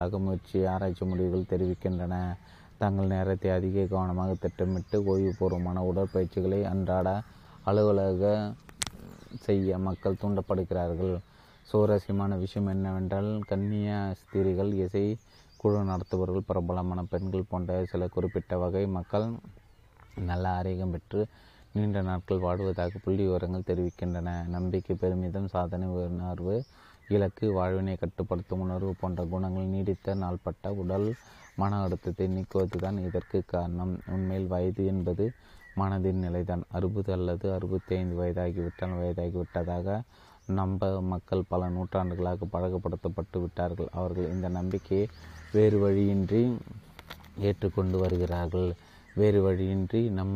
முயற்சி ஆராய்ச்சி முடிவுகள் தெரிவிக்கின்றன. தங்கள் நேரத்தை அதிக கவனமாக திட்டமிட்டு ஓய்வுபூர்வமான உடற்பயிற்சிகளை அன்றாட அலுவலக செய்ய மக்கள் தூண்டப்படுகிறார்கள். சுவாரஸ்யமான விஷயம் என்னவென்றால் கன்னியாஸ்திரிகள் இசை குழு நடத்துபவர்கள் பிரபலமான பெண்கள் போன்ற சில குறிப்பிட்ட வகை மக்கள் நல்ல ஆரோக்கியம் பெற்று நீண்ட நாட்கள் வாடுவதாக புள்ளி விவரங்கள் தெரிவிக்கின்றன. நம்பிக்கை பெருமிதம் சாதனை உணர்வு இலக்கு வாழ்வினை கட்டுப்படுத்தும் உணர்வு போன்ற குணங்கள் நீடித்த நாள்பட்ட உடல் மன அழுத்தத்தை நீக்குவதுதான் இதற்கு காரணம். உண்மையில் வயது என்பது மனதின் நிலைதான். அறுபது அல்லது அறுபத்தி ஐந்து வயதாகிவிட்டால் வயதாகிவிட்டதாக நம்ப மக்கள் பல நூற்றாண்டுகளாக பழகப்படுத்தப்பட்டு விட்டார்கள். அவர்கள் இந்த நம்பிக்கையை வேறு வழியின்றி ஏற்றுக்கொண்டு வருகிறார்கள். வேறு வழியின்றி நம்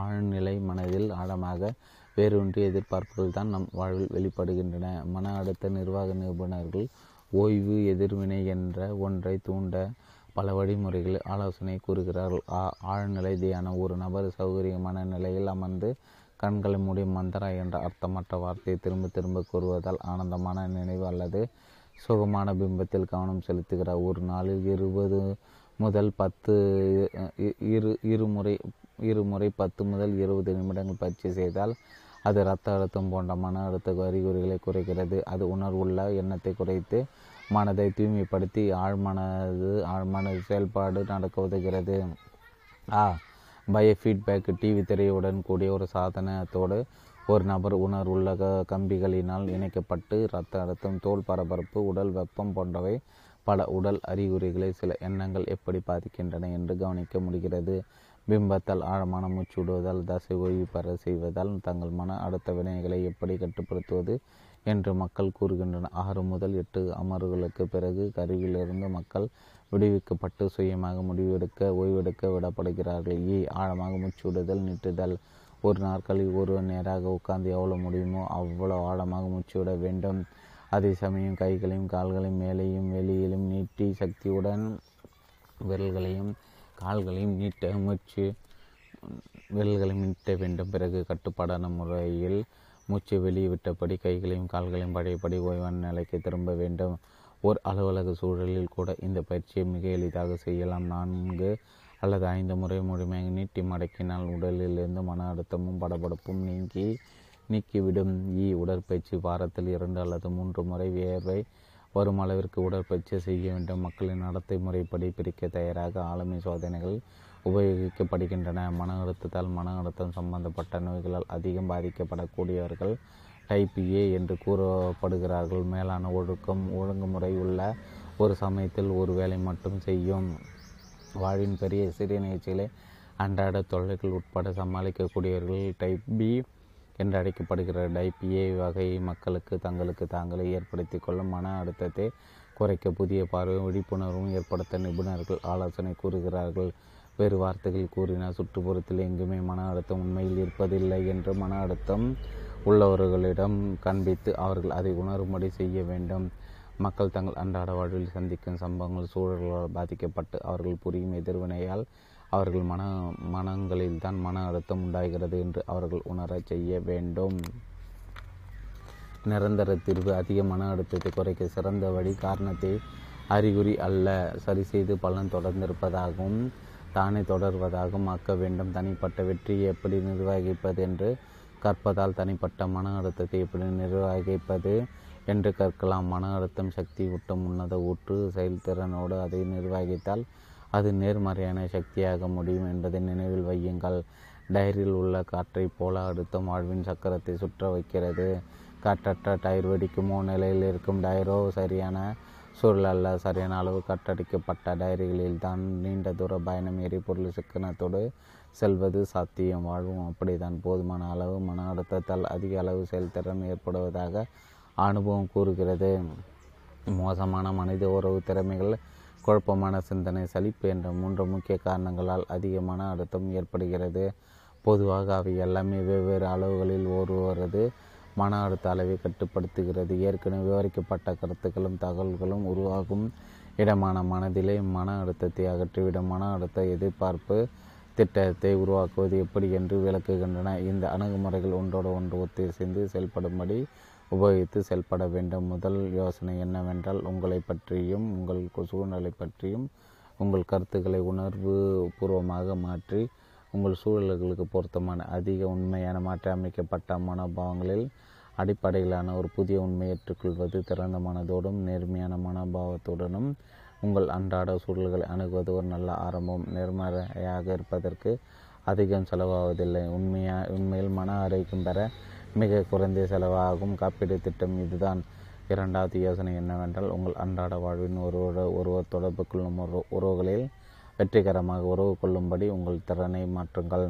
ஆழ்நிலை மனதில் ஆழமாக வேறொன்று எதிர்பார்ப்புகள் தான் நம் வாழ்வில் வெளிப்படுகின்றன. மன அழுத்த நிர்வாக நிபுணர்கள் ஓய்வு எதிர்வினை என்ற ஒன்றை தூண்ட பல வழிமுறைகள் ஆலோசனை கூறுகிறார்கள். ஆழ்நிலை தியானம். ஒரு நபர் சௌகரியமான நிலையில் அமர்ந்து கண்களை மூடி மந்தரா என்ற அர்த்தமற்ற வார்த்தையை திரும்ப திரும்ப கூறுவதால் ஆனந்தமான நினைவு அல்லது சுகமான பிம்பத்தில் கவனம் செலுத்துகிறார். ஒரு நாளில் இருபது முதல் பத்து இரு இருமுறை இருமுறை பத்து முதல் இருபது நிமிடங்கள் பயிற்சி செய்தால் அது இரத்த அழுத்தம் போன்ற மன அழுத்த அறிகுறிகளை குறைக்கிறது. அது உணர்வுள்ள எண்ணத்தை குறைத்து மனதை தூய்மைப்படுத்தி ஆழ்மனது ஆழ்மனது செயல்பாடு நடக்க உதவுகிறது. ஆ பய ஃபீட்பேக் டிவி திரையுடன் கூடிய ஒரு சாதனத்தோடு ஒரு நபர் உணர்வுள்ள கம்பிகளினால் இணைக்கப்பட்டு இரத்த அழுத்தம் தோல் பரபரப்பு உடல் வெப்பம் போன்றவை பல உடல் அறிகுறிகளை சில எண்ணங்கள் எப்படி பாதிக்கின்றன என்று கவனிக்க முடிகிறது. பிம்பத்தால் ஆழமான மூச்சு விடுவதால் தசை ஓய்வு பெற செய்வதால் தங்கள் மன அடுத்த வினைகளை எப்படி கட்டுப்படுத்துவது என்று மக்கள் கூறுகின்றனர். ஆறு முதல் எட்டு அமர்வுகளுக்கு பிறகு கருவிலிருந்து மக்கள் விடுவிக்கப்பட்டு சுயமாக முடிவெடுக்க ஓய்வெடுக்க விடப்படுகிறார்கள். ஏ ஆழமாக மூச்சு விடுதல் நீட்டுதல். ஒரு நாட்களில் ஒருவர் நேராக உட்கார்ந்து எவ்வளோ முடியுமோ அவ்வளோ ஆழமாக மூச்சு விட வேண்டும். அதே சமயம் கைகளையும் கால்களையும் மேலேயும் வெளியிலும் நீட்டி சக்தியுடன் விரல்களையும் கால்களையும் நீட்ட மூச்சு விரல்களையும் நீட்ட வேண்டும். பிறகு கட்டுப்பாடான முறையில் மூச்சை வெளியே விட்டபடி கைகளையும் கால்களையும் பழையபடி ஓய்வான நிலைக்கு திரும்ப வேண்டும். ஓர் அலுவலக சூழலில் கூட இந்த பயிற்சியை மிக எளிதாக செய்யலாம். நான்கு அல்லது ஐந்து முறை முழுமையாக நீட்டி மடக்கினால் உடலிலிருந்து மன அழுத்தமும் படபடப்பும் நீங்கி நீக்கிவிடும். ஈ உடற்பயிற்சி வாரத்தில் இரண்டு அல்லது மூன்று முறை வியர்வை வரும் அளவிற்கு உடற்பயிற்சி செய்ய வேண்டும். மக்களின் நடத்தை முறைப்படி பிரிக்க தயாராக ஆளுமை சோதனைகள் உபயோகிக்கப்படுகின்றன. மன அழுத்தத்தால் மன அழுத்தம் சம்பந்தப்பட்ட நோய்களால் அதிகம் பாதிக்கப்படக்கூடியவர்கள் டைப் ஏ என்று கூறப்படுகிறார்கள். மேலான ஒழுக்கம் ஒழுங்குமுறை உள்ள ஒரு சமயத்தில் ஒரு வேலை மட்டும் செய்யும். வாழ்வின் பெரிய சிறிய நிகழ்ச்சிகளை அன்றாட தொல்லைகள் உட்பட சமாளிக்கக்கூடியவர்கள் டைப் பி என்று அழைக்கப்படுகிற டைப் ஏ வகை மக்களுக்கு தங்களுக்கு தாங்களே ஏற்படுத்தி கொள்ளும் மன அழுத்தத்தை குறைக்க புதிய பார்வை விழிப்புணர்வும் ஏற்படுத்த நிபுணர்கள் ஆலோசனை கூறுகிறார்கள். வேறு வார்த்தைகள் கூறினால் சுற்றுப்புறத்தில் எங்குமே மன அழுத்தம் உண்மையில் இருப்பதில்லை என்று மன அழுத்தம் உள்ளவர்களிடம் காண்பித்து அவர்கள் அதை உணரும்படி செய்ய வேண்டும். மக்கள் தங்கள் அன்றாட வாழ்வில் சந்திக்கும் சம்பவங்கள் சூழல்களால் பாதிக்கப்பட்டு அவர்கள் புரியும் எதிர்வினையால் அவர்கள் மன மனங்களில்தான் மன அழுத்தம் உண்டாகிறது என்று அவர்கள் உணரச் செய்ய வேண்டும். நிரந்தர தீர்வு அதிக மன அழுத்தத்தை குறைக்க சிறந்த வழி காரணத்தை அறிகுறி அல்ல. சரி செய்து பலன் தொடர்ந்திருப்பதாகவும் தானே தொடர்வதாகவும் ஆக்க வேண்டும். தனிப்பட்ட வெற்றியை எப்படி நிர்வகிப்பது என்று கற்பதால் தனிப்பட்ட மன அழுத்தத்தை எப்படி நிர்வகிப்பது என்று கற்கலாம். மன அழுத்தம் சக்தி ஊட்டும் உன்னத ஊற்று செயல்திறனோடு அதை நிர்வகித்தால் அது நேர்மறையான சக்தியாக முடியும் என்பதை நினைவில் வையுங்கள். டயரில் உள்ள காற்றைப் போல அடுத்த வாழ்வின் சக்கரத்தை சுற்ற வைக்கிறது. காற்றற்ற டயர் வெடிக்குமோ நிலையில் இருக்கும் டயரோ சரியான சூழல் அல்ல. சரியான அளவு கட்டடிக்கப்பட்ட டயரிகளில் தான் நீண்ட தூர பயணம் எரிபொருள் சிக்கனத்தோடு செல்வது சாத்தியம். வாழ்வும். அப்படித்தான். போதுமான அளவு மன அழுத்தத்தால் அதிக அளவு செயல்திறன் ஏற்படுவதாக அனுபவம் கூறுகிறது. மோசமான மனித உறவு திறமைகள் குழப்பமான சிந்தனை சலிப்பு என்ற மூன்று முக்கிய காரணங்களால் அதிக மன அழுத்தம் ஏற்படுகிறது. பொதுவாக அவை எல்லாமே வெவ்வேறு அளவுகளில் ஒருவரது மன அழுத்த அளவை கட்டுப்படுத்துகிறது. ஏற்கனவே விவரிக்கப்பட்ட கருத்துக்களும் தகவல்களும் உருவாகும் இடமான மனதிலே மன அழுத்தத்தை அகற்றிவிடும். மன அழுத்த எதிர்பார்ப்பு திட்டத்தை உருவாக்குவது எப்படி என்று விளக்குகின்றன. இந்த அணுகுமுறைகள் ஒன்றோடு ஒன்று ஒத்திசைந்து செயல்படும்படி உபயோகித்து செயல்பட வேண்டும். முதல் யோசனை என்னவென்றால் உங்களை பற்றியும் உங்கள் சூழ்நிலை பற்றியும் உங்கள் கருத்துக்களை உணர்வு பூர்வமாக மாற்றி உங்கள் சூழல்களுக்கு பொருத்தமான அதிக உண்மையான மாற்றியமைக்கப்பட்ட மனோபாவங்களில் அடிப்படையிலான ஒரு புதிய உண்மையை ஏற்றுக்கொள்வது திறந்த மனதோடும் நேர்மையான மனோபாவத்துடனும் உங்கள் அன்றாட சூழல்களை அணுகுவது ஒரு நல்ல ஆரம்பம். நேர்மறையாக இருப்பதற்கு அதிகம் செலவாவதில்லை. உண்மையா உண்மையில் மன ஆரோக்கியம் பெற மிக குறைந்த செலவாகும். காப்பீடு திட்டம் இதுதான். இரண்டாவது யோசனை என்னவென்றால் உங்கள் அன்றாட வாழ்வின் ஒருவர ஒருவர் தொடர்பு கொள்ளும் உறவு உறவுகளில் வெற்றிகரமாக உறவு கொள்ளும்படி உங்கள் திறனை மாற்றுங்கள்.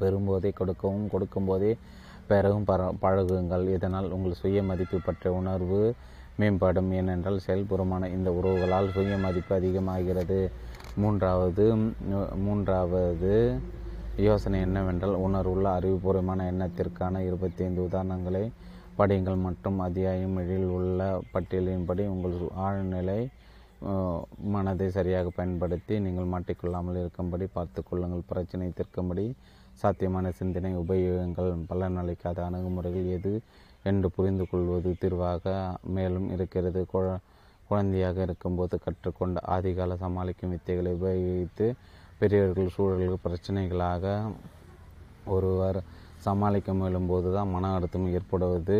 பெறும்போதே கொடுக்கவும் கொடுக்கும்போதே பெறவும் பர பழகுங்கள். இதனால் உங்கள் சுய மதிப்பு பற்றிய உணர்வு மேம்படும். ஏனென்றால் செயல்புறமான இந்த உறவுகளால் சுய மதிப்பு அதிகமாகிறது. மூன்றாவது மூன்றாவது யோசனை என்னவென்றால் உணர்வுள்ள அறிவுபூர்வமான எண்ணத்திற்கான இருபத்தி ஐந்து உதாரணங்களை படியுங்கள். மற்றும் அத்தியாயம் எழில் உள்ள பட்டியலின்படி உங்கள் ஆழ்நிலை மனதை சரியாக பயன்படுத்தி நீங்கள் மாட்டிக்கொள்ளாமல் இருக்கும்படி பார்த்து கொள்ளுங்கள். பிரச்சனை தீர்க்கும்படி சாத்தியமான சிந்தனை உபயோகங்கள் பலனளிக்காத அணுகுமுறைகள் எது என்று புரிந்து கொள்வது தீர்வாக மேலும் இருக்கிறது. குழ குழந்தையாக இருக்கும்போது கற்றுக்கொண்ட ஆதிகால சமாளிக்கும் வித்தைகளை உபயோகித்து பெரியவர்கள் சூழலுக்கு பிரச்சனைகளாக ஒருவர் சமாளிக்க முயலும்போது தான் மன அழுத்தம் ஏற்படுவது.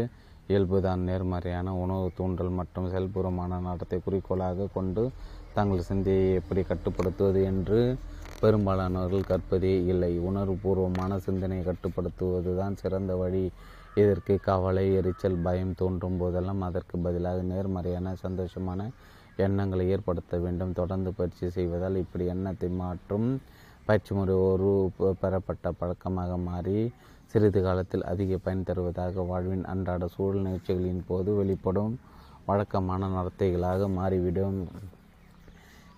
இயல்புதான் நேர்மறையான உணவு தூண்டல் மற்றும் செயல்புறமான நடத்தை குறிக்கோளாக கொண்டு தங்கள் சிந்தையை எப்படி கட்டுப்படுத்துவது என்று பெரும்பாலானவர்கள் கற்பதே இல்லை. உணர்வுபூர்வமான சிந்தனையை கட்டுப்படுத்துவது தான் சிறந்த வழி. இதற்கு கவலை எரிச்சல் பயம் தோன்றும் போதெல்லாம் அதற்கு பதிலாக நேர்மறையான சந்தோஷமான எண்ணங்களை ஏற்படுத்த வேண்டும். தொடர்ந்து பயிற்சி செய்வதால் இப்படி எண்ணத்தை மாற்றும் பயிற்சி முறை ஒரு பெறப்பட்ட பழக்கமாக மாறி சிறிது காலத்தில் அதிக பயன் தருவதாக வாழ்வின் அன்றாட சூழல் நிகழ்ச்சிகளின் போது வெளிப்படும் வழக்கமான நடத்தைகளாக மாறிவிடும்.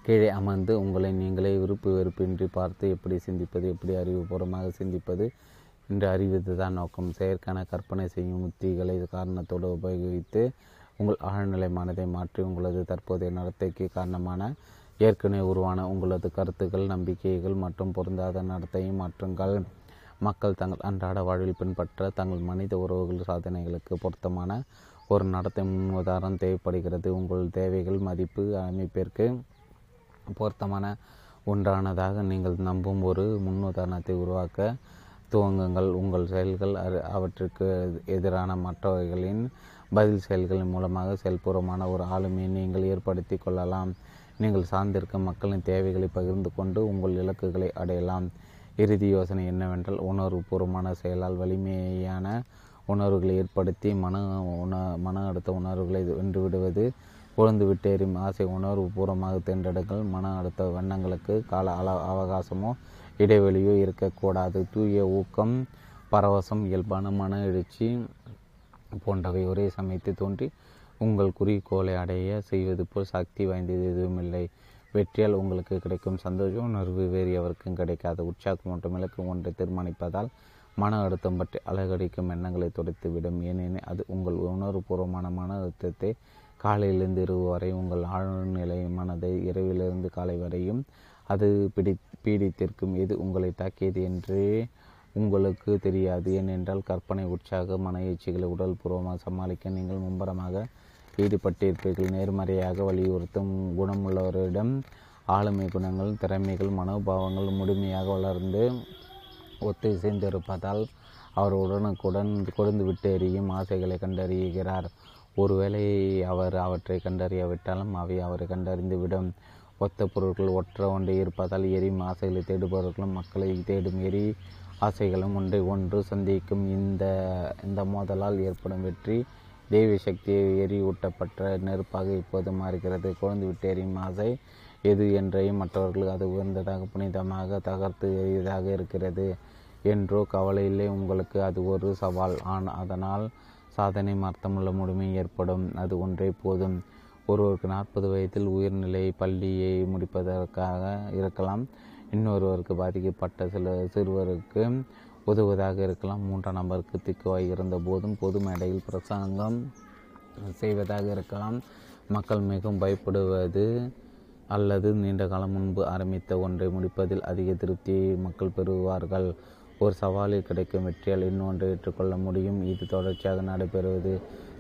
கீழே அமர்ந்து உங்களை நீங்களே விருப்பு வெறுப்பின்றி பார்த்து எப்படி சிந்திப்பது எப்படி அறிவுபூர்வமாக சிந்திப்பது என்று அறிவது தான் நோக்கம். செயற்கான கற்பனை செய்யும் உத்திகளை காரணத்தோடு உபயோகித்து உங்கள் ஆழ்நிலை மனதை மாற்றி உங்களது தற்போதைய நடத்தைக்கு காரணமான ஏற்கனவே உருவான உங்களது கருத்துக்கள் நம்பிக்கைகள் மற்றும் பொருந்தாத நடத்தையும் மாற்றுங்கள். மக்கள் தங்கள் அன்றாட வாழ்வில் பின்பற்ற தங்கள் மனித உறவுகள் சாதனைகளுக்கு பொருத்தமான ஒரு நடத்தை முன் உதாரணம் தேவைப்படுகிறது. உங்கள் தேவைகள் மதிப்பு அமைப்பிற்கு பொருத்தமான ஒன்றானதாக நீங்கள் நம்பும் ஒரு முன்னுதாரணத்தை உருவாக்க துவங்குங்கள். உங்கள் செயல்கள் அவற்றுக்கு எதிரான மற்றவர்களின் பதில் செயல்களின் மூலமாக செயல்பூர்வமான ஒரு ஆளுமையை நீங்கள் ஏற்படுத்தி கொள்ளலாம். நீங்கள் சார்ந்திருக்கும் மக்களின் தேவைகளை பகிர்ந்து கொண்டு உங்கள் இலக்குகளை அடையலாம். இறுதி யோசனை என்னவென்றால் உணர்வுபூர்வமான செயலால் வலிமையான உணர்வுகளை ஏற்படுத்தி மன உண மன அழுத்த உணர்வுகளை வென்றுவிடுவது கொழுந்து விட்டேறும் ஆசை உணர்வு பூர்வமாக தேர்ந்தெடுங்கள். மன அழுத்த வண்ணங்களுக்கு கால அள அவகாசமோ இடைவெளியோ இருக்கக்கூடாது. தூய ஊக்கம் பரவசம் இயல்பான மன எழுச்சி போன்றவை ஒரே சமயத்தில் தோன்றி உங்கள் குறிக்கோளை அடைய செய்வது போல் சக்தி வாய்ந்தது எதுவுமில்லை வெற்றியால் உங்களுக்கு கிடைக்கும் சந்தோஷ உணர்வு வேறு எவருக்கும் கிடைக்காத. உற்சாகம் மற்றும் இலக்கு ஒன்றை தீர்மானிப்பதால் மன அழுத்தம் பற்றி அழகடிக்கும் எண்ணங்களை துடைத்துவிடும். ஏனெனில் அது உங்கள் உணர்வுபூர்வமான மன அழுத்தத்தை காலையிலிருந்து இரவு வரை உங்கள் ஆழ்நிலை மனதை இரவிலிருந்து காலை வரையும் அது பிடி பீடித்திருக்கும். எது உங்களை தாக்கியது என்றே உங்களுக்கு தெரியாது ஏனென்றால் கற்பனை உற்சாக மன எழுச்சிகளை உடல் பூர்வமாக சமாளிக்க நீங்கள் மும்பரமாக ஈடுபட்டிருப்பீர்கள். நேர்மறையாக வலியுறுத்தும் குணமுள்ளவரிடம் ஆளுமை குணங்கள் திறமைகள் மனோபாவங்கள் முழுமையாக வளர்ந்து ஒத்திசைந்திருப்பதால் அவர் உடனுக்குடன் கொடுந்து விட்டு எறியும் ஆசைகளை கண்டறிகிறார். ஒருவேளை அவர் அவற்றை கண்டறியாவிட்டாலும் அவை அவரை கண்டறிந்துவிடும். ஒத்த பொருட்கள் ஒற்ற ஒன்றை இருப்பதால் எரியும் ஆசைகளை தேடுபவர்களும் மக்களை தேடும். எரி ஆசைகளும் ஒன்றை ஒன்று சந்திக்கும் இந்த இந்த மோதலால் ஏற்படும் வெற்றி. தெய்வ சக்தியை எரியூட்டப்பட்ட நெருப்பாக இப்போது மாறுகிறது. குழந்தை விட்டு எரியும் ஆசை எது என்றையும் மற்றவர்கள் அது உயர்ந்ததாக புனிதமாக தகர்த்து எரியதாக இருக்கிறது என்றோ கவலையில்லை உங்களுக்கு அது ஒரு சவால். ஆன் அதனால் சாதனை அர்த்தமுள்ள முழுமை ஏற்படும். அது ஒன்றே போதும். ஒருவருக்கு நாற்பது வயதில் உயர்நிலை பள்ளியை முடிப்பதற்காக இருக்கலாம். இன்னொருவருக்கு பாதிக்கப்பட்ட சில சிறுவருக்கு உதவுவதாக இருக்கலாம். மூன்றாம் நபருக்கு திக்குவாய் இருந்த போதும் பொது மேடையில் பிரசங்கம் செய்வதாக இருக்கலாம். மக்கள் மிகவும் பயப்படுவது அல்லது நீண்ட காலம் முன்பு ஆரம்பித்த ஒன்றை முடிப்பதில் அதிக திருப்தியை மக்கள் பெறுவார்கள். ஒரு சவாலில் கிடைக்கும் வெற்றியால் இன்னொன்றை ஏற்றுக்கொள்ள முடியும். இது தொடர்ச்சியாக நடைபெறுவது.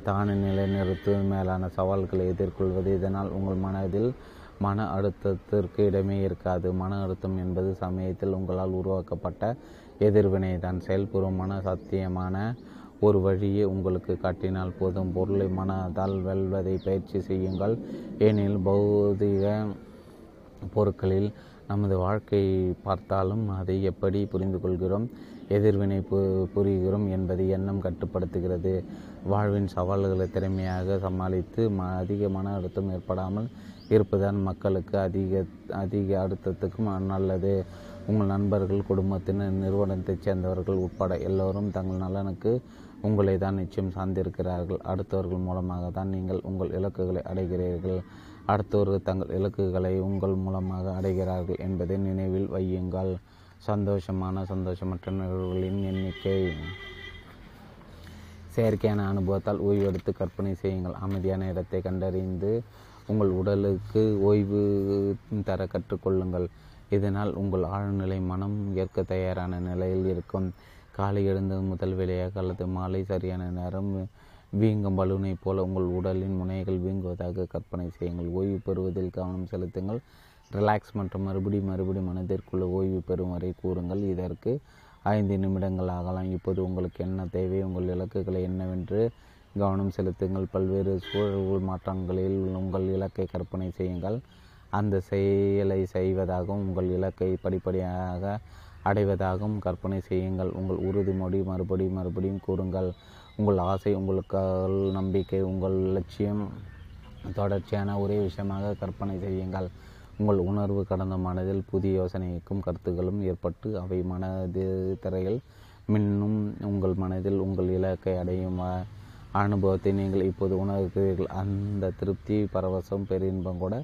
தானே நிலைநிறுத்தும் மேலான சவால்களை எதிர்கொள்வது. இதனால் உங்கள் மனதில் மன அழுத்தத்திற்கு இடமே இருக்காது. மன அழுத்தம் என்பது சமயத்தில் உங்களால் உருவாக்கப்பட்ட எதிர்வினை தான். செயல்பூர்வமான சத்தியமான ஒரு வழியை உங்களுக்கு காட்டினால் போதும். பொருளை மனதால் வெல்வதை பயிற்சி செய்யுங்கள். ஏனெனில் பௌதிக பொருட்களில் நமது வாழ்க்கையை பார்த்தாலும் அதை எப்படி புரிந்து கொள்கிறோம் எதிர்வினை பு புரிகிறோம் என்பதை எண்ணம் கட்டுப்படுத்துகிறது. வாழ்வின் சவால்களை திறமையாக சமாளித்து ம அதிக மன அழுத்தம் ஏற்படாமல் இருப்பதால் மக்களுக்கு அதிக அதிக அழுத்தத்துக்கும் நல்லது. உங்கள் நண்பர்கள் குடும்பத்தினர் நிறுவனத்தைச் சேர்ந்தவர்கள் உட்பட எல்லோரும் தங்கள் நலனுக்கு உங்களை தான் நிச்சயம் சார்ந்திருக்கிறார்கள். அடுத்தவர்கள் மூலமாக தான் நீங்கள் உங்கள் இலக்குகளை அடைகிறீர்கள். அடுத்தவர்கள் தங்கள் இலக்குகளை உங்கள் மூலமாக அடைகிறார்கள் என்பதை நினைவில் வையுங்கள். சந்தோஷமான சந்தோஷமற்ற நிகழ்வுகளின் எண்ணிக்கை. செயற்கையான அனுபவத்தால் ஓய்வெடுத்து கற்பனை செய்யுங்கள். அமைதியான இடத்தை கண்டறிந்து உங்கள் உடலுக்கு ஓய்வு தர கற்றுக்கொள்ளுங்கள் இதனால் உங்கள் ஆழ்நிலை மனம் ஏற்க தயாரான நிலையில் இருக்கும். காலை எழுந்தது முதல் வேலையாக அல்லது மாலை சரியான நேரம் வீங்கும் பலூனைப் போல உங்கள் உடலின் முனைகள் வீங்குவதாக கற்பனை செய்யுங்கள். ஓய்வு பெறுவதில் கவனம் செலுத்துங்கள். ரிலாக்ஸ் மற்றும் மறுபடி மறுபடி மனதிற்குள்ள ஓய்வு பெறும் வரை கூறுங்கள். இதற்கு ஐந்து நிமிடங்கள் ஆகலாம். இப்போது உங்களுக்கு என்ன தேவை? உங்கள் இலக்குகளை என்னவென்று கவனம் செலுத்துங்கள். பல்வேறு சூழல் மாற்றங்களில் உங்கள் இலக்கை கற்பனை செய்யுங்கள். அந்த செயலை செய்வதாகவும் உங்கள் இலக்கை படிப்படியாக அடைவதாகவும் கற்பனை செய்யுங்கள். உங்கள் உறுதிமொழி மறுபடியும் மறுபடியும் கூறுங்கள். உங்கள் ஆசை உங்களுக்கு நம்பிக்கை உங்கள் லட்சியம் தொடர்ச்சியான ஒரே விஷயமாக கற்பனை செய்யுங்கள். உங்கள் உணர்வு கடந்த மனதில் புதிய யோசனைக்கும் கருத்துக்களும் ஏற்பட்டு அவை மனது திரையில் மின்னும். உங்கள் மனதில் உங்கள் இலக்கை அடையும் அனுபவத்தை நீங்கள் இப்போது உணர்கிறீர்கள். அந்த திருப்தி பரவசம் பெரின்பம் கூட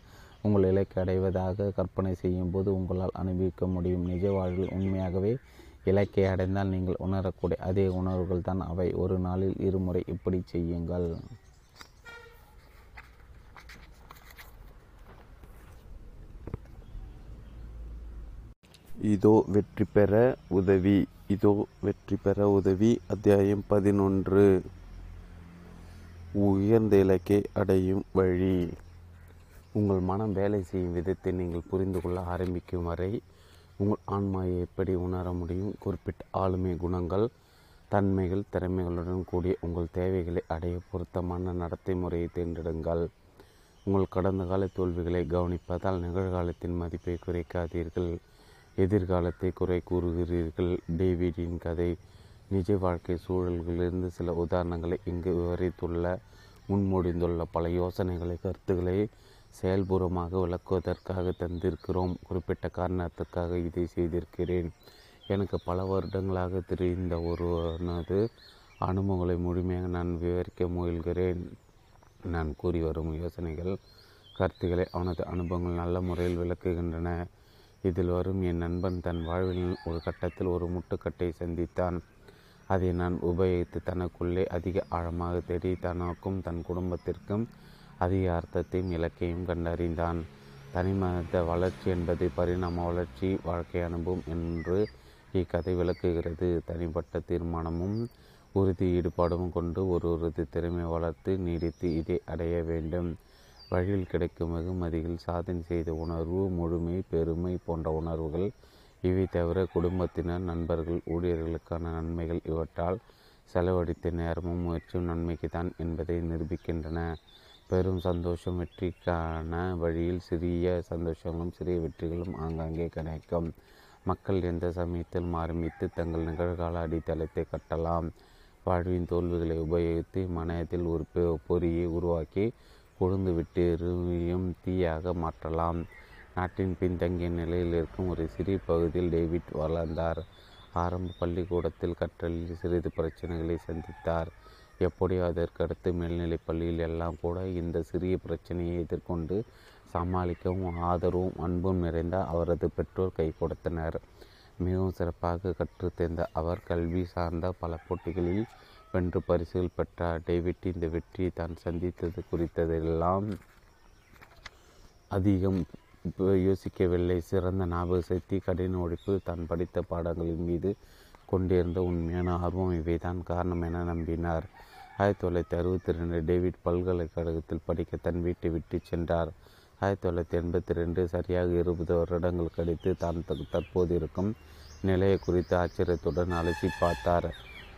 உங்கள் இலக்கை அடைவதாக கற்பனை செய்யும் போது உங்களால் அனுபவிக்க முடியும். நிஜ வாழ்வில் உண்மையாகவே இலக்கை அடைந்தால் நீங்கள் உணரக்கூடிய அதே உணர்வுகள் தான். அவை ஒரு நாளில் இருமுறை இப்படி செய்யுங்கள். இதோ வெற்றி பெற உதவி இதோ வெற்றி பெற உதவி அத்தியாயம் பதினொன்று. உயர்ந்த இலக்கை அடையும் வழி. உங்கள் மனம் வேலை செய்யும் விதத்தை நீங்கள் புரிந்து கொள்ள ஆரம்பிக்கும் வரை உங்கள் ஆன்மாயை எப்படி உணர முடியும்? குறிப்பிட்ட ஆளுமை குணங்கள் தன்மைகள் திறமைகளுடன் கூடிய உங்கள் தேவைகளை அடைய பொருத்தமான நடத்தை முறையை தேர்ந்தெடுங்கள். உங்கள் கடந்த கால தோல்விகளை கவனிப்பதால் நிகழ்காலத்தின் மதிப்பை குறைக்காதீர்கள். எதிர்காலத்தை குறை கூறுகிறீர்கள். டேவிடின் கதை நிஜ வாழ்க்கை சூழல்களிலிருந்து சில உதாரணங்களை இங்கு விவரித்துள்ள முன்மொழிந்துள்ள பல யோசனைகளை கருத்துக்களை செயல்பூர்வமாக விளக்குவதற்காக தந்திருக்கிறோம். குறிப்பிட்ட காரணத்துக்காக இதை செய்திருக்கிறேன். எனக்கு பல வருடங்களாக தெரிந்த ஒருவனது அனுபவங்களை முழுமையாக நான் விவரிக்க முயல்கிறேன். நான் கூறி வரும் யோசனைகள் கருத்துக்களை அவனது அனுபவங்கள் நல்ல முறையில் விளக்குகின்றன. இதில் வரும் என் நண்பன் தன் வாழ்வில் ஒரு கட்டத்தில் ஒரு முட்டுக்கட்டை சந்தித்தான். அதை நான் உபயோகித்து தனக்குள்ளே அதிக ஆழமாக தேடி தனக்கும் தன் குடும்பத்திற்கும் அதிக அர்த்தத்தையும் இலக்கையும் கண்டறிந்தான். தனிமனித வளர்ச்சி என்பது பரிணாம வளர்ச்சி வாழ்க்கை அனுபவம் என்று இக்கதை விளக்குகிறது. தனிப்பட்ட தீர்மானமும் உறுதி ஈடுபாடும் கொண்டு ஒரு உறுதி திறமை வளர்த்து நீடித்து இதை அடைய வேண்டும். வழியில் கிடைக்கும் வெகுமதிகள் சாதனை செய்த உணர்வு முழுமை பெருமை போன்ற உணர்வுகள் இவை தவிர குடும்பத்தினர் நண்பர்கள் ஊழியர்களுக்கான நன்மைகள் இவற்றால் செலவழித்த நேரமும் முயற்சியும் நன்மைக்கு தான் என்பதை நிரூபிக்கின்றன. பெரும் சந்தோஷம் வெற்றிக்கான வழியில் சிறிய சந்தோஷங்களும் சிறிய வெற்றிகளும் ஆங்காங்கே கிடைக்கும். மக்கள் எந்த சமயத்தில் ஆரம்பித்து தங்கள் நிகழ்கால அடித்தளத்தை கட்டலாம்? வாழ்வின் தோல்விகளை உபயோகித்து மனத்தில் ஒரு பொறியை உருவாக்கி கொழுந்துவிட்டு தீயாக மாற்றலாம். நாட்டின் பின்தங்கிய நிலையில் இருக்கும் ஒரு சிறிய பகுதியில் டேவிட் வளர்ந்தார். ஆரம்ப பள்ளிக்கூடத்தில் கற்றலில் சிறிது பிரச்சனைகளை சந்தித்தார். எப்படியோ அதற்கடுத்து மேல்நிலைப் பள்ளியில் எல்லாம் கூட இந்த சிறிய பிரச்சனையை எதிர்கொண்டு சமாளிக்கவும் ஆதரவும் அன்பும் நிறைந்த அவரது பெற்றோர் கை கொடுத்தனர். மிகவும் சிறப்பாக கற்றுத்தேர்ந்த அவர் கல்வி சார்ந்த பல போட்டிகளில் வென்று பரிசுகள் பெற்றார். டேவிட் இந்த வெற்றியை தான் சந்தித்தது குறித்ததெல்லாம் அதிகம் யோசிக்கவில்லை. சிறந்த ஞாபக சக்தி கடின உழைப்பு தான் படித்த பாடங்களின் மீது கொண்டிருந்த உண்மையான ஆர்வம் இவைதான். காரணம் என நம்பினார். ஆயிரத்தி தொள்ளாயிரத்தி அறுபத்தி ரெண்டு டேவிட் பல்கலைக்கழகத்தில் படிக்க தன் வீட்டை விட்டு சென்றார். ஆயிரத்தி தொள்ளாயிரத்தி எண்பத்தி ரெண்டு சரியாக இருபது வருடங்கள் கழித்து தான் தற்போது இருக்கும் நிலையை குறித்து ஆச்சரியத்துடன் அலசி பார்த்தார்.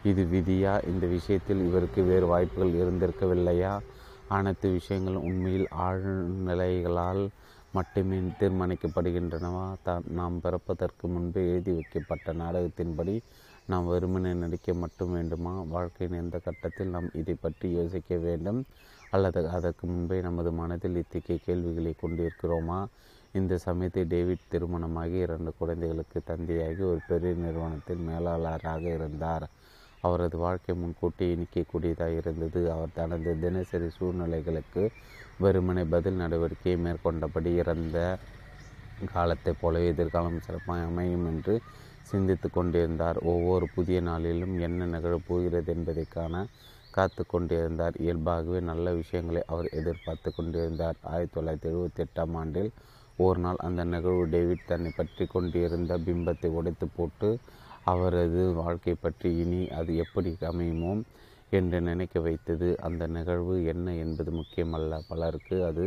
இது விதியா? இந்த விஷயத்தில் இவருக்கு வேறு வாய்ப்புகள் இருந்திருக்கவில்லையா? அனைத்து விஷயங்களும் உண்மையில் ஆழ்நிலைகளால் மட்டுமே தீர்மானிக்கப்படுகின்றனவா? தான் நாம் பிறப்பதற்கு முன்பே எழுதி வைக்கப்பட்ட நாடகத்தின்படி நாம் வெறுமனை நடிக்க மட்டும் வேண்டுமா? வாழ்க்கையின் எந்த கட்டத்தில் நாம் இதை பற்றி யோசிக்க வேண்டும்? அல்லது அதற்கு முன்பே நமது மனதில் இத்தகைய கேள்விகளை கொண்டிருக்கிறோமா? இந்த சமயத்தில் டேவிட் திருமணமாகி இரண்டு குழந்தைகளுக்கு தந்தையாகி ஒரு பெரிய நிறுவனத்தில் மேலாளராக இருந்தார். அவரது வாழ்க்கை முன்கூட்டி நிற்கக்கூடியதாக இருந்தது. அவர் தனது தினசரி சூழ்நிலைகளுக்கு வெறுமனை பதில் நடவடிக்கையை மேற்கொண்டபடி இறந்த காலத்தைப் போலவே எதிர்காலம் சிறப்பாக அமையும் என்று சிந்தித்து கொண்டிருந்தார். ஒவ்வொரு புதிய நாளிலும் என்ன நிகழப் போகிறது என்பதை காண காத்து கொண்டிருந்தார். இயல்பாகவே நல்ல விஷயங்களை அவர் எதிர்பார்த்து கொண்டிருந்தார். ஆயிரத்தி தொள்ளாயிரத்தி எழுபத்தி எட்டாம் ஆண்டில் ஒரு நாள் அந்த நிகழ்வு டேவிட் தன்னை பற்றி கொண்டிருந்த பிம்பத்தை உடைத்து போட்டு அவரது வாழ்க்கை பற்றி இனி அது எப்படி அமையுமோ என்று நினைக்க வைத்தது. அந்த நிகழ்வு என்ன என்பது முக்கியமல்ல. பலருக்கு அது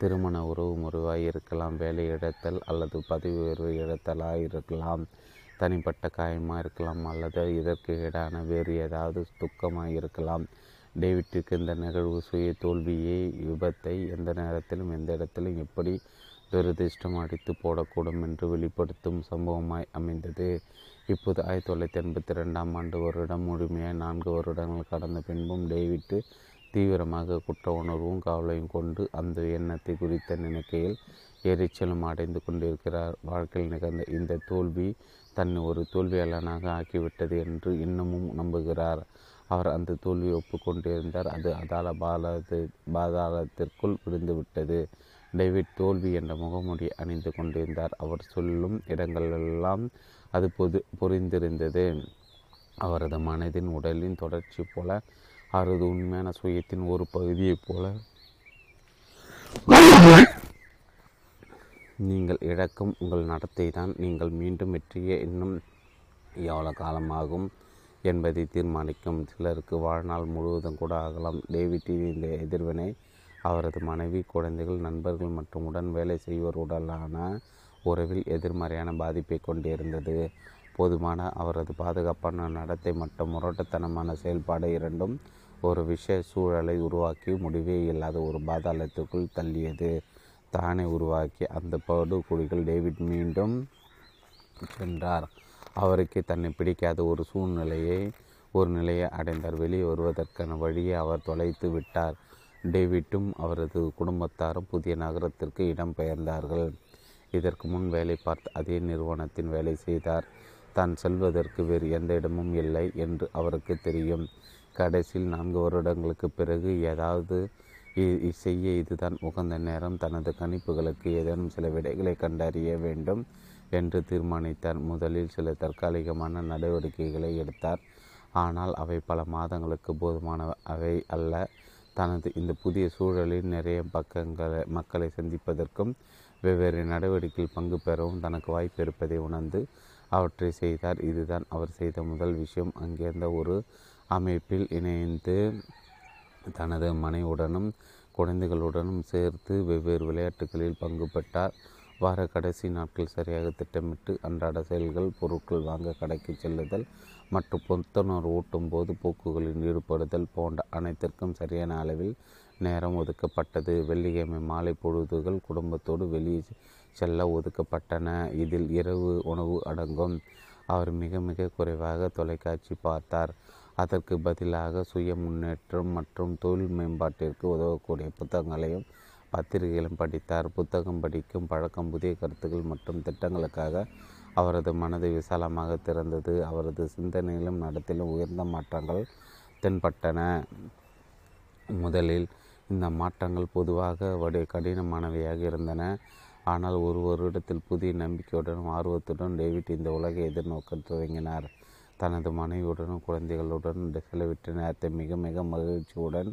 திருமண உறவு முறைவாக இருக்கலாம் வேலை இழத்தல் அல்லது பதவி உயர்வு இழத்தலாக இருக்கலாம் தனிப்பட்ட காயமாக இருக்கலாம் அல்லது இதற்கு ஈடான வேறு ஏதாவது துக்கமாக இருக்கலாம். டேவிட்டுக்கு இந்த நிகழ்வு சுய தோல்வியை விபத்தை எந்த நேரத்திலும் எந்த இடத்திலும் எப்படி துரதிர்ஷ்டம் அடித்து போடக்கூடும் என்று வெளிப்படுத்தும் சம்பவமாய் அமைந்தது. இப்போது ஆயிரத்தி தொள்ளாயிரத்தி எண்பத்தி ரெண்டாம் ஆண்டு வருடம் முழுமையாக நான்கு வருடங்கள் கடந்த பின்பும் டேவிட்டு தீவிரமாக குற்ற உணர்வும் கவலையும் கொண்டு அந்த எண்ணத்தை குறித்த நினைக்கையில் எரிச்சலும் அடைந்து கொண்டிருக்கிறார். வாழ்க்கையில் நிகழ்ந்த இந்த தோல்வி தன்னை ஒரு தோல்வியாளனாக ஆக்கிவிட்டது என்று இன்னமும் நம்புகிறார். அவர் அந்த தோல்வியை ஒப்புக்கொண்டிருந்தார். அது அதால பாலத்து பாதாளத்திற்குள் விழுந்துவிட்டது. டேவிட் தோல்வி என்ற முகமூடி அணிந்து கொண்டிருந்தார். அவர் சொல்லும் இடங்களெல்லாம் அது பொது புரிந்திருந்தது. அவரது மனதின் உடலின் தொடர்ச்சி போல அவரது உண்மையான சுயத்தின் ஒரு பகுதியைப் போல. நீங்கள் இழக்கும் உங்கள் நடத்தை தான் நீங்கள் மீண்டும் வெற்றியே இன்னும் எவ்வளோ காலமாகும் என்பதை தீர்மானிக்கும் சிலருக்கு வாழ்நாள் முழுவதும் கூட ஆகலாம். டேவிட்டின் இந்த எதிர்வினை அவரது மனைவி குழந்தைகள் நண்பர்கள் மற்றும் உடன் வேலை செய்வோருடனான உறவில் எதிர்மறையான பாதிப்பை கொண்டிருந்தது. போதுமான அவரது பாதுகாப்பான நடத்தை மற்றும் முரட்டத்தனமான செயல்பாடு இரண்டும் ஒரு விஷய சூழலை உருவாக்கி முடிவே இல்லாத ஒரு பாதாளத்துக்குள் தள்ளியது. தானே உருவாக்கி அந்த படுகொலிகள் டேவிட் மீண்டும் சென்றார். அவருக்கு தன்னை பிடிக்காத ஒரு சூழ்நிலையை ஒரு நிலையை அடைந்தார். வெளியே வருவதற்கான வழியை அவர் தொலைத்து விட்டார். டேவிட்டும் அவரது குடும்பத்தாரும் புதிய நகரத்திற்கு இடம்பெயர்ந்தார்கள் இதற்கு முன் வேலை பார்த்து அதே நிறுவனத்தின் வேலை செய்தார். தான் செல்வதற்கு வேறு எந்த இடமும் இல்லை என்று அவருக்கு தெரியும். கடைசியில் நான்கு வருடங்களுக்கு பிறகு ஏதாவது செய்ய இதுதான் உகந்த நேரம். தனது கணிப்புகளுக்கு ஏதேனும் சில விடைகளை கண்டறிய வேண்டும் என்று தீர்மானித்தார். முதலில் சில தற்காலிகமான நடவடிக்கைகளை எடுத்தார். ஆனால் அவை பல மாதங்களுக்கு போதுமான அவை அல்ல. தனது இந்த புதிய சூழலில் நிறைய பக்கங்களை மக்களை சந்திப்பதற்கும் வெவ்வேறு நடவடிக்கையில் பங்கு பெறவும் தனக்கு வாய்ப்பு இருப்பதை உணர்ந்து அவற்றை செய்தார். இதுதான் அவர் செய்த முதல் விஷயம். அங்கிருந்த ஒரு அமைப்பில் இணைந்து தனது மனைவுடனும் குழந்தைகளுடனும் சேர்த்து வெவ்வேறு விளையாட்டுகளில் பங்கு பெற்றார் வார கடைசி நாட்கள் சரியாக திட்டமிட்டு அன்றாட செயல்கள் பொருட்கள் வாங்க கடைக்கு செல்லுதல் மற்றும் புத்துணர்வு ஊட்டும் போது போக்குகளில் ஈடுபடுதல் போன்ற அனைத்திற்கும் சரியான அளவில் நேரம் ஒதுக்கப்பட்டது. வெள்ளிக்கிழமை மாலை பொழுதுகள் குடும்பத்தோடு வெளியே செல்ல ஒதுக்கப்பட்டன. இதில் இரவு உணவு அடங்கும். அவர் மிக மிக குறைவாக தொலைக்காட்சி பார்த்தார். அதற்கு பதிலாக சுய முன்னேற்றம் மற்றும் தொழில் மேம்பாட்டிற்கு உதவக்கூடிய புத்தகங்களையும் பத்திரிகைகளும் படித்தார். புத்தகம் படிக்கும் பழக்கம் புதிய கருத்துக்கள் மற்றும் திட்டங்களுக்காக அவரது மனதை விசாலமாக திறந்தது. அவரது சிந்தனையிலும் நடத்திலும் உயர்ந்த மாற்றங்கள் தென்பட்டன. முதலில் இந்த மாற்றங்கள் பொதுவாக வடி கடினமானவையாக இருந்தன. ஆனால் ஒரு வருடத்தில் புதிய நம்பிக்கையுடனும் ஆர்வத்துடன் டேவிட் இந்த உலகை எதிர்நோக்க துவங்கினார். தனது மனைவியுடனும் குழந்தைகளுடன் செலவிட்ட நேரத்தை மிக மிக மகிழ்ச்சியுடன்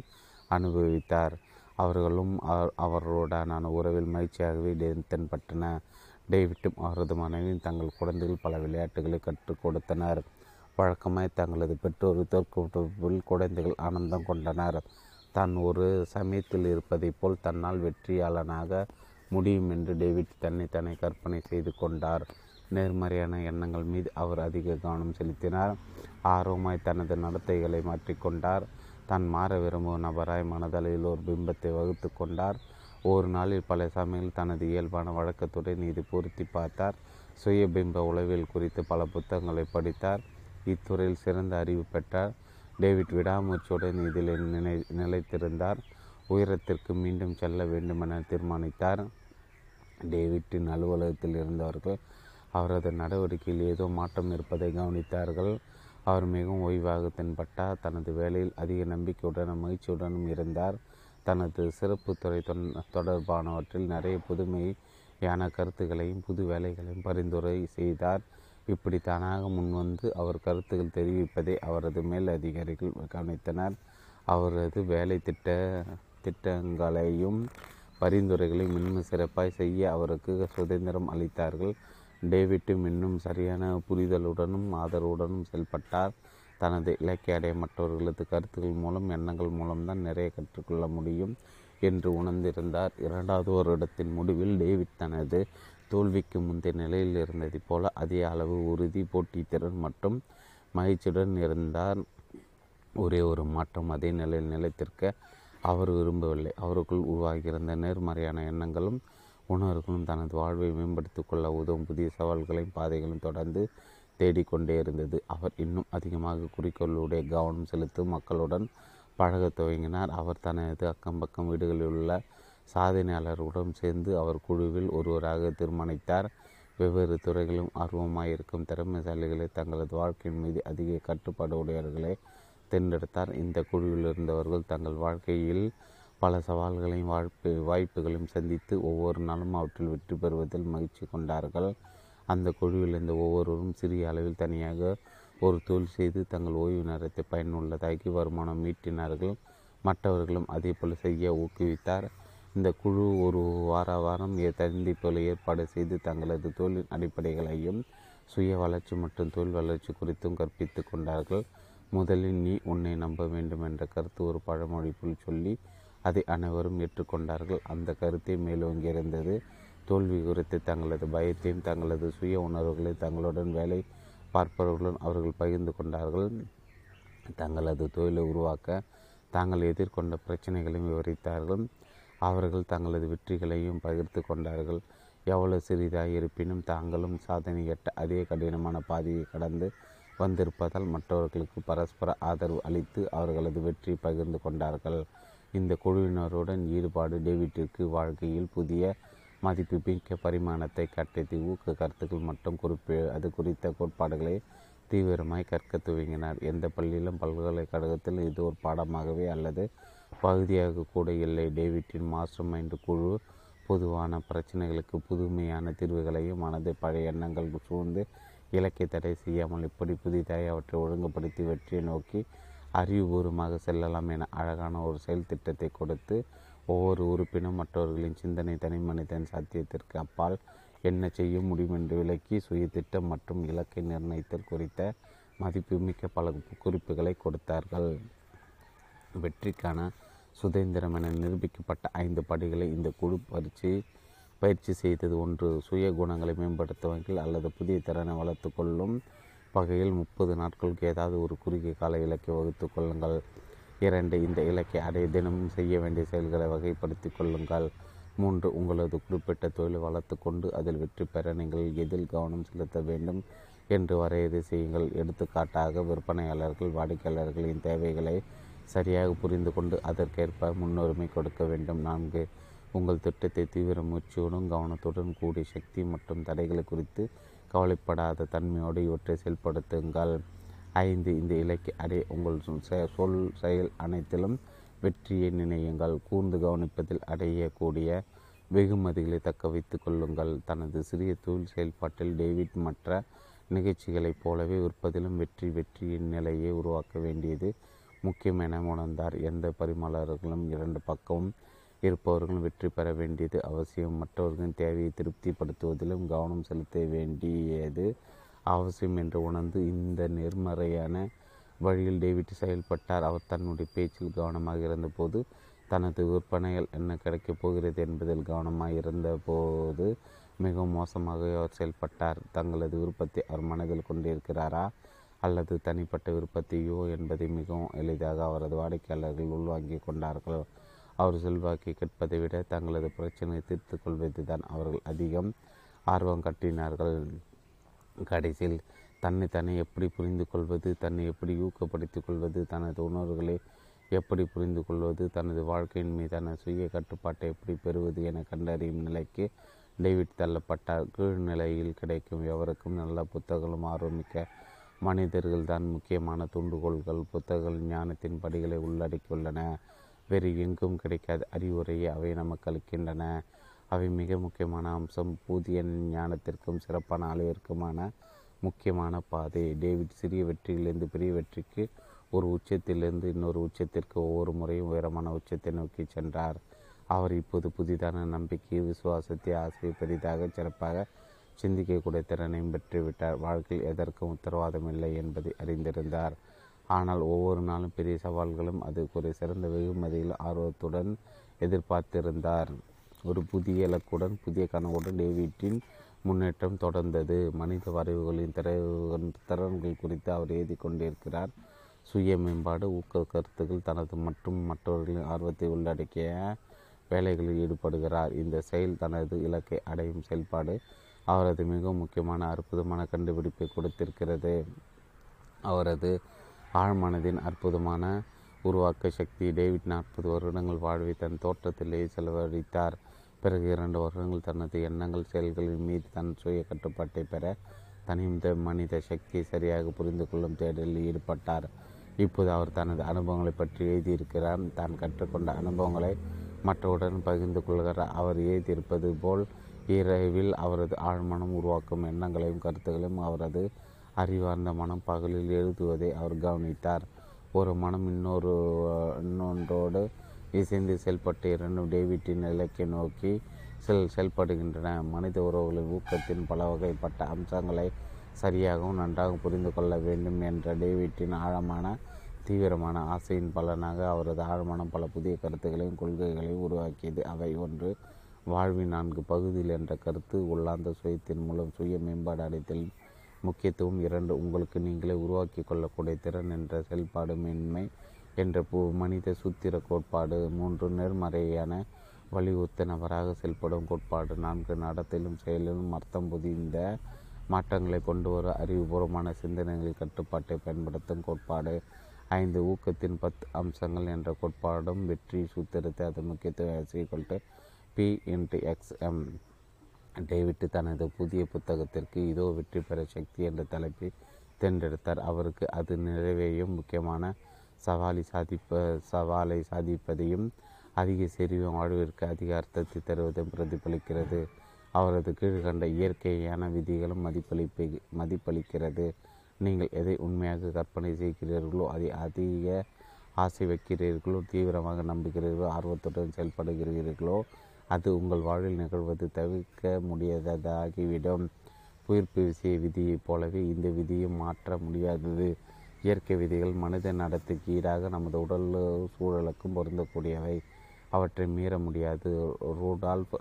அனுபவித்தார். அவர்களும் அவர்களுடனான உறவில் மகிழ்ச்சியாகவே தென்பட்டன டேவிட்டும் அவரது மனைவியும் தங்கள் குழந்தைகள் பல விளையாட்டுகளை கற்றுக் கொடுத்தனர். வழக்கமாய் தங்களது பெற்றோர் தோற்கவில் குழந்தைகள் ஆனந்தம் கொண்டனர். தான் ஒரு சமயத்தில் இருப்பதைப் போல் தன்னால் வெற்றியாளனாக முடியும் என்று டேவிட் தன்னை தன்னை கற்பனை செய்து கொண்டார். நேர்மறையான எண்ணங்கள் மீது அவர் அதிக கவனம் செலுத்தினார். ஆர்வமாய் தனது நடத்தைகளை மாற்றிக்கொண்டார் தான் மாற விரும்பும் நபராய் மனதளவில் ஒரு பிம்பத்தை வகுத்து கொண்டார். ஒரு நாளில் பல சமயங்கள் தனது இயல்பான வழக்கத்துடன் இது பொருத்தி பார்த்தார். சுயபிம்ப உளவியல் குறித்து பல புத்தகங்களை படித்தார். இத்துறையில் சிறந்த அறிவு பெற்றார். டேவிட் விடாமுயற்சியுடன் இதில் நினை நிலைத்திருந்தார். உயரத்திற்கு மீண்டும் செல்ல வேண்டுமென தீர்மானித்தார். டேவிட்டின் அலுவலகத்தில் இருந்தவர்கள் அவரது நடவடிக்கையில் ஏதோ மாற்றம் இருப்பதை கவனித்தார்கள். அவர் மிகவும் ஓய்வாக தென்பட்டார். தனது வேலையில் அதிக நம்பிக்கையுடனும் மகிழ்ச்சியுடனும் இருந்தார். தனது சிறப்பு துறை தொடர்பானவற்றில் நிறைய புதுமையான கருத்துக்களையும் புது வேலைகளையும் பரிந்துரை செய்தார். இப்படி தானாக முன்வந்து அவர் கருத்துக்கள் தெரிவிப்பதை அவரது மேல் அதிகாரிகள் கவனித்தனர். அவரது வேலை திட்ட திட்டங்களையும் பரிந்துரைகளையும் இன்னும் சிறப்பாய் செய்ய அவருக்கு சுதந்திரம் அளித்தார்கள். டேவிட்டும் இன்னும் சரியான புரிதலுடனும் ஆதரவுடனும் செயல்பட்டார். தனது இலக்கிய அடைய மற்றவர்களது கருத்துக்கள் மூலம் எண்ணங்கள் மூலம்தான் நிறைய கற்றுக்கொள்ள முடியும் என்று உணர்ந்திருந்தார். இரண்டாவது வருடத்தின் முடிவில் டேவிட் தனது தோல்விக்கு முந்தைய நிலையில் இருந்தது போல அதே அளவு உறுதி போட்டித்திறன் மற்றும் மகிழ்ச்சியுடன் இருந்தார். ஒரே ஒரு மாற்றம் அதே நிலையில் நிலைத்திருக்க அவர் விரும்பவில்லை. அவருக்குள் உருவாகியிருந்த நேர்மறையான எண்ணங்களும் உணர்வுகளும் தனது வாழ்வை மேம்படுத்திக் கொள்ள உதவும் புதிய சவால்களையும் பாதைகளையும் தொடர்ந்து தேடிக்கொண்டே இருந்தது. அவர் இன்னும் அதிகமாக குறிக்கோளுடைய கவனம் செலுத்தும் மக்களுடன் பழகத் துவங்கினார். அவர் தனது அக்கம் பக்கம் வீடுகளில் உள்ள சாதனையாளர்களுடன் சேர்ந்து அவர் குழுவில் ஒருவராக தீர்மானித்தார். வெவ்வேறு துறைகளும் ஆர்வமாயிருக்கும் திறமைசாலிகளை தங்களது வாழ்க்கையின் மீது அதிக கட்டுப்பாடு உடையவர்களை தேர்ந்தெடுத்தார். இந்த குழுவில் இருந்தவர்கள் தங்கள் வாழ்க்கையில் பல சவால்களையும் வாழ்ப்பு வாய்ப்புகளையும் சந்தித்து ஒவ்வொரு நாளும் அவற்றில் வெற்றி பெறுவதில் மகிழ்ச்சி கொண்டார்கள். அந்த குழுவில் இருந்த ஒவ்வொருவரும் சிறிய அளவில் தனியாக ஒரு தொழில் செய்து தங்கள் ஓய்வு நேரத்தை பயனுள்ளதாக்கி வருமானம் மீட்டினார்கள் மற்றவர்களும் அதே போல் செய்ய ஊக்குவித்தார். இந்த குழு ஒரு வார வாரம் சந்திப்புகளை ஏற்பாடு செய்து தங்களது தொழிலின் அடிப்படைகளையும் சுய வளர்ச்சி மற்றும் தொழில் வளர்ச்சி குறித்தும் கற்பித்து கொண்டார்கள். முதலில் நீ உன்னை நம்ப வேண்டும் என்ற கருத்து ஒரு பழமொழி போல் சொல்லி அதை அனைவரும் ஏற்றுக்கொண்டார்கள். அந்த கருத்தை மேலோங்கியிருந்தது. தோல்வி குறித்து தங்களது பயத்தையும் தங்களது சுய உணர்வுகளை தங்களுடன் வேலை பார்ப்பவர்களுடன் அவர்கள் பகிர்ந்து கொண்டார்கள். தங்களது தொழிலை உருவாக்க தாங்கள் எதிர்கொண்ட பிரச்சனைகளையும் விவரித்தார்கள். அவர்கள் தங்களது வெற்றிகளையும் பகிர்ந்து கொண்டார்கள். எவ்வளவு சிறிதாக இருப்பினும் தாங்களும் சாதனை எட்ட அதே கடினமான பாதையை கடந்து வந்திருப்பதால் மற்றவர்களுக்கு பரஸ்பர ஆதரவு அளித்து அவர்களது வெற்றி பகிர்ந்து கொண்டார்கள். இந்த குழுவினருடன் ஈடுபாடு டேவிட்டிற்கு வாழ்க்கையில் புதிய மதிப்புமிக்க பரிமாணத்தை கட்டத்தி ஊக்க கருத்துக்கள் மற்றும் குறிப்பிட அது குறித்த கோட்பாடுகளை தீவிரமாய் கற்க துவங்கினார். எந்த பள்ளியிலும் பல்கலைக்கழகத்தில் இது ஒரு பாடமாகவே அல்லது பகுதியாக கூட இல்லை. டேவிட்டின் மாஸ்டர் மைண்ட் குழு பொதுவான பிரச்சனைகளுக்கு புதுமையான தீர்வுகளையும் மனதை பழைய எண்ணங்கள் சூழ்ந்து இலக்கை தடை செய்யாமல் இப்படி புதிதாய் அவற்றை ஒழுங்குபடுத்தி வெற்றியை நோக்கி அறிவுபூர்வமாக செல்லலாம் என அழகான ஒரு செயல் திட்டத்தை கொடுத்து ஒவ்வொரு உறுப்பினும் மற்றவர்களின் சிந்தனை தனி மனிதன் சாத்தியத்திற்கு அப்பால் என்ன செய்ய முடியும் என்று விளக்கி சுய திட்டம் மற்றும் இலக்கை நிர்ணயித்தல் குறித்த மதிப்புமிக்க பல குறிப்புகளை கொடுத்தார்கள். வெற்றிக்கான சுதந்திரம் என நிரூபிக்கப்பட்ட ஐந்து படிகளை இந்த குழு பயிற்சி பயிற்சி செய்தது ஒன்று. சுய குணங்களை மேம்படுத்துவதில் அல்லது புதிய திறனை வளர்த்து கொள்ளும் வகையில் முப்பது நாட்களுக்கு ஏதாவது ஒரு குறுகிய கால இலக்கை வகுத்து கொள்ளுங்கள். இரண்டு இந்த இலக்கை அடைய தினமும் செய்ய வேண்டிய செயல்களை வகைப்படுத்தி கொள்ளுங்கள். மூன்று உங்களது குறிப்பிட்ட தொழிலை வளர்த்து கொண்டு அதில் வெற்றி பெற நீங்கள் எதில் கவனம் செலுத்த வேண்டும் என்று வரையறை செய்யுங்கள். எடுத்துக்காட்டாக விற்பனையாளர்கள் வாடிக்கையாளர்களின் தேவைகளை சரியாக புரிந்து கொண்டு அதற்கேற்ப முன்னுரிமை கொடுக்க வேண்டும். நான்கு உங்கள் திட்டத்தை தீவிர முயற்சியுடன் கவனத்துடன் கூடிய சக்தி மற்றும் தடைகளை குறித்து கவலைப்படாத தன்மையோடு இவற்றை செயல்படுத்துங்கள். ஐந்து இந்த இலக்கை அடைய உங்கள் சொல் செயல் அனைத்திலும் வெற்றியை நினையுங்கள். கூர்ந்து கவனிப்பதில் அடையக்கூடிய வெகுமதிகளை தக்க வைத்து கொள்ளுங்கள். தனது சிறிய தொழில் செயல்பாட்டில் டேவிட் மற்ற நிகழ்ச்சிகளைப் போலவே விற்பதிலும் வெற்றி வெற்றியின் நிலையை உருவாக்க வேண்டியது முக்கியம் என உணர்ந்தார். எந்த பரிமாளர்களும் இரண்டு பக்கமும் இருப்பவர்களும் வெற்றி பெற வேண்டியது அவசியம். மற்றவர்களின் தேவையை திருப்திப்படுத்துவதிலும் கவனம் செலுத்த வேண்டியது அவசியம் என்று உணர்ந்து இந்த நேர்மறையான வழியில் டேவிட் செயல்பட்டார். அவர் தன்னுடைய பேச்சில் கவனமாக இருந்தபோது தனது விற்பனைகள் என்ன கிடைக்கப் போகிறது என்பதில் கவனமாக இருந்தபோது மிகவும் மோசமாக அவர் செயல்பட்டார். தங்களது விருப்பத்தை அவர் மனதில் கொண்டிருக்கிறாரா? அல்லது தனிப்பட்ட விருப்பத்தையோ என்பதை மிகவும் எளிதாக அவரது வாடிக்கையாளர்கள் உள்வாங்கி கொண்டார்கள். அவர் செல்வாக்கை கேட்பதை விட தங்களது பிரச்சனையை தீர்த்து கொள்வது தான் அவர்கள் அதிகம் ஆர்வம் கட்டினார்கள். கடைசியில் தன்னை தன்னை எப்படி புரிந்து கொள்வது தன்னை எப்படி ஊக்கப்படுத்திக் கொள்வது தனது உணர்வுகளை எப்படி புரிந்து கொள்வது தனது வாழ்க்கையின் மீதான சுய கட்டுப்பாட்டை எப்படி பெறுவது என கண்டறியும் நிலைக்கு டேவிட் தள்ளப்பட்டார். கீழ்நிலையில் கிடைக்கும் எவருக்கும் நல்ல புத்தகங்களும் ஆர்வமிக்க மனிதர்கள் தான் முக்கியமான துண்டுகோள்கள் புத்தகங்கள் ஞானத்தின் படிகளை உள்ளடக்கியுள்ளன. வேறு எங்கும் கிடைக்காத அறிவுரையை அவை நமக்கு அளிக்கின்றன. அவை மிக முக்கியமான அம்சம். புதிய ஞானத்திற்கும் சிறப்பான அளவிற்குமான முக்கியமான பாதை. டேவிட் சிறிய வெற்றியிலிருந்து பெரிய வெற்றிக்கு ஒரு உச்சத்திலிருந்து இன்னொரு உச்சத்திற்கு ஒவ்வொரு முறையும் உயரமான உச்சத்தை நோக்கி சென்றார். அவர் இப்போது புதிதான நம்பிக்கை விசுவாசத்தை ஆசையை பெரிதாக சிறப்பாக சிந்திக்கக்கூடிய திறனையும் பெற்றுவிட்டார். வாழ்க்கையில் எதற்கும் உத்தரவாதம் இல்லை என்பதை அறிந்திருந்தார். ஆனால் ஒவ்வொரு நாளும் பெரிய சவால்களும் அது ஒரு சிறந்த வெகுமதியில் ஆர்வத்துடன் எதிர்பார்த்திருந்தார். ஒரு புதிய இலக்குடன் புதிய கனவுடன் டேவிட்டின் முன்னேற்றம் தொடர்ந்தது. மனித வரைவுகளின் திற திறன்கள் குறித்து அவர் எழுதி கொண்டிருக்கிறார். சுய மேம்பாடு ஊக்க கருத்துக்கள் தனது மற்றும் மற்றவர்களின் ஆர்வத்தை உள்ளடக்கிய வேலைகளில் ஈடுபடுகிறார். இந்த செயல் தனது இலக்கை அடையும் செயல்பாடு அவரது மிகவும் முக்கியமான அற்புதமான கண்டுபிடிப்பை கொடுத்திருக்கிறது. அவரது ஆழ்மனதின் அற்புதமான உருவாக்க சக்தி டேவிட் நாற்பது வருடங்கள் வாழ்வை தன் தோற்றத்திலேயே செலவழித்தார். பிறகு இரண்டு வருடங்கள் தனது எண்ணங்கள் செயல்களின் மீது தன் சுய கட்டுப்பாட்டை பெற தனிந்த மனித சக்தியை சரியாக புரிந்து கொள்ளும் தேடலில் ஈடுபட்டார். இப்போது அவர் தனது அனுபவங்களை பற்றி எழுதியிருக்கிறார். தான் கற்றுக்கொண்ட அனுபவங்களை மற்றவுடன் பகிர்ந்து கொள்கிறார். அவர் எழுதியிருப்பது போல் இரவில் அவரது ஆழ்மனம் உருவாக்கும் எண்ணங்களையும் கருத்துக்களையும் அவரது அறிவார்ந்த மனம் பகலில் எழுதுவதை அவர் கவனித்தார். ஒரு மனம் இன்னொரு இன்னொன்றோடு இசைந்து செயல்பட்டு இரண்டும் டேவிட்டின் இலக்கை நோக்கி செல் செயல்படுகின்றன. மனித உறவுகளின் ஊக்கத்தின் பல வகைப்பட்ட அம்சங்களை சரியாகவும் நன்றாக புரிந்து கொள்ள வேண்டும் என்ற டேவிட்டின் ஆழமான தீவிரமான ஆசையின் பலனாக அவரது ஆழமான பல புதிய கருத்துக்களையும் கொள்கைகளையும் உருவாக்கியது. அவை ஒன்று வாழ்வின் நான்கு பகுதிகள் என்ற கருத்து உள்ளார்ந்த சுயத்தின் மூலம் சுய மேம்பாடு அடைத்தல் முக்கியத்துவம் இரண்டு. உங்களுக்கு நீங்களே உருவாக்கி கொள்ளக்கூடிய திறன் என்ற செயல்பாடு மேன்மை என்ற பு மனித சூத்திர கோட்பாடு. மூன்று நேர்மறையான வலியுறுத்த நபராக செயல்படும் கோட்பாடு. நான்கு நடத்திலும் செயலிலும் அர்த்தம் புதிந்த மாற்றங்களை கொண்டு வர அறிவுபூர்வமான சிந்தனைகளின் கட்டுப்பாட்டை பயன்படுத்தும் கோட்பாடு. ஐந்து ஊக்கத்தின் பத்து அம்சங்கள் என்ற கோட்பாடும் வெற்றி சூத்திரத்தை அது முக்கியத்துவம் கொண்டு பி இன்ட்டு எக்ஸ்எம் டேவிட் தனது புதிய புத்தகத்திற்கு இதோ வெற்றி பெற சக்தி என்ற தலைப்பை தேர்ந்தெடுத்தார் அவருக்கு அது நிறைவேயும் முக்கியமான சவாலை சாதிப்ப சவாலை சாதிப்பதையும் அதிக செறிவும் வாழ்விற்கு அதிக அர்த்தத்தை தருவதையும் பிரதிபலிக்கிறது. அவரது கீழ்கண்ட இயற்கையான விதிகளும் மதிப்பளிப்பை மதிப்பளிக்கிறது. நீங்கள் எதை உண்மையாக கற்பனை செய்கிறீர்களோ அதை அதிக ஆசை வைக்கிறீர்களோ தீவிரமாக நம்புகிறீர்களோ ஆர்வத்துடன் செயல்படுகிறீர்களோ அது உங்கள் வாழ்வில் நிகழ்வது தவிர்க்க முடியாததாகிவிடும். உயிர்ப்பு விசைய விதியைப் போலவே இந்த விதியும் மாற்ற முடியாதது. இயற்கை விதிகள் மனித நடத்தைக்கு ஈடாக நமது உடல் சூழலுக்கும் பொருந்தக்கூடியவை. அவற்றை மீற முடியாது. ரூடால்ஃப்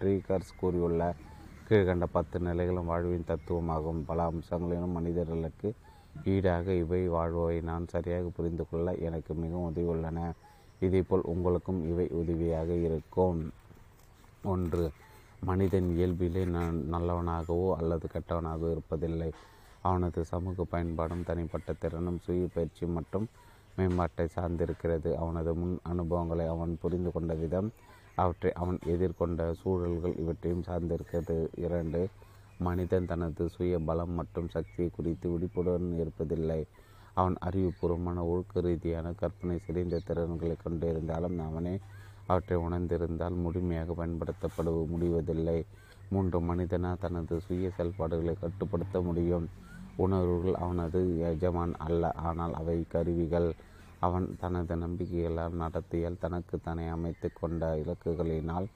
ட்ரீகர்ஸ் கூறியுள்ள கீழ்கண்ட பத்து நிலைகளும் வாழ்வின் தத்துவமாகும். பல அம்சங்களிலும் மனிதர்களுக்கு ஈடாக இவை வாழ்வை நான் சரியாக புரிந்து கொள்ள எனக்கு மிகவும் உதவி உள்ளன இதேபோல் உங்களுக்கும் இவை உதவியாக இருக்கும். ஒன்று. மனிதன் இயல்பிலே நான் நல்லவனாகவோ அல்லது கெட்டவனாகவோ இருப்பதில்லை. அவனது சமூக பயன்பாடும் தனிப்பட்ட திறனும் சுய பயிற்சி மற்றும் மேம்பாட்டை சார்ந்திருக்கிறது. அவனது முன் அனுபவங்களை அவன் புரிந்து கொண்ட விதம் அவற்றை அவன் எதிர்கொண்ட சூழல்கள் இவற்றையும் சார்ந்திருக்கிறது. இரண்டு மனிதன் தனது சுய பலம் மற்றும் சக்தியை குறித்து விழிப்புடன் இருப்பதில்லை. அவன் அறிவுபூர்வமான ஒழுக்க ரீதியான கற்பனை சிறந்த திறன்களை கொண்டிருந்தாலும் அவனே அவற்றை உணர்ந்திருந்தால் முழுமையாக பயன்படுத்தப்பட முடிவதில்லை. மூன்று மனிதனா தனது சுய செயல்பாடுகளை கட்டுப்படுத்த முடியும். உணர்வுகள் அவனது எஜமான் அல்ல ஆனால் அவை கருவிகள். அவன் தனது நம்பிக்கைகளால் நடத்தியால் தனக்கு தன்னை அமைத்து கொண்ட இலக்குகளினால்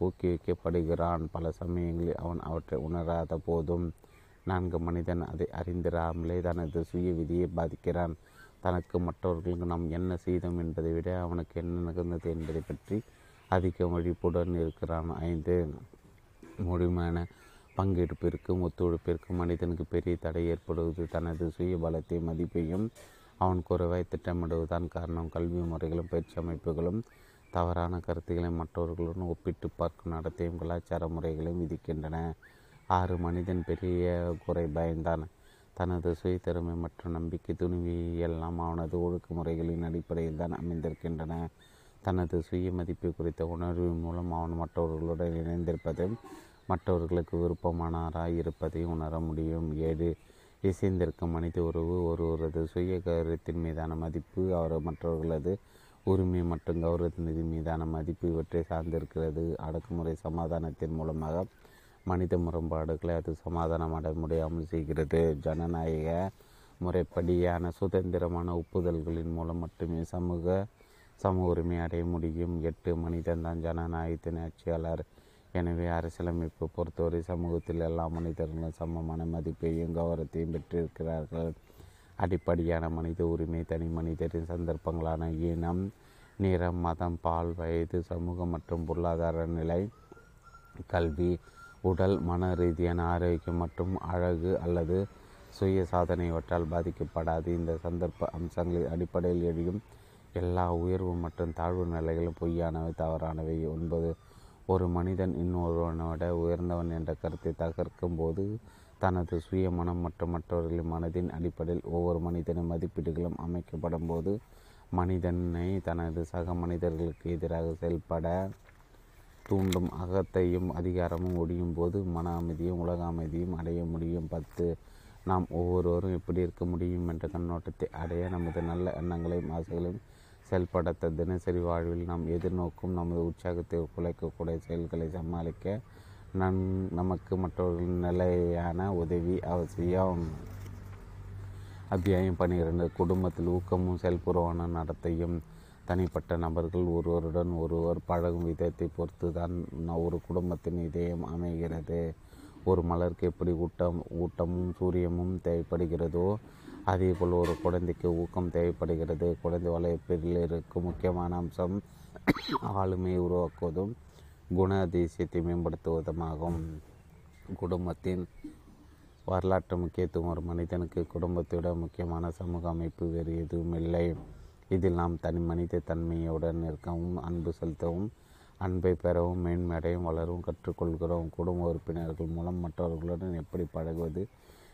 ஊக்குவிக்கப்படுகிறான். பல சமயங்களில் அவன் அவற்றை உணராத போதும் நான்கு மனிதன் அதை அறிந்திராமலே தனது சுய விதியை பாதிக்கிறான். தனக்கு மற்றவர்களுக்கு நாம் என்ன செய்தோம் என்பதை விட அவனுக்கு என்ன நிகழ்ந்தது என்பதை பற்றி அதிக விழிப்புடன் இருக்கிறான். ஐந்து முழுமையான பங்கெடுப்பிற்கும் ஒத்துழைப்பிற்கும் மனிதனுக்கு பெரிய தடை ஏற்படுவது தனது சுய பலத்தை மதிப்பையும் அவன் குறைவாய் திட்டமிடுவதுதான் காரணம். கல்வி முறைகளும் பயிற்சி அமைப்புகளும் தவறான கருத்துக்களை மற்றவர்களுடன் ஒப்பிட்டு பார்க்கும் நடத்தையும் கலாச்சார முறைகளையும் விதிக்கின்றன. ஆறு மனிதன் பெரிய குறை பயந்தான். தனது சுயதிறமை மற்றும் நம்பிக்கை துணிவி எல்லாம் அவனது ஒழுக்குமுறைகளின் அடிப்படையில் தான் அமைந்திருக்கின்றன. தனது சுய மதிப்பு குறித்த உணர்வின் மூலம் அவன் மற்றவர்களுடன் இணைந்திருப்பதையும் மற்றவர்களுக்கு விருப்பமானாராய் இருப்பதையும் உணர முடியும். ஏழு இசைந்திருக்கும் மனித உறவு ஒருவரது சுய கருத்தின் மீதான மதிப்பு அவர் மற்றவர்களது உரிமை மற்றும் கௌரவத்தின் மீதான மதிப்பு இவற்றை சார்ந்திருக்கிறது. அடக்குமுறை சமாதானத்தின் மூலமாக மனித முரண்பாடுகளை அது சமாதானம் அடைய முடியாமல் செய்கிறது. ஜனநாயக முறைப்படியான சுதந்திரமான ஒப்புதல்களின் மூலம் மட்டுமே சமூக சம உரிமை அடைய முடியும். எட்டு மனிதன்தான் ஜனநாயகத்தின் ஆட்சியாளர். எனவே அரசியலமைப்பு பொறுத்தவரை சமூகத்தில் எல்லா மனிதர்களும் சமமான மதிப்பையும் கௌரவத்தையும் பெற்றிருக்கிறார்கள். அடிப்படையான மனித உரிமை தனி மனிதரின் சந்தர்ப்பங்களான இனம் நிறம் மதம் பால் வயது சமூகம் மற்றும் பொருளாதார நிலை கல்வி உடல் மன ரீதியான ஆரோக்கியம் மற்றும் அழகு அல்லது சுய சாதனையவற்றால் பாதிக்கப்படாது. இந்த சந்தர்ப்ப அம்சங்களின் அடிப்படையில் எழுதும் எல்லா உயர்வு மற்றும் தாழ்வு நிலைகளும் பொய்யானவை தவறானவை. ஒன்பது ஒரு மனிதன் இன்னொருவனோட உயர்ந்தவன் என்ற கருத்தை தகர்க்கும் போது தனது சுய மனம் மற்றும் மற்றவர்களின் மனதின் அடிப்படையில் ஒவ்வொரு மனிதனின் மதிப்பீடுகளும் அமைக்கப்படும் போது மனிதனை தனது சக மனிதர்களுக்கு எதிராக செயல்பட தூண்டும் அகத்தையும் அதிகாரமும் ஒடியும் போது மன அமைதியும் உலக அமைதியும் அடைய முடியும். பத்து நாம் ஒவ்வொருவரும் எப்படி இருக்க முடியும் என்ற கண்ணோட்டத்தை அடைய நமது நல்ல எண்ணங்களையும் ஆசைகளையும் செயல்படுத்த தினசரி வாழ்வில் நாம் எதிர்நோக்கும் நமது உற்சாகத்தை குலைக்கக்கூடிய செயல்களை சமாளிக்க நன் நமக்கு மற்றவர்களின் நிலையான உதவி அவசியம். அத்தியாயம் பன்னிரண்டு குடும்பத்தில் ஊக்கமும் செயல்புறவான நடத்தையும். தனிப்பட்ட நபர்கள் ஒருவருடன் ஒருவர் பழகும் விதத்தை பொறுத்து தான் ஒரு குடும்பத்தின் இதயம் அமைகிறது. ஒரு மலருக்கு எப்படி ஊட்டம் ஊட்டமும் சூரியமும் தேவைப்படுகிறதோ அதேபோல் ஒரு குழந்தைக்கு ஊக்கம் தேவைப்படுகிறது. குழந்தை வளர்ப்பில் இருக்கும் முக்கியமான அம்சம் ஆளுமையை உருவாக்குவதும் குண அதிசயத்தை மேம்படுத்துவதுமாகும். குடும்பத்தின் வரலாற்று முக்கியத்துவம் ஒரு மனிதனுக்கு குடும்பத்தை விட முக்கியமான சமூக அமைப்பு வேறு எதுவும் இல்லை. இதில் நாம் தனி மனித தன்மையுடன் இருக்கவும் அன்பு செலுத்தவும் அன்பை பெறவும் மேன்மையடையும் வளரவும் கற்றுக்கொள்கிறோம். குடும்ப உறுப்பினர்கள் மூலம் மற்றவர்களுடன் எப்படி பழகுவது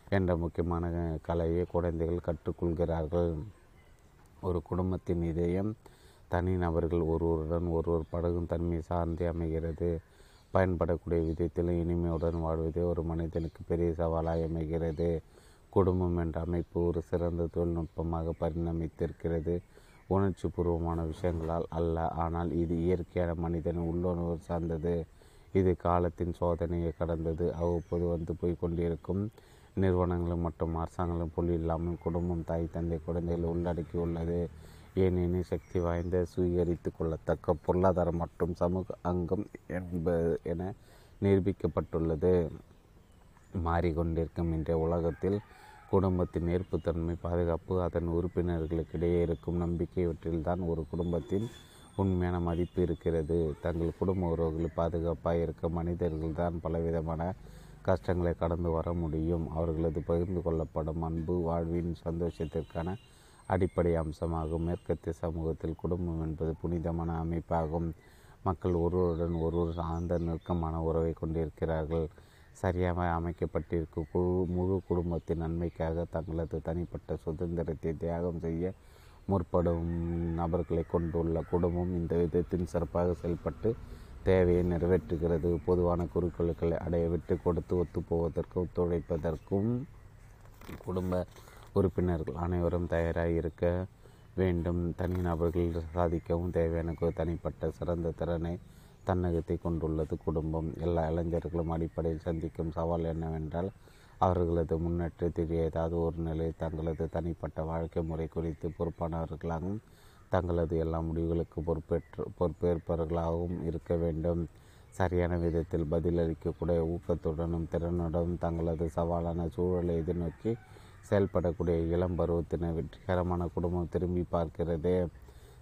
என்ற முக்கியமான கலையை குழந்தைகள் கற்றுக்கொள்கிறார்கள். ஒரு குடும்பத்தின் இதயம் தனி நபர்கள் ஒருவருடன் ஒருவர் பழகும் தன்மை சார்ந்தே அமைகிறது. பயன்படக்கூடிய விதத்தில் இனிமையுடன் வாழ்வதே ஒரு மனிதனுக்கு பெரிய சவாலாக அமைகிறது. குடும்பம் என்ற அமைப்பு ஒரு சிறந்த தொழில்நுட்பமாக பரிணமித்திருக்கிறது. உணர்ச்சி பூர்வமான விஷயங்களால் அல்ல. ஆனால் இது இயற்கையான மனிதன் உள்ளுணர்வு சார்ந்தது. இது காலத்தின் சோதனையை கடந்தது. அவ்வப்போது வந்து போய் கொண்டிருக்கும் நிறுவனங்களும் மற்றும் அரசாங்கங்களும் புள்ளி இல்லாமல் குடும்பம் தாய் தந்தை குழந்தைகள் உள்ளடக்கியுள்ளது ஏனெனில் சக்தி வாய்ந்த சுயகரித்து கொள்ளத்தக்க பொருளாதாரம் மற்றும் சமூக அங்கம் என்பது என நிரூபிக்கப்பட்டுள்ளது. மாறிக்கொண்டிருக்கும் இன்றைய உலகத்தில் குடும்பத்தின் ஏற்புத்தன்மை பாதுகாப்பு அதன் உறுப்பினர்களுக்கிடையே இருக்கும் நம்பிக்கையவற்றில்தான் ஒரு குடும்பத்தின் உண்மையான மதிப்பு இருக்கிறது. தங்கள் குடும்ப உறவுகள் பாதுகாப்பாக இருக்க மனிதர்கள் தான் பலவிதமான கஷ்டங்களை கடந்து வர முடியும். அவர்களது பகிர்ந்து கொள்ளப்படும் அன்பு வாழ்வின் சந்தோஷத்திற்கான அடிப்படை அம்சமாகும். மேற்கத்திய சமூகத்தில் குடும்பம் என்பது புனிதமான அமைப்பாகும். மக்கள் ஒருவருடன் ஒருவர் ஆழ்ந்த நெருக்கமான உறவை கொண்டிருக்கிறார்கள். சரியாக அமைக்கப்பட்டிருக்கும் குழு முழு குடும்பத்தின் நன்மைக்காக தங்களது தனிப்பட்ட சுதந்திரத்தை தியாகம் செய்ய முற்படும் நபர்களை கொண்டுள்ள குடும்பம் இந்த விதத்தின் சிறப்பாக செயல்பட்டு தேவையை நிறைவேற்றுகிறது. பொதுவான குறிக்கோள்களை அடைய விட்டு கொடுத்து ஒத்துப்போவதற்கு ஒத்துழைப்பதற்கும் குடும்ப உறுப்பினர்கள் அனைவரும் தயாராக இருக்க வேண்டும். தனிநபர்கள் சாதிக்கவும் தேவையான தனிப்பட்ட சிறந்த திறனை தன்னகத்தை கொண்டுள்ளது. குடும்பம் எல்லா இளைஞர்களும் அடிப்படையில் சந்திக்கும் சவால் என்னவென்றால் அவர்களது முன்னேற்றத்தில் ஏதாவது ஒரு நிலையில் தங்களது தனிப்பட்ட வாழ்க்கை முறை குறித்து பொறுப்பானவர்களாகவும் தங்களது எல்லா முடிவுகளுக்கு பொறுப்பேற்று பொறுப்பேற்பவர்களாகவும் இருக்க வேண்டும். சரியான விதத்தில் பதிலளிக்கக்கூடிய ஊக்கத்துடனும் திறனுடனும் தங்களது சவாலான சூழலை எதிர்நோக்கி செயல்படக்கூடிய இளம் பருவத்தினர் வெற்றிகரமான குடும்பம் திரும்பி பார்க்கிறது.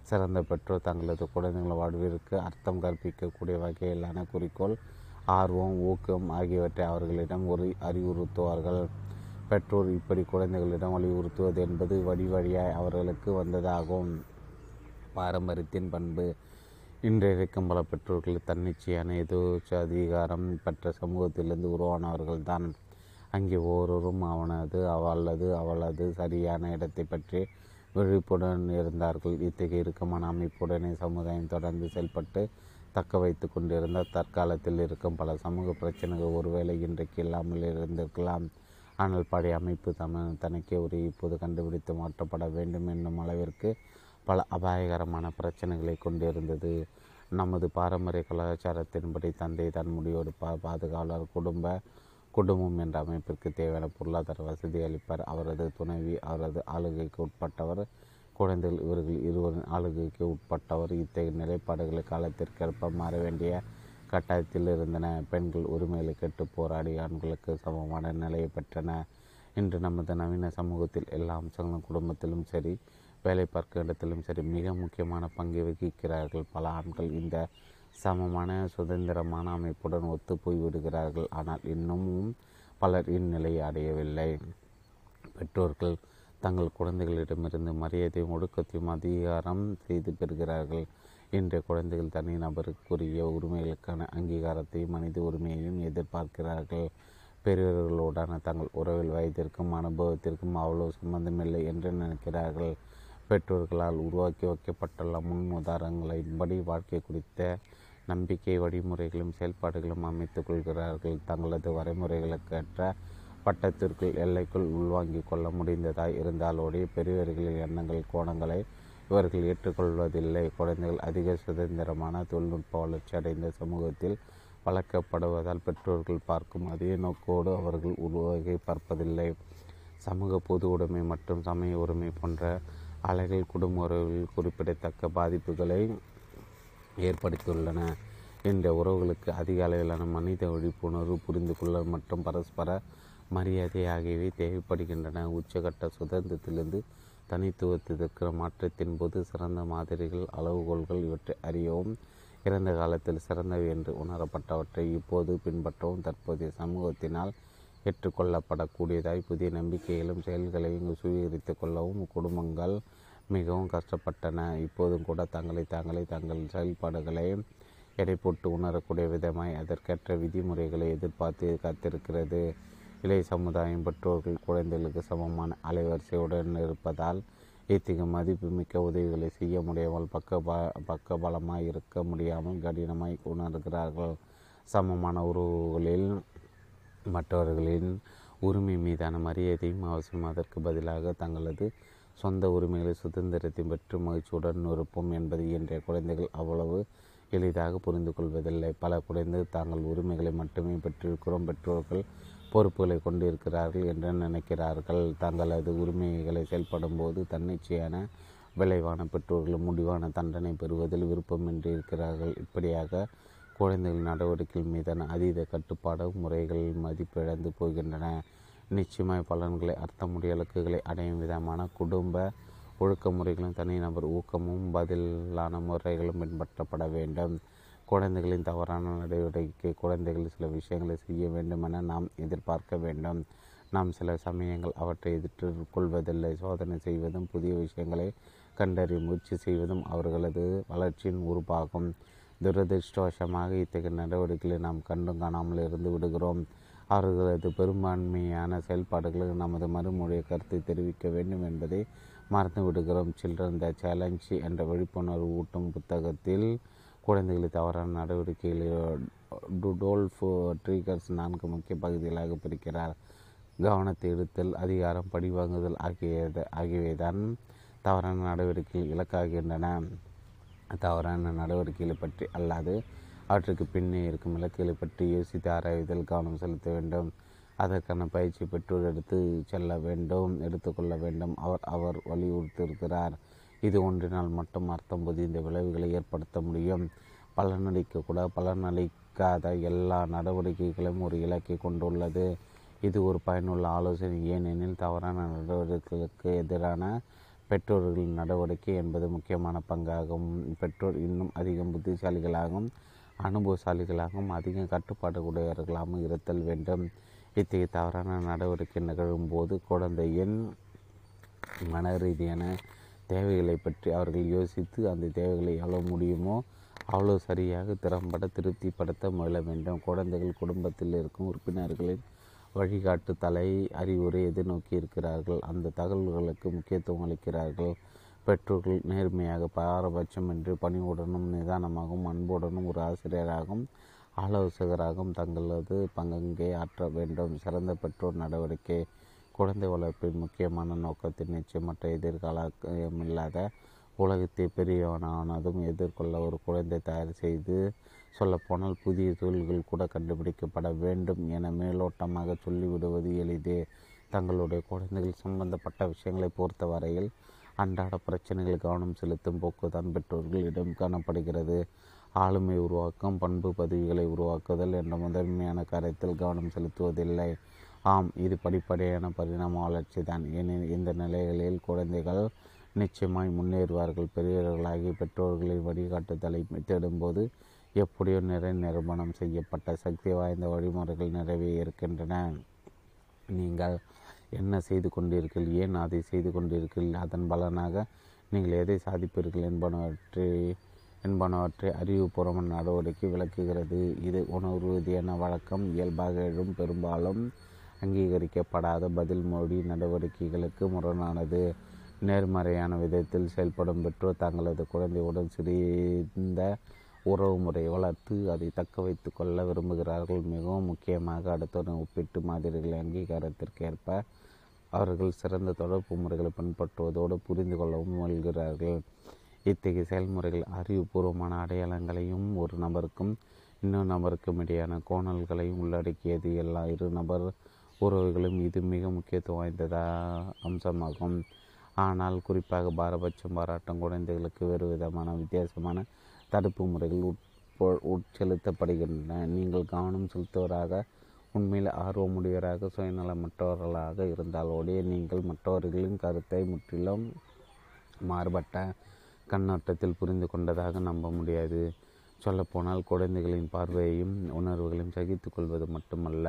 சிறந்த பெற்றோர் தங்களது குழந்தைகள் வாழ்விற்கு அர்த்தம் கற்பிக்கக்கூடிய வகையிலான குறிக்கோள் ஆர்வம் ஊக்கம் ஆகியவற்றை அவர்களிடம் ஒரு அறிவுறுத்துவார்கள். பெற்றோர் இப்படி குழந்தைகளிடம் வலியுறுத்துவது என்பது வழி வழியாய் அவர்களுக்கு வந்ததாகும். பாரம்பரியத்தின் பண்பு இன்றைய பல பெற்றோர்கள் தன்னிச்சையான எதோச்ச அதிகாரம் பெற்ற சமூகத்திலிருந்து உருவானவர்கள் தான் அங்கே ஒவ்வொருவரும் அவனது அவளது அவளது சரியான இடத்தை பற்றி விழிப்புடன் இருந்தார்கள். இத்தகைய இறுக்கமான அமைப்புடனே சமுதாயம் தொடர்ந்து செயல்பட்டு தக்க வைத்து கொண்டிருந்த தற்காலத்தில் இருக்கும் பல சமூக பிரச்சனைகள் ஒருவேளை இன்றைக்கு இல்லாமல் இருந்திருக்கலாம். ஆனால் பழைய அமைப்பு தம தனக்கே ஒரு இப்போது கண்டுபிடித்து மாற்றப்பட வேண்டும் என்னும் அளவிற்கு பல அபாயகரமான பிரச்சனைகளை கொண்டிருந்தது. நமது பாரம்பரிய கலாச்சாரத்தின்படி தந்தை தன் முடியோடு பா பாதுகாவலர் குடும்ப குடும்பம் என்ற அமைப்பிற்கு தேவையான பொருளாதார வசதி அளிப்பார். அவரது துணைவி அவரது ஆளுகைக்கு உட்பட்டவர் குழந்தைகள் இவர்கள் இருவரின் ஆளுகைக்கு உட்பட்டவர். இத்தகைய நிலைப்பாடுகளை காலத்திற்கேற்ப மாற வேண்டிய கட்டாயத்தில் இருந்தன. பெண்கள் உரிமைகளை கெட்டு போராடி ஆண்களுக்கு சமமான நிலையை பெற்றன. இன்று நமது நவீன சமூகத்தில் எல்லா அம்சங்களும் குடும்பத்திலும் சரி வேலை பார்க்கும் இடத்திலும் சரி மிக முக்கியமான பங்கை வகிக்கிறார்கள் பல ஆண்கள். இந்த சமமான சுதந்திரமான அமைப்புடன் ஒத்து போய்விடுகிறார்கள் ஆனால் இன்னமும் பலர் இந்நிலையை அடையவில்லை. பெற்றோர்கள் தங்கள் குழந்தைகளிடமிருந்து மரியாதையும் ஒடுக்கத்தையும் அதிகாரம் செய்து பெறுகிறார்கள். இன்றைய குழந்தைகள் தனி நபருக்குரிய உரிமைகளுக்கான அங்கீகாரத்தையும் மனித உரிமையையும் எதிர்பார்க்கிறார்கள். பெரியவர்களோடான தங்கள் உறவில் வயதிற்கும் அனுபவத்திற்கும் அவ்வளவு சம்பந்தமில்லை என்று நினைக்கிறார்கள். பெற்றோர்களால் உருவாக்கி வைக்கப்பட்டுள்ள முன் உதாரணங்களின்படி வாழ்க்கை குறித்த நம்பிக்கை வழிமுறைகளும் செயல்பாடுகளும் அமைத்துக் கொள்கிறார்கள். தங்களது வரைமுறைகளுக்கேற்ற பட்டத்திற்குள் எல்லைக்குள் உள்வாங்கிக் கொள்ள முடிந்ததாய் இருந்தாலோடைய பெரியவர்களின் எண்ணங்கள் கோணங்களை இவர்கள் ஏற்றுக்கொள்வதில்லை. குழந்தைகள் அதிக சுதந்திரமான தொழில்நுட்ப வளர்ச்சி அடைந்த சமூகத்தில் வளர்க்கப்படுவதால் பெற்றோர்கள் பார்க்கும் அதே நோக்கோடு அவர்கள் உருவாகி பார்ப்பதில்லை. சமூக பொது உடைமை மற்றும் சமய உரிமை போன்ற அலைகள் குடும்ப உறவில் குறிப்பிடத்தக்க பாதிப்புகளை ஏற்படுத்தியுள்ளன இந்த உறவுகளுக்கு அதிக அளவிலான மனித விழிப்புணர்வு புரிந்து கொள்ளல் மற்றும் பரஸ்பர மரியாதை ஆகியவை தேவைப்படுகின்றன. உச்சகட்ட சுதந்திரத்திலிருந்து தனித்துவத்திற்கு மாற்றத்தின் போது சிறந்த மாதிரிகள் அளவுகோல்கள் இவற்றை அறியவும் இறந்த காலத்தில் சிறந்தவை என்று உணரப்பட்டவற்றை இப்போது பின்பற்றவும் தற்போதைய சமூகத்தினால் ஏற்றுக்கொள்ளப்படக்கூடியதாய் புதிய நம்பிக்கைகளும் செயல்களையும் சுவீகரித்து கொள்ளவும் குடும்பங்கள் மிகவும் கஷ்டப்பட்டன. இப்போதும் கூட தங்களை தாங்களே தங்கள் செயல்பாடுகளை எடை போட்டு உணரக்கூடிய விதமாய் அதற்கேற்ற விதிமுறைகளை எதிர்பார்த்து காத்திருக்கிறது. இளைய சமுதாயம் பெற்றோர்கள் குழந்தைகளுக்கு சமமான அலைவரிசையுடன் இருப்பதால் இத்தகைய மதிப்புமிக்க உதவிகளை செய்ய முடியாமல் பக்க ப பக்க பலமாய் இருக்க முடியாமல் கடினமாய் உணர்கிறார்கள். சமமான உறவுகளில் மற்றவர்களின் உரிமை மீதான மரியாதையும் அவசியம். அதற்கு பதிலாக தங்களது சொந்த உரிமைகளை சுதந்திரத்தை பெற்று மகிழ்ச்சியுடன் இருப்போம் என்பதை இன்றைய குழந்தைகள் அவ்வளவு எளிதாக புரிந்து கொள்வதில்லை. பல குழந்தைகள் தாங்கள் உரிமைகளை மட்டுமே பெற்றிருக்கிறோம். பெற்றோர்கள் பொறுப்புகளை கொண்டிருக்கிறார்கள் என்று நினைக்கிறார்கள். தங்களது உரிமைகளை செயல்படும் போது தன்னிச்சையான விளைவான பெற்றோர்கள் முடிவான தண்டனை பெறுவதில் விருப்பமின்றி இருக்கிறார்கள். இப்படியாக குழந்தைகள் நடவடிக்கைகள் மீதான அதீத கட்டுப்பாடு முறைகள் மதிப்பிழந்து போகின்றன. நிச்சயமாய் பலன்களை அர்த்தமுடைய இலக்குகளை அடையும் விதமான குடும்ப ஒழுக்க முறைகளும் தனிநபர் ஊக்கமும் பதிலான முறைகளும் பின்பற்றப்பட வேண்டும். குழந்தைகளின் தவறான நடவடிக்கை குழந்தைகள் சில விஷயங்களை செய்ய வேண்டுமென நாம் எதிர்பார்க்க வேண்டும். நாம் சில சமயங்கள் அவற்றை எதிர்கொள்வதில்லை. சோதனை செய்வதும் புதிய விஷயங்களை கண்டறிய முயற்சி செய்வதும் அவர்களது வளர்ச்சியின் உருவாகும் துரதிருஷ்டவசமாக இத்தகைய நடவடிக்கைகளை நாம் கண்டும் காணாமல் இருந்து விடுகிறோம். அவர்களது பெரும்பான்மையான செயல்பாடுகளுக்கு நமது மறுமொழியை கருத்தை தெரிவிக்க வேண்டும் என்பதை மறந்து விடுகிறோம் சில்ட்ரன் த சேலஞ்ச் என்ற விழிப்புணர்வு ஊட்டும் புத்தகத்தில் குழந்தைகளை தவறான நடவடிக்கைகளில் டுடோல்ஃப் ட்ரீகர்ஸ் நான்கு முக்கிய பகுதிகளாக பிரிக்கிறார். கவனத்தை எடுத்தல் அதிகாரம் படிவாங்குதல் ஆகியது ஆகியவைதான் தவறான நடவடிக்கைகள் இலக்காகின்றன. தவறான நடவடிக்கைகளை பற்றி அல்லாது அவற்றுக்கு பின்னே இருக்கும் இலக்குகளை பற்றி யோசித்து ஆராய்வதில் கவனம் செலுத்த வேண்டும். அதற்கான பயிற்சி பெற்றோர் எடுத்து செல்ல வேண்டும் எடுத்துக்கொள்ள வேண்டும். அவர் அவர் வலியுறுத்தியிருக்கிறார். இது ஒன்றினால் மட்டும் அர்த்தம் இந்த விளைவுகளை ஏற்படுத்த முடியும். பலனளிக்கக்கூட பலனளிக்க தவிர்க்காத எல்லா நடவடிக்கைகளையும் ஒரு இலக்கை கொண்டுள்ளது. இது ஒரு பயனுள்ள ஆலோசனை. ஏனெனில் தவறான நடவடிக்கைகளுக்கு எதிரான பெற்றோர்களின் நடவடிக்கை என்பது முக்கியமான பங்காகும். பெற்றோர் இன்னும் அதிகம் புத்திசாலிகளாகவும் அனுபவசாலிகளாகவும் அதிக கட்டுப்பாடு உடையவர்களாகவும் இருத்தல் வேண்டும். இத்தகைய தவறான நடவடிக்கை நிகழும் போது குழந்தையின் மன ரீதியான தேவைகளை பற்றி அவர்கள் யோசித்து அந்த தேவைகளை எவ்வளோ முடியுமோ அவ்வளோ சரியாக திறம்பட திருப்திப்படுத்த முயல வேண்டும். குழந்தைகள் குடும்பத்தில் இருக்கும் உறுப்பினர்களின் வழிகாட்டு தலை அறிவுரை எதிர்நோக்கி இருக்கிறார்கள் அந்த தகவல்களுக்கு முக்கியத்துவம் அளிக்கிறார்கள். பெற்றோர்கள் நேர்மையாக பாரபட்சமின்றி பணிவுடனும் நிதானமாகவும் அன்புடனும் ஒரு ஆசிரியராகவும் ஆலோசகராகவும் தங்களது பங்கை ஆற்ற வேண்டும். சிறந்த பெற்றோர் நடவடிக்கை குழந்தை வளர்ப்பின் முக்கியமான நோக்கத்தின் நிச்சயமற்ற எதிர்காலமில்லாத உலகத்தை பெரியவனானதும் எதிர்கொள்ள ஒரு குழந்தை தயார் செய்து சொல்லப்போனால் புதிய தொழில்கள் கூட கண்டுபிடிக்கப்பட வேண்டும் என மேலோட்டமாக சொல்லிவிடுவது எளிதே. தங்களுடைய குழந்தைகள் சம்பந்தப்பட்ட விஷயங்களை பொறுத்தவரையில் அன்றாட பிரச்சனைகள் கவனம் செலுத்தும் போக்குதான் பெற்றோர்களிடம் காணப்படுகிறது. ஆளுமை உருவாக்கம் பண்பு பதவிகளை உருவாக்குதல் என்ற முதன்மையான காரியத்தில் கவனம் செலுத்துவதில்லை. ஆம் இது படிப்படியான பரிணாம வளர்ச்சி தான். ஏனெனில் இந்த நிலைகளில் குழந்தைகள் நிச்சயமாய் முன்னேறுவார்கள். பெரியவர்களாகி பெற்றோர்களின் வழிகாட்டுதலை தேடும்போது எப்படியோ நிறை நிரூபணம் செய்யப்பட்ட சக்தி வாய்ந்த வழிமுறைகள் நிறைவே இருக்கின்றன நீங்கள் என்ன செய்து கொண்டீர்கள் ஏன் அதை செய்து கொண்டீர்கள் அதன் பலனாக நீங்கள் எதை சாதிப்பீர்கள் என்பனவற்றை என்பனவற்றை அறிவுபூர்வமான நடவடிக்கை விளக்குகிறது. இது உணர்வு ரீதியான வழக்கம். இயல்பாக எழும் பெரும்பாலும் அங்கீகரிக்கப்படாத பதில் மொழி நடவடிக்கைகளுக்கு முரணானது. நேர்மறையான விதத்தில் செயல்படும் பெற்றோர் தங்களது குழந்தையுடன் சிறிந்த உறவு முறையை வளர்த்து அதை தக்க வைத்து கொள்ள விரும்புகிறார்கள். மிகவும் முக்கியமாக அடுத்தவுடன் ஒப்பிட்டு மாதிரிகளை அங்கீகாரத்திற்கேற்ப அவர்கள் சிறந்த தொடர்பு முறைகளை பின்பற்றுவதோடு புரிந்து கொள்ளவும் முயல்கிறார்கள். இத்தகைய செயல்முறைகள் அறிவுபூர்வமான அடையாளங்களையும் ஒரு நபருக்கும் இன்னொரு நபருக்கும் இடையான கோணல்களையும் உள்ளடக்கியது. எல்லா இரு நபர் உறவுகளும் இது மிக முக்கியத்துவம் வாய்ந்ததா அம்சமாகும். ஆனால் குறிப்பாக பாரபட்சம் பாராட்டம் குழந்தைகளுக்கு வேறு விதமான வித்தியாசமான தடுப்பு முறைகள் உட்பொ உட்செலுத்தப்படுகின்றன. நீங்கள் கவனம் செலுத்துவராக உண்மையில் ஆர்வமுடையவராக சுயநலமற்றவர்களாக இருந்தாலோடைய நீங்கள் மற்றவர்களின் கருத்தை முற்றிலும் மாறுபட்ட கண்ணோட்டத்தில் புரிந்து கொண்டதாக நம்ப முடியாது. சொல்லப்போனால் குழந்தைகளின் பார்வையையும் உணர்வுகளையும் சகித்து கொள்வது மட்டுமல்ல.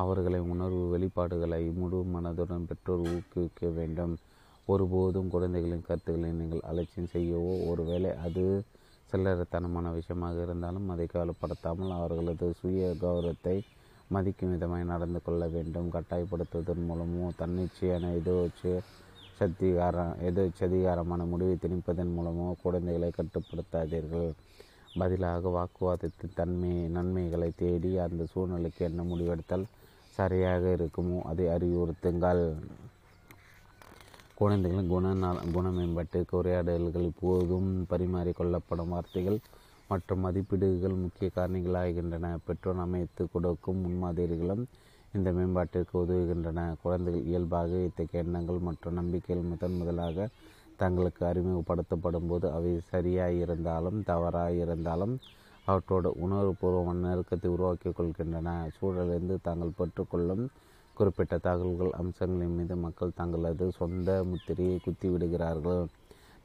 அவர்களின் உணர்வு வெளிப்பாடுகளை முழு மனதுடன் பெற்றோர் ஊக்குவிக்க வேண்டும். ஒருபோதும் குழந்தைகளின் கருத்துக்களை நீங்கள் அலட்சியம் செய்யவோ ஒருவேளை அது சில்லறத்தனமான விஷயமாக இருந்தாலும் அதை கவலைப்படுத்தாமல் அவர்களது சுய கௌரவத்தை மதிக்கும் விதமாய் நடந்து கொள்ள வேண்டும். கட்டாயப்படுத்துவதன் மூலமோ தன்னிச்சையான எதோச்சு சக்திகாரம் எதோ சதிகாரமான முடிவை திணிப்பதன் மூலமோ குழந்தைகளை கட்டுப்படுத்தாதீர்கள். பதிலாக வாக்குவாதத்தின் தன்மை நன்மைகளை தேடி அந்த சூழ்நிலைக்கு என்ன முடிவெடுத்தால் சரியாக இருக்குமோ அதை அறிவுறுத்துங்கள். குழந்தைகளின் குண குண மேம்பாட்டிற்கு உரையாடல்கள் இப்போதும் பரிமாறிக்கொள்ளப்படும் வார்த்தைகள் மற்றும் மதிப்பீடுகள் முக்கிய காரணிகளாகின்றன. பெற்றோர் அமைத்து கொடுக்கும் முன்மாதிரிகளும் இந்த மேம்பாட்டிற்கு உதவுகின்றன. குழந்தைகள் இயல்பாக இத்தகைய எண்ணங்கள் மற்றும் நம்பிக்கைகள் முதன் முதலாக தங்களுக்கு அறிமுகப்படுத்தப்படும் போது அவை சரியாக இருந்தாலும் தவறாக இருந்தாலும் அவற்றோட உணர்வுபூர்வமான நெருக்கத்தை உருவாக்கி கொள்கின்றன. சூழலிருந்து தாங்கள் பெற்றுக்கொள்ளும் குறிப்பிட்ட தகவல்கள் அம்சங்களின் மீது மக்கள் தங்களது சொந்த முத்திரையை குத்திவிடுகிறார்கள்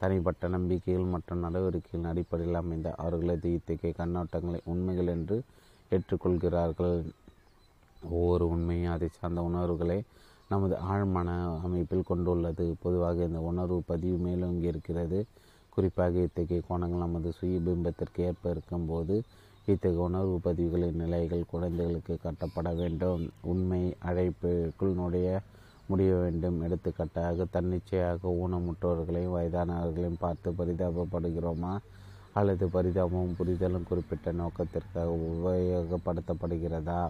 தனிப்பட்ட நம்பிக்கைகள் மற்றும் நடவடிக்கைகளின் அடிப்படையில் அமைந்த அவர்களது இத்தகைய கண்ணோட்டங்களை உண்மைகள் என்று ஏற்றுக்கொள்கிறார்கள். ஒவ்வொரு உண்மையும் அதை சார்ந்த உணர்வுகளை நமது ஆழ்மன அமைப்பில் கொண்டுள்ளது. பொதுவாக இந்த உணர்வு பதிவு மேலோங்கி இருக்கிறது. குறிப்பாக இத்தகைய கோணங்கள் நமது சுயபிம்பத்திற்கு ஏற்ப இருக்கும்போது இத்தகைய உணர்வு பதிவுகளின் நிலைகள் குழந்தைகளுக்கு கட்டப்பட வேண்டும். உண்மை அழைப்புக்குள் நுழைய முடிய வேண்டும். எடுத்துக்காட்டாக தன்னிச்சையாக ஊனமுற்றவர்களையும் வயதானவர்களையும் பார்த்து பரிதாபப்படுகிறோமா? அல்லது பரிதாபமும் புரிதலும் குறிப்பிட்ட நோக்கத்திற்காக உபயோகப்படுத்தப்படுகிறதா?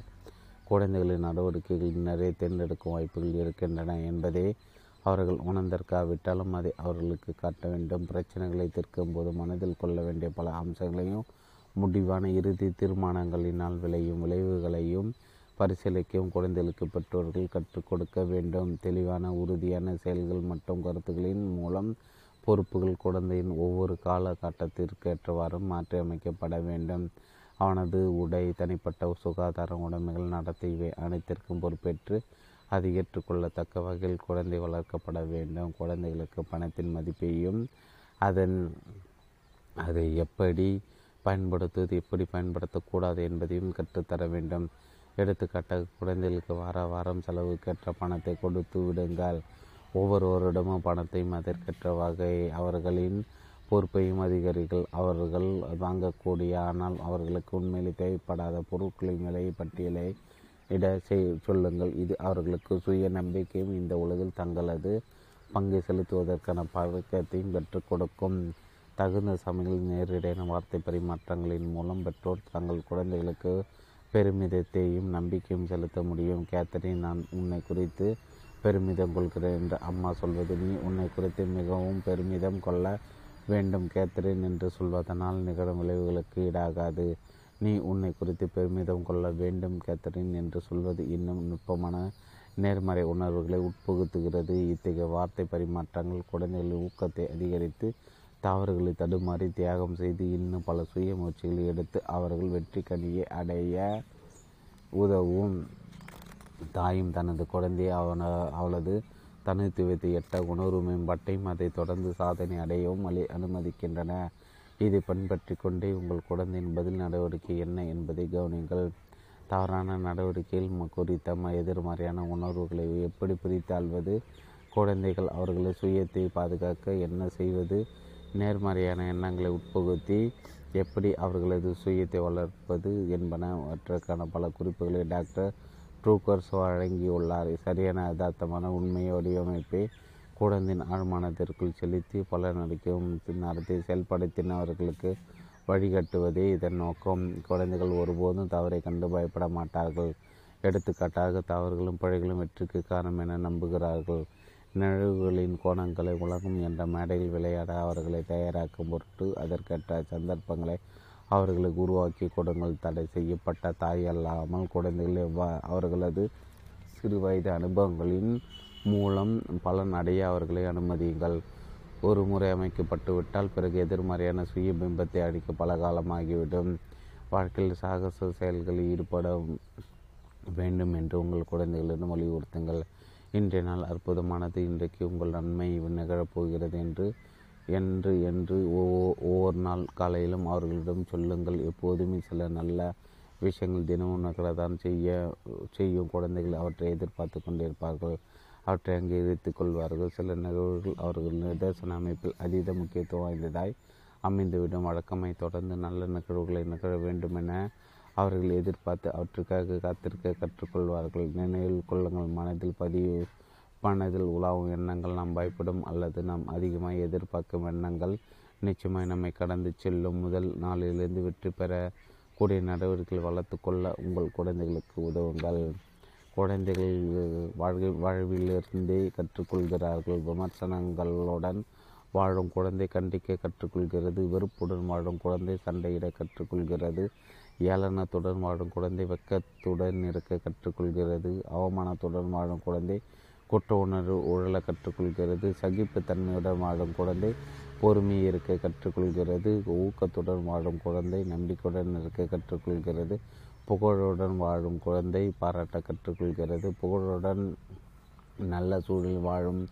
குழந்தைகளின் நடவடிக்கைகள் நிறைய தேர்ந்தெடுக்கும் வாய்ப்புகள் இருக்கின்றன என்பதை அவர்கள் உணர்ந்திருக்காவிட்டாலும் அதை அவர்களுக்கு காட்ட வேண்டும். பிரச்சனைகளை தீர்க்கும் போது மனதில் கொள்ள வேண்டிய பல அம்சங்களையும் முடிவான இறுதி தீர்மானங்களினால் விளையும் விளைவுகளையும் பரிசீலிக்கவும் குழந்தைகளுக்கு பெற்றோர்கள் கற்றுக் கொடுக்க வேண்டும். தெளிவான உறுதியான செயல்கள் மற்றும் கருத்துக்களின் மூலம் பொறுப்புகள் குழந்தையின் ஒவ்வொரு காலகட்டத்திற்கு ஏற்றவாறு மாற்றியமைக்கப்பட வேண்டும். அவனது உடை தனிப்பட்ட சுகாதாரம் உடைமைகள் நடத்தை இவை அனைத்திற்கும் பொறுப்பேற்று அதை ஏற்றுக்கொள்ளத்தக்க வகையில் குழந்தை வளர்க்கப்பட வேண்டும். குழந்தைகளுக்கு பணத்தின் மதிப்பையும் அதன் அதை எப்படி பயன்படுத்துவது எப்படி பயன்படுத்தக்கூடாது என்பதையும் கற்றுத்தர வேண்டும். எடுத்துக்காட்டாக குழந்தைகளுக்கு வார வாரம் செலவுக்கேற்ற பணத்தை கொடுத்து விடுங்கள். ஒவ்வொருவரிடமும் பணத்தையும் அதற்கேற்ற வகை அவர்களின் பொறுப்பையும் அதிகாரிகள் அவர்கள் வாங்கக்கூடிய ஆனால் அவர்களுக்கு உண்மையில் தேவைப்படாத பொருட்களின் விலை பட்டியலை இட செய் சொல்லுங்கள். இது அவர்களுக்கு சுய நம்பிக்கையும் இந்த உலகில் தங்களது பங்கை செலுத்துவதற்கான பழக்கத்தையும் பெற்றுக் கொடுக்கும். தகுந்த சமயங்களில் நேரிடையான வார்த்தை பரிமாற்றங்களின் மூலம் பெற்றோர் தங்கள் குழந்தைகளுக்கு பெருமிதத்தையும் நம்பிக்கையும் செலுத்த முடியும். கேத்தரின் நான் உன்னை குறித்து பெருமிதம் கொள்கிறேன் என்று அம்மா சொல்வது நீ உன்னை குறித்து மிகவும் பெருமிதம் கொள்ள வேண்டும் கேத்தரின் என்று சொல்வதனால் நிகழும் விளைவுகளுக்கு ஈடாகாது. நீ உன்னை குறித்து பெருமிதம் கொள்ள வேண்டும் கேத்தரின் என்று சொல்வது இன்னும் நுட்பமான நேர்மறை உணர்வுகளை உட்புகுத்துகிறது. இத்தகைய வார்த்தை பரிமாற்றங்கள் குழந்தைகளின் ஊக்கத்தை அதிகரித்து தவறுகளை தடுமாறி தியாகம் செய்து இன்னும் பல சுய முயற்சிகளை எடுத்து அவர்கள் வெற்றி கனியை அடைய உதவும். தாயும் தனது குழந்தையை அவன அவளது தனித்துவத்தை எட்ட உணர்வு மேம்பாட்டையும் அதை தொடர்ந்து சாதனை அடையவும் அலி அனுமதிக்கின்றன. இதை பின்பற்றி கொண்டே உங்கள் குழந்தையின் பதில் நடவடிக்கை என்ன என்பதை கவனிங்கள் தவறான நடவடிக்கையில் குறித்த எதிர்மறையான உணர்வுகளை எப்படி பிரித்தாள்வது குழந்தைகள் அவர்களை சுயத்தை பாதுகாக்க என்ன செய்வது? நேர்மறையான எண்ணங்களை உட்புகுத்தி எப்படி அவர்களது சுயத்தை வளர்ப்பது என்பனவற்றுக்கான பல குறிப்புகளை டாக்டர் ட்ரூக்கர்ஸ் வழங்கியுள்ளார். சரியான யதார்த்தமான உண்மை வடிவமைப்பை குழந்தையின் ஆழ்மானத்திற்குள் செலுத்தி பலனளிக்கும் நடத்தி செயல்படுத்தினவர்களுக்கு வழிகாட்டுவதே இதன் நோக்கம். குழந்தைகள் ஒருபோதும் தவறை கண்டு பயப்பட மாட்டார்கள். எடுத்துக்காட்டாக தவறுகளும் பிழைகளும் வெற்றிக்கு காரணம் என நம்புகிறார்கள். நிழவுகளின் கோணங்களை உலகம் என்ற மேடையில் விளையாட அவர்களை தயாராக்கும் பொருட்டு அதற்கேற்ற சந்தர்ப்பங்களை அவர்களுக்கு உருவாக்கி கொடுங்கள். தடை செய்யப்பட்ட தாய் அல்லாமல் குழந்தைகள் எவ்வா அவர்களது சிறு வயது அனுபவங்களின் மூலம் பலன் அடைய அவர்களை அனுமதியுங்கள். ஒரு முறை அமைக்கப்பட்டு விட்டால் பிறகு எதிர்மறையான சுய பிம்பத்தை அடிக்க பல காலமாகிவிடும். வாழ்க்கையில் சாகச செயல்களில் ஈடுபட வேண்டும் என்று உங்கள் குழந்தைகளிடம் வலியுறுத்துங்கள். இன்றைய நாள் அற்புதமானது. இன்றைக்கு உங்கள் நன்மை நிகழப்போகிறது என்று என்று என்று ஒவ்வொரு நாள் காலையிலும் அவர்களிடம் சொல்லுங்கள். எப்போதுமே சில நல்ல விஷயங்கள் தினமும் நகரதான் செய்ய செய்யும் குழந்தைகள் அவற்றை எதிர்பார்த்து கொண்டிருப்பார்கள் அவற்றை அங்கே இழுத்துக் கொள்வார்கள். சில நிகழ்வுகள் அவர்கள் நிதர்சன அமைப்பில் அதீத முக்கியத்துவம் வாய்ந்ததாய் அமைந்துவிடும். வழக்கமை தொடர்ந்து நல்ல நிகழ்வுகளை நிகழ வேண்டுமென அவர்கள் எதிர்பார்த்து அவற்றுக்காக காத்திருக்க கற்றுக்கொள்வார்கள். நினைவில் கொள்ளுங்கள் மனதில் பதிவு மனதில் உலாவும் எண்ணங்கள் நாம் பயப்படும் அல்லது நாம் அதிகமாக எதிர்பார்க்கும் எண்ணங்கள் நிச்சயமாய் நம்மை கடந்து செல்லும். முதல் நாளிலிருந்து வெற்றி பெற கூடிய நடவடிக்கைகள் வளர்த்து கொள்ள உங்கள் குழந்தைகளுக்கு உதவுங்கள். குழந்தைகள் வாழ்க்கை வாழ்விலிருந்தே கற்றுக்கொள்கிறார்கள். விமர்சனங்களுடன் வாழும் குழந்தை கண்டிக்க கற்றுக்கொள்கிறது. வெறுப்புடன் வாழும் குழந்தை சண்டையிட கற்றுக்கொள்கிறது. ஏளனத்துடன் வாழும் குழந்தை வெக்கத்துடன் இருக்க கற்றுக்கொள்கிறது. அவமானத்துடன் வாழும் குழந்தை குற்ற உணர்வு உழல கற்றுக்கொள்கிறது. சகிப்புத்தன்மையுடன் வாழும் குழந்தை பொறுமையை இருக்க கற்றுக்கொள்கிறது. ஊக்கத்துடன் வாழும் குழந்தை நம்பிக்கையுடன் இருக்க கற்றுக்கொள்கிறது. புகழுடன் வாழும் குழந்தை பாராட்ட கற்றுக்கொள்கிறது. புகழுடன் நல்ல சூழலில் வாழும்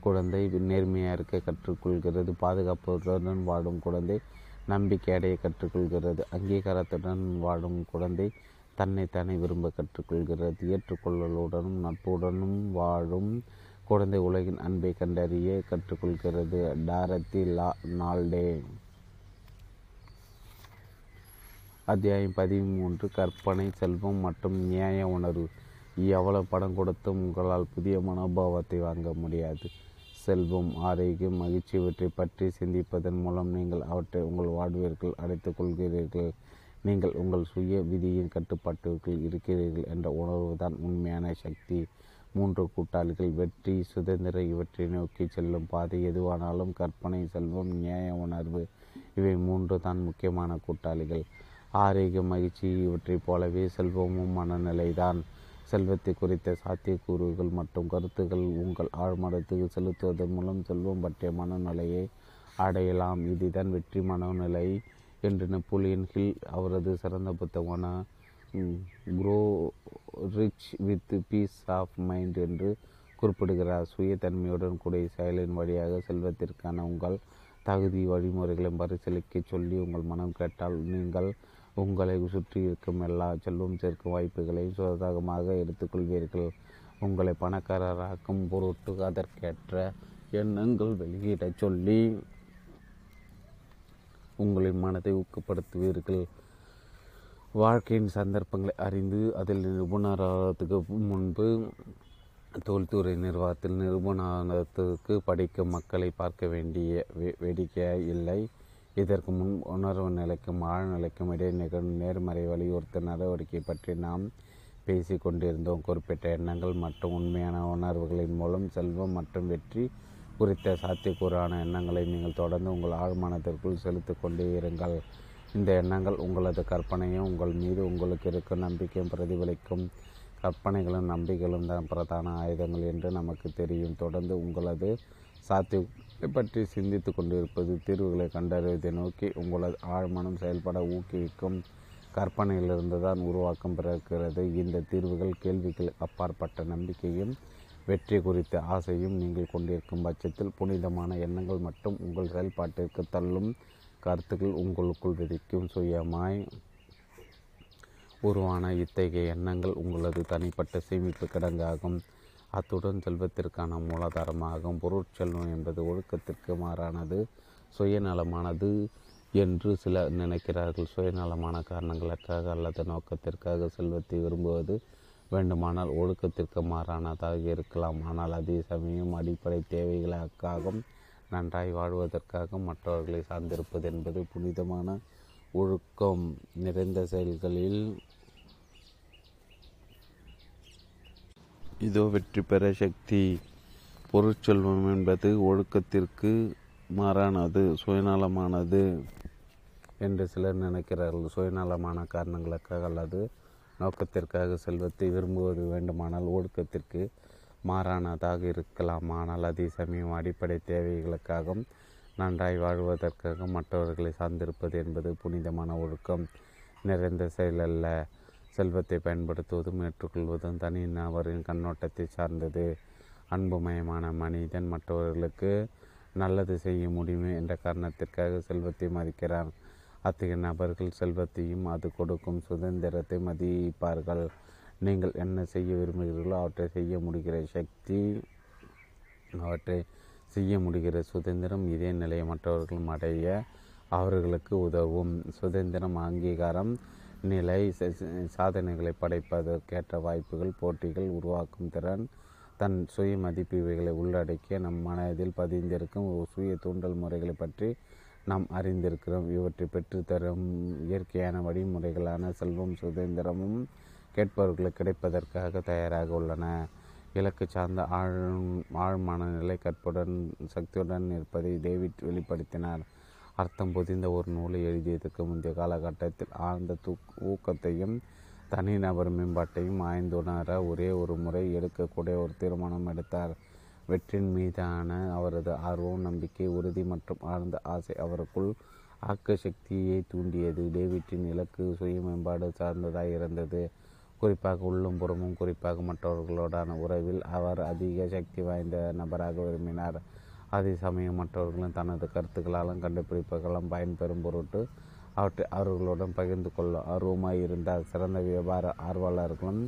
குழந்தை நேர்மையாக இருக்க கற்றுக்கொள்கிறது. பாதுகாப்புடன் வாழும் குழந்தை நம்பிக்கை அடைய கற்றுக்கொள்கிறது. அங்கீகாரத்துடன் வாழும் குழந்தை தன்னை தானே விரும்ப கற்றுக்கொள்கிறது. ஏற்றுக்கொள்ளலுடனும் நட்புடனும் வாழும் குழந்தை உலகின் அன்பை கண்டறிய கற்றுக்கொள்கிறது. டாரத்தி லா நால்டே. அத்தியாயம் பதிமூன்று கற்பனை செல்வம் மற்றும் நியாய உணர்வு. எவ்வளவு படம் கொடுத்தும் உங்களால் புதிய மனோபாவத்தை வாங்க முடியாது. செல்வம் ஆரோக்கியம் மகிழ்ச்சி இவற்றை பற்றி சிந்திப்பதன் மூலம் நீங்கள் அவற்றை உங்கள் வாழ்விற்குள் அடைத்துக் கொள்கிறீர்கள். நீங்கள் உங்கள் சுய விதியின் கட்டுப்பாட்டிற்குள் இருக்கிறீர்கள் என்ற உணர்வு தான் உண்மையான சக்தி. மூன்று கூட்டாளிகள் வெற்றி சுதந்திர இவற்றை நோக்கி செல்லும் பாதை எதுவானாலும் கற்பனை செல்வம் நியாய உணர்வு இவை மூன்று தான் முக்கியமான கூட்டாளிகள். ஆரோக்கிய மகிழ்ச்சி இவற்றைப் போலவே செல்வமும் மனநிலைதான். செல்வத்தை குறித்த சாத்தியக்கூறுகள் மற்றும் கருத்துக்கள் உங்கள் ஆழ்மனத்துக்கு செலுத்துவதன் மூலம் செல்வம் பற்றிய மனநிலையை அடையலாம். இதுதான் வெற்றி மனநிலை என்று நெப்போலியன் ஹில் அவரது சிறந்த புத்தகமான grow rich with peace of mind என்று குறிப்பிடுகிறார். சுயத்தன்மையுடன் கூடிய செயலின் வழியாக செல்வத்திற்கான உங்கள் தகுதி வழிமுறைகளை பரிசீலிக்க சொல்லி உங்கள் மனம் கேட்டால் நீங்கள் உங்களை சுற்றி இருக்கும் எல்லா செல்வம் சேர்க்கும் வாய்ப்புகளையும் சுதகமாக எடுத்துக்கொள்வீர்கள். உங்களை பணக்காரராக்கும் பொருட்டு அதற்கேற்ற எண்ணங்கள் வெளியிடச் சொல்லி உங்களின் மனதை ஊக்கப்படுத்துவீர்கள். வாழ்க்கையின் சந்தர்ப்பங்களை அறிந்து அதில் நிபுணராகிறதுக்கு முன்பு தொழில்துறை நிர்வாகத்தில் நிபுணத்துக்கு படிக்கும் மக்களை பார்க்க வேண்டிய வேடிக்கையாக இல்லை. இதற்கு முன் உணர்வு நிலைக்கும் ஆழ்நிலைக்கும் இடையே நிகழும் நேர்மறை வலியுறுத்த நடவடிக்கை பற்றி நாம் பேசி கொண்டிருந்தோம். குறிப்பிட்ட எண்ணங்கள் மற்றும் உண்மையான உணர்வுகளின் மூலம் செல்வம் மற்றும் வெற்றி குறித்த சாத்தியக்கூறான எண்ணங்களை நீங்கள் தொடர்ந்து உங்கள் ஆழ்மானத்திற்குள் செலுத்தி கொண்டே இருங்கள். இந்த எண்ணங்கள் உங்களது கற்பனையும் உங்கள் மீது உங்களுக்கு இருக்கும் நம்பிக்கையும் பிரதிபலிக்கும். கற்பனைகளும் நம்பிக்கைகளும் தான் பிரதான ஆயுதங்கள் என்று நமக்கு தெரியும். தொடர்ந்து உங்களது சாத்திய பற்றி சிந்தித்து கொண்டிருப்பது தீர்வுகளை கண்டறிவதை நோக்கி உங்களது ஆழ்மனம் செயல்பட ஊக்குவிக்கும் கற்பனையிலிருந்து தான் உருவாக்கம் பிறக்கிறது. இந்த தீர்வுகள் கேள்விகள் அப்பாற்பட்ட நம்பிக்கையும் வெற்றி குறித்த ஆசையும் நீங்கள் கொண்டிருக்கும் பட்சத்தில் புனிதமான எண்ணங்கள் மற்றும் உங்கள் செயல்பாட்டிற்கு தள்ளும் கருத்துக்கள் உங்களுக்குள் விதிக்கும் சுயமாய் உருவான இத்தகைய எண்ணங்கள் உங்களது தனிப்பட்ட சேமிப்பு கிடங்காகும். அத்துடன் செல்வத்திற்கான மூலாதாரமாகும். பொருட்செல்வம் என்பது ஒழுக்கத்திற்கு மாறானது சுயநலமானது என்று சிலர் நினைக்கிறார்கள். சுயநலமான காரணங்களுக்காக அல்லது நோக்கத்திற்காக செல்வத்தை விரும்புவது வேண்டுமானால் ஒழுக்கத்திற்கு மாறானதாக இருக்கலாம். ஆனால் அதே சமயம் அடிப்படை தேவைகளுக்காகவும் நன்றாய் வாழ்வதற்காக மற்றவர்களை சார்ந்திருப்பது என்பது புனிதமான ஒழுக்கம். நிறைந்த செயல்களில் இதோ வெற்றி பெற சக்தி பொருட்செல்வம் என்பது ஒழுக்கத்திற்கு மாறானது சுயநலமானது என்று சிலர் நினைக்கிறார்கள். சுயநலமான காரணங்களுக்காக அல்லது நோக்கத்திற்காக செல்வத்தை விரும்புவது வேண்டுமானால் ஒழுக்கத்திற்கு மாறானதாக இருக்கலாம். ஆனால் அதே சமயம் அடிப்படை தேவைகளுக்காகவும் நன்றாய் வாழ்வதற்காக மற்றவர்களை சார்ந்திருப்பது என்பது புனிதமான ஒழுக்கம் நிறைந்த செயலல்ல செல்வத்தை பயன்படுத்துவதும் ஏற்றுக்கொள்வதும் தனி நபரின் கண்ணோட்டத்தை சார்ந்தது. அன்புமயமான மனிதன் மற்றவர்களுக்கு நல்லது செய்ய முடியுமே என்ற காரணத்திற்காக செல்வத்தை மதிக்கிறார் அத்தகைய நபர்கள் செல்வத்தையும் அது கொடுக்கும் சுதந்திரத்தை மதிப்பார்கள். நீங்கள் என்ன செய்ய விரும்புகிறீர்களோ அவற்றை செய்ய முடிகிற சக்தி அவற்றை செய்ய முடிகிற சுதந்திரம் இதே நிலையை மற்றவர்களும் அடைய அவர்களுக்கு உதவும். சுதந்திரம் அங்கீகாரம் நிலை சாதனைகளை படைப்பதற்கேற்ற வாய்ப்புகள் போட்டிகள் உருவாக்கும் திறன் தன் சுய மதிப்பு இவைகளை உள்ளடக்கிய நம் மனதில் பதிந்திருக்கும் சுய தூண்டல் முறைகளை பற்றி நாம் அறிந்திருக்கிறோம். இவற்றை பெற்றுத்தரும் இயற்கையான வழிமுறைகளான செல்வம் சுதந்திரமும் கேட்பவர்களுக்கு கிடைப்பதற்காக தயாராக உள்ளன. இலக்கு சார்ந்த ஆழ் ஆழ்மனநிலை கற்புடன் சக்தியுடன் இருப்பதை டேவிட் வெளிப்படுத்தினார். அர்த்தம் பொதிந்த ஒரு நூலை எழுதியதற்கு முந்தைய காலகட்டத்தில் ஆழ்ந்த தூக் ஊக்கத்தையும் தனிநபர் மேம்பாட்டையும் ஆய்ந்துணர ஒரே ஒரு முறை எடுக்கக்கூடிய ஒரு தீர்மானம் எடுத்தார். வெற்றின் மீதான அவரது ஆர்வம் நம்பிக்கை உறுதி மற்றும் ஆழ்ந்த ஆசை அவருக்குள் ஆக்க சக்தியை தூண்டியது. டேவிட்டின் இலக்கு சுய மேம்பாடு சார்ந்ததாக இருந்தது. குறிப்பாக உள்ளும் புறமும் குறிப்பாக மற்றவர்களோடான உறவில் அவர் அதிக சக்தி வாய்ந்த நபராக விரும்பினார். அதே சமயம் மற்றவர்களும் தனது கருத்துக்களாலும் கண்டுபிடிப்புகளும் பயன்பெறும் பொருட்டு அவற்றை அவர்களுடன் பகிர்ந்து கொள்ள ஆர்வமாக இருந்தால் சிறந்த வியாபார ஆர்வலர்களும்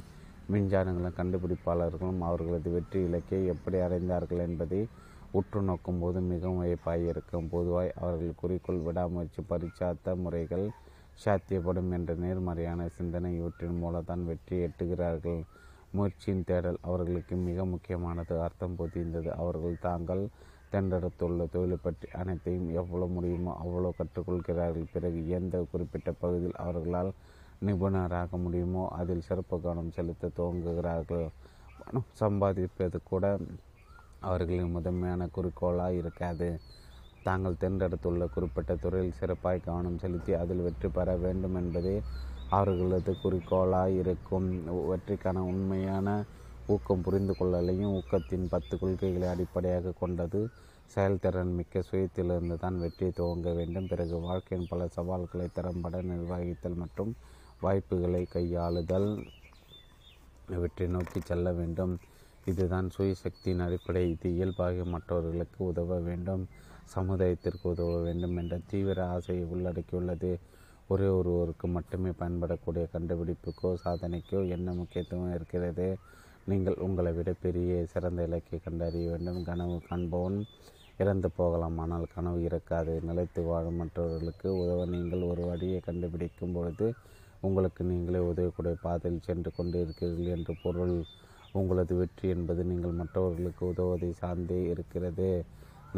விஞ்ஞானிகளும் கண்டுபிடிப்பாளர்களும் அவர்களது வெற்றி இலக்கை எப்படி அடைந்தார்கள் என்பதை உற்று நோக்கும் போது மிகவும் வியப்பாக இருக்கும். பொதுவாய் அவர்கள் குறிக்கோள் விடாமுயற்சி பரிச்சாத்த முறைகள் சாத்தியப்படும் என்ற நேர்மறையான சிந்தனை இவற்றின் மூலம்தான் வெற்றி எட்டுகிறார்கள். முயற்சியின் தேடல் அவர்களுக்கு மிக முக்கியமானது. அர்த்தம் பொதிந்தது அவர்கள் தாங்கள் தேர்ந்தெடுத்துள்ள தொழிலை பற்றி அனைத்தையும் எவ்வளோ முடியுமோ அவ்வளோ கற்றுக்கொள்கிறார்கள். பிறகு எந்த குறிப்பிட்ட பகுதியில் அவர்களால் நிபுணராக முடியுமோ அதில் சிறப்பு கவனம் செலுத்த துவங்குகிறார்கள். பணம் சம்பாதிப்பது கூட அவர்களின் முதன்மையான குறிக்கோளாக இருக்காது. தாங்கள் தேர்ந்தெடுத்துள்ள குறிப்பிட்ட துறையில் சிறப்பாய் கவனம் செலுத்தி அதில் வெற்றி பெற வேண்டும் என்பதே அவர்களது குறிக்கோளாக இருக்கும். வெற்றிக்கான உண்மையான ஊக்கம் புரிந்து கொள்ளலையும் ஊக்கத்தின் பத்து கொள்கைகளை அடிப்படையாக கொண்டது செயல்திறன் மிக்க சுயத்திலிருந்து தான் வெற்றி துவங்க வேண்டும். பிறகு வாழ்க்கையின் பல சவால்களை திறம்பட நிர்வகித்தல் மற்றும் வாய்ப்புகளை கையாளுதல் இவற்றை நோக்கி செல்ல வேண்டும். இதுதான் சுயசக்தியின் அடிப்படை. இது இயல்பாக மற்றவர்களுக்கு உதவ வேண்டும். சமுதாயத்திற்கு உதவ வேண்டும் என்ற தீவிர ஆசையை உள்ளடக்கியுள்ளது. ஒரே ஒருவருக்கு மட்டுமே பயன்படக்கூடிய கண்டுபிடிப்புக்கோ சாதனைக்கோ என்ன முக்கியத்துவம் இருக்கிறது? நீங்கள் உங்களை விட பெரிய சிறந்த இலக்கை கண்டறிய வேண்டும். கனவு காண்பவன் இறந்து போகலாம். ஆனால் கனவு இருக்காது நிலைத்து வாழும் மற்றவர்களுக்கு உதவ நீங்கள் ஒரு வழியை கண்டுபிடிக்கும் பொழுது உங்களுக்கு நீங்களே உதவக்கூடிய பாதையில் சென்று கொண்டு இருக்கிறீர்கள் என்று பொருள். உங்களது வெற்றி என்பது நீங்கள் மற்றவர்களுக்கு உதவுவதை சார்ந்தே இருக்கிறது.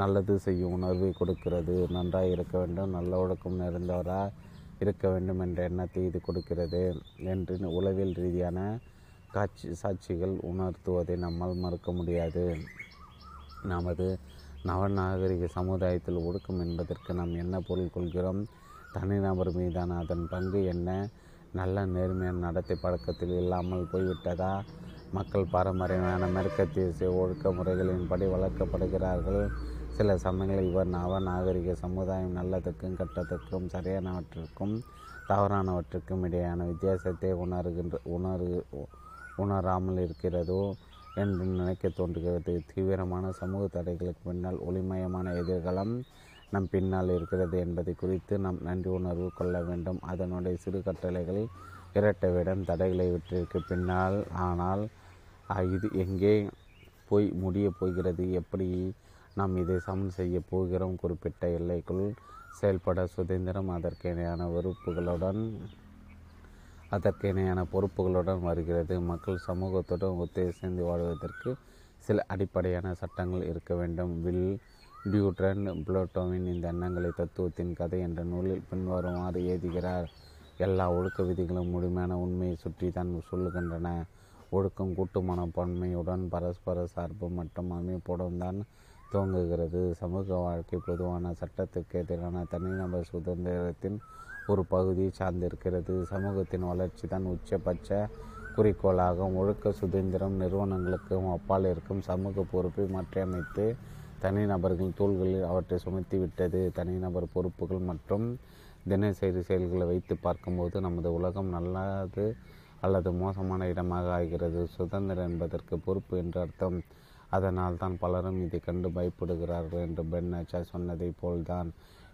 நல்லது செய்யும் உணர்வை கொடுக்கிறது. நன்றாக இருக்க வேண்டும். நல்ல ஒழுக்கம் நிறைந்தவராக இருக்க வேண்டும் என்ற எண்ணத்தை இது கொடுக்கிறது. என்று உளவியல் ரீதியான காட்சி சாட்சிகள் உணர்த்துவதை நம்மால் மறுக்க முடியாது. நமது நவநாகரிக சமுதாயத்தில் ஒடுக்கம் என்பதற்கு நாம் என்ன பொருள் கொள்கிறோம்? தனிநபர் மீதான அதன் பங்கு என்ன? நல்ல நேர்மையான நடத்தை பழக்கத்தில் இல்லாமல் போய்விட்டதா? மக்கள் பாரம்பரியமான மேற்கத்திய ஒழுக்க முறைகளின்படி வளர்க்கப்படுகிறார்கள். சில சமயங்களில் இவர் நவநாகரிக சமுதாயம் நல்லதற்கும் கெட்டதற்கும் சரியானவற்றிற்கும் தவறானவற்றுக்கும் இடையான வித்தியாசத்தை உணர்கின்ற உணரு உணராமல் இருக்கிறதோ என்று நினைக்க தோன்றுகிறது. தீவிரமான சமூக தடைகளுக்கு பின்னால் ஒளிமயமான எதிர்காலம் நம் பின்னால் இருக்கிறது என்பதை குறித்து நாம் நன்றி உணர்வு கொள்ள வேண்டும். அதனுடைய சிறு கட்டளைகள் இரட்டவிடம் தடைகளை விட்டிருக்கு பின்னால். ஆனால் இது எங்கே போய் முடியப் போகிறது? எப்படி நாம் இதை சமன் செய்ய போகிறோம்? குறிப்பிட்ட எல்லைக்குள் செயல்பட சுதந்திரம் அதற்கு வெறுப்புகளுடன் அதற்கு இணையான பொறுப்புகளுடன் வருகிறது. மக்கள் சமூகத்துடன் ஒத்துழைந்து வாழ்வதற்கு சில அடிப்படையான சட்டங்கள் இருக்க வேண்டும். வில் டியூட்ரன் புளோட்டோவின் இந்த எண்ணங்களை தத்துவத்தின் கதை என்ற நூலில் பின்வருமாறு எழுதுகிறார். எல்லா ஒழுக்க விதிகளும் முழுமையான உண்மையை சுற்றி தான் சொல்லுகின்றன. ஒழுக்கம் கூட்டு மனப்பான்மையுடன் பரஸ்பர சார்பு மற்றும் அமைப்புடன் தான் துவங்குகிறது. சமூக வாழ்க்கை பொதுவான சட்டத்துக்கு எதிரான தனிநபர் சுதந்திரத்தின் ஒரு பகுதியை சார்ந்திருக்கிறது. சமூகத்தின் வளர்ச்சி தான் உச்சபட்ச குறிக்கோளாகும் ஒழுக்க சுதந்திரம் நிறுவனங்களுக்கும் அப்பால் இருக்கும் சமூக பொறுப்பை மாற்றியமைத்து தனிநபர்களின் தோள்களில் அவற்றை சுமத்திவிட்டது தனிநபர் பொறுப்புகள் மற்றும் தினசரி செயல்களை வைத்து பார்க்கும்போது நமது உலகம் நல்லது அல்லது மோசமான இடமாக ஆகிறது. சுதந்திரம் என்பதற்கு பொறுப்பு என்று அர்த்தம். அதனால் தான் பலரும் இதை கண்டு பயப்படுகிறார்கள் என்று பென்னச்சா சொன்னதை போல்தான்.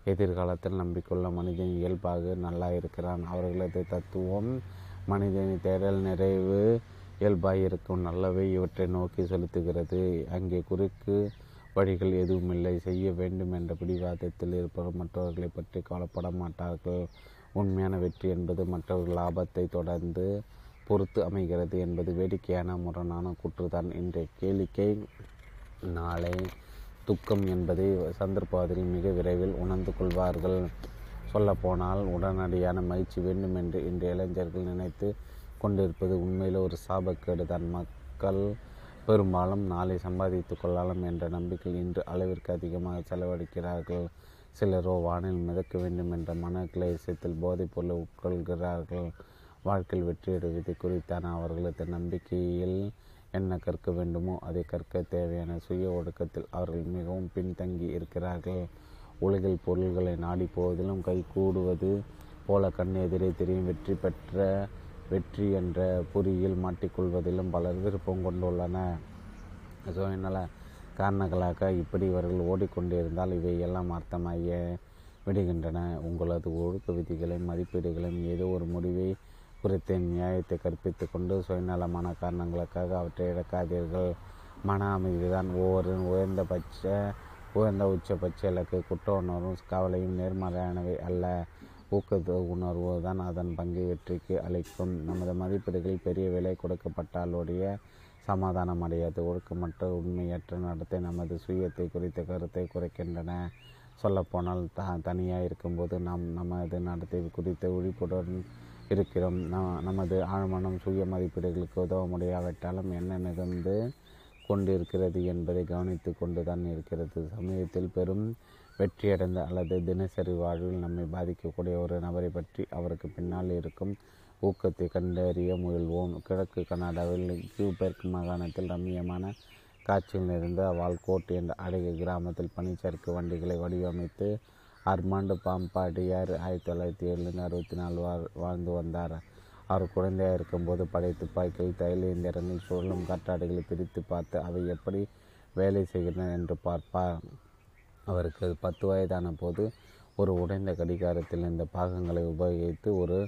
எதிர்காலத்தில் நம்பிக்கொள்ள மனிதன் இயல்பாக நல்லா இருக்கிறான். அவர்களது தத்துவம் மனிதனின் தேடல் நிறைவு இயல்பாக இருக்கும். நல்லவை இவற்றை நோக்கி செலுத்துகிறது. அங்கே குறுக்கு வழிகள் எதுவுமில்லை செய்ய வேண்டும் என்ற பிடிவாதத்தில் இருப்பவர் மற்றவர்களை பற்றி கவலைப்பட மாட்டார்கள். உண்மையான வெற்றி என்பது மற்றவர்கள் லாபத்தை தொடர்ந்து பொறுத்து அமைகிறது என்பது வேடிக்கையான முரணான கூற்றுதான். இன்றைய கேளிக்கை நாளை துக்கம் என்பதை சந்தர்ப்பவாதிகள் மிக விரைவில் உணர்ந்து கொள்வார்கள். சொல்லப்போனால் உடனடியான மகிழ்ச்சி வேண்டும் என்று இளைஞர்கள் நினைத்து கொண்டிருப்பது உண்மையில் ஒரு சாபக்கேடு தான். மக்கள் பெரும்பாலும் நாளை சம்பாதித்து கொள்ளலாம் என்ற நம்பிக்கை இன்று அளவிற்கு அதிகமாக செலவழிக்கிறார்கள். சிலரோ வானில் மிதக்க வேண்டும் என்ற மன கிளேசத்தில் போதைப் பொருளை உட்கொள்கிறார்கள். வாழ்க்கையில் வெற்றியடைவது குறித்தான அவர்களது நம்பிக்கையில் என்ன கற்க வேண்டுமோ அதை கற்க தேவையான சுய ஒடுக்கத்தில் அவர்கள் மிகவும் பின்தங்கி இருக்கிறார்கள். உலகில் பொருள்களை நாடி போவதிலும் கை கூடுவது போல கண் எதிரே தெரியும். வெற்றி பெற்ற வெற்றி என்ற பொறியில் மாட்டிக்கொள்வதிலும் பலர் விருப்பம் கொண்டுள்ளன. சுயநல காரணங்களாக இப்படி இவர்கள் ஓடிக்கொண்டிருந்தால் இவை எல்லாம் அர்த்தமாகிய விடுகின்றன. உங்களது ஒழுக்க விதிகளையும் மதிப்பீடுகளையும் ஏதோ ஒரு முடிவை குறித்த நியாயத்தை கற்பித்து கொண்டு சுயநலமான காரணங்களுக்காக அவற்றை இழக்காதீர்கள். மன அமைதிதான். ஒவ்வொரு உயர்ந்தபட்ச உயர்ந்த உச்சபட்ச இலக்கு குற்ற உணர்வும் கவலையும் நேர்மறையானவை அல்ல. ஊக்கத்து உணர்வு தான் அதன் பங்கை வெற்றிக்கு அளிக்கும். நமது மதிப்பீடுகள் பெரிய விலை கொடுக்கப்பட்டாலுடைய சமாதானம் அடையாது. ஒழுக்கமற்ற உண்மையற்ற நடத்தை நமது சுயத்தை குறித்த கருத்தை குறைக்கின்றன. சொல்லப்போனால் த தனியாக இருக்கும்போது நாம் நமது நடத்தை குறித்த விழிப்புடன் இருக்கிறோம். நமது ஆழ்மனம் சுய மதிப்பீடுகளுக்கு உதவ முடியாவிட்டாலும் என்ன நிகழ்ந்து கொண்டிருக்கிறது என்பதை கவனித்து கொண்டு தான் இருக்கிறது. சமூகத்தில் பெரும் வெற்றியடைந்த அல்லது தினசரி வாழ்வில் நம்மை பாதிக்கக்கூடிய ஒரு நபரை பற்றி அவருக்கு பின்னால் இருக்கும் ஊக்கத்தை கண்டறிய முயல்வோம். கிழக்கு கனடாவில் கியூபெர்க் மாகாணத்தில் ரம்மியமான காட்சியில் இருந்த வால்கோட் என்ற அழகிய கிராமத்தில் பனிச்சறுக்கு வண்டிகளை வடிவமைத்து அர்மாண்டு பாம்பாடியார் ஆயிரத்தி தொள்ளாயிரத்தி ஏழுலேருந்து அறுபத்தி நாலு வாழ் வாழ்ந்து வந்தார். அவர் குழந்தையாக இருக்கும்போது படை துப்பாக்கிகள் தையல் இயந்திரங்கள் சுழலும் கற்றாடைகளை பிரித்து பார்த்து அவை எப்படி வேலை செய்கின்றன என்று பார்ப்பார். அவருக்கு பத்து வயதான போது ஒரு உடைந்த கடிகாரத்தில் இந்த பாகங்களை உபயோகித்து ஒரு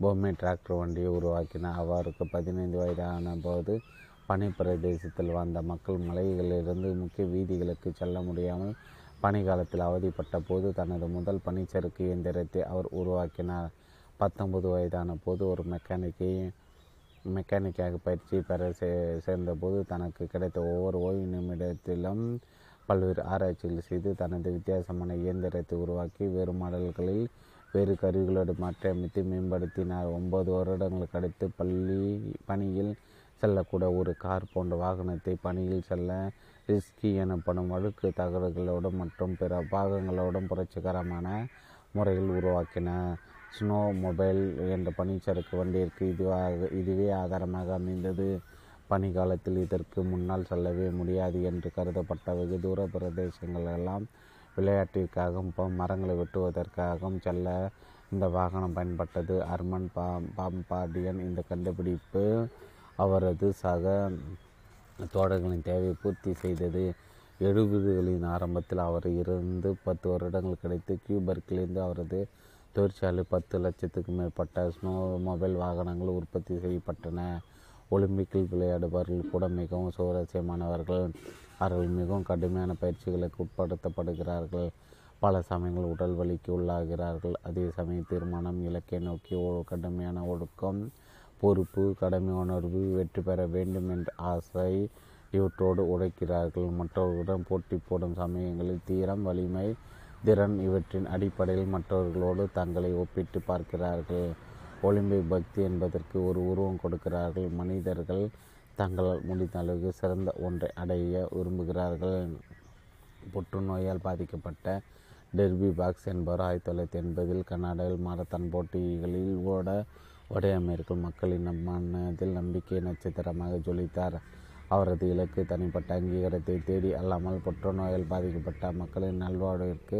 பொம்மை டிராக்டர் வண்டியை உருவாக்கினார். அவருக்கு பதினைந்து வயதான போது பனி பிரதேசத்தில் வாழ்ந்த மக்கள் மலைகளிலிருந்து முக்கிய வீதிகளுக்கு செல்ல முடியாமல் பனிக்காலத்தில் அவதிப்பட்ட போது தனது முதல் பனிச்சறுக்கு இயந்திரத்தை அவர் உருவாக்கினார். பத்தொன்பது வயதான போது ஒரு மெக்கானிக்கை மெக்கானிக்காக பயிற்சி பெற சே சேர்ந்தபோது தனக்கு கிடைத்த ஒவ்வொரு ஓய்வு நிமிடத்திலும் பல்வேறு ஆராய்ச்சிகள் செய்து தனது வித்தியாசமான இயந்திரத்தை உருவாக்கி வேறு மாடல்களில் வேறு கருவிகளோடு மாற்றியமைத்து மேம்படுத்தினார். ஒன்பது வருடங்களுக்கு அடுத்து பள்ளி பணியில் செல்லக்கூட ஒரு கார் போன்ற வாகனத்தை பணியில் செல்ல ரிஸ்கி எனப்படும் வழுக்கு தகடுகளோடும் மற்றும் பிற பாகங்களோடும் புரட்சிகரமான முறையில் உருவாக்கின. ஸ்னோ மொபைல் என்ற பனிச்சறுக்கு வண்டியிற்கு இதுவாக இதுவே ஆதாரமாக அமைந்தது. பனிக்காலத்தில் இதற்கு முன்னால் செல்லவே முடியாது என்று கருதப்பட்ட வெகு தூர பிரதேசங்களெல்லாம் விளையாட்டிற்காகவும் மரங்களை வெட்டுவதற்காகவும் செல்ல இந்த வாகனம் பயன்பட்டது. அர்மன் பா பாம்பாடியன் இந்த கண்டுபிடிப்பு அவரது சக தோடர்களின் தேவையை பூர்த்தி செய்தது எழுபதுகளின் ஆரம்பத்தில் அவர் இருந்து பத்து வருடங்கள் கிடைத்து கியூபர்க்கிலிருந்து அவரது தொழிற்சாலை பத்து லட்சத்துக்கும் மேற்பட்ட ஸ்னோ மொபைல் வாகனங்கள் உற்பத்தி செய்யப்பட்டன. ஒலிம்பிக்கில் விளையாடுபவர்கள் கூட மிகவும் சுவாரஸ்யமானவர்கள். அவர்கள் மிகவும் கடுமையான பயிற்சிகளுக்கு உட்படுத்தப்படுகிறார்கள். பல சமயங்கள் உடல் வலிக்கு உள்ளாகிறார்கள். அதே சமயம் தீர்மானம் இலக்கை நோக்கி கடுமையான ஒழுக்கம் பொறுப்பு கடமை உணர்வு வெற்றி பெற வேண்டும் என்ற ஆசை இவற்றோடு உழைக்கிறார்கள் மற்றவர்களுடன் போட்டி போடும் சமயங்களில் தீரம் வலிமை திறன் இவற்றின் அடிப்படையில் மற்றவர்களோடு தங்களை ஒப்பிட்டு பார்க்கிறார்கள். ஒலிம்பிக் பக்தி என்பதற்கு ஒரு உருவம் கொடுக்கிறார்கள். மனிதர்கள் தங்களால் முடிந்த அளவுக்கு சிறந்த ஒன்றை அடைய விரும்புகிறார்கள். புற்றுநோயால் பாதிக்கப்பட்ட டெர்பி பாக்ஸ் என்பவர் ஆயிரத்தி தொள்ளாயிரத்தி எண்பதில் கனடாவில் மாரத்தான் போட்டிகளில் ஓட வட அமெரிக்க மக்களின் மனதில் நம்பிக்கை நட்சத்திரமாக ஜொலித்தார். அவரது இலக்கு தனிப்பட்ட அங்கீகாரத்தை தேடி அல்லாமல் புற்றுநோயால் பாதிக்கப்பட்ட மக்களின் நல்வாழ்விற்கு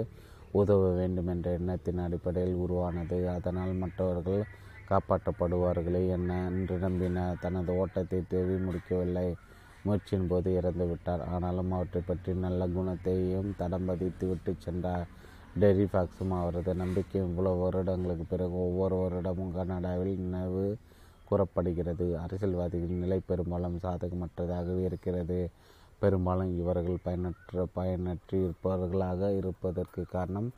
உதவ வேண்டும் என்ற எண்ணத்தின் அடிப்படையில் உருவானது. அதனால் மற்றவர்கள் காப்பாற்றப்படுவார்களே என்ன என்று நம்பினார் தனது ஓட்டத்தை தேடி முடிக்கவில்லை. முயற்சியின் போது இறந்துவிட்டார். ஆனாலும் அவற்றை பற்றி நல்ல குணத்தையும் தடம் பதித்து விட்டு சென்றார். டெரி ஃபாக்ஸும் அவரது நம்பிக்கை இவ்வளவு வருடங்களுக்கு பிறகு ஒவ்வொரு வருடமும் கனடாவில் நினைவு கூறப்படுகிறது. அரசியல்வாதிகளின் நிலை பெரும்பாலும் சாதகமற்றதாகவே இருக்கிறது. பெரும்பாலும் இவர்கள் பயனற்ற பயனற்றி இருப்பவர்களாக இருப்பதற்கு காரணம்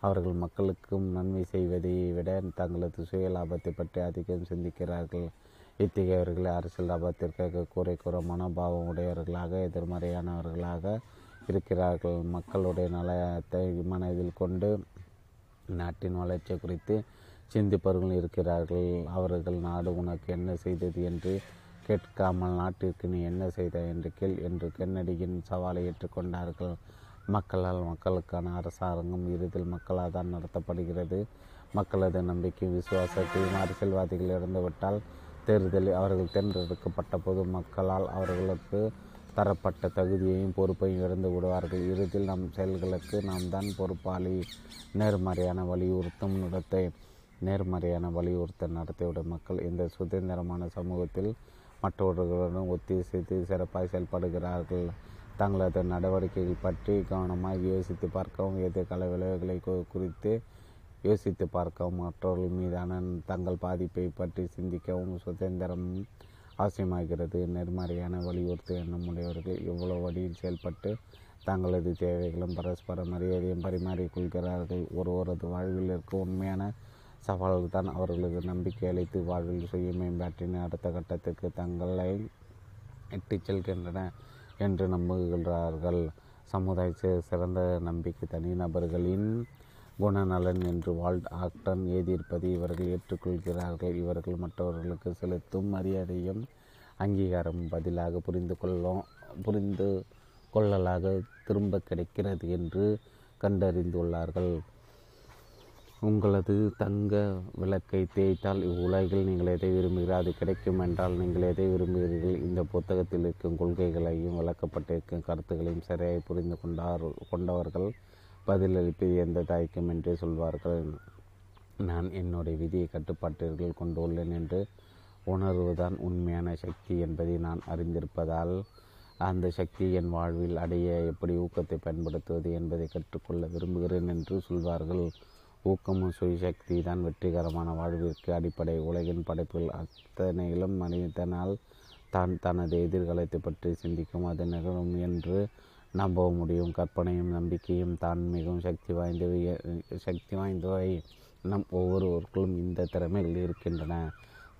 அவர்கள் மக்களுக்கும் நன்மை செய்வதை விட தங்களது சுய லாபத்தை பற்றி அதிகம் சிந்திக்கிறார்கள். இத்தகையவர்களை அரசியல் லாபத்திற்காக குறை கூற மனோபாவம் உடையவர்களாக எதிர்மறையானவர்களாக இருக்கிறார்கள். மக்களுடைய நலத்தை மனதில் கொண்டு நாட்டின் வளர்ச்சி குறித்து சிந்திப்பவர்கள் இருக்கிறார்கள். அவர்கள் நாடு உனக்கு என்ன செய்தது என்று கேட்காமல் நாட்டிற்கு நீ என்ன செய்தாய் என்று கேள் என்று கென்னடியின் சவாலை ஏற்றுக்கொண்டார்கள். மக்களால் மக்களுக்கான அரசாங்கம் இறுதியில் மக்களால் தான் நடத்தப்படுகிறது. மக்களது நம்பிக்கை விசுவாசத்தையும் அரசியல்வாதிகள் இழந்துவிட்டால் தேர்தலில் அவர்கள் தேர்ந்தெடுக்கப்பட்ட போது மக்களால் அவர்களுக்கு தரப்பட்ட தகுதியையும் பொறுப்பையும் இழந்து விடுவார்கள். இறுதியில் நம் செயல்களுக்கு நாம் தான் பொறுப்பாளி. நேர்மறையான வலியுறுத்தும் நடத்தை. நேர்மறையான வலியுறுத்த நடத்தையுடைய மக்கள் இந்த சுதந்திரமான சமூகத்தில் மற்றவர்களுடன் ஒத்திசைத்து சிறப்பாக செயல்படுகிறார்கள். தங்களது நடவடிக்கைகள் பற்றி கவனமாக யோசித்து பார்க்கவும் எதிர்கால விளைவுகளை குறித்து யோசித்து பார்க்கவும் மற்றவர்கள் மீதான தங்கள் பாதிப்பை பற்றி சிந்திக்கவும் சுதந்திரம் அவசியமாகிறது நேர்மறையான வலியுறுத்து எண்ணமுடையவர்கள் இவ்வளோ வழியில் செயல்பட்டு தங்களது தேவைகளும் பரஸ்பர மரியாதையும் பரிமாறிக்கொள்கிறார்கள் ஒருவரது வாழ்வில் இருக்கும் உண்மையான சவால்கள் தான் அவர்களது நம்பிக்கை அளித்து வாழ்வில் சுய மேம்பாட்டின் அடுத்த கட்டத்திற்கு தங்களை இட்டுச் செல்கின்றன என்று நம்புகிறார்கள். சமுதாய சிறந்த நம்பிக்கை தனிநபர்களின் குணநலன் என்று வால்ட் ஆக்டன் எழுதியிருப்பதை இவர்கள் ஏற்றுக்கொள்கிறார்கள். இவர்கள் மற்றவர்களுக்கு செலுத்தும் மரியாதையும் அங்கீகாரம் பதிலாக புரிந்து கொள்ளும் புரிந்து கொள்ளலாக திரும்ப கிடைக்கிறது என்று கண்டறிந்துள்ளார்கள். உங்களது தங்க விளக்கை தேய்த்தால் இவ்வுலகில் நீங்கள் எதை விரும்புகிறீர்கள் அது கிடைக்கும் என்றால் நீங்கள் எதை விரும்புகிறீர்கள்? இந்த புத்தகத்தில் இருக்கும் கொள்கைகளையும் விளக்கப்பட்டிருக்கும் கருத்துக்களையும் சரியாக புரிந்து கொண்டார் கொண்டவர்கள் பதிலளிப்பது எந்த தயக்கம் என்று சொல்வார்கள். நான் என்னுடைய விதியை கட்டுப்பாட்டிற்குள் கொண்டுள்ளேன் என்று உணர்வுதான் உண்மையான சக்தி என்பதை நான் அறிந்திருப்பதால் அந்த சக்தி என் வாழ்வில் அடைய எப்படி ஊக்கத்தை பயன்படுத்துவது என்பதை கற்றுக்கொள்ள விரும்புகிறேன் என்று சொல்வார்கள். ஊக்கமும் சுயசக்தி தான் வெற்றிகரமான வாழ்விற்கு அடிப்படை. உலகின் படைப்பில் அத்தனையிலும் மனிதனால் தான் தனது எதிர்காலத்தை பற்றி சிந்திக்கும் அது நிகழும் என்று நம்ப முடியும். கற்பனையும் நம்பிக்கையும் தான் மிகவும் சக்தி வாய்ந்தவை சக்தி வாய்ந்தவை நம் ஒவ்வொருவருக்கும் இந்த திறமைகள் இருக்கின்றன.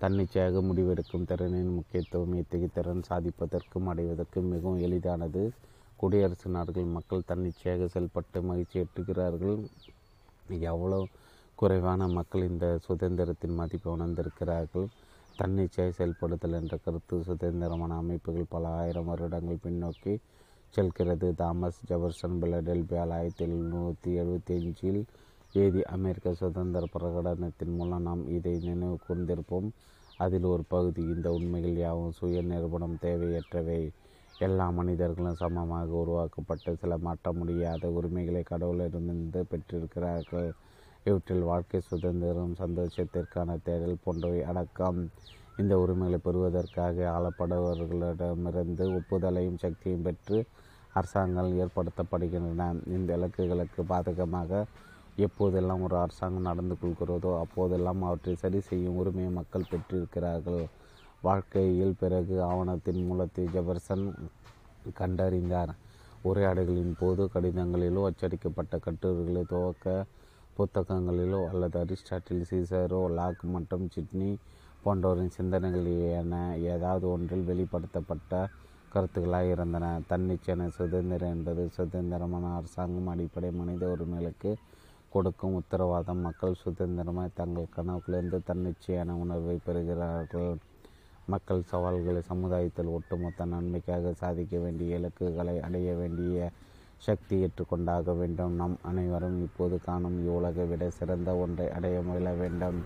தன்னிச்சையாக முடிவெடுக்கும் திறனின் முக்கியத்துவம் இத்தகைய திறன் சாதிப்பதற்கும் அடைவதற்கும் மிகவும் எளிதானது. குடியரசு நாடுகள் மக்கள் தன்னிச்சையாக செயல்பட்டு மகிழ்ச்சி எட்டுகிறார்கள் எவ்வளோ குறைவான மக்கள் இந்த சுதந்திரத்தின் மதிப்பை உணர்ந்திருக்கிறார்கள். தன்னிச்சையாக செயல்படுதல் என்ற கருத்து சுதந்திரமான அமைப்புகள் பல ஆயிரம் வருடங்கள் பின்னோக்கி செல்கிறது தாமஸ் ஜெபர்சன் பிலடெல்பியால் ஆயிரத்தி எழுநூற்றி எழுபத்தி அஞ்சில் எழுதி அமெரிக்க சுதந்திர பிரகடனத்தின் மூலம் நாம் இதை நினைவு கூர்ந்திருப்போம். அதில் ஒரு பகுதி இந்த உண்மைகள் யாவும் சுய நிறுவனம் தேவையற்றவை. எல்லா மனிதர்களும் சமமாக உருவாக்கப்பட்ட சில மாற்ற முடியாத உரிமைகளை கடவுளிடமிருந்து பெற்றிருக்கிறார்கள். இவற்றில் வாழ்க்கை சுதந்திரம் சந்தோஷத்திற்கான தேடல் போன்றவை அடக்கம். இந்த உரிமைகளை பெறுவதற்காக ஆளப்படுபவர்களிடமிருந்து ஒப்புதலையும் சக்தியும் பெற்று அரசாங்கங்கள் ஏற்படுத்தப்படுகின்றன. இந்த இலக்குகளுக்கு பாதகமாக எப்போதெல்லாம் ஒரு அரசாங்கம் நடந்து கொள்கிறதோ அப்போதெல்லாம் அவற்றை சரி செய்யும் உரிமையை மக்கள் பெற்றிருக்கிறார்கள். வாழ்க்கையில் பிறகு ஆவணத்தின் மூலத்தை ஜெபர்சன் கண்டறிந்தார். உரையாடுகளின் போது கடிதங்களிலோ அச்சடிக்கப்பட்ட கட்டுரைகளை துவக்க புத்தகங்களிலோ அல்லது அரிஸ்டாட்டில் சீசரோ லாக் மற்றும் சிட்னி போன்றோரின் சிந்தனைகள் என ஏதாவது ஒன்றில் வெளிப்படுத்தப்பட்ட கருத்துக்களாக இருந்தன. தன்னிச்சையான சுதந்திரம் என்பது சுதந்திரமான அரசாங்கம் அடிப்படை மனித உரிமைகளுக்கு கொடுக்கும் உத்தரவாதம். மக்கள் சுதந்திரமாய் தங்கள் கனவுகளிலிருந்து தன்னிச்சையான உணர்வை பெறுகிறார்கள். மக்கள் சவால்களை சமுதாயத்தில் ஒட்டுமொத்த நன்மைக்காக சாதிக்க வேண்டிய இலக்குகளை அடைய வேண்டிய சக்தி ஏற்றுக்கொண்டாக வேண்டும். நம் அனைவரும் இப்போது காணும் இவ்வுலகை விட சிறந்த ஒன்றை அடைய முயல வேண்டும்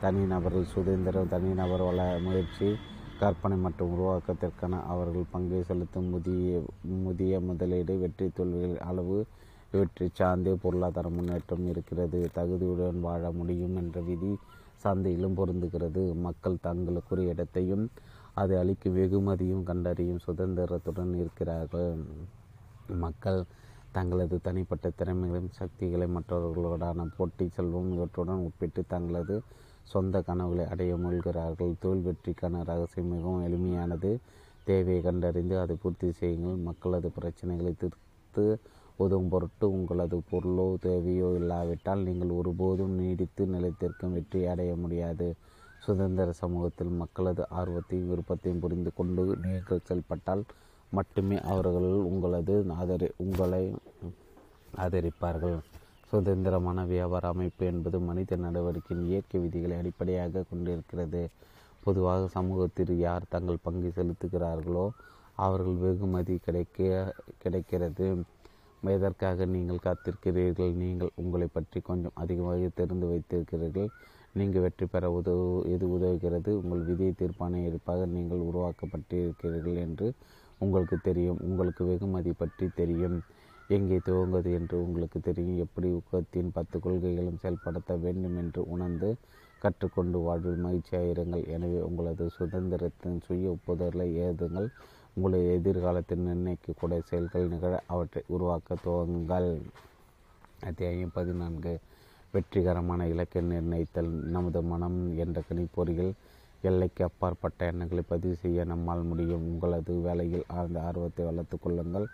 தனிநபர்கள் சுதந்திரம் தனிநபர் வள முயற்சி கற்பனை மற்றும் உருவாக்கத்திற்கான அவர்கள் பங்கை செலுத்தும் முதிய முதிய முதலீடு வெற்றி தோல்விகள் அளவு இவற்றை சார்ந்தே பொருளாதார முன்னேற்றம் இருக்கிறது. தகுதியுடன் வாழ முடியும் என்ற விதி சந்தையிலும் பொருந்துகிறது. மக்கள் தங்களுக்குரிய இடத்தையும் அது அளிக்கும் வெகுமதியும் கண்டறியும் சுதந்திரத்துடன் இருக்கிறார்கள். மக்கள் தங்களது தனிப்பட்ட திறமைகளையும் சக்திகளை மற்றவர்களுடனான போட்டி செல்வம் இவற்றுடன் ஒப்பிட்டு தங்களது சொந்த கனவுகளை அடைய முயல்கிறார்கள். தொழில் வெற்றிக்கான ரகசியம் மிகவும் எளிமையானது. தேவையை கண்டறிந்து அதை பூர்த்தி செய்யுங்கள். மக்களது பிரச்சனைகளை தீர்த்து உதவும் பொருட்டு உங்களது பொருளோ தேவையோ இல்லாவிட்டால் நீங்கள் ஒருபோதும் நீடித்து நிலைத்திருக்கும் வெற்றி அடைய முடியாது. சுதந்திர சமூகத்தில் மக்களது ஆர்வத்தையும் விருப்பத்தையும் புரிந்து கொண்டு நீங்கள் செயல்பட்டால் மட்டுமே அவர்கள் உங்களது ஆதரி உங்களை ஆதரிப்பார்கள். சுதந்திரமான வியாபார அமைப்பு என்பது மனித நடவடிக்கையின் இயற்கை விதிகளை அடிப்படையாக கொண்டிருக்கிறது. பொதுவாக சமூகத்தில் யார் தங்கள் பங்கு செலுத்துகிறார்களோ அவர்கள் வெகுமதி கிடைக்க கிடைக்கிறது. எதற்காக நீங்கள் காத்திருக்கிறீர்கள்? நீங்கள் உங்களை பற்றி கொஞ்சம் அதிகமாக தெரிந்து வைத்திருக்கிறீர்கள். நீங்கள் வெற்றி பெற உதவு எது உதவுகிறது? உங்கள் விதியை தீர்ப்பான இருப்பாக நீங்கள் உருவாக்கப்பட்டிருக்கிறீர்கள் என்று உங்களுக்கு தெரியும். உங்களுக்கு வெகுமதி பற்றி தெரியும். எங்கே துவங்குவது என்று உங்களுக்கு தெரியும். எப்படி ஊக்கத்தின் பத்து கொள்கைகளும் செயல்படுத்த வேண்டும் என்று உணர்ந்து கற்றுக்கொண்டு வாழ்வில் மகிழ்ச்சியாயிருங்கள் எனவே உங்களது சுதந்திரத்தின் சுய ஒப்புதலை ஏதுங்கள் உங்களுடைய எதிர்காலத்தில் நிர்ணயிக்கக்கூடிய செயல்கள் நிகழ அவற்றை உருவாக்க துவங்குங்கள். அத்தியாயம் பதினான்கு. வெற்றிகரமான இலக்கை நிர்ணயித்தல். நமது மனம் என்ற கணிப்பொறியில் எல்லைக்கு அப்பாற்பட்ட எண்ணங்களை பதிவு செய்ய நம்மால் முடியும். உங்களது வேலையில் ஆழ்ந்த ஆர்வத்தை வளர்த்து கொள்ளுங்கள்.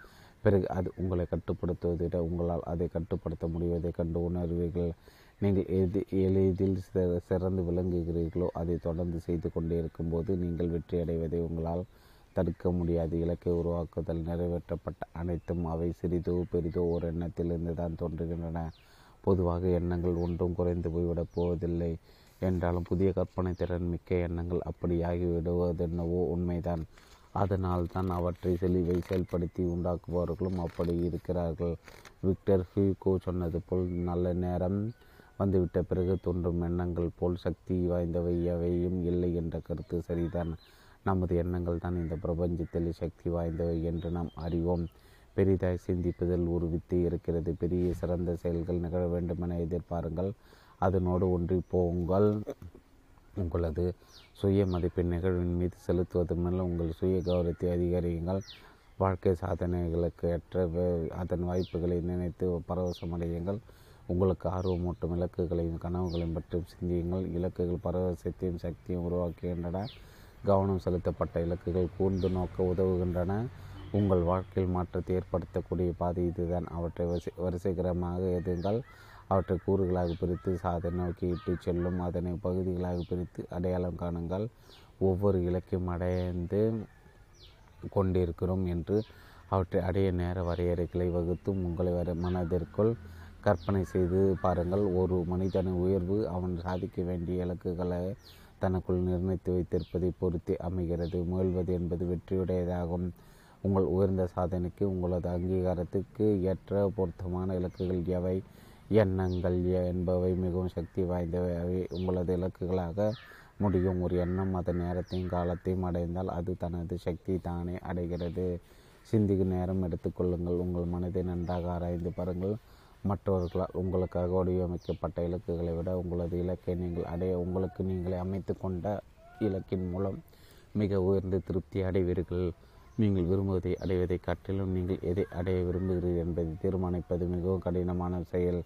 பிறகு அது உங்களை கட்டுப்படுத்துவதை விட உங்களால் அதை கட்டுப்படுத்த முடிவதை கண்டு உணர்வீர்கள். நீங்கள் எது எளிதில் சிறந்து விளங்குகிறீர்களோ அதை தொடர்ந்து செய்து கொண்டே இருக்கும்போது நீங்கள் வெற்றியடைவதை உங்களால் தடுக்க முடியாது. இலக்கை உருவாக்குதல் நிறைவேற்றப்பட்ட அனைத்தும் அவை சிறிதோ பெரிதோ ஒரு எண்ணத்திலிருந்து தான் தோன்றுகின்றன. பொதுவாக எண்ணங்கள் ஒன்றும் குறைந்து போய்விடப் போவதில்லை. என்றாலும் புதிய கற்பனை திறன் மிக்க எண்ணங்கள் அப்படியாகி விடுவதென்னவோ உண்மைதான். அதனால் தான் அவற்றை செழிவை செயல்படுத்தி உண்டாக்குபவர்களும் அப்படி இருக்கிறார்கள். விக்டர் ஹியூகோ சொன்னது போல் நல்ல நேரம் வந்துவிட்ட பிறகு தோன்றும் எண்ணங்கள் போல் சக்தி வாய்ந்தவை எவையும் இல்லை என்ற கருத்து சரிதான். நமது எண்ணங்கள் தான் இந்த பிரபஞ்சத்தில் சக்தி வாய்ந்தவை என்று நாம் அறிவோம். பெரிதாய் சிந்திப்பதில் ஒரு வித்து இருக்கிறது. பெரிய சிறந்த செயல்கள் நிகழ வேண்டுமென எதிர்பாருங்கள். அதனோடு ஒன்றி போங்கள். உங்களது சுய மதிப்பெண் நிகழ்வின் மீது செலுத்துவது மூலம் உங்கள் சுய கௌரவத்தை அதிகரியுங்கள். வாழ்க்கை சாதனைகளுக்கு ஏற்ற வே- அதன் வாய்ப்புகளை நினைத்து பரவசமடையுங்கள். உங்களுக்கு ஆர்வமூட்டும் இலக்குகளையும் கனவுகளையும் பற்றி சிந்தியுங்கள். இலக்குகள் பரவசத்தையும் சக்தியும் உருவாக்குகின்றன. கவனம் செலுத்தப்பட்ட இலக்குகள் கூர்ந்து நோக்க உதவுகின்றன. உங்கள் வாழ்க்கையில் மாற்றத்தை ஏற்படுத்தக்கூடிய பாதை இதுதான். அவற்றை வரிசை வரிசைகரமாக எதுங்கள்? அவற்றை கூறுகளாக பிரித்து சாதனை நோக்கி இட்டு செல்லும். அதனை பகுதிகளாக பிரித்து அடையாளம் காணுங்கள். ஒவ்வொரு இலக்கையும் அடைந்து கொண்டிருக்கிறோம் என்று அவற்றை அடைய நேர வரையறைகளை வகுத்தும் உங்களை வர மனதிற்குள் கற்பனை செய்து பாருங்கள். ஒரு மனிதனின் உயர்வு அவன் சாதிக்க வேண்டிய இலக்குகளை தனக்குள் நிர்ணயித்து வைத்திருப்பதை பொறுத்தே அமைகிறது. முயல்வது என்பது வெற்றியுடையதாகும். உங்கள் உயர்ந்த சாதனைக்கு உங்களது அங்கீகாரத்துக்கு ஏற்ற பொருத்தமான இலக்குகள் எவை? எண்ணங்கள் என்பவை மிகவும் சக்தி வாய்ந்தவை. அவை உங்களது இலக்குகளாக முடியும். ஒரு எண்ணம் அதன் நேரத்தையும் காலத்தையும் அடைந்தால் அது தனது சக்தி தானே அடைகிறது. சிந்திக்கும் நேரம் எடுத்துக்கொள்ளுங்கள் உங்கள் மனதை நன்றாக ஆராய்ந்து பாருங்கள். மற்றவர்களால் உங்களுக்காக வடிவமைக்கப்பட்ட இலக்குகளை விட உங்களது இலக்கை நீங்கள் அடைய உங்களுக்கு நீங்களே அமைத்து கொண்ட இலக்கின் மூலம் மிக உயர்ந்த திருப்தி அடைவீர்கள். நீங்கள் விரும்புவதை அடைவதை காட்டிலும் நீங்கள் எதை அடைய விரும்புகிறீர்கள் என்பதை தீர்மானிப்பது மிகவும் கடினமான செயல்.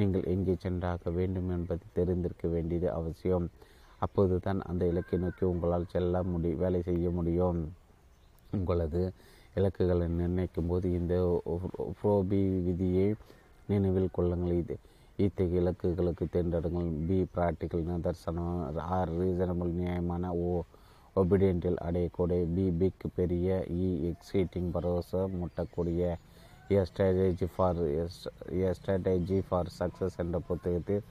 நீங்கள் எங்கே சென்றாக வேண்டும் என்பதை தெரிந்திருக்க வேண்டியது அவசியம். அப்போது தான் அந்த இலக்கை நோக்கி உங்களால் செல்ல முடி வேலை செய்ய முடியும். உங்களது இலக்குகளை நிர்ணயிக்கும் போது இந்த ஃப்ரோபி விதியை நினைவில் கொள்ளுங்கள். இது இத்தகைய இலக்குகளுக்கு தேர்ந்தெடுங்கள். பி ப்ராக்டிக்கல் நிதர்சனம் ஆர் ரீசனபிள் நியாயமான ஓ ஒபிடியன்டில் அடையக்கூடிய. பி பிக் பெரிய இ எக்ஸைட்டிங் பரவசம் முட்டக்கூடிய. A strategy for a strategy for success என்ற புத்தகத்தில்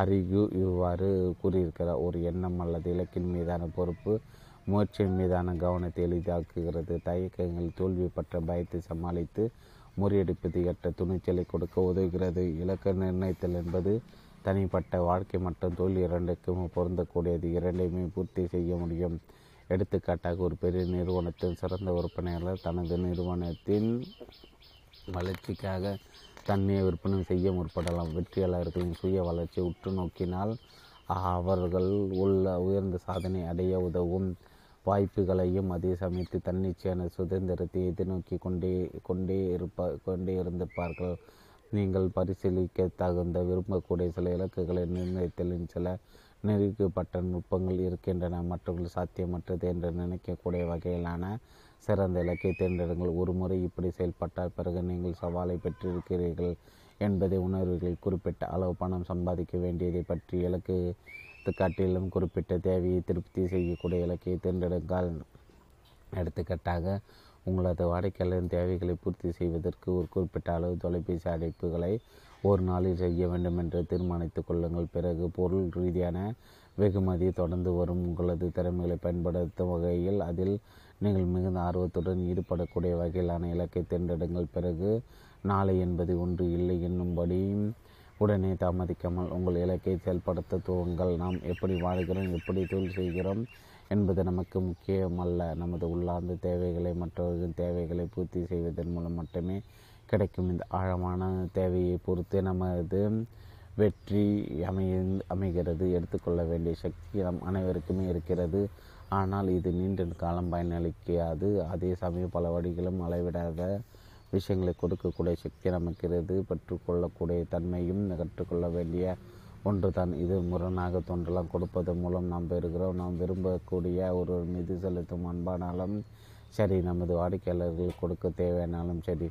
அறிகு இவ்வாறு கூறியிருக்கிறார். ஒரு எண்ணம் அல்லது இலக்கின் மீதான பொறுப்பு முயற்சியின் மீதான கவனத்தை எளிதாக்குகிறது. தயக்கங்கள் தோல்வி பற்ற பயத்தை சமாளித்து முறியடிப்பது எட்ட துணிச்சலை கொடுக்க உதவுகிறது. இலக்க நிர்ணயித்தல் என்பது தனிப்பட்ட வாழ்க்கை மற்றும் தொழில் இரண்டுக்கும் பொருந்தக்கூடியது. இரண்டையுமே பூர்த்தி செய்ய முடியும். எடுத்துக்காட்டாக ஒரு பெரிய நிறுவனத்தின் சிறந்த உறுப்பினர்கள் தனது நிறுவனத்தின் வளர்ச்சிக்காக தன்னை விற்பனை செய்ய முற்படலாம். வெற்றியாளர்களின் சுய வளர்ச்சி உற்று நோக்கினால் அவர்கள் உள்ள உயர்ந்த சாதனை அடைய உதவும் வாய்ப்புகளையும் அதே சமயத்து தன்னிச்சையான சுதந்திரத்தை எதிர்நோக்கி கொண்டே கொண்டே இருப்ப கொண்டே இருந்திருப்பார்கள். நீங்கள் பரிசீலிக்க தகுந்த விரும்பக்கூடிய சில இலக்குகளை நிர்ணயித்தலின் சில நிரூபிக்கப்பட்ட நுட்பங்கள் இருக்கின்றன. மற்றவர்கள் சாத்தியமற்றது என்று நினைக்கக்கூடிய வகையிலான சிறந்த இலக்கை தேர்ந்தெடுங்கள். ஒரு முறை இப்படி செயல்பட்டால் பிறகு நீங்கள் சவாலை பெற்றிருக்கிறீர்கள் என்பதை உணர்வுகள் குறிப்பிட்ட அளவு பணம் சம்பாதிக்க வேண்டியதை பற்றி இலக்கு காட்டிலும் குறிப்பிட்ட தேவையை திருப்தி செய்யக்கூடிய இலக்கை தேர்ந்தெடுங்கள். எடுத்துக்காட்டாக உங்களது வாடிக்கையாளரின் தேவைகளை பூர்த்தி செய்வதற்கு ஒரு குறிப்பிட்ட அளவு தொலைபேசி அழைப்புகளை ஒரு நாளில் செய்ய வேண்டும் என்று தீர்மானித்துக் கொள்ளுங்கள். பிறகு பொருள் ரீதியான வெகுமதி தொடர்ந்து வரும். உங்களது திறமைகளை பயன்படுத்தும் வகையில் அதில் நீங்கள் மிகுந்த ஆர்வத்துடன் ஈடுபடக்கூடிய வகையிலான இலக்கை தேர்ந்தெடுங்கள். பிறகு நாளை என்பது ஒன்று இல்லை என்னும்படி உடனே தாமதிக்காமல் உங்கள் இலக்கை செயல்படுத்த துவங்கள். நாம் எப்படி வாழ்கிறோம் எப்படி தொழில் செய்கிறோம் என்பது நமக்கு முக்கியமல்ல. நமது உள்ளார்ந்த தேவைகளை மற்றவர்களின் தேவைகளை பூர்த்தி செய்வதன் மூலம் மட்டுமே கிடைக்கும். இந்த ஆழமான தேவையை பொறுத்து நமது வெற்றி அமைய அமைகிறது. எடுத்துக்கொள்ள வேண்டிய சக்தி நம் அனைவருக்குமே இருக்கிறது. ஆனால் இது நீண்ட காலம் பயனளிக்காது. அதே சமயம் பல வழிகளும் அளவிடாத விஷயங்களை கொடுக்கக்கூடிய சக்தி நமக்கிறது. பெற்றுக்கொள்ளக்கூடிய தன்மையும் கற்றுக்கொள்ள வேண்டிய ஒன்று தான் இது முரணாக தோன்றலாம். கொடுப்பதன் மூலம் நாம் பெறுகிறோம். நாம் விரும்பக்கூடிய ஒருவர் மீது செலுத்தும் அன்பானாலும் சரி நமது வாடிக்கையாளர்கள் கொடுக்க தேவையானாலும் சரி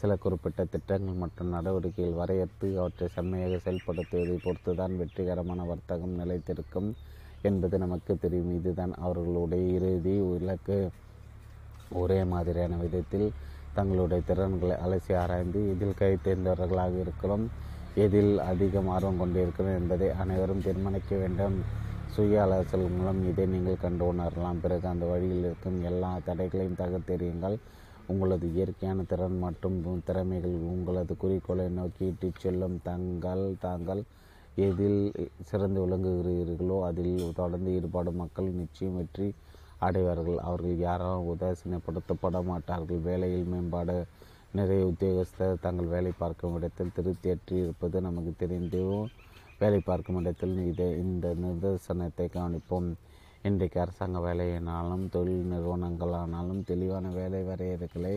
சில குறிப்பிட்ட திட்டங்கள் மற்றும் நடவடிக்கைகள் வரையறுத்து அவற்றை செம்மையாக செயல்படுத்துவதை பொறுத்து தான் வெற்றிகரமான வர்த்தகம் நிலைத்திருக்கும். என்பது நமக்கு தெரியும். இதுதான் அவர்களுடைய இறுதி இலக்கு ஒரே மாதிரியான விதத்தில் தங்களுடைய திறன்களை அலசி ஆராய்ந்து இதில் கை தேர்ந்தவர்களாக இருக்கிறோம். எதில் அதிகம் ஆர்வம் கொண்டிருக்கிறோம் என்பதை அனைவரும் தீர்மானிக்க வேண்டும். சுய அலசல் மூலம் இதை நீங்கள் கண்டு உணரலாம். பிறகு அந்த வழியில் இருக்கும் எல்லா தடைகளையும் தகர்த்தெறியுங்கள் உங்களது இயற்கையான திறன் மற்றும் திறமைகள் உங்களது குறிக்கோளை நோக்கி இட்டுச் செல்லும். தங்கள் தாங்கள் எதில் சிறந்து விளங்குகிறீர்களோ அதில் தொடர்ந்து ஈடுபாடு மக்கள் நிச்சயம் வெற்றி அடைவார்கள். அவர்கள் யாராலும் உதாசீனப்படுத்தப்பட மாட்டார்கள். வேலையில் மேம்பாடு நிறைய உத்தியோகஸ்தர் தங்கள் வேலை பார்க்கும் இடத்தில் திருப்தியற்றி இருப்பது நமக்கு தெரிந்தும் வேலை பார்க்கும் இடத்தில் இதை இந்த நிதர்சனத்தை கவனிப்போம். இன்றைக்கு அரசாங்க வேலையினாலும் தொழில் நிறுவனங்களானாலும் தெளிவான வேலை வரையறைகளை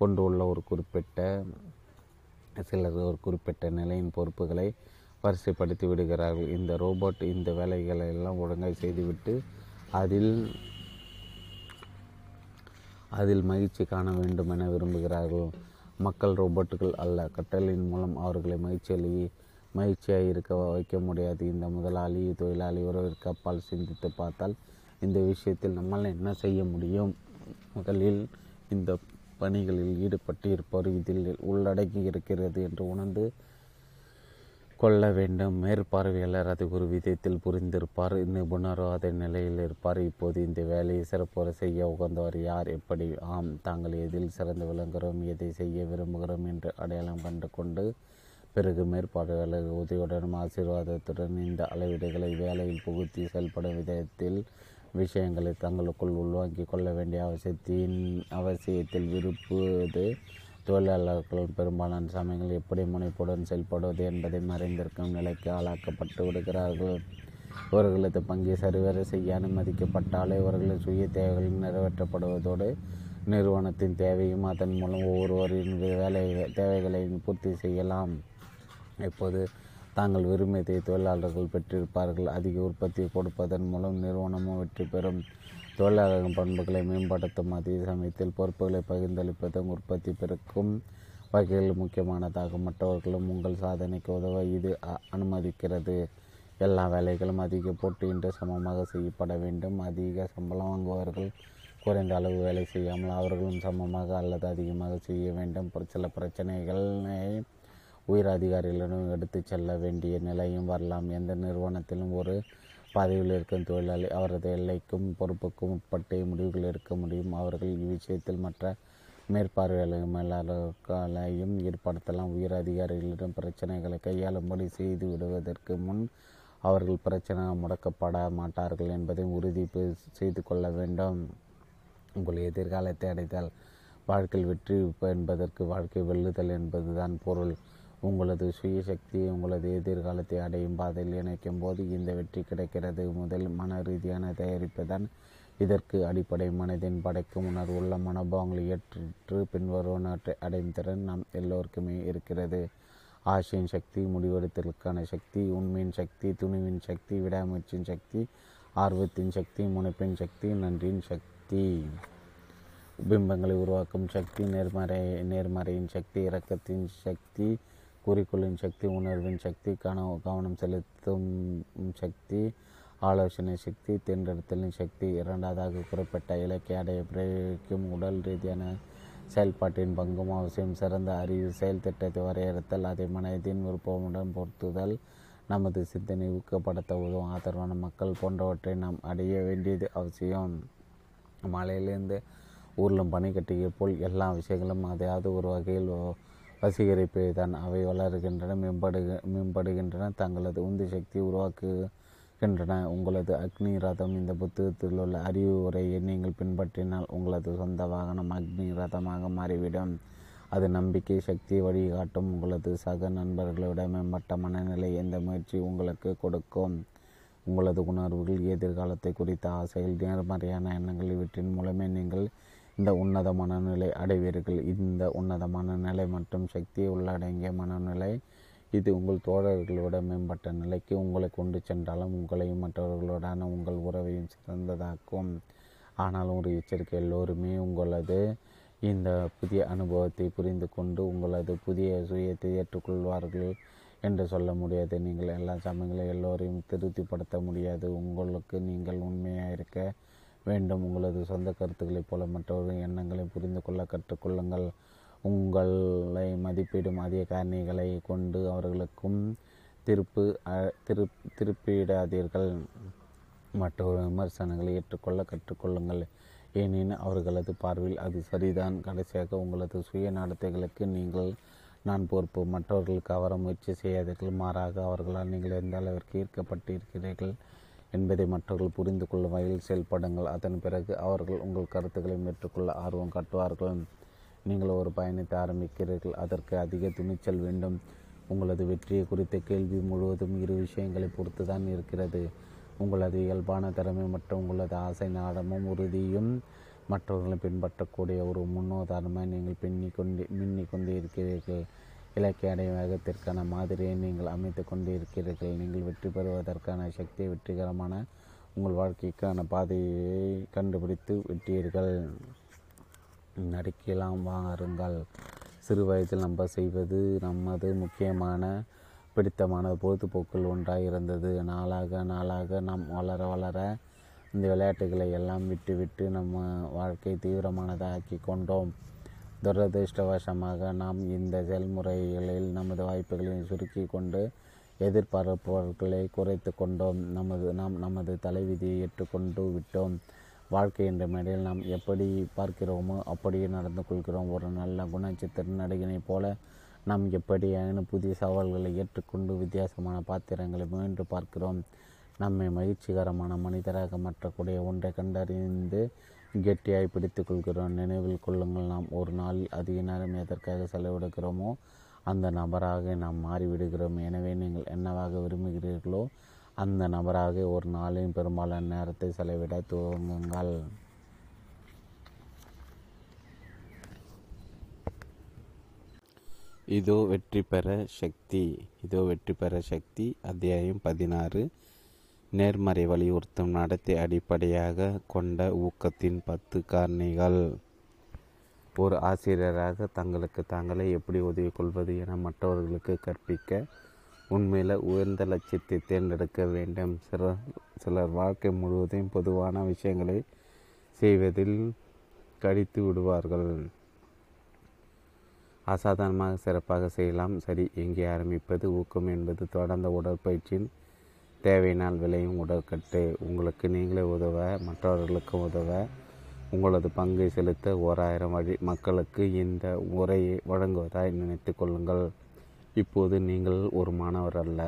கொண்டுள்ள ஒரு குறிப்பிட்ட சிலர் ஒரு குறிப்பிட்ட நிலையின் பொறுப்புகளை வரிசைப்படுத்தி விடுகிறார்கள். இந்த ரோபோட் இந்த வேலைகளை எல்லாம் ஒழுங்காக செய்துவிட்டு அதில் அதில் மகிழ்ச்சி காண வேண்டும் என விரும்புகிறார்கள். மக்கள் ரோபோட்டுகள் அல்ல கட்டளையின் மூலம் அவர்களை மகிழ்ச்சியை மகிழ்ச்சியாக இருக்க வைக்க முடியாது. இந்த முதலாளி தொழிலாளி உறவிற்கு அப்பால் சிந்தித்து பார்த்தால் இந்த விஷயத்தில் நம்மால் என்ன செய்ய முடியும்? முதலில் இந்த பணிகளில் ஈடுபட்டு இருப்பவர் இதில் உள்ளடங்கி இருக்கிறது என்று உணர்ந்து கொள்ள வேண்டும். மேற்பார்வையாளர் அதை ஒரு விதத்தில் புரிந்திருப்பார். நிபுணரோ அதே நிலையில் இருப்பார். இப்போது இந்த வேலையை சிறப்புற செய்ய உகந்தவர் யார்? எப்படி? ஆம் தாங்கள் எதில் சிறந்து விளங்குகிறோம்? எதை செய்ய விரும்புகிறோம் என்று அடையாளம் கண்டு கொண்டு பிறகு மேற்பார்வையாளர் உதவியுடனும் ஆசீர்வாதத்துடன் இந்த அளவீடுகளை வேலையில் புகுத்தி செயல்படும் விதத்தில் விஷயங்களை தங்களுக்குள் உள்வாங்கிக் கொள்ள வேண்டிய அவசியத்தின் அவசியத்தில் விரும்புவது தொழிலாளர்கள் பெரும்பாலான சமயங்கள் எப்படி முனைப்புடன் செயல்படுவது என்பதை மறைந்திருக்கும் நிலைக்கு ஆளாக்கப்பட்டு விடுகிறார்கள். இவர்களது பங்கை சரிவர செய்ய அனுமதிக்கப்பட்டாலே இவர்களின் சுய தேவைகள் நிறைவேற்றப்படுவதோடு நிறுவனத்தின் தேவையும் அதன் மூலம் ஒவ்வொருவரின் வேலை தேவைகளை பூர்த்தி செய்யலாம். இப்போது தாங்கள் விரும்பியதை தொழிலாளர்கள் பெற்றிருப்பார்கள். அதிக உற்பத்தியை கொடுப்பதன் மூலம் நிறுவனமும் வெற்றி பெறும். தொழிலாளர்களின் பண்புகளை மேம்படுத்தும் அதே சமயத்தில் பொறுப்புகளை பகிர்ந்தளிப்பதும் உற்பத்தி பெருக்கும் வகையில் முக்கியமானதாகும். மற்றவர்களும் உங்கள் சாதனைக்கு உதவ இது அனுமதிக்கிறது. எல்லா வேலைகளும் அதிக போட்டியின்றி சமமாக செய்யப்பட வேண்டும். அதிக சம்பளம் வாங்குபவர்கள் குறைந்த அளவு வேலை செய்யாமல் அவர்களும் சமமாக அல்லது அதிகமாக செய்ய வேண்டும். சில பிரச்சனைகளை உயர் அதிகாரிகளிடம் எடுத்துச் செல்ல வேண்டிய நிலையும் வரலாம். எந்த நிறுவனத்திலும் ஒரு பதவியில் இருக்கும் தொழிலாளி அவரது எல்லைக்கும் பொறுப்புக்கும் உட்பட்டே முடிவுகள் எடுக்க முடியும். அவர்கள் இவ்விஷயத்தில் மற்ற மேற்பார்வையாளர்களையும் ஏற்படுத்தலாம். உயர் அதிகாரிகளிடம் பிரச்சனைகளை கையாளும்படி செய்து விடுவதற்கு முன் அவர்கள் பிரச்சனை முடக்கப்பட மாட்டார்கள் என்பதை உறுதி செய்து கொள்ள வேண்டும். உங்கள் எதிர்காலத்தை அடைத்தால் வாழ்க்கையில் வெற்றி என்பதற்கு வாழ்க்கை வெல்லுதல் என்பதுதான் பொருள். உங்களது சுயசக்தியை உங்களது எதிர்காலத்தை அடையும் பாதையில் இணைக்கும் போது இந்த வெற்றி கிடைக்கிறது. முதல் மன ரீதியான தயாரிப்பு தான். இதற்கு அடிப்படை மனதின் படைக்கும் உணர்வு உள்ள மனோபாவங்களை ஏற்று பின்வருவனவற்றை அடையும் திறன் நம் எல்லோருக்குமே இருக்கிறது. ஆசையின் சக்தி முடிவெடுத்தலுக்கான சக்தி உண்மையின் சக்தி துணிவின் சக்தி விடாமுயற்சியின் சக்தி ஆர்வத்தின் சக்தி முனைப்பின் சக்தி நன்றியின் சக்தி. பிம்பங்களை உருவாக்கும் சக்தி நேர்மறை நேர்மறையின் சக்தி இரக்கத்தின் சக்தி குறிக்கோளின் சக்தி உணர்வின் சக்தி கன கவனம் செலுத்தும் சக்தி ஆலோசனை சக்தி தேர்ந்தெடுத்தலின் சக்தி இரண்டாவதாக குறிப்பிட்ட இலக்கை அடைய பிரயோகிக்கும் உடல் ரீதியான செயல்பாட்டின் பங்கும் அவசியம். சிறந்த அறிவு செயல் திட்டத்தை வரையறுத்தல் அதை மனதின் விருப்பமுடன் பொருத்துதல் நமது சிந்தனை ஊக்கப்படுத்த உதவும் ஆதரவான மக்கள் போன்றவற்றை நாம் அடைய வேண்டியது அவசியம். மலையிலிருந்து ஊரிலும் பனிக்கட்டியை போல் எல்லா விஷயங்களும் அதையாவது ஒரு வகையில் வசீகரிப்பை தான் அவை வளருகின்றன மேம்படு மேம்படுகின்றன தங்களது உந்து சக்தி உருவாக்குகின்றன. உங்களது அக்னி ரதம் இந்த புத்தகத்தில் உள்ள அறிவு உரையை நீங்கள் பின்பற்றினால் உங்களது சொந்த வாகனம் அக்னி ரதமாக மாறிவிடும். அது நம்பிக்கை சக்தி வழிகாட்டும். உங்களது சக நண்பர்களை விட மேம்பட்ட மனநிலை எந்த முயற்சி உங்களுக்கு கொடுக்கும்? உங்களது உணர்வுகள் எதிர்காலத்தை குறித்த ஆசைகள் நேர்மறையான எண்ணங்கள் இவற்றின் மூலமே நீங்கள் இந்த உன்னத மனநிலை அடைவீர்கள். இந்த உன்னதமான நிலை மற்றும் சக்தியை உள்ளடங்கிய மனநிலை. இது உங்கள் தோழர்களோட மேம்பட்ட நிலைக்கு உங்களை கொண்டு சென்றாலும் உங்களையும் மற்றவர்களுடான உங்கள் உறவையும் சிறந்ததாக்கும். ஆனால் ஒரு எச்சரிக்கை எல்லோருமே உங்களது இந்த புதிய அனுபவத்தை புரிந்து கொண்டு உங்களது புதிய சுயத்தை ஏற்றுக்கொள்வார்கள் என்று சொல்ல முடியாது. நீங்கள் எல்லா சமயங்களும் எல்லோரையும் திருப்திப்படுத்த முடியாது. உங்களுக்கு நீங்கள் உண்மையாக இருக்க வேண்டும். உங்களது சொந்த கருத்துக்களைப் போல மற்றவர்களின் எண்ணங்களை புரிந்து கொள்ள கற்றுக்கொள்ளுங்கள் உங்களை மதிப்பிடும் அதிக காரணிகளை கொண்டு அவர்களுக்கும் திருப்பு திரு திருப்பிடாதீர்கள். மற்றொரு விமர்சனங்களை ஏற்றுக்கொள்ள கற்றுக்கொள்ளுங்கள் ஏனெனில் அவர்களது பார்வையில் அது சரிதான். கடைசியாக உங்களது சுய நடத்தைகளுக்கு நீங்கள் நான் பொறுப்பு. மற்றவர்களுக்கு அவர முயற்சி செய்யாதீர்கள். மாறாக அவர்களால் நீங்கள் எந்த அளவிற்கு ஈர்க்கப்பட்டிருக்கிறீர்கள்? என்பதை மற்றவர்கள் புரிந்து கொள்ளும் வகையில் செயல்படுங்கள். அதன் பிறகு அவர்கள் உங்கள் கருத்துக்களை ஏற்றுக்கொள்ள ஆர்வம் காட்டுவார்கள் நீங்கள் ஒரு பயணத்தை ஆரம்பிக்கிறீர்கள். அதற்கு அதிக துணிச்சல் வேண்டும். உங்களது வெற்றியை குறித்த கேள்வி முழுவதும் இரு விஷயங்களை பொறுத்து தான் இருக்கிறது. உங்களது இயல்பான திறமை மற்றும் உங்களது ஆசை நாடமும் உறுதியும் மற்றவர்களை பின்பற்றக்கூடிய ஒரு முன்னுதாரணமாக நீங்கள் பின்னி கொண்டு மின்னி கொண்டு இருக்கிறீர்கள். இலக்கிய அடையும் வேகத்திற்கான மாதிரியை நீங்கள் அமைத்து கொண்டு இருக்கிறீர்கள் நீங்கள் வெற்றி பெறுவதற்கான சக்தியை வெற்றிகரமான உங்கள் வாழ்க்கைக்கான பாதையை கண்டுபிடித்து விட்டீர்கள். நடிக்கலாம் வாருங்கள் சிறு வயதில் நம்ம செய்வது நமது முக்கியமான பிடித்தமான பொழுதுபோக்கில் ஒன்றாக இருந்தது. நாளாக நாளாக நாம் வளர வளர இந்த விளையாட்டுகளை எல்லாம் விட்டுவிட்டு நம்ம வாழ்க்கை தீவிரமானதாக்கி கொண்டோம். துரதிருஷ்டவசமாக நாம் இந்த செயல்முறைகளில் நமது வாய்ப்புகளை சுருக்கி கொண்டு எதிர்பார்ப்பவர்களை குறைத்து கொண்டோம். நமது நாம் நமது தலைவிதியை ஏற்றுக்கொண்டு விட்டோம். வாழ்க்கை என்ற மேடையில் நாம் எப்படி பார்க்கிறோமோ அப்படியே நடந்து கொள்கிறோம். ஒரு நல்ல குணச்சித்திர நடிகனைப் போல நாம் எப்படியான புதிய சவால்களை ஏற்றுக்கொண்டு வித்தியாசமான பாத்திரங்களை முயன்று பார்க்கிறோம். நம்மை மகிழ்ச்சிகரமான மனிதராக மாற்றக்கூடிய ஒன்றை கண்டறிந்து கெட்டியாய் பிடித்து கொள்கிறோம். நினைவில் கொள்ளுங்கள் நாம் ஒரு நாளில் அதிக நேரம் எதற்காக செலவிடுகிறோமோ அந்த நபராக நாம் மாறிவிடுகிறோம். எனவே நீங்கள் என்னவாக விரும்புகிறீர்களோ அந்த நபராக ஒரு நாளின் பெரும்பாலான நேரத்தை செலவிட துவங்குங்கள். இதோ வெற்றி பெற சக்தி. இதோ வெற்றி பெற சக்தி. அத்தியாயம் பதினாறு. நேர்மறை வலியுறுத்தும் நடத்தை அடிப்படையாக கொண்ட ஊக்கத்தின் பத்து காரணிகள். ஒரு ஆசிரியராக தங்களுக்கு தாங்களே எப்படி உதவி கொள்வது என மற்றவர்களுக்கு கற்பிக்க உண்மையில் உயர்ந்த லட்சியத்தை தேர்ந்தெடுக்க வேண்டும். சிலர் சிலர் வாழ்க்கை முழுவதும் பொதுவான விஷயங்களை செய்வதில் கடித்து விடுவார்கள். அசாதாரணமாக சிறப்பாக செய்யலாம். சரி எங்கே ஆரம்பிப்பது? ஊக்கம் என்பது தொடர்ந்த உடற்பயிற்சியின் தேவையினால் விளையும் உடற்கட்டு. உங்களுக்கு நீங்களே உதவ மற்றவர்களுக்கும் உதவ உங்களது பங்கை செலுத்த ஓராயிரம் வழி மக்களுக்கு இந்த உரையை வழங்குவதாய் நினைத்து கொள்ளுங்கள். இப்போது நீங்கள் ஒரு மாணவர் அல்ல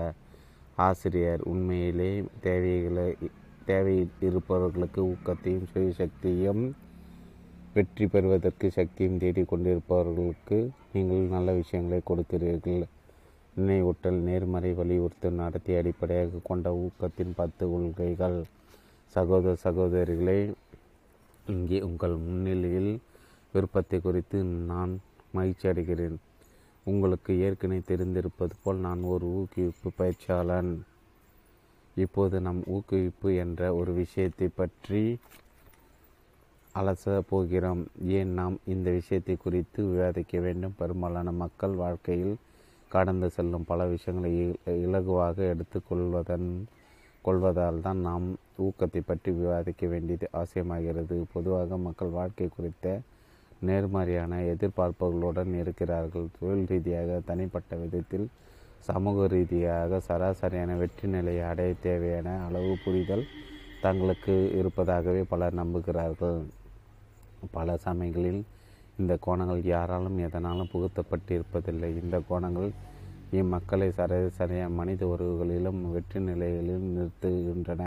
ஆசிரியர். உண்மையிலே தேவைகளை தேவை இருப்பவர்களுக்கு ஊக்கத்தையும் சுய சக்தியும் வெற்றி பெறுவதற்கு சக்தியும் தேடிக் கொண்டிருப்பவர்களுக்கு நீங்கள் நல்ல விஷயங்களை கொடுக்கிறீர்கள். நினைவூட்டல் நேர்மறை வலியுறுத்தல் நடத்தி அடிப்படையாக கொண்ட ஊக்கத்தின் பத்து கொள்கைகள். சகோதர சகோதரிகளே இங்கே உங்கள் முன்னிலையில் விருப்பத்தை குறித்து நான் மகிழ்ச்சி அடைகிறேன். உங்களுக்கு ஏற்கனவே தெரிந்திருப்பது போல் நான் ஒரு ஊக்குவிப்பு பயிற்சியாளன். இப்போது நம் ஊக்குவிப்பு என்ற ஒரு விஷயத்தை பற்றி அலச போகிறோம். ஏன் நாம் இந்த விஷயத்தை குறித்து விவாதிக்க வேண்டும்? பெரும்பாலான மக்கள் வாழ்க்கையில் கடந்து செல்லும் பல விஷயங்களை இலகுவாக எடுத்துக்கொள்வதன் கொள்வதால் தான் நாம் ஊக்கத்தை பற்றி விவாதிக்க வேண்டியது அவசியமாகிறது. பொதுவாக மக்கள் வாழ்க்கை குறித்த நேர்மறையான எதிர்பார்ப்புகளுடன் இருக்கிறார்கள். தொழில் ரீதியாக தனிப்பட்ட விதத்தில் சமூக ரீதியாக சராசரியான வெற்றி நிலையை அடைய தேவையான அளவு புரிதல் தங்களுக்கு இருப்பதாகவே பலர் நம்புகிறார்கள். பல சமயங்களில் இந்த கோணங்கள் யாராலும் எதனாலும் புகுத்தப்பட்டிருப்பதில்லை. இந்த கோணங்கள் இம்மக்களை சராசரிய மனித உறவுகளிலும் வெற்றி நிலைகளிலும் நிறுத்துகின்றன.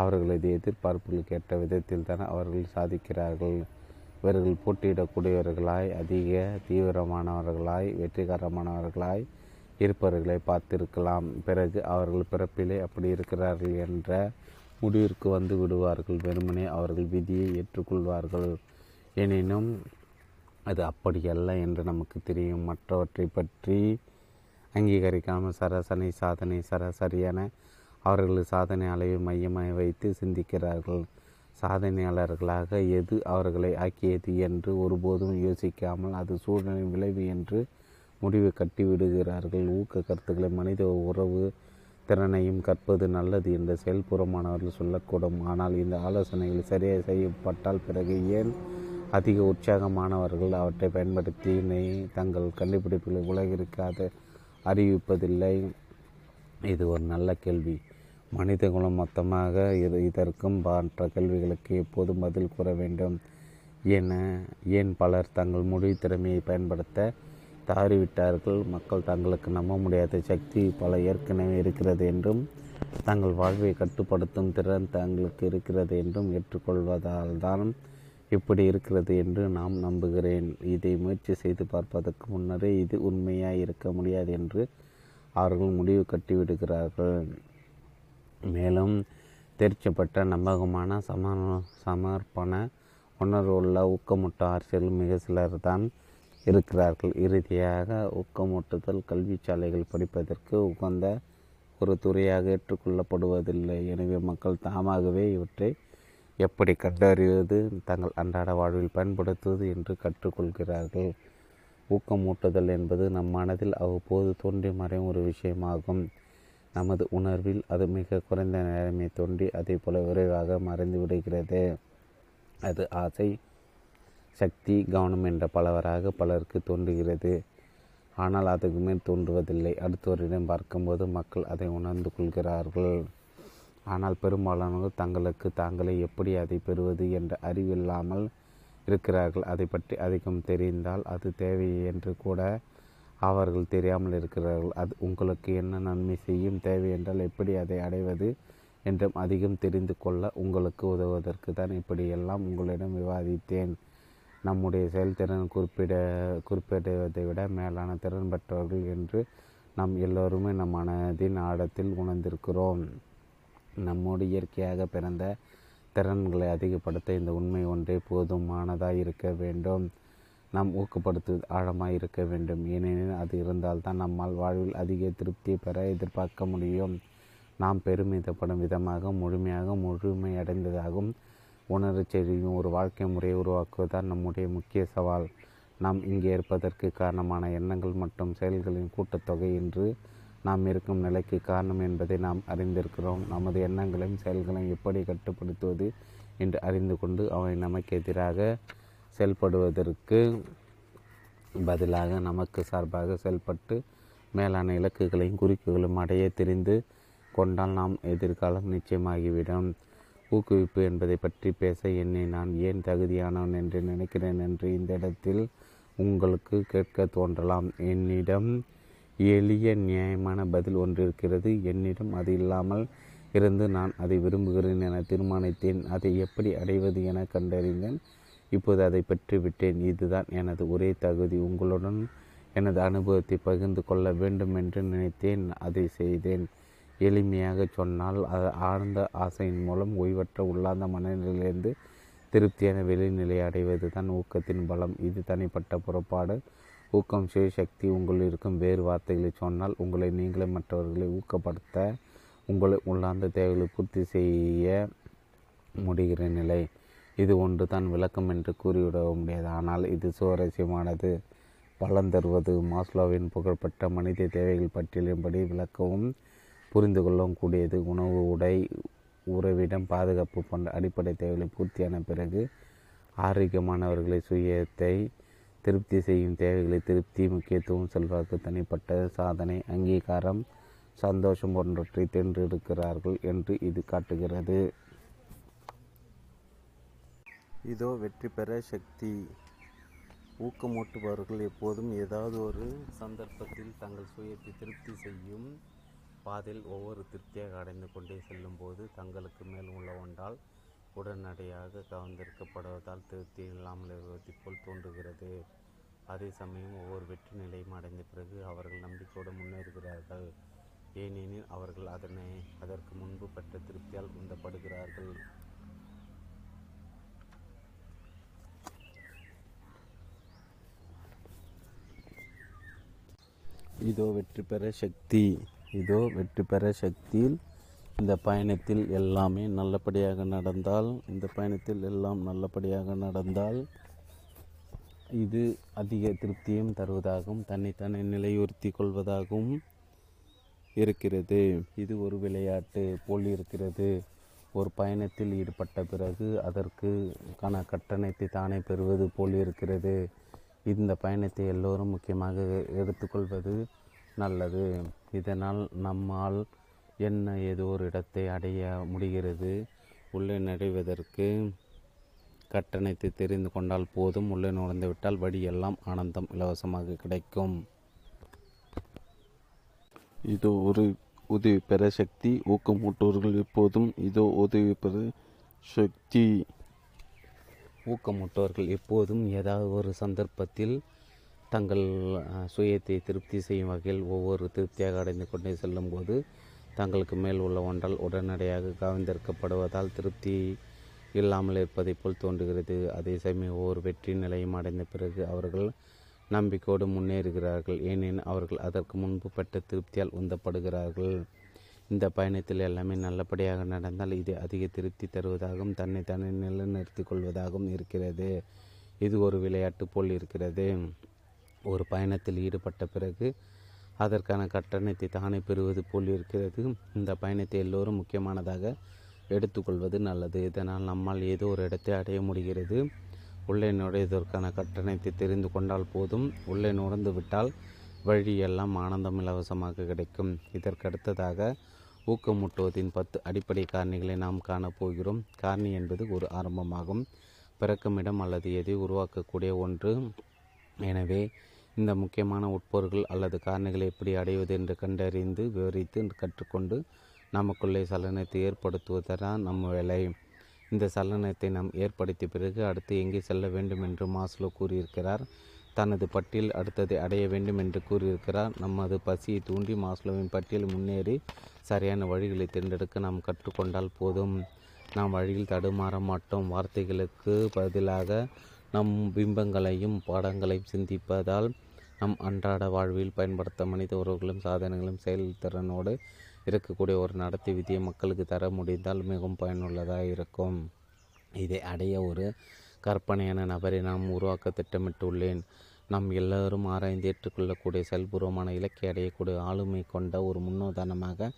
அவர்களது எதிர்பார்ப்புகளுக்கு ஏற்ற விதத்தில் தான் அவர்கள் சாதிக்கிறார்கள். இவர்கள் போட்டியிடக்கூடியவர்களாய் அதிக தீவிரமானவர்களாய் வெற்றிகரமானவர்களாய் இருப்பவர்களை பார்த்திருக்கலாம். பிறகு அவர்கள் பிறப்பிலே அப்படி இருக்கிறார்கள் என்ற முடிவிற்கு வந்து விடுவார்கள். வெறுமனே அவர்கள் விதியை ஏற்றுக்கொள்வார்கள். எனினும் அது அப்படியல்ல என்று நமக்கு தெரியும். மற்றவற்றை பற்றி அங்கீகரிக்காமல் சராசனை சாதனை சராசரியான அவர்களது சாதனை அளவை மையமாக வைத்து சிந்திக்கிறார்கள். சாதனையாளர்களாக எது அவர்களை ஆக்கியது என்று ஒருபோதும் யோசிக்காமல் அது சூழலின் விளைவு என்று முடிவு கட்டிவிடுகிறார்கள் ஊக்க கருத்துக்களை மனித உறவு திறனையும் கற்பது நல்லது என்ற செயல்புறமானவர்கள் சொல்லக்கூடும். ஆனால் இந்த ஆலோசனைகள் சரியாக செய்யப்பட்டால் பிறகு ஏன் அதிக உற்சாகமானவர்கள் அவற்றை பயன்படுத்தி தங்கள் கண்டுபிடிப்புகளை உலகிற்காக அறிவிப்பதில்லை. இது ஒரு நல்ல கேள்வி. மனிதகுலம் மொத்தமாக இது இதற்கும் மற்ற கேள்விகளுக்கு எப்போதும் பதில் கூற வேண்டும் என ஏன் பலர் தங்கள் மொழி திறமையை பயன்படுத்த தாறிவிட்டார்கள்? மக்கள் தங்களுக்கு நம்ப முடியாத சக்தி பல ஏற்கனவே இருக்கிறது என்றும் தங்கள் வாழ்வை கட்டுப்படுத்தும் திறன் தங்களுக்கு இருக்கிறது என்றும் ஏற்றுக்கொள்வதால் தான் இப்படி இருக்கிறது என்று நாம் நம்புகிறேன். இதை முயற்சி செய்து பார்ப்பதற்கு முன்னரே இது உண்மையாக இருக்க முடியாது என்று அவர்கள் முடிவு கட்டிவிடுகிறார்கள். மேலும் தேர்ச்சிப்பட்ட நம்பகமான சம சமர்ப்பண உணர்வுள்ள ஊக்கமூட்ட ஆசிரியர்கள் மிக சிலர் தான் இருக்கிறார்கள். இறுதியாக ஊக்கமூட்டுதல் கல்வி சாலைகள் படிப்பதற்கு உகந்த ஒரு துறையாக ஏற்றுக்கொள்ளப்படுவதில்லை. எனவே மக்கள் தாமாகவே இவற்றை எப்படி கண்டறிவது தங்கள் அன்றாட வாழ்வில் பயன்படுத்துவது என்று கற்றுக்கொள்கிறார்கள். ஊக்கமூட்டுதல் என்பது நம் மனதில் அவ்வப்போது தோன்றி மறையும் ஒரு விஷயமாகும். நமது உணர்வில் அது மிக குறைந்த நேரமே தோன்றி அதே போல விரைவாக மறைந்து விடுகிறது. அது ஆசை சக்தி கவனம் என்ற பலவராக பலருக்கு தோன்றுகிறது. ஆனால் அதுக்கு மேல் தோன்றுவதில்லை. அடுத்தவரிடம் பார்க்கும்போது மக்கள் அதை உணர்ந்து கொள்கிறார்கள். ஆனால் பெரும்பாலானவர்கள் தங்களுக்கு தாங்களே எப்படி அதை பெறுவது என்ற அறிவில்லாமல் இருக்கிறார்கள். அதை பற்றி அதிகம் தெரிந்தால் அது தேவை என்று கூட அவர்கள் தெரியாமல் இருக்கிறார்கள். அது உங்களுக்கு என்ன நன்மை செய்யும்? தேவை என்றால் எப்படி அதை அடைவது என்றும் அதிகம் தெரிந்து கொள்ள உங்களுக்கு உதவுவதற்கு தான் இப்படியெல்லாம் உங்களிடம் விவாதித்தேன். நம்முடைய செயல்திறன் குறிப்பிட குறிப்பிடுவதை விட மேலான திறன் பெற்றவர்கள் என்று நாம் எல்லோருமே நம் மனதின் ஆழத்தில் உணர்ந்திருக்கிறோம். நம்மோடு இயற்கையாக பிறந்த திறன்களை அதிகப்படுத்த இந்த உண்மை ஒன்றே போதுமானதாக இருக்க வேண்டும். நாம் ஊக்கப்படுத்து ஆழமாக இருக்க வேண்டும். ஏனெனில் அது இருந்தால்தான் நம்மால் வாழ்வில் அதிக திருப்தியை பெற எதிர்பார்க்க முடியும். நாம் பெருமிதப்படும் விதமாக முழுமையாக முழுமையடைந்ததாகவும் உணர்ச் செய்யும் ஒரு வாழ்க்கை முறையை உருவாக்குவதுதான் நம்முடைய முக்கிய சவால். நாம் இங்கே இருப்பதற்கு காரணமான எண்ணங்கள் மற்றும் செயல்களின் கூட்டத்தொகை என்று நாம் இருக்கும் நிலைக்கு காரணம் என்பதை நாம் அறிந்திருக்கிறோம். நமது எண்ணங்களையும் செயல்களையும் எப்படி கட்டுப்படுத்துவது என்று அறிந்து கொண்டு அவை நமக்கு எதிராக செயல்படுவதற்கு பதிலாக நமக்கு சார்பாக செயல்பட்டு மேலான இலக்குகளையும் குறிப்புகளும் அடைய தெரிந்து கொண்டால் நாம் எதிர்காலம் நிச்சயமாகிவிடும். ஊக்குவிப்பு என்பதை பற்றி பேச என்னை நான் ஏன் தகுதியானவன் என்று நினைக்கிறேன் என்று இந்த இடத்தில் உங்களுக்கு கேட்க தோன்றலாம். என்னிடம் எளிய நியாயமான பதில் ஒன்று இருக்கிறது என்னிடம் அது இல்லாமல் இருந்து நான் அதை விரும்புகிறேன் என தீர்மானித்தேன். அதை எப்படி அடைவது என கண்டறிந்தேன். இப்போது அதை பெற்றுவிட்டேன். இதுதான் எனது ஒரே தகுதி. உங்களுடன் எனது அனுபவத்தை பகிர்ந்து கொள்ள வேண்டும் என்று நினைத்தேன். அதை செய்தேன். எளிமையாக சொன்னால் அது ஆழ்ந்த ஆசையின் மூலம் ஓய்வற்ற உள்ளார்ந்த மனநிலையிலிருந்து திருப்தியான வெளிநிலை அடைவது தான் ஊக்கத்தின் பலம். இது தனிப்பட்ட புறப்பாடு. ஊக்கம் சுய சக்தி உங்கள் இருக்கும் வேறு வார்த்தைகளை சொன்னால் உங்களை நீங்களே மற்றவர்களை ஊக்கப்படுத்த உங்களை உள்ளார்ந்த தேவைகளை பூர்த்தி செய்ய முடிகிற நிலை. இது ஒன்று தான் விளக்கம் என்று கூறிவிட முடியாது. ஆனால் இது சுவாரஸ்யமானது. பலன் தருவது. மாஸ்லோவின் புகழ்பெற்ற மனித தேவைகள் பட்டியலின்படி விளக்கவும் புரிந்து கொள்ளவும் கூடியது. உணவு உடை உறவிடம் பாதுகாப்பு போன்ற அடிப்படை தேவைகளை பூர்த்தியான பிறகு ஆரோக்கியமானவர்களை சுயத்தை திருப்தி செய்யும் தேவைகளை திருப்தி முக்கியத்துவம் செல்வாக்கு தனிப்பட்ட சாதனை அங்கீகாரம் சந்தோஷம் போன்றவற்றை தேர்ந்தெடுக்கிறார்கள் என்று இது காட்டுகிறது. இதோ வெற்றி பெற சக்தி. ஊக்கமூட்டுபவர்கள் எப்போதும் ஏதாவது ஒரு சந்தர்ப்பத்தில் தங்கள் சுயத்தை திருப்தி செய்யும் பாதையில் ஒவ்வொரு திருப்தியாக அடைந்து கொண்டே செல்லும்போது தங்களுக்கு மேல் உள்ள ஒன்றால் உடனடியாக கவர்ந்திருக்கப்படுவதால் திருப்தி இல்லாமல் இருப்பதை போல் தோன்றுகிறது. அதே சமயம் ஒவ்வொரு வெற்றி நிலையும் அடைந்த பிறகு அவர்கள் நம்பிக்கையோடு முன்னேறுகிறார்கள். ஏனெனில் அவர்கள் அதனை அதற்கு முன்பு பெற்ற திருப்தியால் உந்தப்படுகிறார்கள். இதோ வெற்றி பெற சக்தி. இதோ வெற்றி பெற சக்தியில் இந்த பயணத்தில் எல்லாமே நல்லபடியாக நடந்தால் இந்த பயணத்தில் எல்லாம் நல்லபடியாக நடந்தால் இது அதிக திருப்தியும் தருவதாகவும் தன்னைத்தானே நிலையுறுத்தி கொள்வதாகவும் இருக்கிறது. இது ஒரு விளையாட்டு போல் இருக்கிறது. ஒரு பயணத்தில் ஈடுபட்ட பிறகு அதற்கு கட்டணத்தை தானே பெறுவது போல் இருக்கிறது. இந்த பயணத்தை எல்லோரும் முக்கியமாக எடுத்துக்கொள்வது நல்லது. இதனால் நம்மால் என்ன ஏதோ ஒரு இடத்தை அடைய முடிகிறது. உள்ளே நடைவதற்கு கட்டணத்தை தெரிந்து கொண்டால் போதும். உள்ளே நுழைந்து விட்டால் வழி எல்லாம் ஆனந்தம் இலவசமாக கிடைக்கும். இதோ ஒரு உதவி பெற சக்தி. ஊக்கமூட்டுவர்கள் எப்போதும் இதோ உதவி பெற சக்தி. ஊக்கமுட்டவர்கள் எப்போதும் ஏதாவது ஒரு சந்தர்ப்பத்தில் தங்கள் சுயத்தை திருப்தி செய்யும் வகையில் ஒவ்வொரு திருப்தியாக அடைந்து கொண்டே செல்லும்போது தங்களுக்கு மேல் உள்ள ஒன்றால் உடனடியாக கவர்ந்திருக்கப்படுவதால் திருப்தி இல்லாமல் இருப்பதை போல் தோன்றுகிறது. அதே சமயம் ஒவ்வொரு வெற்றி நிலையும் அடைந்த பிறகு அவர்கள் நம்பிக்கையோடு முன்னேறுகிறார்கள். ஏனெனில் அவர்கள் அதற்கு முன்பு பெற்ற திருப்தியால் உந்தப்படுகிறார்கள். இந்த பயணத்தில் எல்லாமே நல்லபடியாக நடந்தால் இது அதிக திருப்தி தருவதாகவும் தன்னை தன்னை நிலைநிறுத்திக் கொள்வதாகவும் இருக்கிறது. இது ஒரு விளையாட்டு போல் இருக்கிறது. ஒரு பயணத்தில் ஈடுபட்ட பிறகு அதற்கான கட்டணத்தை தானே பெறுவது போல் இருக்கிறது. இந்த பயணத்தை எல்லோரும் முக்கியமானதாக எடுத்துக்கொள்வது நல்லது. இதனால் நம்மால் ஏதோ ஒரு இடத்தை அடைய முடிகிறது. உள்ளே நுழைவதற்கான கட்டணத்தை தெரிந்து கொண்டால் போதும். உள்ளே நுழைந்து விட்டால் வழி எல்லாம் ஆனந்தம் இலவசமாக கிடைக்கும். இதற்கு அடுத்ததாக ஊக்கமூட்டுவதின் பத்து அடிப்படை காரணிகளை நாம் காணப்போகிறோம் காரணி என்பது ஒரு ஆரம்பமாகும். பிறக்கும் இடம் அல்லது எதை உருவாக்கக்கூடிய ஒன்று. எனவே இந்த முக்கியமான உட்பொருள்கள் அல்லது காரணிகளை எப்படி அடைவது என்று கண்டறிந்து விவரித்து கற்றுக்கொண்டு நமக்குள்ளே சலனத்தை ஏற்படுத்துவதுதான் நம் வேலை. இந்த சலனத்தை நாம் ஏற்படுத்திய பிறகு அடுத்து எங்கே செல்ல வேண்டும் என்று மாஸ்லோ கூறியிருக்கிறார். தனது பட்டியல் அடுத்ததை அடைய வேண்டும் என்று கூறியிருக்கிறார். நமது பசியை தூண்டி மாஸ்லோவின் பட்டியல் முன்னேறி சரியான வழிகளை தேர்ந்தெடுக்க நாம் கற்றுக்கொண்டால் போதும். நாம் வழியில் தடுமாற மாட்டோம். வார்த்தைகளுக்கு பதிலாக நம் பிம்பங்களையும் பாடங்களையும் சிந்திப்பதால் நம் அன்றாட வாழ்வில் பயன்படுத்த மனித உறவுகளும் சாதனங்களும் செயல்திறனோடு இருக்கக்கூடிய ஒரு நடத்தை விதியை மக்களுக்கு தர முடிந்தால் மிகவும் பயனுள்ளதாக இருக்கும். இதை அடைய ஒரு கற்பனையான நபரை நாம் உருவாக்க திட்டமிட்டுள்ளேன். நாம் எல்லோரும் ஆராய்ந்து ஏற்றுக்கொள்ளக்கூடிய செயல்பூர்வமான இலக்கை அடையக்கூடிய ஆளுமை கொண்ட ஒரு முன்னுதாரணமாக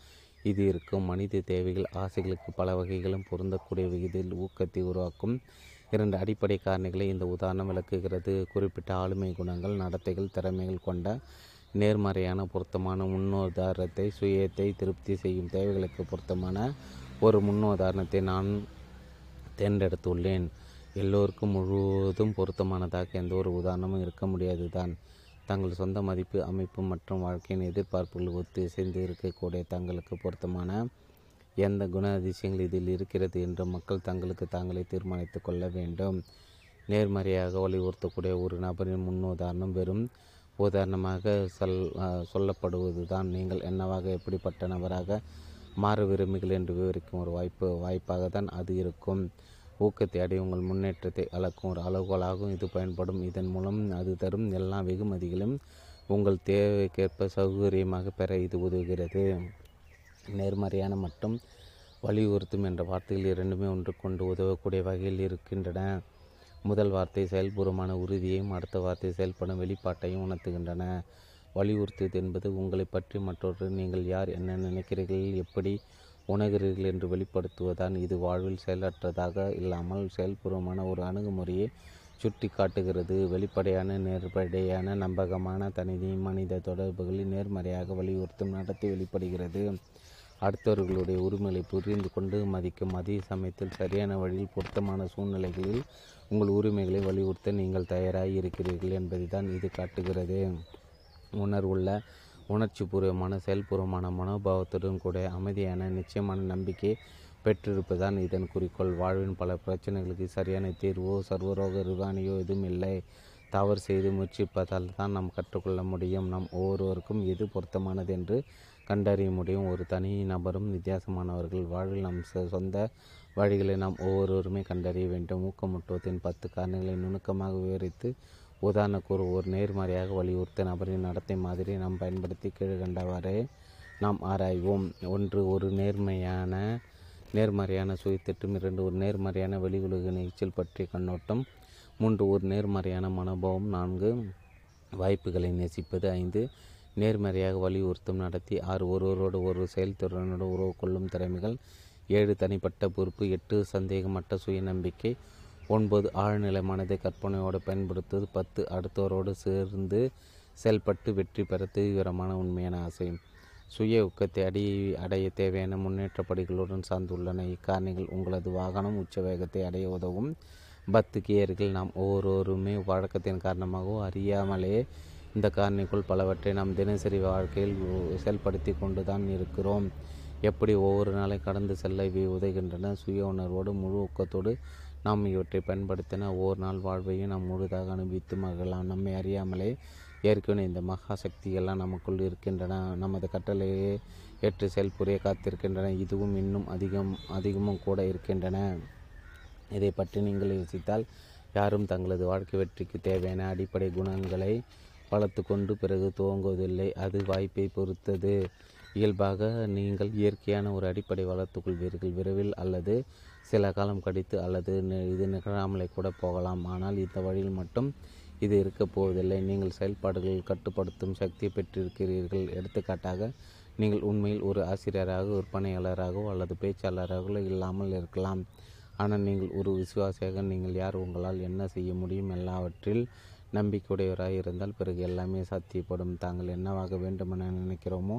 இது இருக்கும். மனித தேவைகள் ஆசைகளுக்கு பல வகைகளும் பொருந்தக்கூடிய விகிதத்தில் ஊக்கத்தை உருவாக்கும் இரண்டு அடிப்படை காரணிகளை இந்த உதாரணம் விளக்குகிறது. குறிப்பிட்ட ஆளுமை குணங்கள் நடத்தைகள் திறமைகள் கொண்ட நேர்மறையான பொருத்தமான முன்னுதாரணத்தை சுயத்தை திருப்தி செய்யும் தேவைகளுக்கு பொருத்தமான ஒரு முன்னுதாரணத்தை நான் தேர்ந்தெடுத்துள்ளேன். எல்லோருக்கும் முழுவதும் பொருத்தமானதாக எந்த ஒரு உதாரணமும் இருக்க முடியாது தான் தங்கள் சொந்த மதிப்பு அமைப்பு மற்றும் வாழ்க்கையின் எதிர்பார்ப்புகள் ஒத்து இசைந்து இருக்கக்கூடிய தங்களுக்கு பொருத்தமான எந்த குண அதிசயங்கள் இதில் இருக்கிறது என்று மக்கள் தங்களுக்கு தாங்களே தீர்மானித்து கொள்ள வேண்டும். நேர்மறையாக வலியுறுத்தக்கூடிய ஒரு நபரின் முன்னுதாரணம் வெறும் உதாரணமாக சொல் சொல்லப்படுவது தான் நீங்கள் என்னவாக எப்படிப்பட்ட நபராக மாற விரும்புகிறீர்கள் என்று விவரிக்கும் ஒரு வாய்ப்பு வாய்ப்பாக தான் அது இருக்கும். ஊக்கத்தை அடைய உங்கள் முன்னேற்றத்தை அளக்கும் ஒரு அளவுகோலாகவும் இது பயன்படும். இதன் மூலம் அது தரும் எல்லா வெகுமதிகளும் உங்கள் தேவைக்கேற்ப சௌகரியமாக பெற இது உதவுகிறது. நேர்மறையான மற்றும் வலியுறுத்தும் என்ற வார்த்தைகள் இரண்டுமே ஒன்றுக்கொண்டு உதவக்கூடிய வகையில் இருக்கின்றன. முதல் வார்த்தை செயல்பூர்வமான உறுதியையும் அடுத்த வார்த்தை செயல்படும் வெளிப்பாட்டையும் உணர்த்துகின்றன. வலியுறுத்துவது என்பது உங்களை பற்றி மற்றொரு நீங்கள் யார் என்ன நினைக்கிறீர்கள் எப்படி உணர்கிறீர்கள் என்று வெளிப்படுத்துவதான் இது வாழ்வில் செயலற்றதாக இல்லாமல் செயல்பூர்வமான ஒரு அணுகுமுறையை சுட்டி காட்டுகிறது வெளிப்படையான நேர்படையான நம்பகமான தனி மனித தொடர்புகளில் நேர்மறையாக வலியுறுத்தும் நடத்தி வெளிப்படுகிறது. அடுத்தவர்களுடைய உரிமைகளை புரிந்து கொண்டு மதிக்கும் அதே சமயத்தில் சரியான வழியில் பொருத்தமான சூழ்நிலைகளில் உங்கள் உரிமைகளை வலியுறுத்த நீங்கள் தயாராக இருக்கிறீர்கள் என்பதை தான் இது காட்டுகிறது. உணர்வுள்ள உணர்ச்சிபூர்வமான செயல்பூர்வமான மனோபாவத்துடன் கூட அமைதியான நிச்சயமான நம்பிக்கை பெற்றிருப்பதுதான் இதன் குறிக்கோள். வாழ்வின் பல பிரச்சனைகளுக்கு சரியான தீர்வோ சர்வரோக ருகானியோ எதுவும் இல்லை. தவறு செய்து முயற்சிப்பதால் தான் நாம் கற்றுக்கொள்ள முடியும். நம் ஒவ்வொருவருக்கும் எது பொருத்தமானது என்று கண்டறிய முடியும். ஒரு தனி நபரும் வித்தியாசமானவர்கள். வாழ்வில் நம் சொந்த வழிகளை நாம் ஒவ்வொருவருமே கண்டறிய வேண்டும். ஊக்கமுட்டுவத்தின் பத்து காரணங்களை நுணுக்கமாக விவரித்து உதாரண கூறு ஒரு நேர்மறையாக வலியுறுத்த நபரின் நடத்தை மாதிரி நாம் பயன்படுத்தி கீழ்கண்டவாறே நாம் ஆராய்வோம். ஒன்று ஒரு நேர்மையான நேர்மறையான சுயத்திட்டம். இரண்டு ஒரு நேர்மறையான வெளி உலக நீச்சல் பற்றிய கண்ணோட்டம். மூன்று ஒரு நேர்மறையான மனோபாவம். நான்கு வாய்ப்புகளை நேசிப்பது. ஐந்து நேர்மறையாக வலியுறுத்தும் நடத்தி ஆறு ஒருவரோடு ஒரு செயல்திறனோடு உறவு கொள்ளும் திறமைகள் ஏழு தனிப்பட்ட பொறுப்பு எட்டு சந்தேகமற்ற சுயநம்பிக்கை ஒன்பது ஆழ்நிலை மனதை கற்பனையோடு பயன்படுத்துவது பத்து அடுத்தவரோடு சேர்ந்து செயல்பட்டு வெற்றி பெற தீவிரமான உண்மையான ஆசை. சுய ஊக்கத்தை அடி அடைய தேவையான முன்னேற்ற படிகளுடன் சார்ந்துள்ளன. இக்காரணிகள் உங்களது வாகனம் உச்ச வேகத்தை அடைய உதவும். பத்துக்கியர்கள் நாம் ஒவ்வொருவருமே வழக்கத்தின் காரணமாகவோ அறியாமலே இந்த காரணிக்குள் பலவற்றை நாம் தினசரி வாழ்க்கையில் செயல்படுத்தி கொண்டு தான் இருக்கிறோம். எப்படி ஒவ்வொரு நாளை கடந்து செல்ல இவை உதைகின்றன சுய உணர்வோடு முழு ஊக்கத்தோடு நாம் இவற்றை பயன்படுத்தின ஒவ்வொரு நாள் வாழ்வையும் நாம் முழுதாக அனுபவித்து மகிழலாம். நம்மை அறியாமலே ஏற்கனவே இந்த மகா சக்திகள்லாம் நமக்குள் இருக்கின்றன. நமது கட்டளையை ஏற்று செயல்புரிய காத்திருக்கின்றன. இதுவும் இன்னும் அதிகம் அதிகமும் கூட இருக்கின்றன. இதை பற்றி நீங்கள் யோசித்தால் யாரும் தங்களது வாழ்க்கை வெற்றிக்கு தேவையான அடிப்படை குணங்களை வளர்த்து கொண்டு பிறகு துவங்குவதில்லை. அது வாய்ப்பை பொறுத்தது. இயல்பாக நீங்கள் இயற்கையான ஒரு அடிப்படை வளர்த்து கொள்வீர்கள். விரைவில் அல்லது சில காலம் கடித்து அல்லது இது நிகழாமலே கூட போகலாம். ஆனால் இந்த வழியில் மட்டும் இது இருக்கப் போவதில்லை. நீங்கள் செயல்பாடுகள் கட்டுப்படுத்தும் சக்தியை பெற்றிருக்கிறீர்கள். எடுத்துக்காட்டாக நீங்கள் உண்மையில் ஒரு ஆசிரியராக விற்பனையாளராகவோ அல்லது பேச்சாளராகவோ இல்லாமல் இருக்கலாம். ஆனால் நீங்கள் ஒரு விசுவாசியாக நீங்கள் யார் உங்களால் என்ன செய்ய முடியும்? எல்லாவற்றில் நம்பிக்கையுடையவராக இருந்தால் பிறகு எல்லாமே சாத்தியப்படும். தாங்கள் என்னவாக வேண்டுமென நினைக்கிறோமோ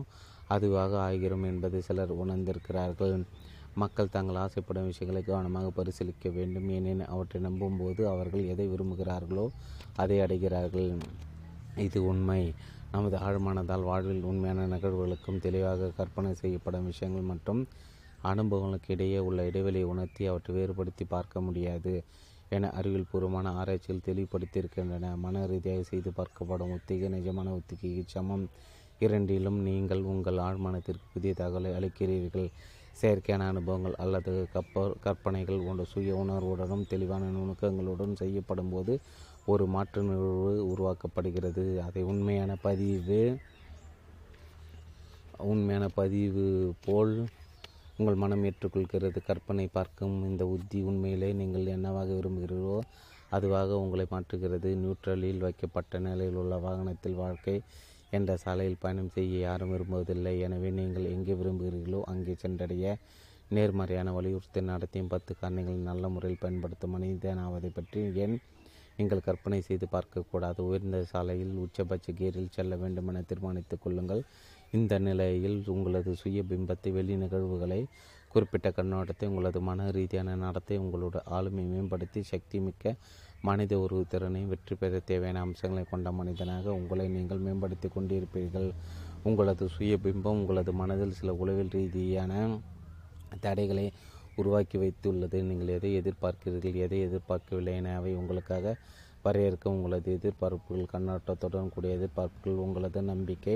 அதுவாக ஆகிறோம் என்பதை சிலர் உணர்ந்திருக்கிறார்கள். மக்கள் தாங்கள் ஆசைப்படும் விஷயங்களை கவனமாக பரிசீலிக்க வேண்டும். ஏனெனில் அவற்றை நம்பும்போது அவர்கள் எதை விரும்புகிறார்களோ அதை அடைகிறார்கள். இது உண்மை. நமது ஆழ்மானதால் வாழ்வில் உண்மையான நிகழ்வுகளுக்கும் தெளிவாக கற்பனை செய்யப்படும் விஷயங்கள் மற்றும் அனுபவங்களுக்கு இடையே உள்ள இடைவெளியை உணர்த்தி அவற்றை வேறுபடுத்தி பார்க்க முடியாது. என அறிவியல் பூர்வமான ஆராய்ச்சிகள் தெளிவுபடுத்தியிருக்கின்றன. மன ரீதியாக செய்து பார்க்கப்படும் ஒத்திகை நிஜமான ஒத்திகைக்கு சமம். இரண்டிலும் நீங்கள் உங்கள் ஆழ்மனத்திற்கு புதிய தகவலை அளிக்கிறீர்கள். செயற்கையான அனுபவங்கள் அல்லது கப்ப கற்பனைகள் போன்ற சுய உணர்வுடனும் தெளிவான நுணுக்கங்களுடன் செய்யப்படும் போது ஒரு மாற்று நிகழ்வு உருவாக்கப்படுகிறது. அதை உண்மையான பதிவு உண்மையான பதிவு போல் உங்கள் மனம் ஏற்றுக்கொள்கிறது. கற்பனை பார்க்கும் இந்த உத்தி உண்மையிலே நீங்கள் என்னவாக விரும்புகிறீர்களோ அதுவாக உங்களை மாற்றுகிறது. நியூட்ரலில் வைக்கப்பட்ட நிலையில் உள்ள வாகனத்தில் வாழ்க்கை என்ற சாலையில் பயணம் செய்ய யாரும் விரும்புவதில்லை. எனவே நீங்கள் எங்கே விரும்புகிறீர்களோ அங்கே சென்றடைய நேர்மறையான வலியுறுத்தல் நடத்தியும் பத்து காரணிகள் நல்ல முறையில் பயன்படுத்தும் மனிதனாவதை பற்றி ஏன் நீங்கள் கற்பனை செய்து பார்க்கக்கூடாது? உயர்ந்த சாலையில் உச்சபட்ச கேரில் செல்ல வேண்டுமென தீர்மானித்துக் கொள்ளுங்கள். இந்த நிலையில் உங்களது சுய பிம்பத்தை வெளி நிகழ்வுகளை குறிப்பிட்ட கண்ணோட்டத்தை உங்களது மன ரீதியான நடத்தை உங்களோட ஆளுமை மேம்படுத்தி சக்தி மிக்க மனித உருவ திறனை வெற்றி பெற தேவையான அம்சங்களை கொண்ட மனிதனாக உங்களை நீங்கள் மேம்படுத்தி கொண்டிருப்பீர்கள். உங்களது சுய பிம்பம் உங்களது மனதில் சில உளவில் ரீதியான தடைகளை உருவாக்கி வைத்துள்ளது. நீங்கள் எதை எதிர்பார்க்கிறீர்கள் எதை எதிர்பார்க்கவில்லை என அவை உங்களுக்காக வரையறுக்க உங்களது எதிர்பார்ப்புகள் கண்ணோட்டத்துடன் கூடிய எதிர்பார்ப்புகள் உங்களது நம்பிக்கை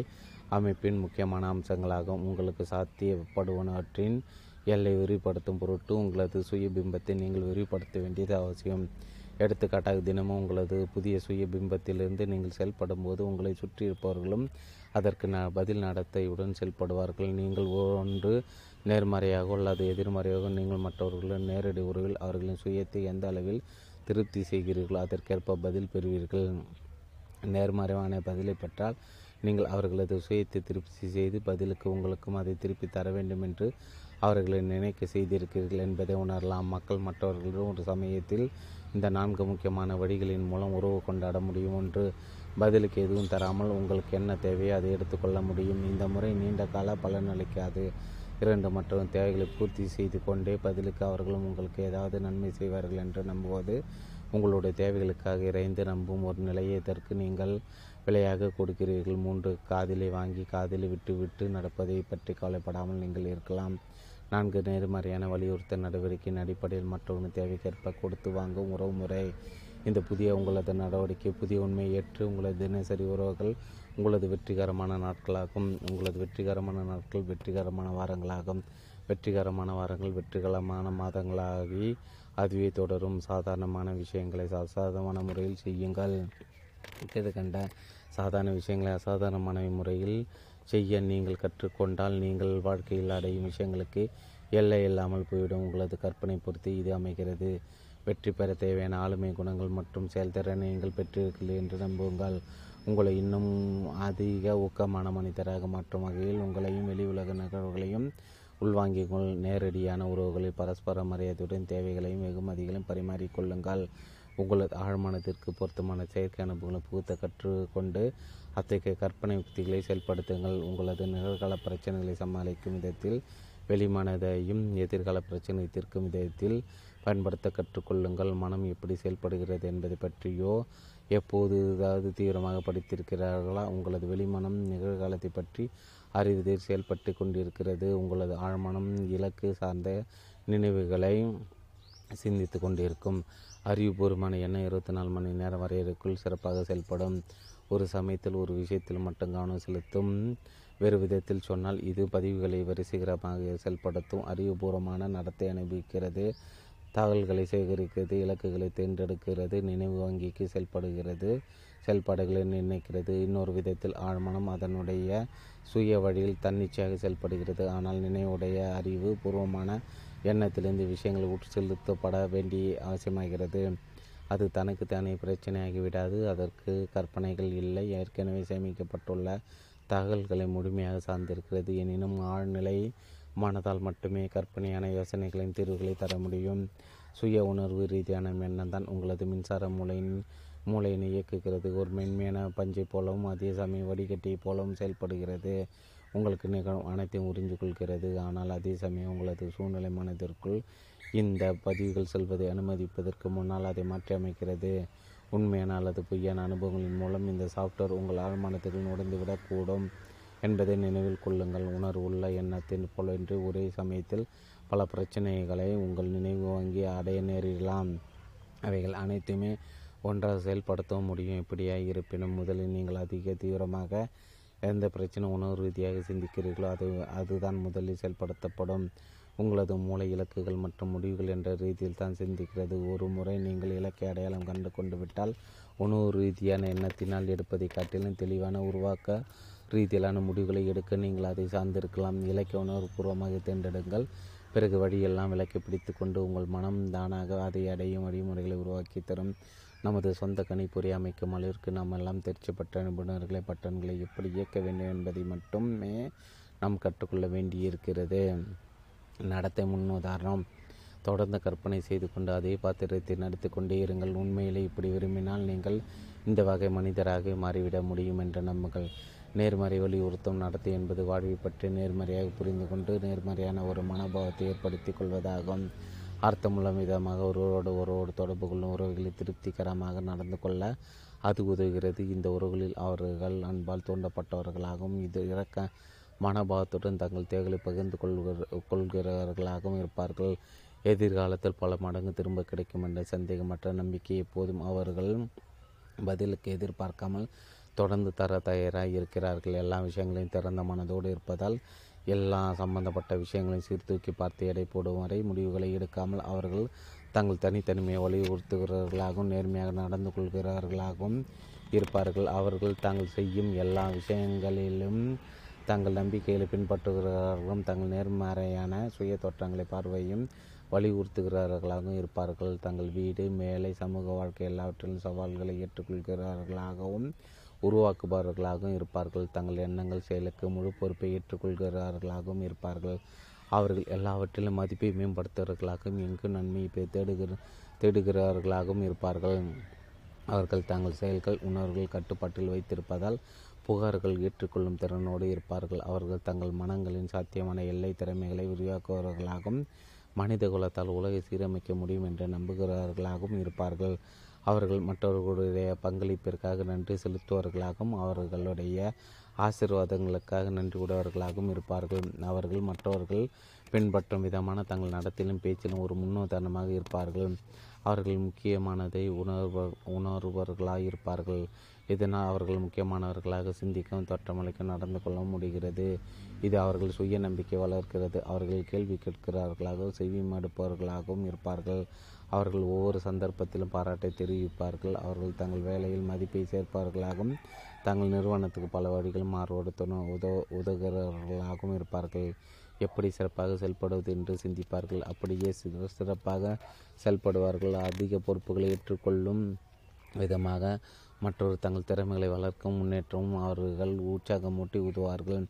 அமைப்பின் முக்கியமான அம்சங்களாகும். உங்களுக்கு சாத்தியப்படுவனவற்றின் எல்லை விரிவுபடுத்தும் பொருட்டு உங்களது சுயபிம்பத்தை நீங்கள் விரிவுபடுத்த வேண்டியது அவசியம். எடுத்துக்காட்டாக தினமும் உங்களது புதிய சுய பிம்பத்திலிருந்து நீங்கள் செயல்படும் போது உங்களை சுற்றி இருப்பவர்களும் அதற்கு ந பதில் நடத்தையுடன் செயல்படுவார்கள். நீங்கள் ஒன்று நேர்மறையாக அல்லது எதிர்மறையாக நீங்கள் மற்றவர்களுடன் நேரடி உறவில் அவர்களின் சுயத்தை எந்த அளவில் திருப்தி செய்கிறீர்களோ அதற்கேற்ப பதில் பெறுவீர்கள். நேர்மறையான பதிலை பெற்றால் நீங்கள் அவர்களது சுயத்தை திருப்தி செய்து பதிலுக்கு உங்களுக்கும் அதை திருப்பி தர வேண்டும் என்று அவர்களை நினைக்க செய்திருக்கிறீர்கள் என்பதை உணரலாம். மக்கள் மற்றவர்களுடன் ஒரு சமயத்தில் இந்த நான்கு முக்கியமான வழிகளின் மூலம் உறவு கொண்டாட முடியும் ஒன்று பதிலுக்கு எதுவும் தராமல் உங்களுக்கு என்ன தேவையோ அதை எடுத்துக்கொள்ள முடியும். இந்த முறை நீண்ட கால பலனளிக்காது இரண்டு மற்றும் தேவைகளை பூர்த்தி செய்து கொண்டே பதிலுக்கு அவர்களும் உங்களுக்கு ஏதாவது நன்மை செய்வார்கள் என்று நம்புவது உங்களுடைய தேவைகளுக்காக இறைந்து நம்பும் ஒரு நிலையை. இதற்கு நீங்கள் விலையாக கொடுக்கிறீர்கள். மூன்று காதிலை வாங்கி காதிலை விட்டு விட்டு நடப்பதை பற்றி கவலைப்படாமல் நீங்கள் இருக்கலாம். நான்கு நேர்மறையான வலியுறுத்தல் நடவடிக்கையின் அடிப்படையில் மற்றொன்று தேவைக்கேற்ப கொடுத்து வாங்கும் உறவு முறை. இந்த புதிய உங்களது நடவடிக்கை புதிய உண்மையை ஏற்று உங்களது தினசரி உறவுகள் உங்களது வெற்றிகரமான நாட்களாகும். உங்களது வெற்றிகரமான நாட்கள் வெற்றிகரமான வாரங்களாகும். வெற்றிகரமான வாரங்கள் வெற்றிகரமான மாதங்களாகி அதுவே தொடரும். சாதாரணமான விஷயங்களை அசாதாரணமான முறையில் செய்யுங்கள். இது கண்ட சாதாரண விஷயங்களை அசாதாரணமான முறையில் செய்ய நீங்கள் கற்றுக்கொண்டால் நீங்கள் வாழ்க்கையில் அடையும் விஷயங்களுக்கு எல்லை இல்லாமல் போய்விடும். உங்களது கற்பனை பொறுத்து இது அமைகிறது. வெற்றி பெற தேவையான ஆளுமை குணங்கள் மற்றும் செயல்திறனை நீங்கள் பெற்றிருக்கிறீர்கள் என்று நம்புங்கள். உங்களை இன்னும் அதிக ஊக்கமான மனிதராக மாற்றும் வகையில் உங்களையும் வெளி உலக நிகழ்வுகளையும் உள்வாங்கிக்கொள் நேரடியான உறவுகளில் பரஸ்பர மரியாதையுடன் தேவைகளையும் வெகுமதிகளையும் பரிமாறிக்கொள்ளுங்கள் உங்களது ஆழ்மனத்திற்கு பொருத்தமான செயற்கை அனுபவங்களை புகுத்த கற்றுக்கொண்டு அத்தகைய கற்பனை யுக்திகளை செயல்படுத்துங்கள். உங்களது நிகழ்கால பிரச்சனைகளை சமாளிக்கும் விதத்தில் வெளிமானதையும் எதிர்கால பிரச்சனை தீர்க்கும் விதத்தில் பயன்படுத்த கற்றுக்கொள்ளுங்கள். மனம் எப்படி செயல்படுகிறது என்பதை பற்றியோ எப்போது ஏதாவது தீவிரமாக படித்திருக்கிறார்களா உங்களது வெளிமனம் நிகழ்காலத்தை பற்றி அறிவதில் செயல்பட்டு கொண்டிருக்கிறது. உங்களது ஆழ்மனம் இலக்கு சார்ந்த நினைவுகளை சிந்தித்து கொண்டிருக்கும். அறிவுபூர்வமான எண்ணம் இருபத்தி நாலு மணி நேரம் வரையறைக்குள் சிறப்பாக செயல்படும். ஒரு சமயத்தில் ஒரு விஷயத்தில் மட்டும் கவனம் செலுத்தும். வேறு விதத்தில் சொன்னால் இது பதிவுகளை வரிசைகரமாக செயல்படுத்தும். அறிவுபூர்வமான நடத்தை அனுபவிக்கிறது. தகவல்களை சேகரிக்கிறது. இலக்குகளை தேர்ந்தெடுக்கிறது. நினைவு வங்கிக்கு செயல்படுகிறது. செயல்பாடுகளை நிர்ணயிக்கிறது. இன்னொரு விதத்தில் ஆழ்மனம் அதனுடைய சுய வழியில் தன்னிச்சையாக செயல்படுகிறது. ஆனால் நினைவுடைய அறிவு பூர்வமான எண்ணத்திலிருந்து விஷயங்கள் உற்று செலுத்தப்பட வேண்டிய அவசியமாகிறது. அது தனக்கு தானே பிரச்சனையாகிவிடாது. அதற்கு கற்பனைகள் இல்லை. ஏற்கனவே சேமிக்கப்பட்டுள்ள தகவல்களை முழுமையாக சார்ந்திருக்கிறது. எனினும் ஆழ்நிலை மனதால் மட்டுமே கற்பனையான யோசனைகளின் தீர்வுகளை தர முடியும். சுய உணர்வு ரீதியான எண்ணம் தான் உங்களது மின்சார மூளையின் மூளையினை இயக்குகிறது. ஒரு மென்மையான பஞ்சை போலவும் அதே சமயம் வடிகட்டியை போலவும் செயல்படுகிறது. உங்களுக்கு நிகழும் அனைத்தையும் உறிஞ்சு கொள்கிறது ஆனால் அதே சமயம் உங்களது சூழ்நிலை மனதிற்குள் இந்த பதிவுகள் செல்வதை அனுமதிப்பதற்கு முன்னால் அதை மாற்றியமைக்கிறது உண்மையான அல்லது பொய்யான அனுபவங்களின் மூலம் இந்த சாஃப்ட்வேர் உங்கள் ஆழ்மானத்தில் நுழைந்துவிடக்கூடும் என்பதை நினைவில் கொள்ளுங்கள். உணர்வுள்ள எண்ணத்தின் போலன்றி ஒரே சமயத்தில் பல பிரச்சனைகளை உங்கள் நினைவு வாங்கி அடைய நேரிடலாம். அவைகள் அனைத்துமே ஒன்றாக செயல்படுத்தவும் முடியும். இப்படியாக இருப்பினும் முதலில் நீங்கள் அதிக தீவிரமாக எந்த பிரச்சனை உணவு ரீதியாக சிந்திக்கிறீர்களோ அது அதுதான் முதலில் செயல்படுத்தப்படும். உங்களது மூளை இலக்குகள் மற்றும் முடிவுகள் என்ற ரீதியில் தான் சிந்திக்கிறது. ஒரு முறை நீங்கள் இலக்கை அடையாளம் கண்டு கொண்டு விட்டால் உணவு ரீதியான எண்ணத்தினால் எடுப்பதை காட்டிலும் தெளிவான உருவாக்க ரீதியிலான முடிவுகளை எடுக்க நீங்கள் அதை சார்ந்திருக்கலாம். இலக்கை உணர்வுபூர்வமாக தேர்ந்தெடுங்கள். பிறகு வழியெல்லாம் விலக்கி பிடித்து கொண்டு உங்கள் மனம் தானாக அதை அடையும் வழிமுறைகளை உருவாக்கி தரும். நமது சொந்த கணிப்பொறி அமைக்கும் அளவிற்கு நாம் எல்லாம் தேர்ச்சி பெற்ற நிபுணர்களை பட்டன்களை எப்படி இயக்க வேண்டும் என்பதை மட்டுமே நாம் கற்றுக்கொள்ள வேண்டியிருக்கிறது. நடத்தை முன் உதாரணம். தொடர்ந்து கற்பனை செய்து கொண்டு அதே பாத்திரத்தை நடத்தி கொண்டே இருங்கள். உண்மையிலே இப்படி விரும்பினால் நீங்கள் இந்த வகை மனிதராக மாறிவிட முடியும் என்ற நம்புங்கள். நேர்மறை வலியுறுத்தும் நடத்தை என்பது வாழ்வை பற்றி நேர்மறையாக புரிந்து கொண்டு நேர்மறையான ஒரு மனோபாவத்தை ஏற்படுத்தி கொள்வதாகும். அர்த்தமுள்ள விதமாக ஒருவரோடு ஒருவரோடு தொடர்பு கொள்ளும் உறவுகளை திருப்திகரமாக நடந்து கொள்ள அது உதவுகிறது. இந்த உறவுகளில் அவர்கள் அன்பால் தூண்டப்பட்டவர்களாகவும் இது இறக்க மனபாவத்துடன் தங்கள் தேவைகளை பகிர்ந்து கொள்கிற கொள்கிறவர்களாகவும் இருப்பார்கள். எதிர்காலத்தில் பல மடங்கு திரும்ப கிடைக்கும் என்ற சந்தேகமற்ற நம்பிக்கை எப்போதும் அவர்கள் பதிலுக்கு எதிர்பார்க்காமல் தொடர்ந்து தர தயாராக இருக்கிறார்கள் எல்லா விஷயங்களையும் திறந்த மனதோடு இருப்பதால் எல்லா சம்பந்தப்பட்ட விஷயங்களையும் சீர்தூக்கி பார்த்து எடை போடும் வரை முடிவுகளை எடுக்காமல் அவர்கள் தங்கள் தனித்தனிமையை வலியுறுத்துகிறவர்களாகவும் நேர்மையாக நடந்து கொள்கிறவர்களாகவும் இருப்பார்கள். அவர்கள் தாங்கள் செய்யும் எல்லா விஷயங்களிலும் தங்கள் நம்பிக்கைகளை பின்பற்றுகிறவர்களும் தங்கள் நேர்மறையான சுய தோற்றங்களை பார்வையும் வலியுறுத்துகிறவர்களாகவும் இருப்பார்கள். தங்கள் வீடு மேலை சமூக வாழ்க்கை எல்லாவற்றிலும் சவால்களை ஏற்றுக்கொள்கிறவர்களாகவும் உருவாக்குபவர்களாகவும் இருப்பார்கள். தங்கள் எண்ணங்கள் செயலுக்கு முழு பொறுப்பை ஏற்றுக்கொள்கிறவர்களாகவும் இருப்பார்கள். அவர்கள் எல்லாவற்றிலும் மதிப்பை மேம்படுத்துவர்களாகவும் எங்கு நன்மையை தேடுகிற தேடுகிறவர்களாகவும் இருப்பார்கள். அவர்கள் தங்கள் செயல்கள் உணர்வுகள் கட்டுப்பாட்டில் வைத்திருப்பதால் புகார்கள் ஏற்றுக்கொள்ளும் திறனோடு இருப்பார்கள். அவர்கள் தங்கள் மனங்களின் சாத்தியமான எல்லை திறமைகளை விரிவாக்குபவர்களாகவும் மனித குலத்தால் உலகை சீரமைக்க முடியும் என்று நம்புகிறவர்களாகவும் இருப்பார்கள். அவர்கள் மற்றவர்களுடைய பங்களிப்பிற்காக நன்றி செலுத்துவர்களாகவும் அவர்களுடைய ஆசீர்வாதங்களுக்காக நன்றி உடையவர்களாகவும் இருப்பார்கள். அவர்கள் மற்றவர்கள் பின்பற்றும் விதமான தங்கள் நடத்திலும் பேச்சிலும் ஒரு முன்னுதாரணமாக இருப்பார்கள். அவர்கள் முக்கியமானதை உணர்வ உணர்வர்களாக இருப்பார்கள் இதனால் அவர்கள் முக்கியமானவர்களாக சிந்திக்கவும் தோற்றமளிக்க நடந்து கொள்ள முடிகிறது. இது அவர்கள் சுய நம்பிக்கை வளர்க்கிறது. அவர்கள் கேள்வி கேட்கிறார்களாகவும் செவி மடுப்பவர்களாகவும் இருப்பார்கள். அவர்கள் ஒவ்வொரு சந்தர்ப்பத்திலும் பாராட்டை தெரிவிப்பார்கள். அவர்கள் தங்கள் வேலையில் மதிப்பை சேர்ப்பவர்களாகவும் தங்கள் நிறுவனத்துக்கு பல வழிகள் மாறுபடுத்தணும் துணை உதவ உதவுகிறவர்களாகவும் இருப்பார்கள். எப்படி சிறப்பாக செயல்படுவது என்று சிந்திப்பார்கள். அப்படியே சிறப்பாக செயல்படுவார்கள். அதிக பொறுப்புகளை ஏற்றுக்கொள்ளும் விதமாக மற்றொரு தங்கள் திறமைகளை வளர்க்கும் முன்னேற்றமும் அவர்கள் உற்சாகமூட்டி உதுவார்கள்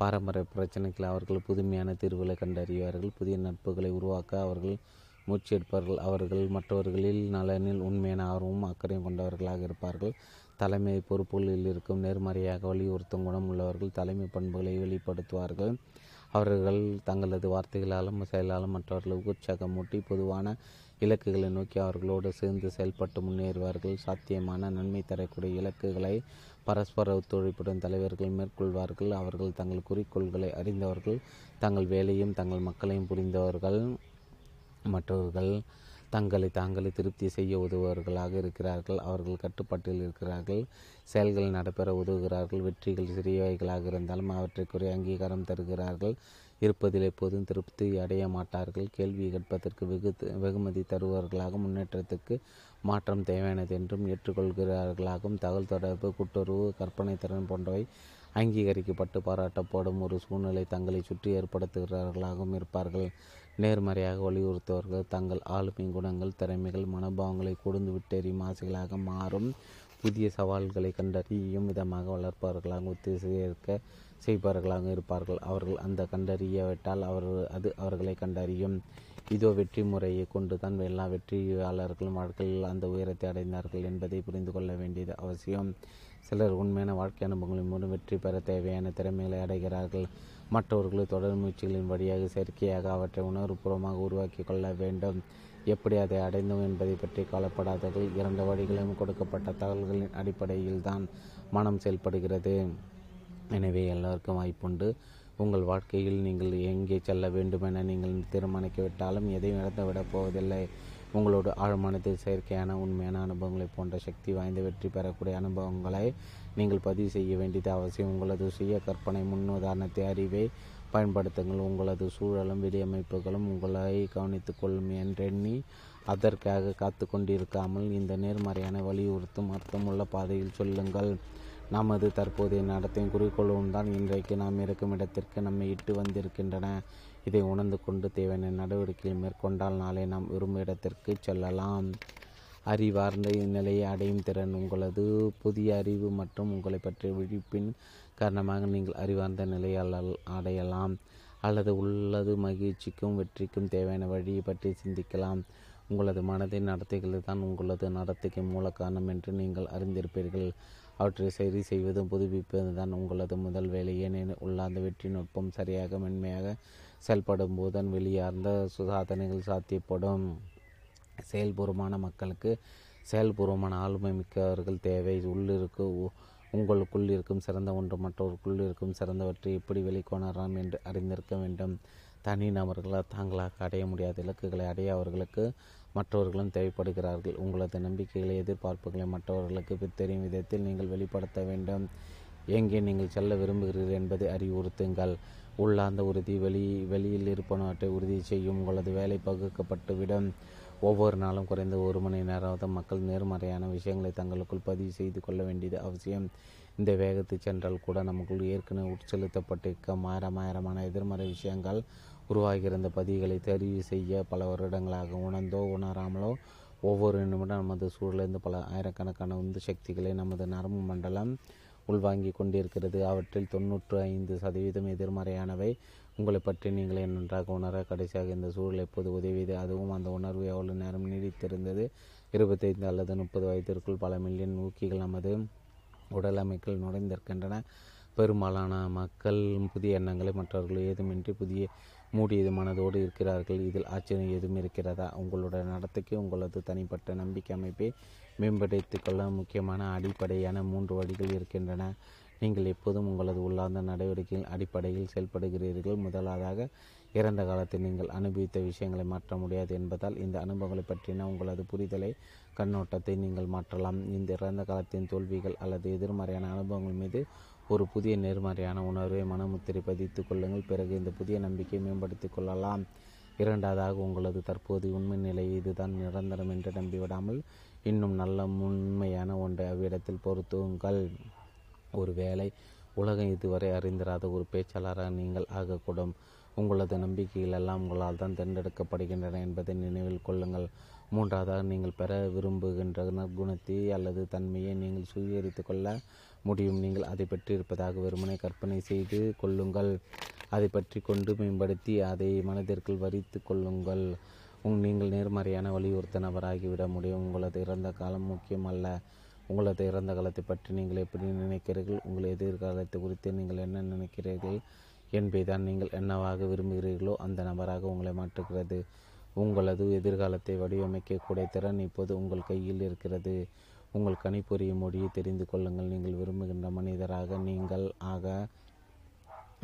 பாரம்பரிய பிரச்சனைகள் அவர்கள் புதுமையான தீர்வுகளை கண்டறிவார்கள். புதிய நட்புகளை உருவாக்க அவர்கள் மூச்சு எடுப்பார்கள் அவர்கள் மற்றவர்களில் நலனில் உண்மையான ஆர்வமும் அக்கறையும் கொண்டவர்களாக இருப்பார்கள். தலைமை பொறுப்புகளில் இருக்கும் நேர்மறையாக வலியுறுத்தும் குணம் உள்ளவர்கள் தலைமை பண்புகளை வெளிப்படுத்துவார்கள். அவர்கள் தங்களது வார்த்தைகளாலும் செயலாலும் மற்றவர்களுக்கு உற்சாகமூட்டி பொதுவான இலக்குகளை நோக்கி அவர்களோடு சேர்ந்து செயல்பட்டு முன்னேறுவார்கள். சாத்தியமான நன்மை தரக்கூடிய இலக்குகளை பரஸ்பர ஒத்துழைப்புடன் தலைவர்கள் மேற்கொள்வார்கள். அவர்கள் தங்கள் குறிக்கோள்களை அறிந்தவர்கள் தங்கள் வேலையும் தங்கள் மக்களையும் புரிந்தவர்கள். மற்றவர்கள் தங்களை தாங்களே திருப்தி செய்ய உதவுபவர்களாக இருக்கிறார்கள். அவர்கள் கட்டுப்பாட்டில் இருக்கிறார்கள். செயல்கள் நடைபெற உதவுகிறார்கள். வெற்றிகள் சிறியவைகளாக இருந்தாலும் அவற்றுக்குரிய அங்கீகாரம் தருகிறார்கள். இருப்பதில் எப்போதும் திருப்தி அடைய மாட்டார்கள். கேள்வி கேட்பதற்கு வெகு வெகுமதி தருபவர்களாக முன்னேற்றத்துக்கு மாற்றம் தேவையானது என்றும் ஏற்றுக்கொள்கிறார்களாகவும் தகவல் தொடர்பு கூட்டுறவு கற்பனை திறன் போன்றவை அங்கீகரிக்கப்பட்டு பாராட்டப்படும் ஒரு சூழ்நிலை தங்களை சுற்றி ஏற்படுத்துகிறார்களாகவும் இருப்பார்கள். நேர்மறையாக வலியுறுத்துவர்கள். தங்கள் ஆளுமை குணங்கள் திறமைகள் மனோபாவங்களை கொடுந்து விட்டெறியும் ஆசைகளாக மாறும். புதிய சவால்களை கண்டறியும் விதமாக வளர்ப்பவர்களாக ஒத்திசைக்க செய்பவர்களாக இருப்பார்கள். அவர்கள் அந்த கண்டறியவிட்டால் அவர் அது அவர்களை கண்டறியும். இதோ வெற்றி முறையை கொண்டு தான் எல்லா வெற்றியாளர்களும் வாழ்க்கையில் அந்த உயரத்தை அடைந்தார்கள் என்பதை புரிந்து கொள்ள வேண்டியது அவசியம். சிலர் உண்மையான வாழ்க்கை அனுபவங்களின் மூலம் வெற்றி பெற தேவையான திறமைகளை அடைகிறார்கள். மற்றவர்கள் தொடர் முயற்சிகளின் வழியாக செயற்கையாக அவற்றை உணர்வுபூர்வமாக உருவாக்கி கொள்ள வேண்டும். எப்படி அதை அடைந்தோம் என்பதை பற்றி கவலைப்படாதவர்கள் இரண்டு வழிகளிலும் கொடுக்கப்பட்ட தகவல்களின் அடிப்படையில் தான் மனம் செயல்படுகிறது. எனவே எல்லோருக்கும் வாய்ப்புண்டு. உங்கள் வாழ்க்கையில் நீங்கள் எங்கே செல்ல வேண்டுமென நீங்கள் தீர்மானிக்கவிட்டாலும் எதையும் இழந்துவிடப் போவதில்லை. உங்களோட ஆழ்மனத்தில் செயற்கையான உண்மையான அனுபவங்களை போன்ற சக்தி வாய்ந்த வெற்றி பெறக்கூடிய அனுபவங்களை நீங்கள் பதிவு செய்ய வேண்டியது அவசியம். உங்களது சுய கற்பனை முன்னுதாரணத்தை அறிவை பயன்படுத்துங்கள். உங்களது சூழலும் வெளியமைப்புகளும் உங்களை கவனித்துக் கொள்ளும் என்றெண்ணி அதற்காக காத்து கொண்டிருக்காமல் இந்த நேர்மறையான வலியுறுத்தும் அர்த்தமுள்ள பாதையில் சொல்லுங்கள். நமது தற்போதைய நடத்தையும் குறிக்கோளும் தான் இன்றைக்கு நாம் இருக்கும் இடத்திற்கு நம்மை இட்டு வந்திருக்கின்றன. இதை உணர்ந்து கொண்டு தேவையான நடவடிக்கைகள் மேற்கொண்டால் நாளை நாம் விரும்பும் இடத்திற்கு செல்லலாம். அறிவார்ந்த நிலையை அடையும் திறன் உங்களது புதிய அறிவு மற்றும் உங்களை பற்றிய விழிப்பின் காரணமாக நீங்கள் அறிவார்ந்த நிலையை அடையலாம். அல்லது உள்ளது மகிழ்ச்சிக்கும் வெற்றிக்கும் தேவையான வழியை பற்றி சிந்திக்கலாம். உங்களது மனதின் நடத்தைகள் தான் உங்களது நடத்தைக்கு மூல காரணம் என்று நீங்கள் அறிந்திருப்பீர்கள். அவற்றை சரி செய்வதும் புதுப்பிப்பது தான் உங்களது முதல் வேலை. ஏனெனில் உள்ளார்ந்த வெற்றி நுட்பம் சரியாக மென்மையாக செயல்படும் போதுதான் வெளியார்ந்த சாதனைகள் சாத்தியப்படும். செயல்பூர்வமான மக்களுக்கு செயல்பூர்வமான ஆளுமை மிக்கவர்கள் தேவை. உள்ளிருக்கு உ- உங்களுக்குள் இருக்கும் சிறந்த ஒன்று மற்றவருக்குள் இருக்கும் சிறந்தவற்றை எப்படி வெளிக்கொணரலாம் என்று அறிந்திருக்க வேண்டும். தனி நபர்களால் தாங்களாக அடைய முடியாத இலக்குகளை அடைய அவர்களுக்கு மற்றவர்களும் தேவைப்படுகிறார்கள். உங்களது நம்பிக்கைகளை எதிர்பார்ப்புகளை மற்றவர்களுக்கு தெரியும் விதத்தில் நீங்கள் வெளிப்படுத்த வேண்டும். எங்கே நீங்கள் செல்ல விரும்புகிறீர்கள் என்பதை அறிவுறுத்துங்கள். உள்ளார்ந்த உறுதி வெளி வெளியில் இருப்பனவற்றை உறுதி செய்யும். உங்களது வேலை பகுக்கப்பட்டுவிடும். ஒவ்வொரு நாளும் குறைந்த ஒரு மணி நேரமாவது மக்கள் நேர்மறையான விஷயங்களை தங்களுக்குள் பதிவு செய்து கொள்ள வேண்டியது அவசியம். இந்த வேகத்தில் சென்றால் கூட நமக்குள் ஏற்கனவே உட்செலுத்தப்பட்டிருக்க மாயரமாயிரமான எதிர்மறை விஷயங்கள் உருவாகியிருந்த பதிவுகளை தெரிவு செய்ய பல வருடங்களாக உணர்ந்தோ உணராமலோ ஒவ்வொரு நிமிடம் நமது சூழலிருந்து பல ஆயிரக்கணக்கான உந்து சக்திகளை நமது நரம்பு மண்டலம் உள்வாங்கிக் கொண்டிருக்கிறது. அவற்றில் தொன்னூற்று ஐந்து சதவீதம் எதிர்மறையானவை. உங்களை பற்றி நீங்களே நன்றாக உணர கடைசியாக இந்த சூழல் எப்போது உதவியது? அதுவும் அந்த உணர்வு எவ்வளவு நேரம் நீடித்திருந்தது? இருபத்தைந்து அல்லது முப்பது வயதிற்குள் பல மில்லியன் ஊக்கிகள் நமது உடல் நுழைந்திருக்கின்றன. பெரும்பாலான மக்கள் புதிய எண்ணங்களை மற்றவர்கள் ஏதுமின்றி புதிய மூடியது மனதோடு இருக்கிறார்கள். இதில் ஆச்சரியம் எதுவும் இருக்கிறதா? உங்களுடைய நடத்தைக்கு உங்களது தனிப்பட்ட நம்பிக்கை அமைப்பை மேம்படுத்திக் கொள்ள முக்கியமான அடிப்படையான மூன்று வழிகள் இருக்கின்றன. நீங்கள் எப்போதும் உங்களது உள்ளார்ந்த நடவடிக்கையின் அடிப்படையில் செயல்படுகிறீர்கள். முதலாவதாக இறந்த காலத்தில் நீங்கள் அனுபவித்த விஷயங்களை மாற்ற முடியாது என்பதால் இந்த அனுபவங்களை பற்றின உங்களது புரிதலை கண்ணோட்டத்தை நீங்கள் மாற்றலாம். இந்த இறந்த காலத்தின் தோல்விகள் அல்லது எதிர்மறையான அனுபவங்கள் மீது ஒரு புதிய நேர்மறையான உணர்வை மனமுத்திரை பதித்து கொள்ளுங்கள். பிறகு இந்த புதிய நம்பிக்கையை மேம்படுத்திக் கொள்ளலாம். இரண்டாவதாக உங்களது தற்போதைய உண்மை நிலை இதுதான். நிரந்தரம் என்று நம்பிவிடாமல் இன்னும் நல்ல உண்மையான ஒன்றை அவ்விடத்தில் பொருத்துங்கள். ஒருவேளை உலகம் இதுவரை அறிந்திராத ஒரு பேச்சாளராக நீங்கள் ஆகக்கூடும். உங்களது நம்பிக்கைகள் எல்லாம் உங்களால் தான் தேர்ந்தெடுக்கப்படுகின்றன என்பதை நினைவில் கொள்ளுங்கள். மூன்றாவதாக நீங்கள் பெற விரும்புகின்ற நற்குணத்தை அல்லது தன்மையை நீங்கள் சுவீகரித்து கொள்ள முடியும். நீங்கள் அதை பெற்றிருப்பதாக வெறுமனை கற்பனை செய்து கொள்ளுங்கள். அதை பற்றி கொண்டு மேம்படுத்தி அதை மனதிற்குள் வரித்து கொள்ளுங்கள். உங் நீங்கள் நேர்மறையான வலியுறுத்த நபராகிவிட முடியும். உங்களது இறந்த காலம் முக்கியமல்ல. உங்களது இறந்த காலத்தை பற்றி நீங்கள் எப்படி நினைக்கிறீர்கள்? உங்கள் எதிர்காலத்தை குறித்து நீங்கள் என்ன நினைக்கிறீர்கள்? என்பதைதான் நீங்கள் என்னவாக விரும்புகிறீர்களோ அந்த நபராக உங்களை மாற்றுகிறது. உங்களது எதிர்காலத்தை வடிவமைக்கக்கூடிய திறன் இப்போது உங்கள் கையில் இருக்கிறது. உங்கள் கணிப்பொறிய மொழியை தெரிந்து கொள்ளுங்கள். நீங்கள் விரும்புகின்ற மனிதராக நீங்கள் ஆக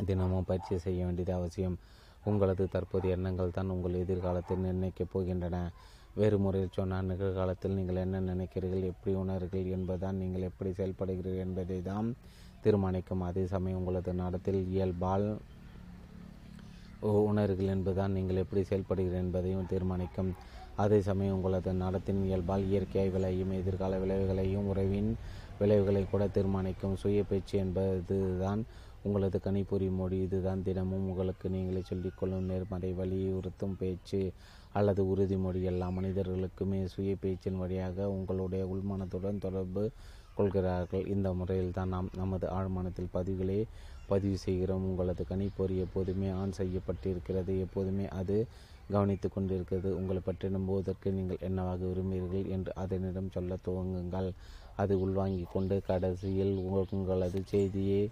தினமும் பயிற்சி செய்ய வேண்டியது அவசியம். உங்களது தற்போதைய எண்ணங்கள் தான் உங்கள் எதிர்காலத்தை நிர்ணயிக்கப் போகின்றன. வேறு முறையில் சொன்னால் நிகழ்காலத்தில் நீங்கள் என்ன நினைக்கிறீர்கள் எப்படி உணர்கிறீர்கள் என்பதுதான் நீங்கள் எப்படி செயல்படுகிறீர்கள் என்பதை தான் தீர்மானிக்கும். அதே சமயம் உங்களது நடத்தில் இயல்பால் உணர்கள் என்பதுதான் நீங்கள் எப்படி செயல்படுகிறீர்கள் என்பதையும் தீர்மானிக்கும். அதே சமயம் உங்களது நடத்தின் இயல்பால் இயற்கையாய் விளையும் எதிர்கால விளைவுகளையும் உறவின் விளைவுகளை கூட தீர்மானிக்கும். சுய பேச்சு என்பது தான் உங்களது கணிப்பொறி மொழி. இதுதான் தினமும் உங்களுக்கு நீங்களே சொல்லிக்கொள்ளும் நேர்மறை வலியுறுத்தும் பேச்சு. அல்லது உறுதிமொழி எல்லா மனிதர்களுக்குமே சுய பேச்சின் வழியாக உங்களுடைய உள்மனத்துடன் தொடர்பு கொள்கிறார்கள். இந்த முறையில் தான் நாம் நமது ஆழ்மனத்தில் பதிவுகளை பதிவு செய்கிறோம். உங்களது கணிப்பொறி எப்போதுமே ஆன் செய்யப்பட்டிருக்கிறது. எப்போதுமே அது கவனித்து கொண்டிருக்கிறது. உங்களை பற்றி நம்புவதற்கு நீங்கள் என்னவாக விரும்புகிறீர்கள் என்று அதனிடம் சொல்ல துவங்குங்கள். அது உள்வாங்கிக் கொண்டு கடைசியில் உங்களது செய்தியை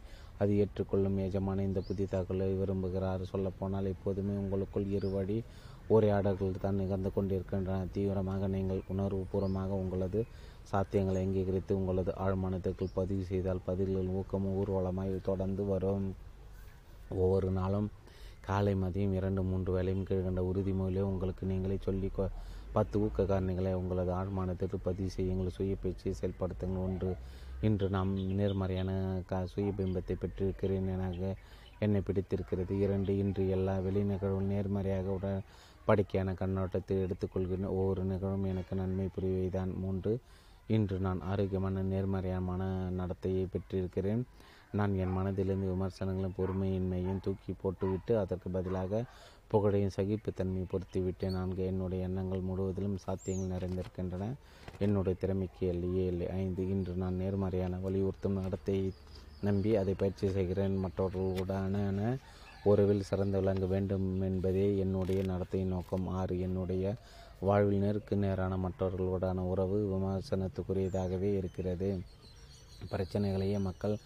அது ஏற்றுக்கொள்ளும். எஜமான இந்த புதிய தகவலை விரும்புகிறார். சொல்லப்போனால் எப்போதுமே உங்களுக்குள் இருவழி உரையாடல்கள் தான் நிகழ்ந்து கொண்டிருக்கின்றன. தீவிரமாக நீங்கள் உணர்வுபூர்வமாக உங்களது சாத்தியங்களை அங்கீகரித்து உங்களது ஆழ்மானத்திற்குள் பதிவு செய்தால் பதில்கள் ஊக்கமும் ஊர்வலமாய் தொடர்ந்து வரும். ஒவ்வொரு நாளும் காலை மதியம் இரண்டு மூன்று வேலையும் கீழ்கண்ட உறுதிமொழியை உங்களுக்கு நீங்களே சொல்லி கொ- பத்து ஊக்க காரணிகளை உங்களது ஆழ்மானத்திற்கு பதிவு செய்யுங்கள் சுய பேச்சை செயல்படுத்துங்கள். ஒன்று இன்று நாம் நேர்மறையான க சுய பிம்பத்தை பெற்றிருக்கிறேன் என என்னை பிடித்திருக்கிறது. இரண்டு இன்று எல்லா வெளிநிகழ்வும் நேர்மறையாக உடன் படிக்கையான கண்ணோட்டத்தை எடுத்துக்கொள்கிறேன் ஒவ்வொரு நிகழ்வும் எனக்கு நன்மை புரிவைதான் மூன்று இன்று நான் ஆரோக்கியமான நேர்மறையான நடத்தையை பெற்றிருக்கிறேன். நான் என் மனதிலிருந்து விமர்சனங்களும் பொறுமையின்மையும் தூக்கி போட்டுவிட்டு அதற்கு பதிலாக புகழையும் சகிப்புத்தன்மையை பொருத்திவிட்டேன். நான்கு என்னுடைய எண்ணங்கள் முழுவதிலும் சாத்தியங்கள் நிறைந்திருக்கின்றன. என்னுடைய திறமைக்கு இல்லையே இல்லை ஐந்து இன்று நான் நேர்மறையான வலியுறுத்தும் நடத்தையை நம்பி அதை பயிற்சி செய்கிறேன். மற்றவர்களுடனான உறவில் சிறந்து விளங்க வேண்டும் என்பதே என்னுடைய நடத்தையின் நோக்கம். ஆறு என்னுடைய வாழ்வில் நேருக்கு நேரான மற்றவர்களுடனான உறவு விமர்சனத்துக்குரியதாகவே இருக்கிறது. பிரச்சனைகளையே மக்கள்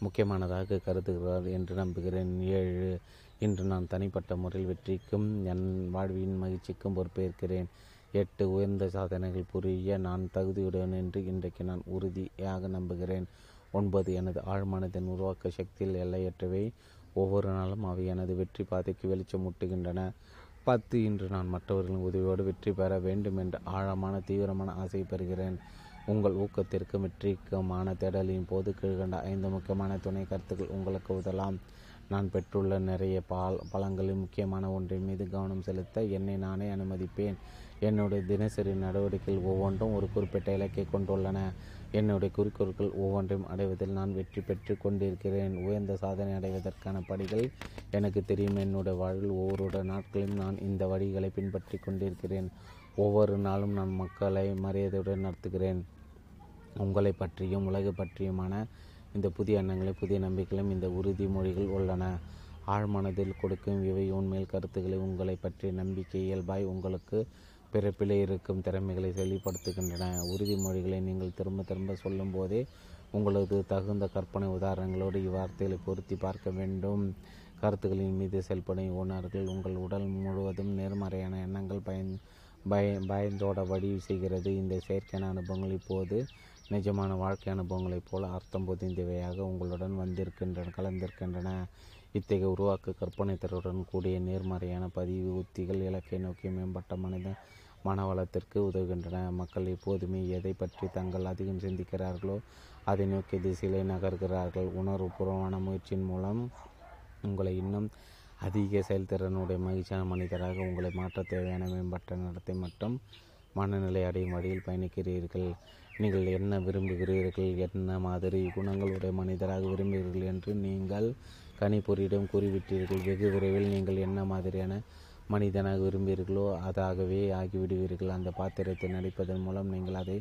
முக்கியமானதாக கருதுகிறார் என்று நம்புகிறேன். ஏழு இன்று நான் தனிப்பட்ட முறையில் வெற்றிக்கும் என் வாழ்வின் மகிழ்ச்சிக்கும் பொறுப்பேற்கிறேன். எட்டு உயர்ந்த சாதனைகள் புரிய நான் தகுதியுடன் என்று இன்றைக்கு நான் உறுதியாக நம்புகிறேன். ஒன்பது எனது ஆழ்மனதின் உருவாக்க சக்தியில் எல்லையற்றவை ஒவ்வொரு நாளும் அவை எனது வெற்றி பாதைக்கு வெளிச்சமூட்டுகின்றன பத்து இன்று நான் மற்றவர்களின் உதவியோடு வெற்றி பெற வேண்டும் என்ற ஆழமான தீவிரமான ஆசை பெறுகிறேன். உங்கள் ஊக்கத்திற்கு வெற்றிக்குமான தேடலின் போது கீழ்கண்ட ஐந்து முக்கியமான துணை கருத்துக்கள் உங்களுக்கு உதலாம் நான் பெற்றுள்ள நிறைய பால் பழங்களின் முக்கியமான ஒன்றின் மீது கவனம் செலுத்த என்னை நானே அனுமதிப்பேன். என்னுடைய தினசரி நடவடிக்கைகள் ஒவ்வொன்றும் ஒரு குறிப்பிட்ட இலக்கை கொண்டுள்ளன. என்னுடைய குறிக்கோள்கள் ஒவ்வொன்றையும் அடைவதில் நான் வெற்றி பெற்று கொண்டிருக்கிறேன். உயர்ந்த சாதனை அடைவதற்கான படிகள் எனக்கு தெரியும். என்னுடைய வாழ்வில் ஒவ்வொரு நாட்களிலும் நான் இந்த வழிகளை பின்பற்றி கொண்டிருக்கிறேன். ஒவ்வொரு நாளும் நான் மக்களை மரியாதையுடன் நடத்துகிறேன். உங்களை பற்றியும் உலகை பற்றியுமான இந்த புதிய எண்ணங்களும் புதிய நம்பிக்கைகளும் இந்த உறுதிமொழிகள் உள்ளன. ஆழ்மனதில் கொடுக்கும் இவை உண்மையில் கருத்துக்களை. உங்களை பற்றிய நம்பிக்கை இயல்பாய் உங்களுக்கு பிறப்பிலே இருக்கும் திறமைகளை வெளிப்படுத்துகின்றன. உறுதிமொழிகளை நீங்கள் திரும்ப திரும்ப சொல்லும் போதே உங்களது தகுந்த கற்பனை உதாரணங்களோடு இவ்வார்த்தைகளை பொருத்தி பார்க்க வேண்டும். கருத்துக்களின் மீது செயல்படும் ஓனர்கள் உங்கள் உடல் முழுவதும் நேர்மறையான எண்ணங்கள் பயன் பய பயந்தோட வழி செய்கிறது. இந்த செயற்கையான அனுபவங்கள் இப்போது நிஜமான வாழ்க்கை அனுபவங்களைப் போல அர்த்தம் பொதிந்தவையாக உங்களுடன் வந்திருக்கின்றன கலந்திருக்கின்றன. இத்தகைய உருவாக்க கற்பனை தருடன் கூடிய நேர்மறையான பதிவு உத்திகள் இலக்கை நோக்கி மேம்பட்ட மனித மனவளத்திற்கு உதவுகின்றன. மக்கள் எப்போதுமே எதை பற்றி தங்கள் அதிகம் சிந்திக்கிறார்களோ அதை நோக்கி திசையிலே நகர்கிறார்கள். உணர்வுபூர்வமான முயற்சியின் மூலம் உங்களை இன்னும் அதிக செயல்திறனுடைய மகிழ்ச்சியான மனிதராக உங்களை மாற்ற தேவையான மேம்பட்ட நடத்தை மற்றும் மனநிலை அடையும் வழியில் பயணிக்கிறீர்கள். நீங்கள் என்ன விரும்புகிறீர்கள்? என்ன மாதிரி குணங்களுடைய மனிதராக விரும்புகிறீர்கள் என்று நீங்கள் கணிப்பொறியிடம் கூறிவிட்டீர்கள். வெகு விரைவில் நீங்கள் என்ன மாதிரியான மனிதனாக விரும்பீர்களோ அதாகவே ஆகிவிடுவீர்கள். அந்த பாத்திரத்தை நடிப்பதன் மூலம் நீங்கள் அதை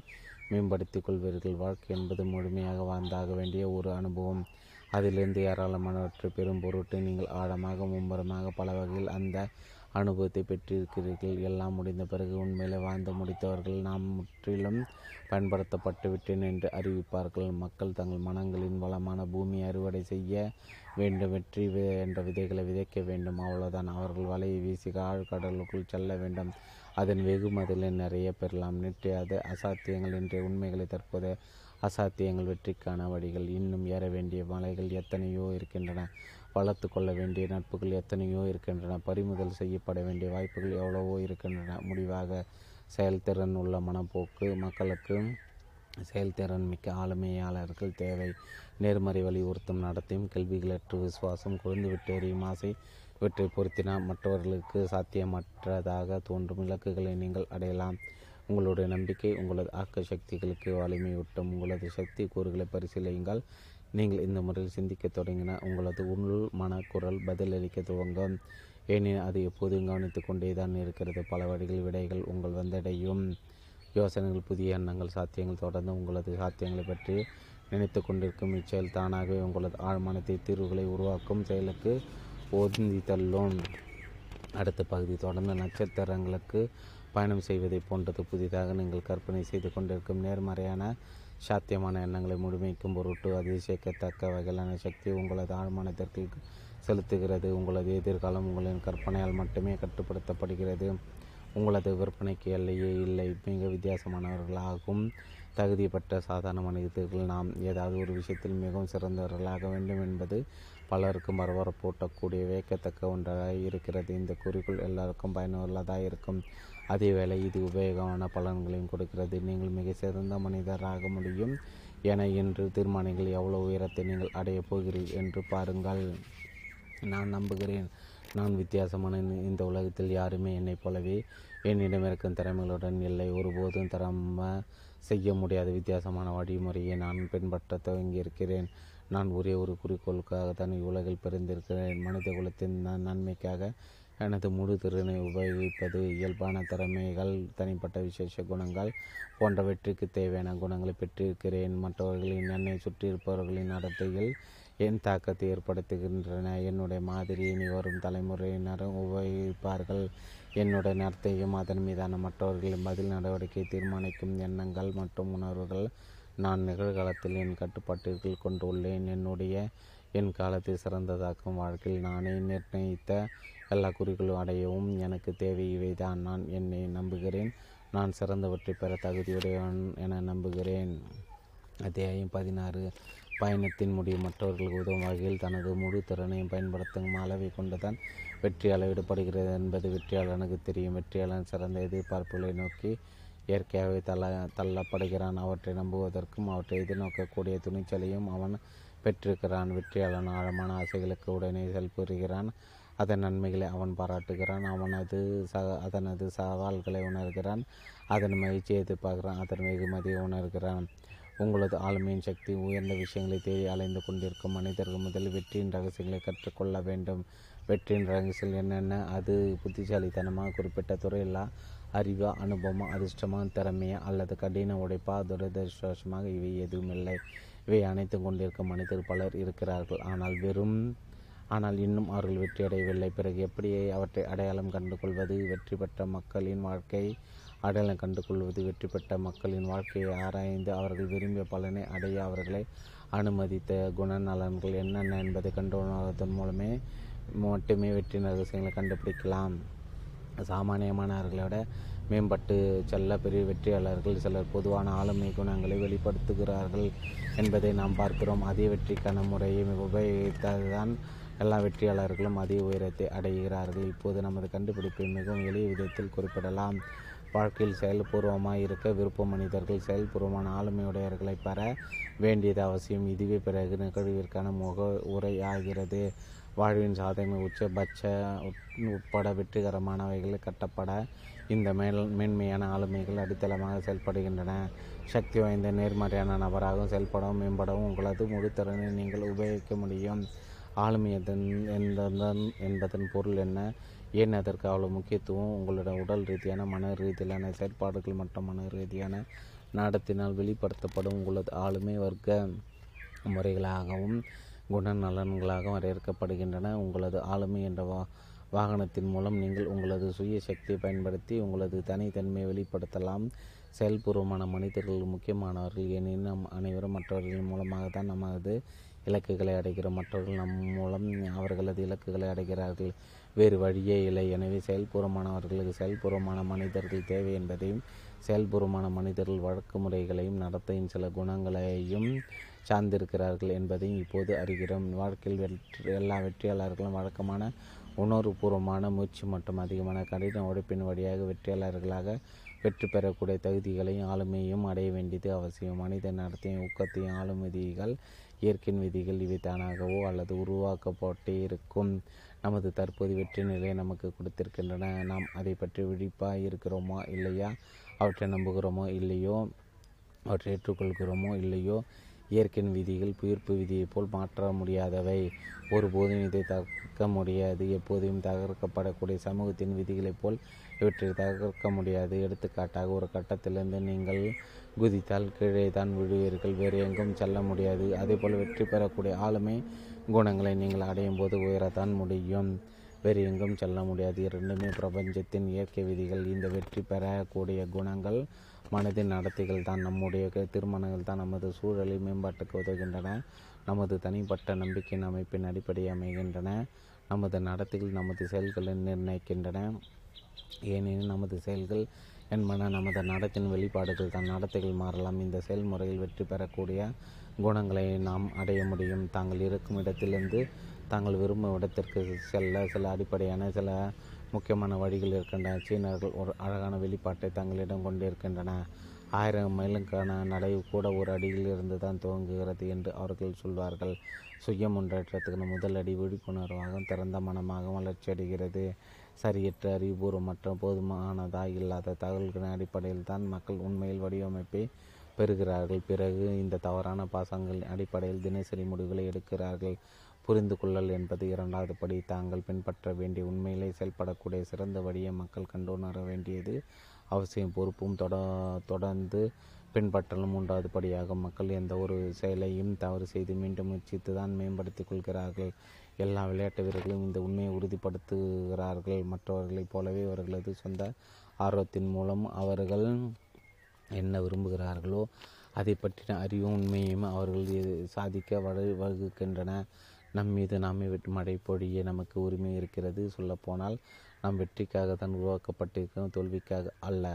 மேம்படுத்தி கொள்வீர்கள். வாழ்க்கை என்பது முழுமையாக வாழ்ந்தாக வேண்டிய ஒரு அனுபவம். அதிலிருந்து ஏராளமானவற்றை பெரும் பொருட்டு நீங்கள் ஆழமாக மும்முரமாக பல வகையில் அந்த அனுபவத்தை பெற்றிருக்கிறீர்கள். எல்லாம் முடிந்த பிறகு உண்மையிலே வாழ்ந்து முடித்தவர்கள் நாம் முற்றிலும் பயன்படுத்தப்பட்டு விட்டேன் என்று அறிவிப்பார்கள். மக்கள் தங்கள் மனங்களின் வளமான பூமியை அறுவடை செய்ய வேண்டும் வெற்றி வே- என்ற விதைகளை விதைக்க வேண்டும். அவ்வளோதான் அவர்கள் வலையை வீசி ஆழ்கடலுக்குள் செல்ல வேண்டும். அதன் வெகுமதிகளை நிறைய பெறலாம். நேற்றைய அது அசாத்தியங்கள் என்ற உண்மைகளை தற்போது அசாத்தியங்கள் வெற்றிக்கான வழிகள். இன்னும் ஏற வேண்டிய மலைகள் எத்தனையோ இருக்கின்றன. வளர்த்து கொள்ள வேண்டிய நட்புகள் எத்தனையோ இருக்கின்றன. பறிமுதல் செய்யப்பட வேண்டிய வாய்ப்புகள் எவ்வளவோ இருக்கின்றன. முடிவாக செயல்திறன் உள்ள மனப்போக்கு மக்களுக்கு செயல்திறன் மிக்க ஆளுமையாளர்கள் தேவை. நேர்மறை வலியுறுத்தும் நடத்தையும் கேள்விகளற்று விசுவாசம் குறைந்துவிட்டு எறியும் ஆசை இவற்றை பொருத்தினால் மற்றவர்களுக்கு சாத்தியமற்றதாக தோன்றும் இலக்குகளை நீங்கள் அடையலாம். உங்களுடைய நம்பிக்கை உங்களது ஆக்க சக்திகளுக்கு வலிமையூட்டும். உங்களது சக்தி கூறுகளை பரிசீலியுங்கள். நீங்கள் இந்த முறையில் சிந்திக்க தொடங்கின உங்களது உள் மனக்குரல் பதிலளிக்க துவங்கும். ஏனெனில் அது எப்போதும் கவனித்து கொண்டே தான் இருக்கிறது. பல வழிகள் விடைகள் உங்கள் வந்தடையும். யோசனைகள் புதிய எண்ணங்கள் சாத்தியங்கள் தொடர்ந்து உங்களது சாத்தியங்களை பற்றி நினைத்து கொண்டிருக்கும். இச்செயல் தானாகவே உங்களது ஆழ்மனத்தை தீர்வுகளை உருவாக்கும் செயலுக்கு ஒதுந்தி தள்ளும். அடுத்த பகுதி தொடர்ந்து நட்சத்திரங்களுக்கு பயணம் செய்வதை போன்றது. புதிதாக நீங்கள் கற்பனை செய்து கொண்டிருக்கும் நேர்மறையான சாத்தியமான எண்ணங்களை முழுமைக்கும் பொருட்டு அதிசயிக்கத்தக்க வகையிலான சக்தி உங்களது ஆழ்மனத்திற்கு செலுத்துகிறது. உங்களது எதிர்காலம் உங்களின் கற்பனையால் மட்டுமே கட்டுப்படுத்தப்படுகிறது. உங்களது விற்பனைக்கு எல்லையே இல்லை. மிக வித்தியாசமானவர்களாகவும் தகுதி பெற்ற சாதாரண மனிதர்கள் நாம் ஏதாவது ஒரு விஷயத்தில் மிகவும் சிறந்தவர்களாக வேண்டும் என்பது பலருக்கும் பரபரப்பூட்டக்கூடிய வியக்கத்தக்க ஒன்றாக இருக்கிறது. இந்த குறிக்கோள் எல்லாருக்கும் பயனுள்ளதாக இருக்கும் அதேவேளை இது உபயோகமான பலன்களையும் கொடுக்கிறது. நீங்கள் மிக சிறந்த மனிதராக முடியும். என என்று தீர்மானிங்கள் எவ்வளவு உயரத்தை நீங்கள் அடையப் போகிறீர்கள் என்று பாருங்கள். நான் நம்புகிறேன். நான் வித்தியாசமான இந்த- உலகத்தில் யாருமே என்னைப் போலவே என்னிடம் இருக்கும் திறமைகளுடன் இல்லை. ஒருபோதும் திறம செய்ய முடியாத வித்தியாசமான வழிமுறையை நான் பின்பற்ற துவங்கியிருக்கிறேன். நான் ஒரே ஒரு குறிக்கோளுக்காக தான் உலகில் பிறந்திருக்கிறேன். மனித குலத்தின் நன்- நன்மைக்காக எனது முழு திறனை உபயோகிப்பது இயல்பான திறமைகள் தனிப்பட்ட விசேஷ குணங்கள் போன்றவற்றிற்கு தேவையான குணங்களை பெற்றிருக்கிறேன். மற்றவர்களின் என்னை சுற்றியிருப்பவர்களின் நடத்தையில் என் தாக்கத்தை ஏற்படுத்துகின்றன. என்னுடைய மாதிரியை இனி வரும் தலைமுறையினரும் உபயோகிப்பார்கள். என்னுடைய நடத்தையும் அதன் மீதான மற்றவர்களின் பதில் நடவடிக்கை தீர்மானிக்கும் எண்ணங்கள் மற்றும் உணர்வுகள் நான் நிகழ்காலத்தில் என் கட்டுப்பாட்டிற்குள் கொண்டுள்ளேன். என்னுடைய என் காலத்தை சிறந்ததாக்கும் வாழ்க்கையில் நானே நிர்ணயித்த எல்லா குறிகளும் அடையவும் எனக்கு தேவை இவைதான். நான் என்னை நம்புகிறேன். நான் சிறந்தவற்றை பெற தகுதியுடையவன் என நம்புகிறேன். அத்தியாயம் பதினாறு. பயணத்தின் முடிவு. மற்றவர்களுக்கு உதவும் வகையில் தனது முழு திறனையும் பயன்படுத்தும் அளவை கொண்டுதான் வெற்றி அளவிடப்படுகிறது என்பது வெற்றியாளனுக்கு தெரியும். வெற்றியாளன் சிறந்த எதிர்பார்ப்புகளை நோக்கி இயற்கையாகவே தள்ள தள்ளப்படுகிறான். அவற்றை நம்புவதற்கும் அவற்றை எதிர்நோக்கக்கூடிய துணிச்சலையும் அவன் பெற்றிருக்கிறான். வெற்றியாளன் ஆழமான ஆசைகளுக்கு உடனே செயல்புரிகிறான் அதன் நன்மைகளை அவன் பாராட்டுகிறான். அவனது சக அதனது சவால்களை உணர்கிறான். அதன் மகிழ்ச்சியை எதிர்பார்க்கிறான். அதன் வெகுமதியை உணர்கிறான். உங்களது ஆளுமையின் சக்தி உயர்ந்த விஷயங்களை தேடி அலைந்து கொண்டிருக்கும் மனிதர்கள் முதலில் வெற்றியின் ரகசியங்களை கற்றுக்கொள்ள வேண்டும். வெற்றியின் ரகசியம் என்னென்ன? அது புத்திசாலித்தனமாக குறிப்பிட்ட துறையில்லா அறிவா? அனுபவமா? அதிர்ஷ்டமா? திறமையா? அல்லது கடின உடைப்பா துரதிருஷ்டமாக இவை எதுவுமில்லை. இவை அனைத்தும் கொண்டிருக்கும் மனிதர் பலர் இருக்கிறார்கள். ஆனால் வெறும் ஆனால் இன்னும் அவர்கள் வெற்றியடையவில்லை பிறகு எப்படி அவற்றை அடையாளம் கண்டு கொள்வது? வெற்றி பெற்ற மக்களின் வாழ்க்கை அடையாளம் கண்டு கொள்வது? வெற்றி பெற்ற மக்களின் வாழ்க்கையை ஆராய்ந்து அவர்கள் விரும்பிய பலனை அடைய அவர்களை அனுமதித்த குணநலன்கள் என்னென்ன என்பதை கண்டுணர்வதன் மூலமே மட்டுமே வெற்றி ரகசியங்களை கண்டுபிடிக்கலாம். சாமானியமானவர்களை விட மேம்பட்டு செல்ல பெரிய வெற்றியாளர்கள் சிலர் பொதுவான ஆளுமை குணங்களை வெளிப்படுத்துகிறார்கள் என்பதை நாம் பார்க்கிறோம். அதே வெற்றிக்கான முறையை உபயோகித்ததுதான் எல்லா வெற்றியாளர்களும் அதிக உயரத்தை அடைகிறார்கள். இப்போது நமது கண்டுபிடிப்பை மிகவும் எளிய விதத்தில் குறிப்பிடலாம். வாழ்க்கையில் செயல்பூர்வமாக இருக்க விருப்ப மனிதர்கள் செயல்பூர்வமான ஆளுமையுடையவர்களை பெற வேண்டியது அவசியம். இதுவே பிறகு நிகழ்விற்கான முக உரையாகிறது. வாழ்வின் சாதனை உச்சபட்ச உட்பட வெற்றிகரமானவைகள் கட்டப்பட இந்த மேல் மேன்மையான ஆளுமைகள் அடித்தளமாக செயல்படுகின்றன. சக்தி வாய்ந்த நேர்மறையான நபராகவும் செயல்படவும் மேம்படவும் உங்களது முழு திறனை நீங்கள் உபயோகிக்க முடியும். ஆளுமை எதன் என்பதன் என்பதன் பொருள் என்ன? ஏன் அதற்கு அவ்வளவு முக்கியத்துவம்? உங்களோட உடல் ரீதியான மன ரீதியிலான செயற்பாடுகள் மற்றும் மன ரீதியான நடத்தினால் வெளிப்படுத்தப்படும் உங்களது ஆளுமை வர்க்க முறைகளாகவும் குணநலன்களாக வரையறுக்கப்படுகின்றன. உங்களது ஆளுமை என்ற வா வாகனத்தின் மூலம் நீங்கள் உங்களது சுய சக்தியை பயன்படுத்தி உங்களது தனித்தன்மையை வெளிப்படுத்தலாம். செயல்பூர்வமான மனிதர்கள் முக்கியமானவர்கள். ஏனெனில் நம் அனைவரும் மற்றவர்களின் மூலமாக தான் நமது இலக்குகளை அடைகிற மற்றவர்கள் நம் மூலம் அவர்களது இலக்குகளை அடைகிறார்கள். வேறு வழியே இல்லை. எனவே செயல்பூர்வமானவர்களுக்கு செயல்பூர்வமான மனிதர்கள் தேவை என்பதையும் செயல்பூர்வமான மனிதர்கள் வழக்கு முறைகளையும் நடத்தையும் சில குணங்களையும் சார்ந்திருக்கிறார்கள் என்பதையும் இப்போது அறிகிறோம். வாழ்க்கையில் வெற்றி எல்லா வெற்றியாளர்களும் வழக்கமான உணர்வுபூர்வமான மூச்சு மற்றும் அதிகமான கடின உழைப்பின் வழியாக வெற்றியாளர்களாக வெற்றி பெறக்கூடிய தகுதிகளையும் ஆளுமையும் அடைய வேண்டியது அவசியம். மனித நடத்தையும் ஊக்கத்தையும் ஆளுமதிகள் இயற்கையின் விதிகள் இவை தானாகவோ அல்லது உருவாக்கப்பட்டே இருக்கும். நமது தற்போது வெற்றி நிலையை நமக்கு கொடுத்திருக்கின்றன. நாம் அதை பற்றி விழிப்பாக இருக்கிறோமா இல்லையா? அவற்றை நம்புகிறோமோ இல்லையோ? அவற்றை ஏற்றுக்கொள்கிறோமோ இல்லையோ? இயற்கையின் விதிகள் உயிர்ப்பு விதியைப் போல் மாற்ற முடியாதவை. ஒருபோதும் இதை தகர்க்க முடியாது. எப்போதும் தகர்க்கப்படக்கூடிய சமூகத்தின் விதிகளைப் போல் இவற்றை தகர்க்க முடியாது. எடுத்துக்காட்டாக ஒரு கட்டத்திலிருந்து நீங்கள் குதித்தால் கீழே தான் விழுவீர்கள். வேறு எங்கும் செல்ல முடியாது. அதேபோல் வெற்றி பெறக்கூடிய ஆளுமை குணங்களை நீங்கள் அடையும் போது உயரத்தான் முடியும். வேறு எங்கும் செல்ல முடியாது. இரண்டுமே பிரபஞ்சத்தின் இயற்கை விதிகள். இந்த வெற்றி பெறக்கூடிய குணங்கள் மனதின் நடத்தைகள் தான். நம்முடைய திருமணங்கள் தான் நமது சூழலை மேம்பாட்டுக்கு உதவுகின்றன. நமது தனிப்பட்ட நம்பிக்கையின் அமைப்பின் அடிப்படை அமைகின்றன. நமது நடத்தைகள் நமது செயல்களை நிர்ணயிக்கின்றன. ஏனெனில் நமது செயல்கள் என்பன நமது நடத்தின் வெளிப்பாடுகள் தான் நடத்தைகள் மாறலாம். இந்த செயல்முறையில் வெற்றி பெறக்கூடிய குணங்களை நாம் அடைய முடியும். தாங்கள் இருக்கும் இடத்திலிருந்து தாங்கள் விரும்பும் இடத்திற்கு செல்ல சில அடிப்படையான சில முக்கியமான வழிகள் இருக்கின்றன. சீனர்கள் ஒரு அழகான வெளிப்பாட்டை தங்களிடம் கொண்டிருக்கின்றன. ஆயிரம் மைலுக்கான நடை கூட ஒரு அடியில் இருந்து தான் துவங்குகிறது என்று அவர்கள் சொல்வார்கள். சுய முன்னேற்றத்துக்கு முதல் அடி விழிப்புணர்வாகவும் திறந்த மனமாகவும் வளர்ச்சியடைகிறது. சரியற்ற அறிவுபூர்வமற்ற போதுமானதா இல்லாத தகவல்களின் அடிப்படையில் தான் மக்கள் உண்மையில் வடிவமைப்பை பெறுகிறார்கள். பிறகு இந்த தவறான பாசங்கள் அடிப்படையில் தினசரி முடிவுகளை எடுக்கிறார்கள். புரிந்து கொள்ளல் என்பது இரண்டாவது படி. தாங்கள் பின்பற்ற வேண்டிய உண்மையிலே செயல்படக்கூடிய சிறந்த வழியை மக்கள் கண்டுணர வேண்டியது அவசியம். பொறுப்பும் தொட தொடர்ந்து பின்பற்றலும் மூன்றாவது படியாக மக்கள் எந்த ஒரு செயலையும் தவறு செய்து மீண்டும் முயற்சித்து தான் மேம்படுத்திக் கொள்கிறார்கள். எல்லா விளையாட்டு வீரர்களும் இந்த உண்மையை உறுதிப்படுத்துகிறார்கள். மற்றவர்களைப் போலவே அவர்களது சொந்த ஆர்வத்தின் மூலம் அவர்கள் என்ன விரும்புகிறார்களோ அதை பற்றின அறிவும் உண்மையும் அவர்கள் சாதிக்க வழி வகுக்கின்றன. நம் மீது நாமே மழை பொழிய நமக்கு உரிமை இருக்கிறது. சொல்லப்போனால் நாம் வெற்றிக்காக தான் உருவாக்கப்பட்டிருக்கிறோம். தோல்விக்காக அல்ல.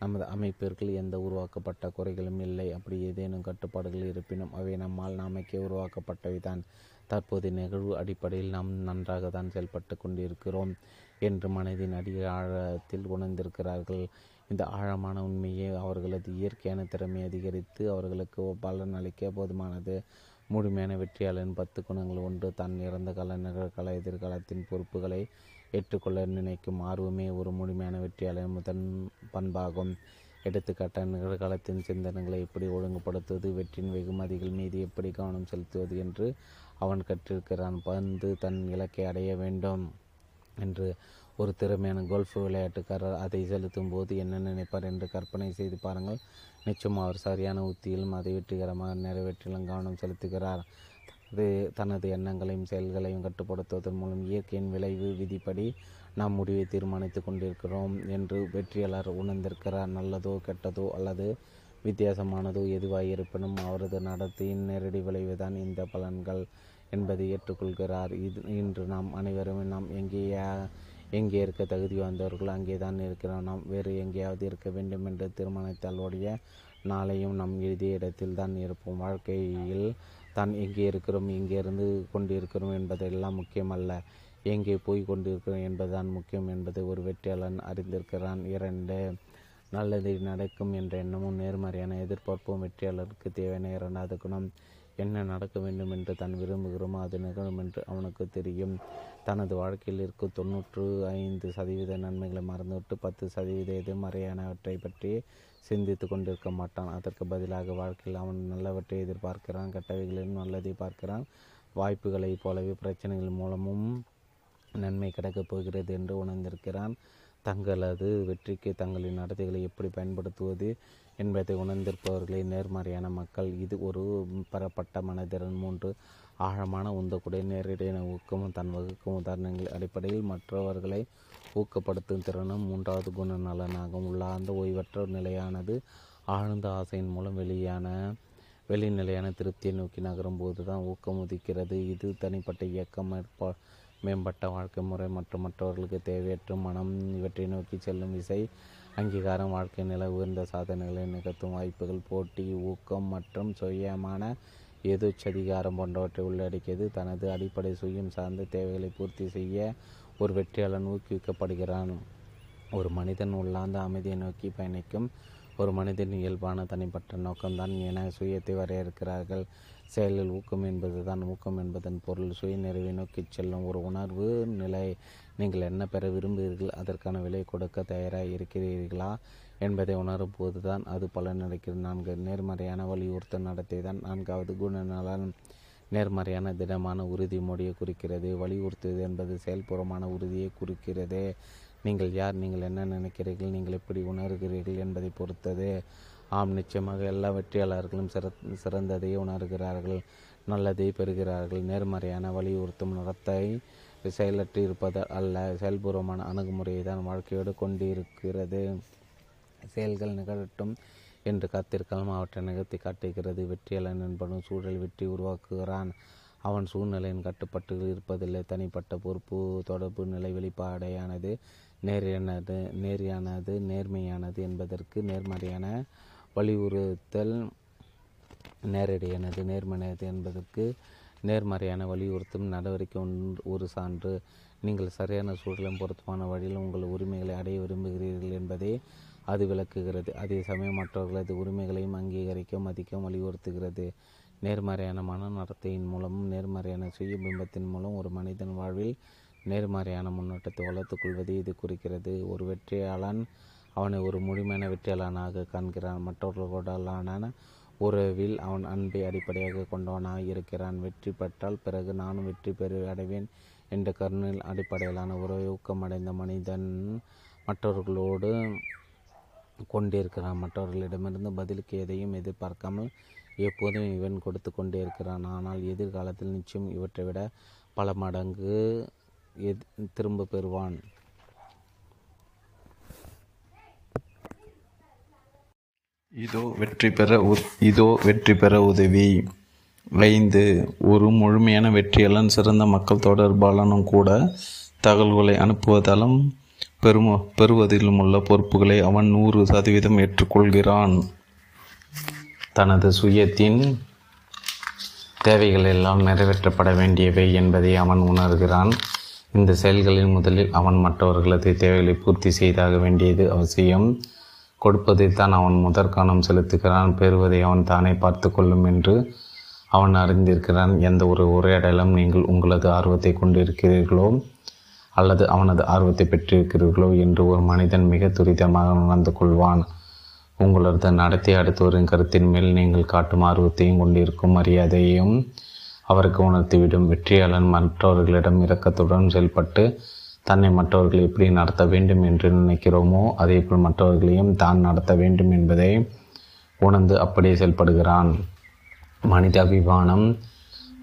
நமது அமைப்பிற்குள் எந்த உருவாக்கப்பட்ட குறைகளும் இல்லை. அப்படி ஏதேனும் கட்டுப்பாடுகள் இருப்பினும் அவை நம்மால் நாமைக்கே உருவாக்கப்பட்டவை தான் தற்போது நிகழ்வு அடிப்படையில் நாம் நன்றாக தான் செயல்பட்டு கொண்டிருக்கிறோம் என்று மனதின் அடி ஆழத்தில் உணர்ந்திருக்கிறார்கள். இந்த ஆழமான உண்மையை அவர்களது இயற்கையான திறமை அதிகரித்து அவர்களுக்கு பலன் அளிக்க போதுமானது. முழுமையான வெற்றியாளரின் பத்து குணங்கள் ஒன்று. தன் இறந்த கால நிகழ்கால எதிர்காலத்தின் பொறுப்புகளை ஏற்றுக்கொள்ள நினைக்கும் ஆர்வமே ஒரு முழுமையான வெற்றியாளரின் முதன் பண்பாகும். எடுத்துக்காட்டாக நிகழ்காலத்தின் சிந்தனைகளை எப்படி ஒழுங்குபடுத்துவது வெற்றியின் வெகுமதிகள் மீது எப்படி கவனம் செலுத்துவது என்று அவன் கற்றிருக்கிறான். பந்து தன் இலக்கை அடைய வேண்டும் என்று ஒரு திறமையான கோல்ஃப் விளையாட்டுக்காரர் அதை செலுத்தும் போது என்ன நினைப்பார் என்று கற்பனை செய்து பாருங்கள். நிச்சயம் அவர் சரியான உத்தியிலும் அதை வெற்றிகரமாக நிறைவேற்றிலும் கவனம் செலுத்துகிறார். தனது தனது எண்ணங்களையும் செயல்களையும் கட்டுப்படுத்துவதன் மூலம் இயற்கையின் விளைவு விதிப்படி நாம் முடிவை தீர்மானித்து கொண்டிருக்கிறோம் என்று வெற்றியாளர் உணர்ந்திருக்கிறார். நல்லதோ கெட்டதோ அல்லது வித்தியாசமானதோ எதுவாக இருப்பினும் அவரது நடத்தையின் நேரடி விளைவுதான் இந்த பலன்கள். என்பதை ஏற்றுக்கொள்கிறார். இது இன்று நாம் அனைவரும் நாம் எங்கேயா எங்கே இருக்க தகுதி வாய்ந்தவர்கள் அங்கே தான் இருக்கிறோம். நாம் வேறு எங்கேயாவது இருக்க வேண்டும் என்று தீர்மானித்தாலுடைய நாளையும் நாம் எழுதிய இடத்தில் தான் இருப்போம். வாழ்க்கையில் தான் எங்கே இருக்கிறோம் எங்கே இருந்து கொண்டிருக்கிறோம் என்பதெல்லாம் முக்கியமல்ல. எங்கே போய் கொண்டிருக்கிறோம் என்பதுதான் முக்கியம் என்பதை ஒரு வெற்றியாளன் அறிந்திருக்கிறான். இரண்டு நல்லது நடக்கும் என்ற எண்ணமும் நேர்மறையான எதிர்பார்ப்பும் வெற்றியாளருக்கு தேவையான இரண்டாவது குணம் என்ன நடக்க வேண்டும் என்று தான் விரும்புகிறோமோ அது நிகழும் என்று அவனுக்கு தெரியும். தனது வாழ்க்கையில் இருக்கும் தொண்ணூற்று ஐந்து சதவீத நன்மைகளை மறந்துவிட்டு பத்து சதவீத எதிர்மறையானவற்றை பற்றி சிந்தித்து கொண்டிருக்க மாட்டான். அதற்கு பதிலாக வாழ்க்கையில் அவன் நல்லவற்றை எதிர்பார்க்கிறான் கெட்டவைகளிலும் நல்லதை பார்க்கிறான். வாய்ப்புகளைப் போலவே பிரச்சனைகள் மூலமும் நன்மை கிடைக்கப் போகிறது என்று உணர்ந்திருக்கிறான். தங்களது வெற்றிக்கு தங்களின் நடத்தைகளை எப்படி பயன்படுத்துவது? என்பதை உணர்ந்திருப்பவர்களே நேர்மறையான மக்கள் இது ஒரு பெறப்பட்ட மனதிறன் மூன்று. ஆழமான உந்தக்கூடிய நேரடியான ஊக்கமும் தன் வகுக்கும் உதாரணங்கள் அடிப்படையில் மற்றவர்களை ஊக்கப்படுத்தும் திறனும் மூன்றாவது குணநலனாகும். உள்ளார்ந்த ஓய்வற்ற நிலையானது ஆழ்ந்த ஆசையின் மூலம் வெளியான வெளிநிலையான திருப்தியை நோக்கி நகரும் போது தான் ஊக்கம் உதிக்கிறது. இது தனிப்பட்ட இயக்கம் மேம்பட்ட வாழ்க்கை முறை மற்றும் மற்றவர்களுக்கு தேவையற்ற மனம் இவற்றை நோக்கி செல்லும் விசை. அங்கீகாரம் வாழ்க்கை நில உயர்ந்த சாதனைகளை நிகழ்த்தும் வாய்ப்புகள் போட்டி ஊக்கம் மற்றும் சுயமான எதோச்சதிகாரம் போன்றவற்றை உள்ளடக்கியது. தனது அடிப்படை சுயம் சார்ந்த தேவைகளை பூர்த்தி செய்ய ஒரு வெற்றியாளன் ஊக்குவிக்கப்படுகிறான். ஒரு மனிதன் உள்ளார்ந்த அமைதியை நோக்கி பயணிக்கும் ஒரு மனிதன் இயல்பான தனிப்பட்ட நோக்கம்தான் என சுயத்தை வரையறுக்கிறார்கள். செயலில் ஊக்கம் என்பதுதான். ஊக்கம் என்பதன் பொருள் சுய நிறைவை நோக்கிச் செல்லும் ஒரு உணர்வு நிலை. நீங்கள் என்ன பெற விரும்புகிறீர்கள்? அதற்கான விலை கொடுக்க தயாராக இருக்கிறீர்களா? என்பதை உணரும் போதுதான் அது பலனளிக்கிறது நான்கு நேர்மறையான வலியுறுத்தல் நடத்தை தான் நான்காவது குணநலன் நேர்மறையான திடமான உறுதிமொழியை குறிக்கிறது. வலியுறுத்துவது என்பது செயல்புறமான உறுதியை குறிக்கிறது. நீங்கள் யார்? நீங்கள் என்ன நினைக்கிறீர்கள்? நீங்கள் எப்படி உணர்கிறீர்கள் என்பதை பொறுத்தது. ஆம் நிச்சயமாக எல்லா வெற்றியாளர்களும் சிற சிறந்ததையே உணர்கிறார்கள் நல்லதை பெறுகிறார்கள். நேர்மறையான வலியுறுத்தும் நடத்தை செயலற்று இருப்பது அல்ல. செயல்பூர்வமான அணுகுமுறையை தான் வாழ்க்கையோடு கொண்டிருக்கிறது. செயல்கள் நிகழட்டும் என்று காத்திருக்கலாம். அவற்றை நிகழ்த்தி காட்டுகிறது. வெற்றியாளன் என்பவன் சூழல் வெற்றி உருவாக்குகிறான். அவன் சூழ்நிலையின் கட்டுப்பட்டு இருப்பதில்லை. தனிப்பட்ட பொறுப்பு தொடர்பு நிலை வெளிப்பாடையானது நேரியானது நேரியானது நேர்மையானது என்பதற்கு நேர்மறையான வலியுறுத்தல் நேரடியானது நேர்மையானது என்பதற்கு நேர்மறையான வலியுறுத்தும் நடவடிக்கை ஒன்று ஒரு சான்று. நீங்கள் சரியான சூழலும் பொருத்தமான வழியில் உங்கள் உரிமைகளை அடைய விரும்புகிறீர்கள் என்பதை அது விளக்குகிறது. அதே சமயம் மற்றவர்களது உரிமைகளையும் அங்கீகரிக்க மதிக்க வலியுறுத்துகிறது. நேர்மறையான மன நடத்தையின் மூலமும் நேர்மறையான சுயபிம்பத்தின் மூலம் ஒரு மனிதன் வாழ்வில் நேர்மறையான முன்னோட்டத்தை வளர்த்துக்கொள்வதை இது குறிக்கிறது. ஒரு வெற்றியாளன் அவனை ஒரு முழுமையான வெற்றியாளனாக காண்கிறான். மற்றவர்களோடலான உறவில் அவன் அன்பை அடிப்படையாக கொண்டவனாக இருக்கிறான். வெற்றி பெற்றால் பிறகு நானும் வெற்றி பெறு அடைவேன் என்ற கருணையில் அடிப்படையிலான உறவை ஊக்கமடைந்த மனிதன் மற்றவர்களோடு கொண்டிருக்கிறான். மற்றவர்களிடமிருந்து பதிலுக்கு எதையும் எதிர்பார்க்காமல் எப்போதும் இவன் கொடுத்து கொண்டே இருக்கிறான் ஆனால் எதிர்காலத்தில் நிச்சயம் இவற்றை விட பல மடங்கு எத் திரும்ப பெறுவான். இதோ வெற்றி பெற உ- இதோ வெற்றி பெற உதவி. ஐந்து ஒரு முழுமையான வெற்றியாளன் சிறந்த மக்கள் தொடர்பாளனும் கூட தகவல்களை அனுப்புவதாலும் பெரும பெறுவதிலும் உள்ள பொறுப்புகளை அவன் நூறு சதவீதம் ஏற்றுக்கொள்கிறான். தனது சுயத்தின் தேவைகள் எல்லாம் நிறைவேற்றப்பட வேண்டியவை என்பதை அவன் உணர்கிறான். இந்த செயல்களில் முதலில் அவன் மற்றவர்களது தேவைகளை பூர்த்தி செய்தாக வேண்டியது அவசியம். கொடுப்பதில் தான் அவன் முதற்கவனம் செலுத்துகிறான். பெறுவதை அவன் தானே பார்த்து கொள்ளும் என்று அவன் அறிந்திருக்கிறான். எந்த ஒரு உரையாடலும் நீங்கள் உங்களது ஆர்வத்தை கொண்டிருக்கிறீர்களோ அல்லது அவனது ஆர்வத்தை பெற்றிருக்கிறீர்களோ என்று ஒரு மனிதன் மிக துரிதமாக உணர்ந்து கொள்வான். உங்களது நடத்தை அடுத்தவரின் கருத்தின் மேல் நீங்கள் காட்டும் ஆர்வத்தையும் கொண்டிருக்கும் மரியாதையையும் அவருக்கு உணர்த்திவிடும். வெற்றியாளன் மற்றவர்களிடம் இரக்கத்துடன் செயல்பட்டு தன்னை மற்றவர்கள் எப்படி நடத்த வேண்டும் என்று நினைக்கிறோமோ அதேபோல் மற்றவர்களையும் தான் நடத்த வேண்டும் என்பதை உணர்ந்து அப்படியே செயல்படுகிறான். மனிதாபிமானம்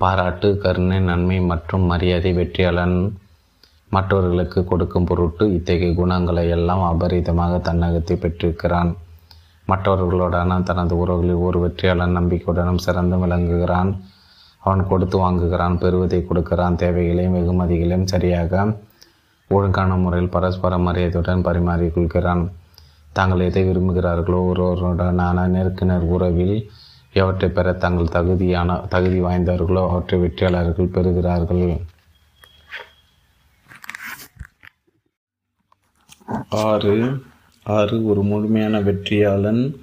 பாராட்டு கருணை நன்மை மற்றும் மரியாதை வெற்றியாளன் மற்றவர்களுக்கு கொடுக்கும் பொருட்டு இத்தகைய குணங்களை எல்லாம் அபரிதமாக தன்னகத்தை பெற்றிருக்கிறான். மற்றவர்களுடனான தனது உறவுகளில் ஒரு வெற்றியாளன் நம்பிக்கையுடனும் சிறந்து விளங்குகிறான். அவன் கொடுத்து வாங்குகிறான் பெறுவதை கொடுக்கிறான். தேவைகளையும் வெகுமதிகளையும் சரியாக ஒழுங்கான முறையில் பரஸ்பர மரியாதையுடன் பரிமாறிக்கொள்கிறான். தாங்கள் எதை விரும்புகிறார்களோ ஒருவருடனான நெருக்கினர் உறவில் எவற்றை பெற தங்கள் தகுதியான தகுதி வாய்ந்தவர்களோ அவற்றை வெற்றியாளர்கள் பெறுகிறார்கள். ஆறு. ஆறு ஒரு முழுமையான வெற்றியாளன்.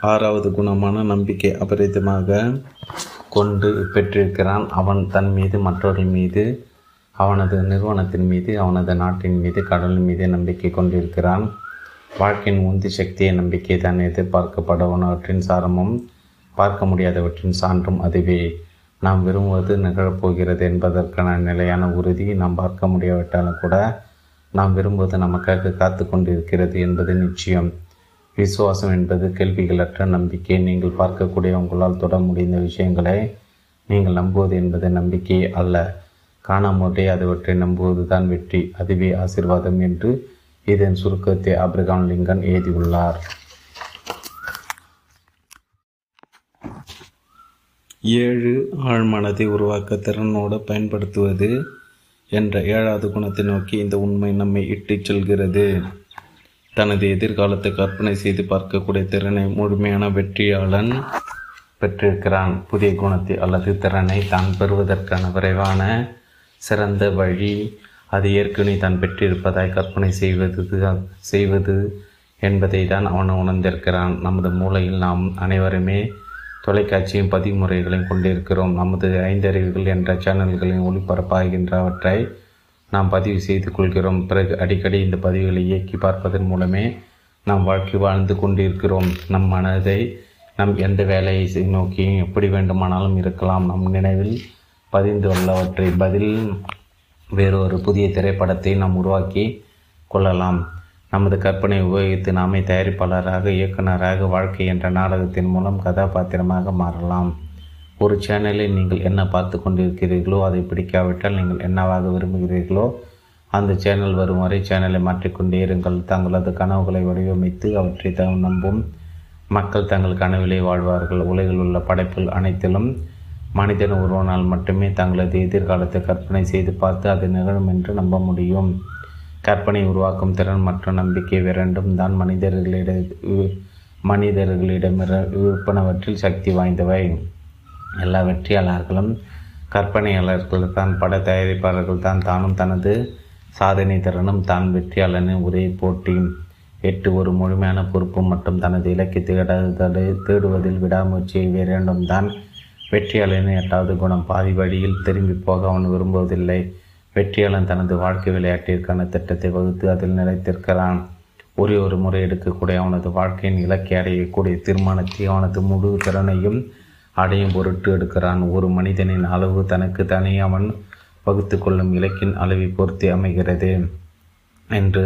ஆறாவது குணமான நம்பிக்கை அபரிதமாக கொண்டு பெற்றிருக்கிறான். அவன் தன் மீது மற்றவர்கள் மீது அவனது நிறுவனத்தின் மீது அவனது நாட்டின் மீது கடலின் மீது நம்பிக்கை கொண்டிருக்கிறான். வாழ்க்கையின் உந்தி சக்தியை நம்பிக்கை தான் எதிர்பார்க்கப்படுவனவற்றின் சாரமும் பார்க்க முடியாதவற்றின் சான்றும் அதுவே. நாம் விரும்புவது நிகழப்போகிறது என்பதற்கான நிலையான உறுதி நாம் பார்க்க முடியாவிட்டாலும் கூட நாம் விரும்புவது நமக்காக காத்து கொண்டிருக்கிறது என்பது நிச்சயம். விசுவாசம் என்பது கேள்விகளற்ற நம்பிக்கை. நீங்கள் பார்க்கக்கூடிய உங்களால் தொட முடிந்த விஷயங்களை நீங்கள் நம்புவது என்பது நம்பிக்கை அல்ல. காணாமட்டே அதுவற்றை நம்புவதுதான் வெற்றி அதுவே ஆசிர்வாதம் என்று இதன் சுருக்கத்தை ஆப்ரகாம் லிங்கன் எழுதியுள்ளார். ஏழு ஆழ்மனதை உருவாக்க திறனோடு பயன்படுத்துவது என்ற ஏழாவது குணத்தை நோக்கி இந்த உண்மை நம்மை இட்டுச் செல்கிறது. தனது எதிர்காலத்தை கற்பனை செய்து பார்க்கக்கூடிய திறனை முழுமையான வெற்றியாளன் பெற்றிருக்கிறான். புதிய குணத்தை அல்லது திறனை தான் பெறுவதற்கான விரைவான சிறந்த வழி. அது ஏற்கனவே தான் பெற்றிருப்பதாய் கற்பனை செய்வது செய்வது என்பதை தான் அவன் உணர்ந்திருக்கிறான். நமது மூளையில் நாம் அனைவருமே தொலைக்காட்சியும் பதிமுறைகளையும் கொண்டிருக்கிறோம். நமது ஐந்தறிவுகள் என்ற சேனல்களின் ஒளிபரப்பாகின்றவற்றை நாம் பதிவு செய்து கொள்கிறோம். பிறகு அடிக்கடி இந்த பதிவுகளை இயக்கி பார்ப்பதன் மூலமே நாம் வாழ்க்கை வாழ்ந்து கொண்டிருக்கிறோம். நம் மனதை நம் எந்த வேலையை நோக்கியும் எப்படி வேண்டுமானாலும் இருக்கலாம். நம் நினைவில் பதிந்துள்ளவற்றை பதில் வேறொரு புதிய திரைப்படத்தை நாம் உருவாக்கி கொள்ளலாம். நமது கற்பனை உபயோகித்து நாமே தயாரிப்பாளராக இயக்குநராக வாழ்க்கை என்ற நாடகத்தின் மூலம் கதாபாத்திரமாக மாறலாம். ஒரு சேனலில் நீங்கள் என்ன பார்த்து கொண்டிருக்கிறீர்களோ அதை பிடிக்காவிட்டால் நீங்கள் என்னவாக விரும்புகிறீர்களோ அந்த சேனல் வரும் வரை சேனலை மாற்றிக்கொண்டே இருங்கள். தங்களது கனவுகளை வடிவமைத்து அவற்றை த நம்பும் மக்கள் தங்கள் கனவிலே வாழ்வார்கள். உலகில் உள்ள படைப்புகள் அனைத்திலும் மனிதன் ஒருவனால் மட்டுமே தங்களது எதிர்காலத்தை கற்பனை செய்து பார்த்து அது நிகழும் என்று நம்ப முடியும். கற்பனை உருவாக்கும் திறன் மற்றும் நம்பிக்கை இரண்டும் தான் மனிதர்களிட மனிதர்களிடம் விற்பனவற்றில் சக்தி வாய்ந்தவை. எல்லா வெற்றியாளர்களும் கற்பனையாளர்கள் தான் பட தயாரிப்பாளர்கள் தான் தானும் தனது சாதனை திறனும் தான் வெற்றியாளனின் ஒரே போட்டி. எட்டு ஒரு முழுமையான பொறுப்பு மற்றும் தனது இலக்கை தேட தேடுவதில் விடாமுயற்சியை இரண்டும் தான் வெற்றியாளனின் எட்டாவது குணம் பாதி வழியில் திரும்பி போக அவன் விரும்புவதில்லை. வெற்றியாளன் தனது வாழ்க்கை விளையாட்டிற்கான திட்டத்தை வகுத்து அதில் நிலைத்திருக்கிறான். ஒரே ஒரு முறை எடுக்கக்கூடிய அவனது வாழ்க்கையின் இலக்கை அடையக்கூடிய தீர்மானத்தை அவனது முழு திறனையும் அடையும் பொருட்டு எடுக்கிறான். ஒரு மனிதனின் அளவு தனக்கு தானே அவன் வகுத்து கொள்ளும் இலக்கின் அளவை பொறுத்து அமைகிறது என்று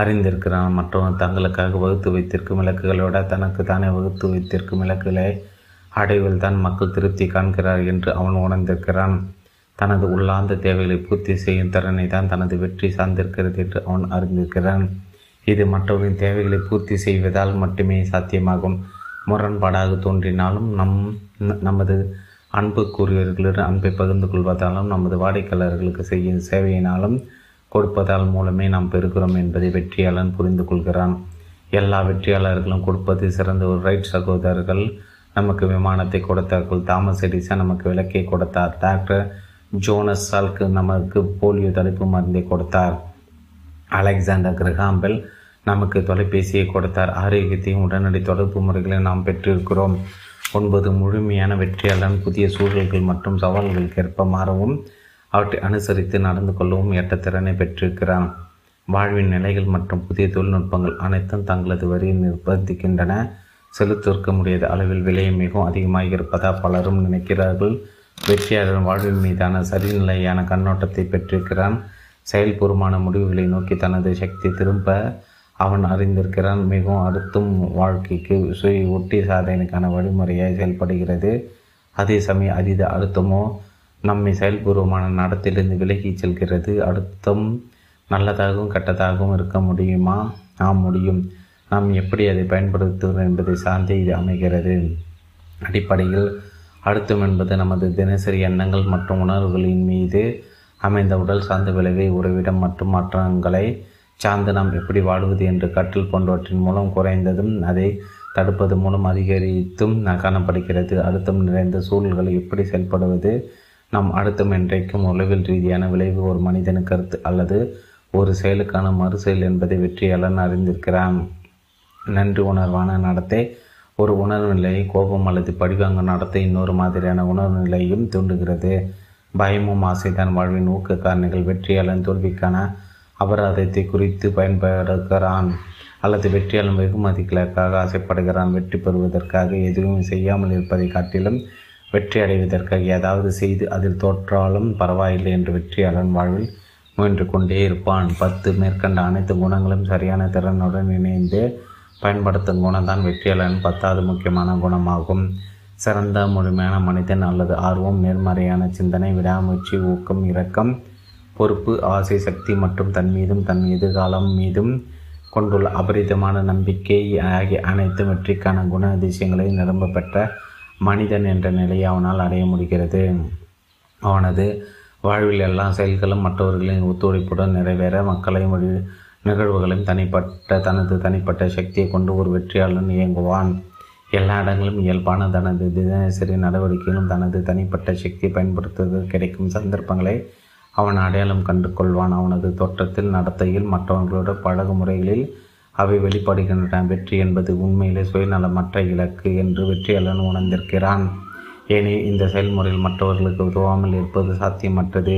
அறிந்திருக்கிறான். மற்றவன் தங்களுக்காக வகுத்து வைத்திருக்கும் இலக்குகளோட தனக்கு தானே வகுத்து வைத்திருக்கும் இலக்குகளை அடைவில் தான் மக்கள் திருப்தி காண்கிறார் என்று அவன் உணர்ந்திருக்கிறான். தனது உள்ளார்ந்த தேவைகளை பூர்த்தி செய்யும் திறனை தான் தனது வெற்றி சார்ந்திருக்கிறது என்று அவன் அறிந்திருக்கிறான். இது மற்றவரின் தேவைகளை பூர்த்தி செய்வதால் மட்டுமே சாத்தியமாகும். முரண்பாடாக தோன்றினாலும் நம் நமது அன்புக்குரியவர்களிடம் அன்பை பகிர்ந்து கொள்வதாலும் நமது வாடிக்கையாளர்களுக்கு செய்யும் சேவையினாலும் கொடுப்பதால் மூலமே நாம் பெறுகிறோம் என்பதை வெற்றியாளன் புரிந்து கொள்கிறான். எல்லா வெற்றியாளர்களும் கொடுப்பது சிறந்த ஒரு ரைட் சகோதரர்கள். நமக்கு விமானத்தை கொடுத்தார்கள் தாமஸ் எடிசன் நமக்கு விளக்கை கொடுத்தார். டாக்டர் ஜோனஸ் சால்க்கு நமக்கு போலியோ தடுப்பு மருந்தை கொடுத்தார். அலெக்சாண்டர் கிரகாம்பெல் நமக்கு தொலைபேசியை கொடுத்தார். ஆரோக்கியத்தையும் உடனடி தொடர்பு முறைகளை நாம் பெற்றிருக்கிறோம். ஒன்பது முழுமையான வெற்றியாளன் புதிய சூழல்கள் மற்றும் சவால்களுக்கு ஏற்ப மாறவும் அவற்றை அனுசரித்து நடந்து கொள்ளவும் ஏற்ற திறனை பெற்றிருக்கிறான். வாழ்வின் நிலைகள் மற்றும் புதிய தொழில்நுட்பங்கள் அனைத்தும் தங்களது வரியை நிர்பந்திக்கின்றன செலுத்திருக்க முடியாத அளவில் விலை மிகவும் அதிகமாக இருப்பதாக பலரும் நினைக்கிறார்கள். வெற்றியாளர் வாழ்வின் மீதான சரிநிலையான கண்ணோட்டத்தை பெற்றிருக்கிறான். செயல்பூர்வமான முடிவுகளை நோக்கி தனது சக்தி திரும்ப அவன் அறிந்திருக்கிறான். மிகவும் அடுத்தும் வாழ்க்கைக்கு சுய ஒட்டி சாதனைக்கான வழிமுறையாக செயல்படுகிறது. அதே சமயம் அதீத அழுத்தமோ நம்மை செயல்பூர்வமான நடத்திலிருந்து விலகி செல்கிறது. அழுத்தம் நல்லதாகவும் கெட்டதாகவும் இருக்க முடியுமா? நாம் முடியும். நாம் எப்படி அதை பயன்படுத்துகிறோம் என்பதை சார்ந்தே இது அமைகிறது. அடிப்படையில் அழுத்தம் என்பது நமது தினசரி எண்ணங்கள் மற்றும் உணர்வுகளின் மீது அமைந்த உடல் சார்ந்த விளைவை உறவிடம் மற்றும் மாற்றங்களை சார்ந்து நாம் எப்படி வாழ்வது என்று கற்றல் போன்றவற்றின் மூலம் குறைந்ததும் அதை தடுப்பது மூலம் அதிகரித்தும் காணப்படுகிறது. அழுத்தம் நிறைந்த சூழல்களை எப்படி செயல்படுவது? நாம் அழுத்தம் என்றைக்கும் உளவில் ரீதியான விளைவு ஒரு மனிதனுக்கு கருத்து அல்லது ஒரு செயலுக்கான மறு செயல் என்பதை வெற்றியாளன் அறிந்திருக்கிறான். நன்றி உணர்வான நடத்தை. ஒரு உணர்வு நிலையை கோபம் அல்லது படிவாங்க நடத்தை இன்னொரு மாதிரியான உணர்வு நிலையும் தூண்டுகிறது. பயமும் ஆசைதான் வாழ்வின் ஊக்க காரணிகள். வெற்றியாளன் தோல்விக்கான அபராதத்தை குறித்து பயன்படுகிறான் அல்லது வெற்றியாளன் வெகுமதிகளுக்காக ஆசைப்படுகிறான். வெற்றி பெறுவதற்காக எதுவும் செய்யாமல் இருப்பதை காட்டிலும் வெற்றி அடைவதற்காக ஏதாவது செய்து அதில் தோற்றாலும் பரவாயில்லை என்று வெற்றியாளன் வாழ்வில் முயன்று கொண்டே இருப்பான். பத்து மேற்கண்ட அனைத்து குணங்களும் சரியான திறனுடன் இணைந்து பயன்படுத்தும் குணம்தான் வெற்றியாளன் பத்தாவது முக்கியமான குணமாகும். சிறந்த முழுமையான மனிதன் அல்லது ஆர்வம் நேர்மறையான சிந்தனை விடாமுயற்சி ஊக்கம் இரக்கம் பொறுப்பு ஆசை சக்தி மற்றும் தன் மீதும் தன் எதிர்காலம் மீதும் கொண்டுள்ள அபரிதமான நம்பிக்கை ஆகிய அனைத்து வெற்றிக்கான குண அதிசயங்களை நிரம்ப பெற்ற மனிதன் என்ற நிலையை அவனால் அடைய முடிகிறது. அவனது வாழ்வில் எல்லா செயல்களும் மற்றவர்களின் ஒத்துழைப்புடன் நிறைவேற மக்களை மொழி நிகழ்வுகளையும் தனிப்பட்ட தனது தனிப்பட்ட சக்தியை கொண்டு ஒரு வெற்றியாளன் இயங்குவான். எல்லா இடங்களிலும் இயல்பான தனது தினசரி நடவடிக்கையிலும் தனது தனிப்பட்ட சக்தியை பயன்படுத்துவதற்கு கிடைக்கும் சந்தர்ப்பங்களை அவன் அடையாளம் கண்டு கொள்வான் அவனது தோற்றத்தில் நடத்தையில் மற்றவர்களோட பழகு முறைகளில் அவை வெளிப்படுகின்றன. வெற்றி என்பது உண்மையிலே சுயநலமற்ற இலக்கு என்று வெற்றியாளன் உணர்ந்திருக்கிறான். ஏனெனில் இந்த செயல்முறையில் மற்றவர்களுக்கு உதவாமல் இருப்பது சாத்தியமற்றது.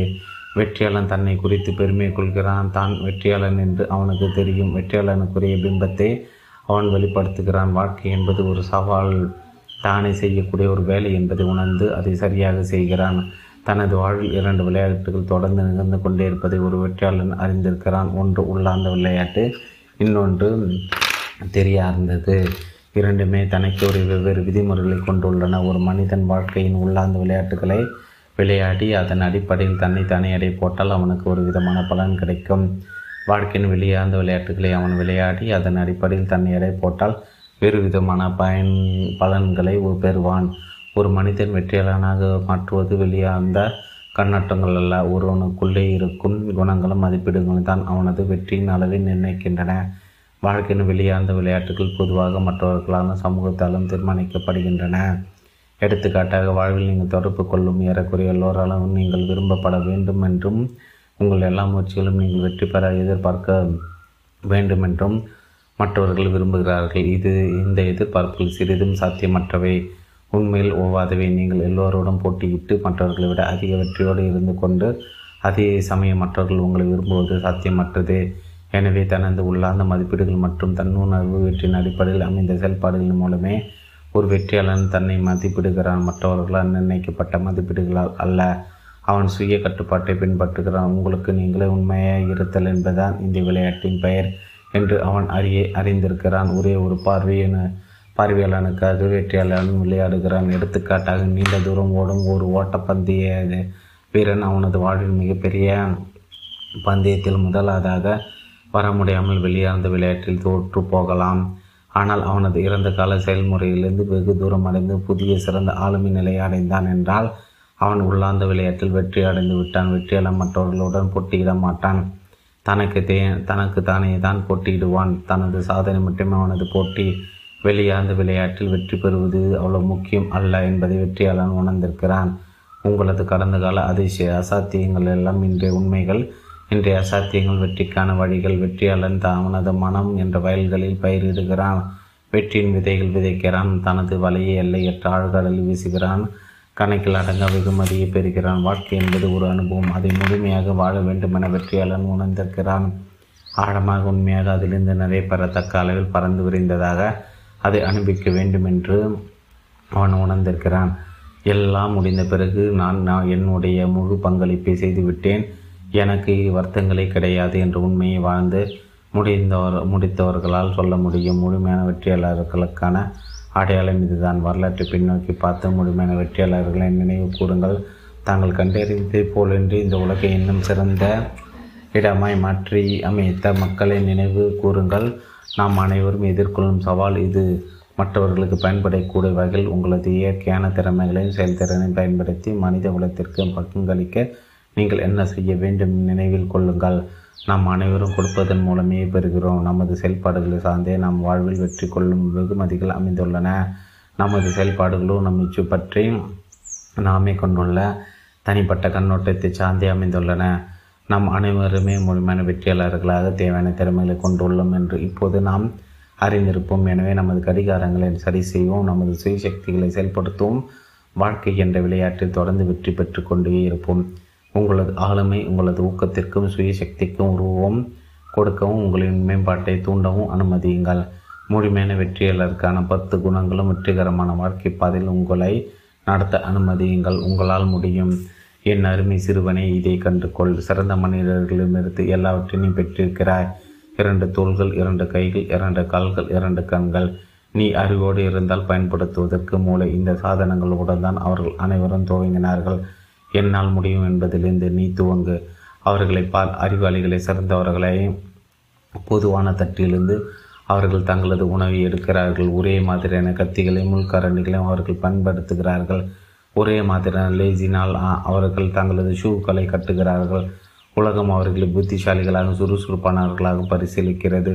வெற்றியாளன் தன்னை குறித்து பெருமை கொள்கிறான். தான் வெற்றியாளன் என்று அவனுக்கு தெரியும். வெற்றியாளனுக்குரிய பிம்பத்தை அவன் வெளிப்படுத்துகிறான். வாழ்க்கை என்பது ஒரு சவால். தானே செய்யக்கூடிய ஒரு வேலை என்பதை உணர்ந்து அதை சரியாக செய்கிறான். தனது வாழ்வில் இரண்டு விளையாட்டுகள் தொடர்ந்து நிகழ்ந்து கொண்டே இருப்பதை ஒரு வெற்றியாளன் அறிந்திருக்கிறான். ஒன்று உள்ளார்ந்த விளையாட்டு இன்னொன்று தெரியார்ந்தது. இரண்டுமே தனக்கு ஒரு வெவ்வேறு விதிமுறைகளை கொண்டுள்ளன. ஒரு மனிதன் வாழ்க்கையின் உள்ளார்ந்த விளையாட்டுகளை விளையாடி அதன் அடிப்படையில் தன்னை தானே எடை போட்டால் அவனுக்கு ஒரு விதமான பலன் கிடைக்கும். வாழ்க்கையின் வெளியார்ந்த விளையாட்டுகளை அவன் விளையாடி அதன் அடிப்படையில் தன்னை எடை போட்டால் வேறு விதமான பயன் பலன்களை பெறுவான். ஒரு மனிதன் வெற்றியாளனாக மாற்றுவது வெளியார்ந்த கண்ணோட்டங்கள் அல்ல. ஒருவனுக்குள்ளே இருக்கும் குணங்களும் மதிப்பீடுகளும் தான் அவனது வெற்றியின் அளவை நிர்ணயிக்கின்றன. வாழ்க்கையின் வெளியார்ந்த விளையாட்டுகள் பொதுவாக மற்றவர்களான சமூகத்தாலும் தீர்மானிக்கப்படுகின்றன. எடுத்துக்காட்டாக வாழ்வில் நீங்கள் தொடர்பு கொள்ளும் ஏறக்குறைய எல்லோராலும் நீங்கள் விரும்பப்பட வேண்டும் என்றும் உங்கள் எல்லா முயற்சிகளும் நீங்கள் வெற்றி பெற எதிர்பார்க்க வேண்டும் என்றும் மற்றவர்கள் விரும்புகிறார்கள். இது இந்த எதிர்பார்ப்புகள் சிறிதும் சாத்தியமற்றவை. உண்மையில் ஒவ்வாதவை. நீங்கள் எல்லோரோடும் போட்டியிட்டு மற்றவர்களை விட அதிக வெற்றியோடு இருந்து கொண்டு அதே சமயம் மற்றவர்கள் உங்களை விரும்புவது சாத்தியமற்றது. எனவே தனது உள்ளார்ந்த மதிப்பீடுகள் மற்றும் தன்னுணர்வு வெற்றியின் அடிப்படையில் அமைந்த செயல்பாடுகளின் மூலமே ஒரு வெற்றியாளன் தன்னை மதிப்பிடுகிறான் மற்றவர்களால் நிர்ணயிக்கப்பட்ட மதிப்பீடுகளால் அல்ல. அவன் சுய கட்டுப்பாட்டை பின்பற்றுகிறான். உங்களுக்கு நீங்களே உண்மையாக இருத்தல் என்பதுதான் இந்த விளையாட்டின் பெயர் என்று அவன் அறிய அறிந்திருக்கிறான். ஒரே ஒரு பார்வையின பார்வையாளனுக்காக வெற்றியாளன் விளையாடுகிறான். எடுத்துக்காட்டாக நீண்ட தூரம் ஓடும் ஒரு ஓட்டப்பந்தய வீரன் அவனது வாழ்வில் மிகப்பெரிய பந்தயத்தில் முதலாவதாக வர முடியாமல் வெளியார்ந்த விளையாட்டில் தோற்று போகலாம். ஆனால் அவனது இறந்த கால செயல்முறையிலிருந்து வெகு தூரம் அடைந்து புதிய சிறந்த ஆளுமை நிலையை அடைந்தான் என்றால் அவன் உள்ளார்ந்த விளையாட்டில் வெற்றி அடைந்து விட்டான். வெற்றியாளன் மற்றவர்களுடன் போட்டியிட மாட்டான். தனக்கு தே தனக்கு தானே தான் போட்டியிடுவான். தனது சாதனை மட்டுமே அவனது போட்டி. வெளியார்ந்த விளையாட்டில் வெற்றி பெறுவது அவ்வளோ முக்கியம் அல்ல என்பதை வெற்றியாளன் உணர்ந்திருக்கிறான். உங்களது கடந்த கால அதிசய அசாத்தியங்கள் எல்லாம் இன்றைய உண்மைகள். இன்றைய அசாத்தியங்கள் வெற்றிக்கான வழிகள் வெற்றியாளன் அவனது மனம் என்ற வயல்களில் பயிரிடுகிறான் வெற்றியின் விதைகள் விதைக்கிறான். தனது வலையை எல்லையற்ற ஆழ்கடலில் வீசுகிறான். கணக்கில் அடங்க வெகுமதியை பெறுகிறான். வாழ்க்கை என்பது ஒரு அனுபவம். அதை முழுமையாக வாழ வேண்டுமென வெற்றியாளன் உணர்ந்திருக்கிறான். ஆழமாக உண்மையாக அதிலிருந்து நிறைய பெறத்தக்க அளவில் பறந்து விரிந்ததாக அதை அனுபவிக்க வேண்டும் என்று அவன் உணர்ந்திருக்கிறான். எல்லாம் முடிந்த பிறகு நான் நான் என்னுடைய முழு பங்களிப்பை செய்துவிட்டேன். எனக்கு வருத்தங்களே கிடையாது என்ற உண்மையை வாழ்ந்து முடிந்தவர் முடித்தவர்களால் சொல்ல முடியும். முழுமையான வெற்றியாளர்களுக்கான அடையாளம் இதுதான். வரலாற்றை பின்னோக்கி பார்த்து முழுமையான வெற்றியாளர்களை நினைவு கூறுங்கள். தாங்கள் கண்டறிந்ததை போலின்றி இந்த உலகை இன்னும் சிறந்த இடமாய் மாற்றி அமைத்த மக்களை நினைவு கூறுங்கள். நாம் அனைவரும் எதிர்கொள்ளும் சவால் இது. மற்றவர்களுக்கு பயன்படக்கூடிய வகையில் உங்களது இயற்கையான திறமைகளையும் செயல்திறனையும் பயன்படுத்தி மனித குலத்திற்கு பங்களிக்க நீங்கள் என்ன செய்ய வேண்டும் நினைவில் கொள்ளுங்கள். நாம் அனைவரும் கொடுப்பதன் மூலமே பெறுகிறோம். நமது செயல்பாடுகளை சார்ந்தே நாம் வாழ்வில் வெற்றி கொள்ளும் வெகுமதிகள் அமைந்துள்ளன. நமது செயல்பாடுகளும் நம்மை பற்றி நாமே கொண்டுள்ள தனிப்பட்ட கண்ணோட்டத்தை சார்ந்தே அமைந்துள்ளன. நாம் அனைவருமே முழுமையான வெற்றியாளர்களாக தேவையான திறமைகளை கொண்டுள்ளோம் என்று இப்போது நாம் அறிந்திருப்போம். எனவே நமது கடிகாரங்களை சரி செய்வோம். நமது சுயசக்திகளை சக்திகளை வாழ்க்கை என்ற விளையாட்டில் தொடர்ந்து வெற்றி பெற்று கொண்டே இருப்போம். உங்களது ஆளுமை உங்களது ஊக்கத்திற்கும் சுயசக்திக்கும் உருவம் கொடுக்கவும் உங்களின் மேம்பாட்டை தூண்டவும் அனுமதியுங்கள். முழுமையான வெற்றியாளருக்கான பத்து குணங்களும் வெற்றிகரமான வாழ்க்கை பாதையில் உங்களை நடத்த அனுமதியுங்கள். உங்களால் முடியும். என் அருமை சிறுவனை இதை கண்டுகொள். சிறந்த மனிதர்களிடமிருந்து எல்லாவற்றையும் பெற்றிருக்கிறாய். இரண்டு தோள்கள் இரண்டு கைகள் இரண்டு கால்கள் இரண்டு கண்கள். நீ அறிவோடு இருந்தால் பயன்படுத்துவதற்கு மூளை இந்த சாதனங்களுடன் தான் அவர்கள் அனைவரும் துவங்கினார்கள். என்னால் முடியும் என்பதிலிருந்து நீ துவங்கு. அவர்களை பார் அறிவாளிகளை சிறந்தவர்களை பொதுவான தட்டிலிருந்து அவர்கள் தங்களது உணவை எடுக்கிறார்கள். ஒரே மாதிரியான கத்திகளையும் முள்கரண்டிகளையும் அவர்கள் பயன்படுத்துகிறார்கள். ஒரே மாதிரியான லேசினால் அவர்கள் தங்களது ஷூக்களை கட்டுகிறார்கள். உலகம் அவர்களை புத்திசாலிகளாக சுறுசுறுப்பானவர்களாக பரிசீலிக்கிறது.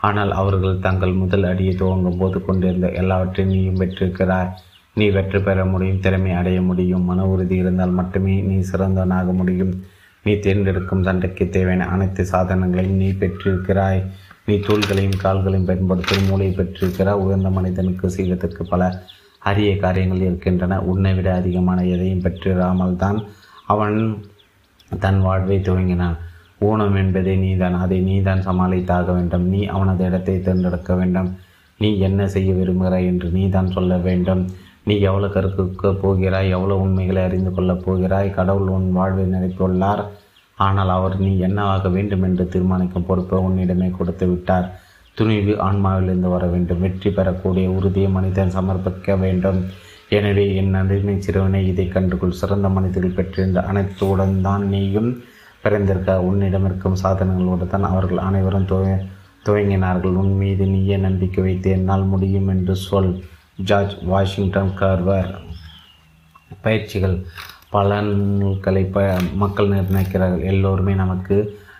ஆனால் அவர்கள் தங்கள் முதல் அடியை துவங்கும் போது கொண்டிருந்த எல்லாவற்றையும் நீயும் பெற்றிருக்கிறார் நீ வெற்றி பெற முடியும் திறமை அடைய முடியும் மன உறுதி இருந்தால் மட்டுமே நீ சிறந்தவனாக முடியும். நீ தேர்ந்தெடுக்கும் சண்டைக்கு தேவையான அனைத்து சாதனங்களையும் நீ பெற்றிருக்கிறாய். நீ தூள்களையும் கால்களையும் பயன்படுத்தும் மூளையை பெற்றிருக்கிறாய். உயர்ந்த மனிதனுக்கு செய்வதற்கு பல அரிய காரியங்கள் இருக்கின்றன. உன்னை விட அதிகமான எதையும் பெற்றிராமல் தான் அவன் தன் வாழ்வை துவங்கினான். ஊனம் என்பதே நீதான். அதை நீதான் சமாளித்தாக வேண்டும். நீ அவனது இடத்தை தேர்ந்தெடுக்க வேண்டும். நீ என்ன செய்ய விரும்புகிறாய் என்று நீதான் சொல்ல வேண்டும். நீ எவ்வளோ கற்க போகிறாய் எவ்வளவு உண்மைகளை அறிந்து கொள்ளப் போகிறாய் கடவுள் உன் வாழ்வை நினைத்துள்ளார். ஆனால் அவர் நீ என்னவாக வேண்டும் என்று தீர்மானிக்கும் பொறுப்பை உன்னிடமே கொடுத்து விட்டார். துணிவு ஆன்மாவிலிருந்து வர வேண்டும். வெற்றி பெறக்கூடிய உறுதியை மனிதன் சமர்ப்பிக்க வேண்டும். எனவே என் நடுமை சிறுவனை இதை கண்டுகொள். சிறந்த மனிதர்கள் பெற்றிருந்த அனைத்துடன் தான் நீயும் பிறந்திருக்க. உன்னிடம் இருக்கும் சாதனங்களோடு தான் அவர்கள் அனைவரும் துவ துவங்கினார்கள். உன் மீது நீயே நம்பிக்கை வைத்து என்னால் முடியும் என்று சொல். George Washington Carver. பயிற்சிகள் பலன்களை ப மக்கள் நிர்ணயிக்கிறார்கள். எல்லோருமே நமக்கு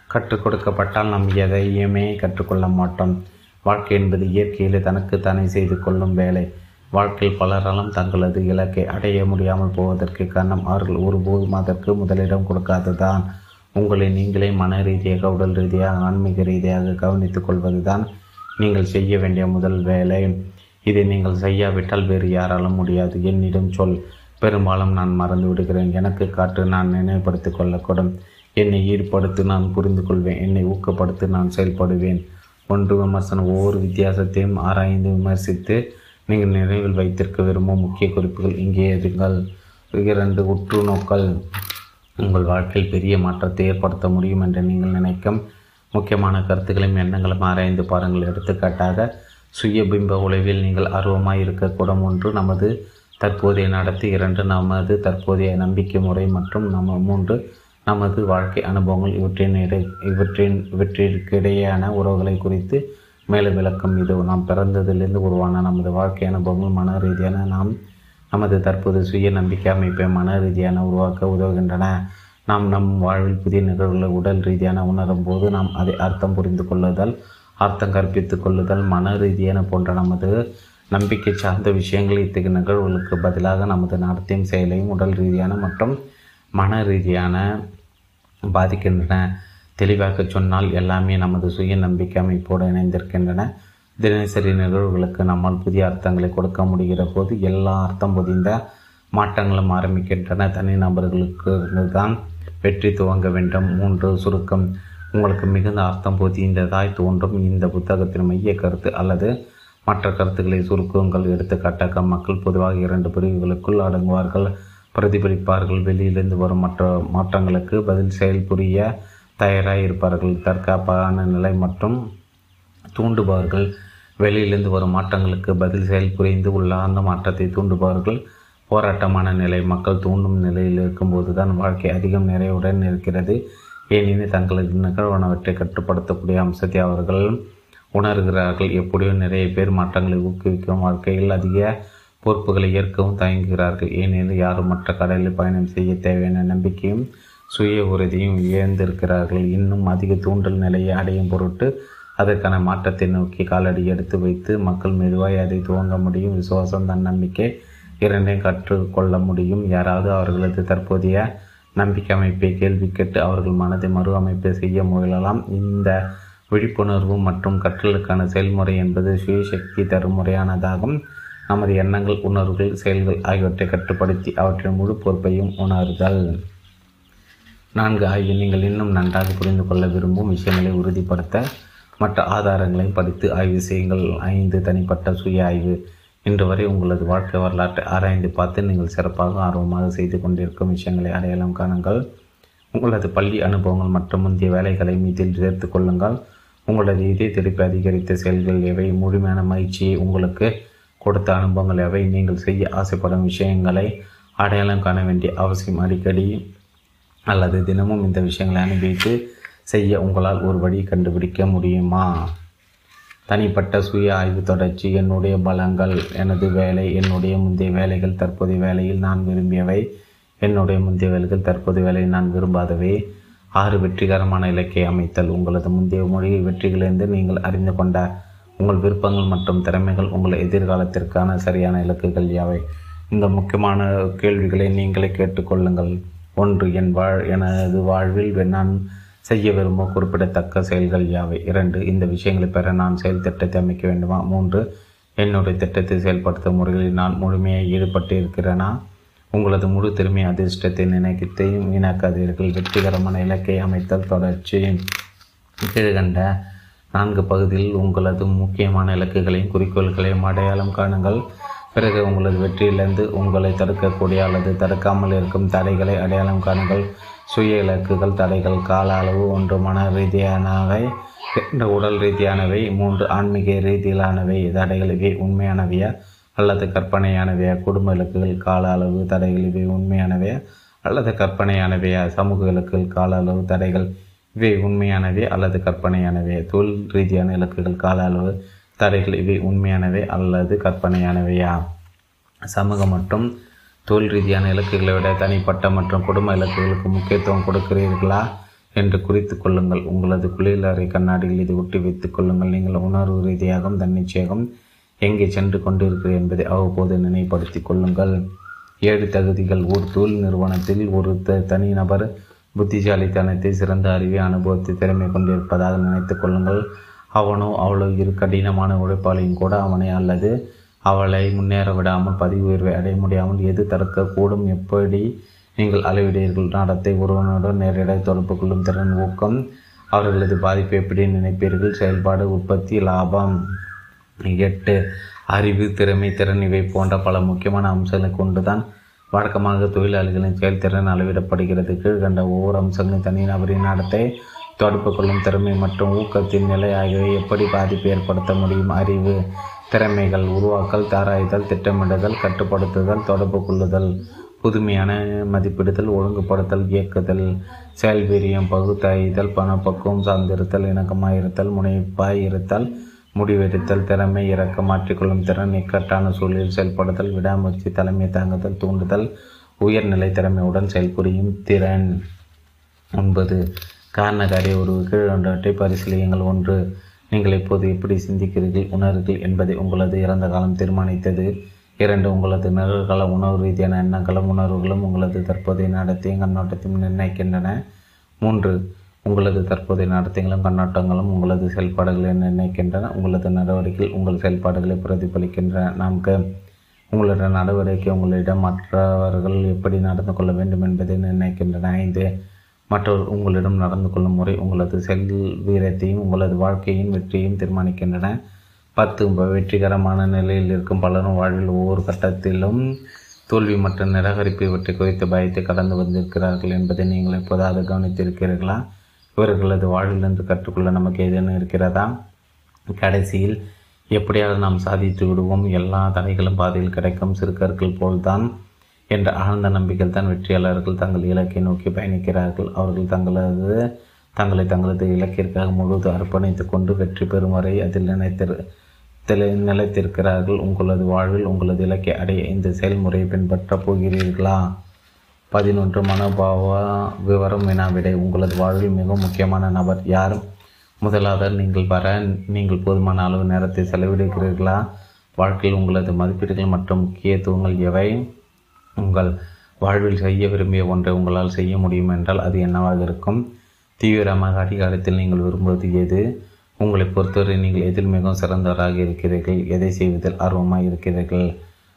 கற்றுக் கொடுக்கப்பட்டால் நாம் எதையுமே கற்றுக்கொள்ள மாட்டோம். வாழ்க்கை என்பது இயற்கையில் தனக்கு தானே செய்து கொள்ளும் வேலை. வாழ்க்கையில் பலராலும் தங்களது இலக்கை அடைய முடியாமல் போவதற்கு காரணம் அவர்கள் ஒருபோதும் அதற்கு முதலிடம் கொடுக்காததான் உங்களை நீங்களே மன ரீதியாக உடல் ரீதியாக ஆன்மீக ரீதியாக கவனித்துக் கொள்வதுதான் நீங்கள் செய்ய வேண்டிய முதல் வேலை. இதை நீங்கள் செய்யாவிட்டால் வேறு யாராலும் முடியாது. என்னிடம் சொல். பெரும்பாலும் நான் மறந்து விடுகிறேன். எனக்கு காட்டு நான் நினைவுபடுத்திக் கொள்ளக்கூடும். என்னை ஈடுபடுத்தி நான் புரிந்து கொள்வேன் என்னை ஊக்கப்படுத்தி நான் செயல்படுவேன். ஒன்று விமர்சனம். ஒவ்வொரு வித்தியாசத்தையும் ஆராய்ந்து விமர்சித்து நீங்கள் நினைவில் வைத்திருக்க விரும்பும் முக்கிய குறிப்புகள் இங்கே இருங்கள். இரண்டு உற்று நோக்கல். உங்கள் வாழ்க்கையில் பெரிய மாற்றத்தை ஏற்படுத்த முடியும் என்று நீங்கள் நினைக்கும் முக்கியமான கருத்துக்களையும் எண்ணங்களும் ஆராய்ந்து பாருங்கள். எடுத்துக்காட்டாக சுயபிம்ப உளவில் நீங்கள் ஆர்வமாக இருக்கக்கூடும் ஒன்று நமது தற்போதைய நடத்தை இரண்டு நமது தற்போதைய நம்பிக்கை முறை மற்றும் நம்ம மூன்று நமது வாழ்க்கை அனுபவங்கள். இவற்றின் இடை இவற்றின் இவற்றிற்கிடையேயான உறவுகளை குறித்து மேலும் விளக்கம். இது நாம் பிறந்ததிலிருந்து உருவான நமது வாழ்க்கை அனுபவங்கள். மன ரீதியான நாம் நமது தற்போது சுய நம்பிக்கை அமைப்பை மன ரீதியான உருவாக்க உதவுகின்றன. நாம் நம் வாழ்வில் புதிய நிகழ்வுகளை உடல் ரீதியான உணரும் போது நாம் அதை அர்த்தம் புரிந்து கொள்ளுதல் அர்த்தம் கற்பித்துக் கொள்ளுதல் மன ரீதியான போன்ற நமது நம்பிக்கை சார்ந்த விஷயங்கள் இத்தகைய நிகழ்வுகளுக்கு பதிலாக நமது நடத்தையும் செயலையும் உடல் ரீதியான மற்றும் மன ரீதியான பாதிக்கின்றன. தெளிவாக சொன்னால் எல்லாமே நமது சுய நம்பிக்கை அமைப்போடு இணைந்திருக்கின்றன. தினசரி நிகழ்வுகளுக்கு நம்மால் புதிய அர்த்தங்களை கொடுக்க முடிகிற போது எல்லா அர்த்தம் பொதிந்த மாற்றங்களும் ஆரம்பிக்கின்றன. தனி நபர்களுக்கு தான் வெற்றி துவங்க வேண்டும். மூன்று சுருக்கம். உங்களுக்கு மிகுந்த அர்த்தம் பொதிந்ததாய் தோன்றும் இந்த புத்தகத்தின் மைய கருத்து அல்லது மற்ற கருத்துக்களை சுருக்கங்கள் எடுத்துக்காட்டாக மக்கள் பொதுவாக இரண்டு பிரிவுகளுக்குள் அடங்குவார்கள். பிரதிபலிப்பார்கள் வெளியிலிருந்து வரும் மற்ற மாற்றங்களுக்கு பதில் செயல்புரிய தயாராக இருப்பார்கள். தற்காப்பான நிலை மற்றும் தூண்டுபவர்கள் வெளியிலிருந்து வரும் மாற்றங்களுக்கு பதில் செயல்புரிந்து உள்ளார்ந்த மாற்றத்தை தூண்டுபவர்கள் போராட்டமான நிலை மக்கள் தூண்டும் நிலையில் இருக்கும்போது தான் வாழ்க்கை அதிகம் நிறைவுடன் இருக்கிறது. ஏனெனில் தங்களது நிகழ்வானவற்றை கட்டுப்படுத்தக்கூடிய அம்சத்தை அவர்கள் உணர்கிறார்கள். எப்படியோ நிறைய பேர் மாற்றங்களை ஊக்குவிக்கும் வாழ்க்கையில் அதிக பொறுப்புகளை ஏற்கவும் தயங்குகிறார்கள். ஏனெனில் யாரும் மற்ற கடலில் பயணம் செய்ய தேவையான நம்பிக்கையும் சுய உறுதியும் இழந்திருக்கிறார்கள். இன்னும் அதிக தூண்டல் நிலையை அடையும் பொருட்டு அதற்கான மாற்றத்தை நோக்கி காலடி எடுத்து வைத்து மக்கள் மெதுவாய் அதை துவங்க முடியும். விசுவாசம் தன்னம்பிக்கை இரண்டையும் கற்றுக்கொள்ள முடியும். யாராவது அவர்களது தற்போதைய நம்பிக்கை அமைப்பை கேள்வி கேட்டு அவர்கள் மனதை மறு அமைப்பு செய்ய முயலலாம். இந்த விழிப்புணர்வு மற்றும் கற்றலுக்கான செயல்முறை என்பது சுயசக்தி தரும் முறையானதாகும் நமது எண்ணங்கள் உணர்வுகள் செயல்கள் ஆகியவற்றை கட்டுப்படுத்தி அவற்றின் முழு பொறுப்பையும் உணர்தல். நான்கு ஆய்வு நீங்கள் இன்னும் நன்றாக புரிந்து கொள்ள விரும்பும் விஷயங்களை உறுதிப்படுத்த மற்ற ஆதாரங்களையும் படித்து ஆய்வு செய்யுங்கள். ஐந்து தனிப்பட்ட சுய ஆய்வு. இன்று வரை உங்களது வாழ்க்கை வரலாற்றை ஆராய்ந்து பார்த்து நீங்கள் சிறப்பாக ஆர்வமாக செய்து கொண்டிருக்கும் விஷயங்களை அடையாளம் காணுங்கள். உங்களது பள்ளி அனுபவங்கள் மற்றும் முந்தைய வேலைகளை மீதில் சேர்த்து கொள்ளுங்கள். உங்களது இதய திருப்பி அதிகரித்த செயல்கள் எவை? முழுமையான மகிழ்ச்சியை உங்களுக்கு கொடுத்த அனுபவங்கள் எவை? நீங்கள் செய்ய ஆசைப்படும் விஷயங்களை அடையாளம் காண வேண்டிய அவசியம் அடிக்கடி அல்லது தினமும் இந்த விஷயங்களை அனுபவித்து செய்ய உங்களால் ஒரு வழி கண்டுபிடிக்க முடியுமா? தனிப்பட்ட சுய ஆய்வு தொடர்ச்சி என்னுடைய பலங்கள் எனது வேலை என்னுடைய முந்தைய வேலைகள் தற்போதைய வேலையில் நான் விரும்பியவை என்னுடைய முந்தைய வேலைகள் தற்போதைய வேலையில் நான் விரும்பாதவை. ஆறு வெற்றிகரமான இலக்கை அமைத்தல். உங்களது முந்தைய மொழியை வெற்றிகளிலிருந்து நீங்கள் அறிந்து கொண்ட உங்கள் விருப்பங்கள் மற்றும் திறமைகள் உங்கள் எதிர்காலத்திற்கான சரியான இலக்குகள் யாவை? இந்த முக்கியமான கேள்விகளை நீங்களே கேட்டுக்கொள்ளுங்கள் ஒன்று என் வாழ் எனது வாழ்வில் நான் செய்ய விரும்பும் குறிப்பிடத்தக்க செயல்கள் யாவை? இரண்டு இந்த விஷயங்களை பெற நான் செயல் திட்டத்தை அமைக்க வேண்டுமா? மூன்று என்னுடைய திட்டத்தை செயல்படுத்தும் முறைகளில் நான் முழுமையாக ஈடுபட்டு இருக்கிறேனா உங்களது முழு திறமை அதிர்ஷ்டத்தை நினைக்கத்தையும் வீணாக்காதீர்கள். வெற்றிகரமான இலக்கை அமைத்தல் தொடர்ச்சி. கீழ்கண்ட நான்கு பகுதியில் உங்களது முக்கியமான இலக்குகளையும் குறிக்கோள்களையும் அடையாளம் காணுங்கள். பிறகு உங்களது வெற்றியிலிருந்து உங்களை தடுக்கக்கூடிய அல்லது தடுக்காமல் இருக்கும் தடைகளை அடையாளம் காணுங்கள். சுய இலக்குகள் தடைகள் கால அளவு ஒன்று மன ரீதியானவை இரண்டு உடல் ரீதியானவை மூன்று ஆன்மீக ரீதியிலானவை தடைகள் இவை உண்மையானவையா அல்லது கற்பனையானவையா? குடும்ப இலக்குகள் கால அளவு தடைகள் இவை உண்மையானவையா அல்லது கற்பனையானவையா? சமூக இலக்குகள் கால அளவு தடைகள் இவை உண்மையானவை அல்லது கற்பனையானவை தொழில் ரீதியான இலக்குகள் கால அளவு தடைகள் இவை உண்மையானவை அல்லது கற்பனையானவையா? சமூக மற்றும் தொழில் ரீதியான இலக்குகளை விட தனிப்பட்ட மற்றும் குடும்ப இலக்குகளுக்கு முக்கியத்துவம் கொடுக்கிறீர்களா என்று குறித்து கொள்ளுங்கள். உங்களது குளியலறை கண்ணாடியில் இதை ஒட்டி வைத்துக் கொள்ளுங்கள். நீங்கள் உணர்வு ரீதியாகவும் தன்னிச்சையாகவும் எங்கே சென்று கொண்டிருக்கிறீர்கள் என்பதை அவ்வப்போது நினைவுபடுத்திக் கொள்ளுங்கள். ஏழு தகுதிகள். ஒரு தொழில் நிறுவனத்தில் ஒரு த தனிநபர் புத்திசாலித்தனத்தை சிறந்த அறிவை அனுபவத்தை திறமை கொண்டிருப்பதாக நினைத்துக் கொள்ளுங்கள். அவனோ அவளோ இரு கடினமான உழைப்பாளியும் கூட அவனை அல்லது அவளை முன்னேற விடாமல் பதவி உயர்வை அடைய முடியாமல் எது தடுக்கக்கூடும்? எப்படி நீங்கள் அளவிடுவீர்கள்? நடத்தை ஒருவனுடன் நேரடியாக தொடர்பு கொள்ளும் திறன் ஊக்கம் அவர்களது பாதிப்பை எப்படி நினைப்பீர்கள்? செயல்பாடு உற்பத்தி லாபம். எட்டு அறிவு திறமை திறன் இவை போன்ற பல முக்கியமான அம்சங்களை கொண்டுதான் வழக்கமாக தொழிலாளிகளின் செயல்திறன் அளவிடப்படுகிறது. கீழ்கண்ட ஒவ்வொரு அம்சங்களும் தனிநபரின் நடத்தை தொடர்பு கொள்ளும் திறமை மற்றும் ஊக்கத்தின் நிலை ஆகியவை எப்படி பாதிப்பு ஏற்படுத்த முடியும்? அறிவு திறமைகள் உருவாக்கல் தாராய்தல் திட்டமிடுதல் கட்டுப்படுத்துதல் தொடர்பு கொள்ளுதல் புதுமையான மதிப்பிடுதல் ஒழுங்குபடுத்தல் இயக்குதல் செயல்வீரியம் பகுத்தாய்தல் பணப்பக்குவம் சார்ந்திருத்தல் இணக்கமாக இருத்தல் முனைப்பாய் இருத்தல் முடிவெடுத்தல் திறமை இறக்க மாற்றிக்கொள்ளும் திறன் இக்கட்டான சூழலில் செயல்படுதல் விடாமுயற்சி தலைமை தாங்குதல் தூண்டுதல் உயர்நிலை திறமையுடன் செயல்புரியும் திறன். ஒன்பது காரணக்காரிய ஒரு கீழொன்றவற்றை பரிசீலியுங்கள். ஒன்று நீங்கள் இப்போது எப்படி சிந்திக்கிறீர்கள் உணர்கிறீர்கள் என்பதை உங்களது இறந்த காலம் தீர்மானித்தது. இரண்டு உங்களது நிகழ்கால உணவு ரீதியான எண்ணங்களும் உணர்வுகளும் உங்களது தற்போதைய நடத்தையும் கண்ணோட்டத்தையும் நிர்ணயிக்கின்றன. மூன்று உங்களது தற்போதைய நடத்தைகளும் கண்ணோட்டங்களும் உங்களது செயல்பாடுகளை நிர்ணயிக்கின்றன. உங்களது நடவடிக்கைகள் உங்கள் செயல்பாடுகளை பிரதிபலிக்கின்றன. நமக்கு உங்களோட நடவடிக்கை உங்களிடம் மற்றவர்கள் எப்படி நடந்து கொள்ள வேண்டும் என்பதை நிர்ணயிக்கின்றன. ஐந்து மற்றவர் உங்களிடம் நடந்து கொள்ளும் முறை உங்களது செல் வீரத்தையும் உங்களது வாழ்க்கையின் வெற்றியையும் தீர்மானிக்கின்றன. பத்து வெற்றிகரமான நிலையில் இருக்கும் பலரும் வாழ்வில் ஒவ்வொரு கட்டத்திலும் தோல்வி மற்றும் நிராகரிப்பு இவற்றை குறித்து பயத்தை கடந்து வந்திருக்கிறார்கள் என்பதை நீங்கள் எப்போதாவது கவனித்திருக்கிறீர்களா? இவர்களது வாழ்விலிருந்து கற்றுக்கொள்ள நமக்கு ஏதேனும் இருக்கிறதா? கடைசியில் எப்படியாவது நாம் சாதித்து விடுவோம். எல்லா தடைகளும் பாதையில் கிடைக்கும். சிறுக்கர்கள் போல்தான். என்ற ஆழ்ந்த நம்பிக்கையில் தான் வெற்றியாளர்கள் தங்கள் இலக்கை நோக்கி பயணிக்கிறார்கள். அவர்கள் தங்களது தங்களை தங்களது இலக்கிற்காக முழுவதும் அர்ப்பணித்து கொண்டு வெற்றி பெறும் வரை அதில் நினைத்திரு நிலைத்திருக்கிறார்கள். உங்களது வாழ்வில் உங்களது இலக்கை அடைய இந்த செயல்முறையை பின்பற்றப் போகிறீர்களா? பதினொன்று மனோபாவ விவரம் வினாவிடை. உங்களது வாழ்வில் மிகவும் முக்கியமான நபர் யார்? முதலாவது நீங்கள் வர நீங்கள் போதுமான அளவு நேரத்தை செலவிடுகிறீர்களா? வாழ்க்கையில் உங்களது மதிப்பீடுகள் மற்றும் முக்கியத்துவங்கள் எவை? உங்கள் வாழ்வில் செய்ய விரும்பிய ஒன்றை உங்களால் செய்ய முடியும் என்றால் அது என்னவாக இருக்கும்? தீவிரமாக அதிகாரத்தில் நீங்கள் விரும்புவது எது? உங்களை பொறுத்தவரை நீங்கள் எதில் மிகவும் சிறந்தவராக இருக்கிறீர்கள்? எதை செய்வதில் ஆர்வமாக இருக்கிறீர்கள்?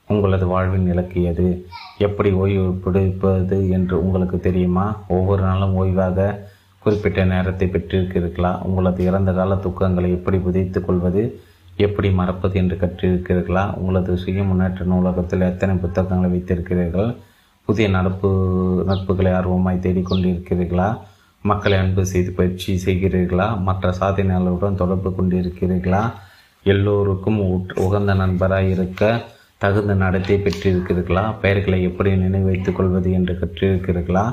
உங்களது வாழ்வின் இலக்கு எது? எப்படி ஓய்வு பிடிப்பது என்று உங்களுக்கு தெரியுமா? ஒவ்வொரு நாளும் ஓய்வாக குறிப்பிட்ட நேரத்தை பெற்றிருக்கிறீர்களா? உங்களது இறந்த கால துக்கங்களை எப்படி புதைத்துக் கொள்வது? எப்படி மறப்பது என்று கற்றிருக்கிறீர்களா? உங்களது சுய முன்னேற்ற நூலகத்தில் எத்தனை புத்தகங்களை வைத்திருக்கிறீர்கள்? புதிய நடப்பு நட்புகளை ஆர்வமாய் தேடிக்கொண்டிருக்கிறீர்களா? மக்களை அன்பு செய்து பயிற்சி செய்கிறீர்களா? மற்ற சாதனையாளருடன் தொடர்பு கொண்டிருக்கிறீர்களா? எல்லோருக்கும் உகந்த நண்பராக இருக்க தகுந்த நடத்தை பெற்றிருக்கிறீர்களா? பெயர்களை எப்படி நினைவைத்துக் கொள்வது என்று கற்றிருக்கிறீர்களா?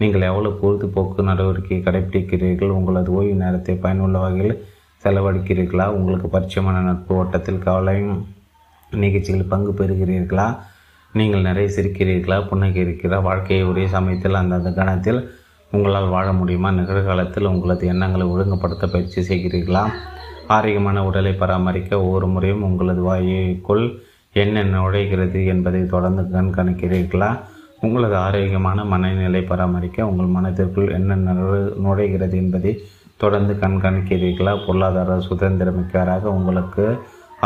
நீங்கள் எவ்வளவு பொழுதுபோக்கு நடவடிக்கையை கடைபிடிக்கிறீர்கள் உங்களது ஓய்வு நேரத்தை பயனுள்ள வகையில் செலவழிக்கிறீர்களா? உங்களுக்கு பரிச்சயமான நட்பு ஓட்டத்தில் கவலை நிகழ்ச்சிகளில் பங்கு பெறுகிறீர்களா? நீங்கள் நிறைய சிரிக்கிறீர்களா? புன்னகிறீர்களா வாழ்க்கையை ஒரே சமயத்தில் அந்தந்த கணத்தில் உங்களால் வாழ முடியுமா? நிகழ்காலத்தில் உங்களது எண்ணங்களை ஒழுங்குபடுத்த பயிற்சி செய்கிறீர்களா? ஆரோக்கியமான உடலை பராமரிக்க ஒவ்வொரு முறையும் உங்களது வாயுக்குள் என்ன நுழைகிறது என்பதை தொடர்ந்து கண்காணிக்கிறீர்களா? உங்களது ஆரோக்கியமான மனநிலை பராமரிக்க உங்கள் மனத்திற்குள் என்ன நுழைகிறது என்பதை தொடர்ந்து கண்காணிக்கிறீர்களா? பொருளாதார சுதந்திரமிக்கவராக உங்களுக்கு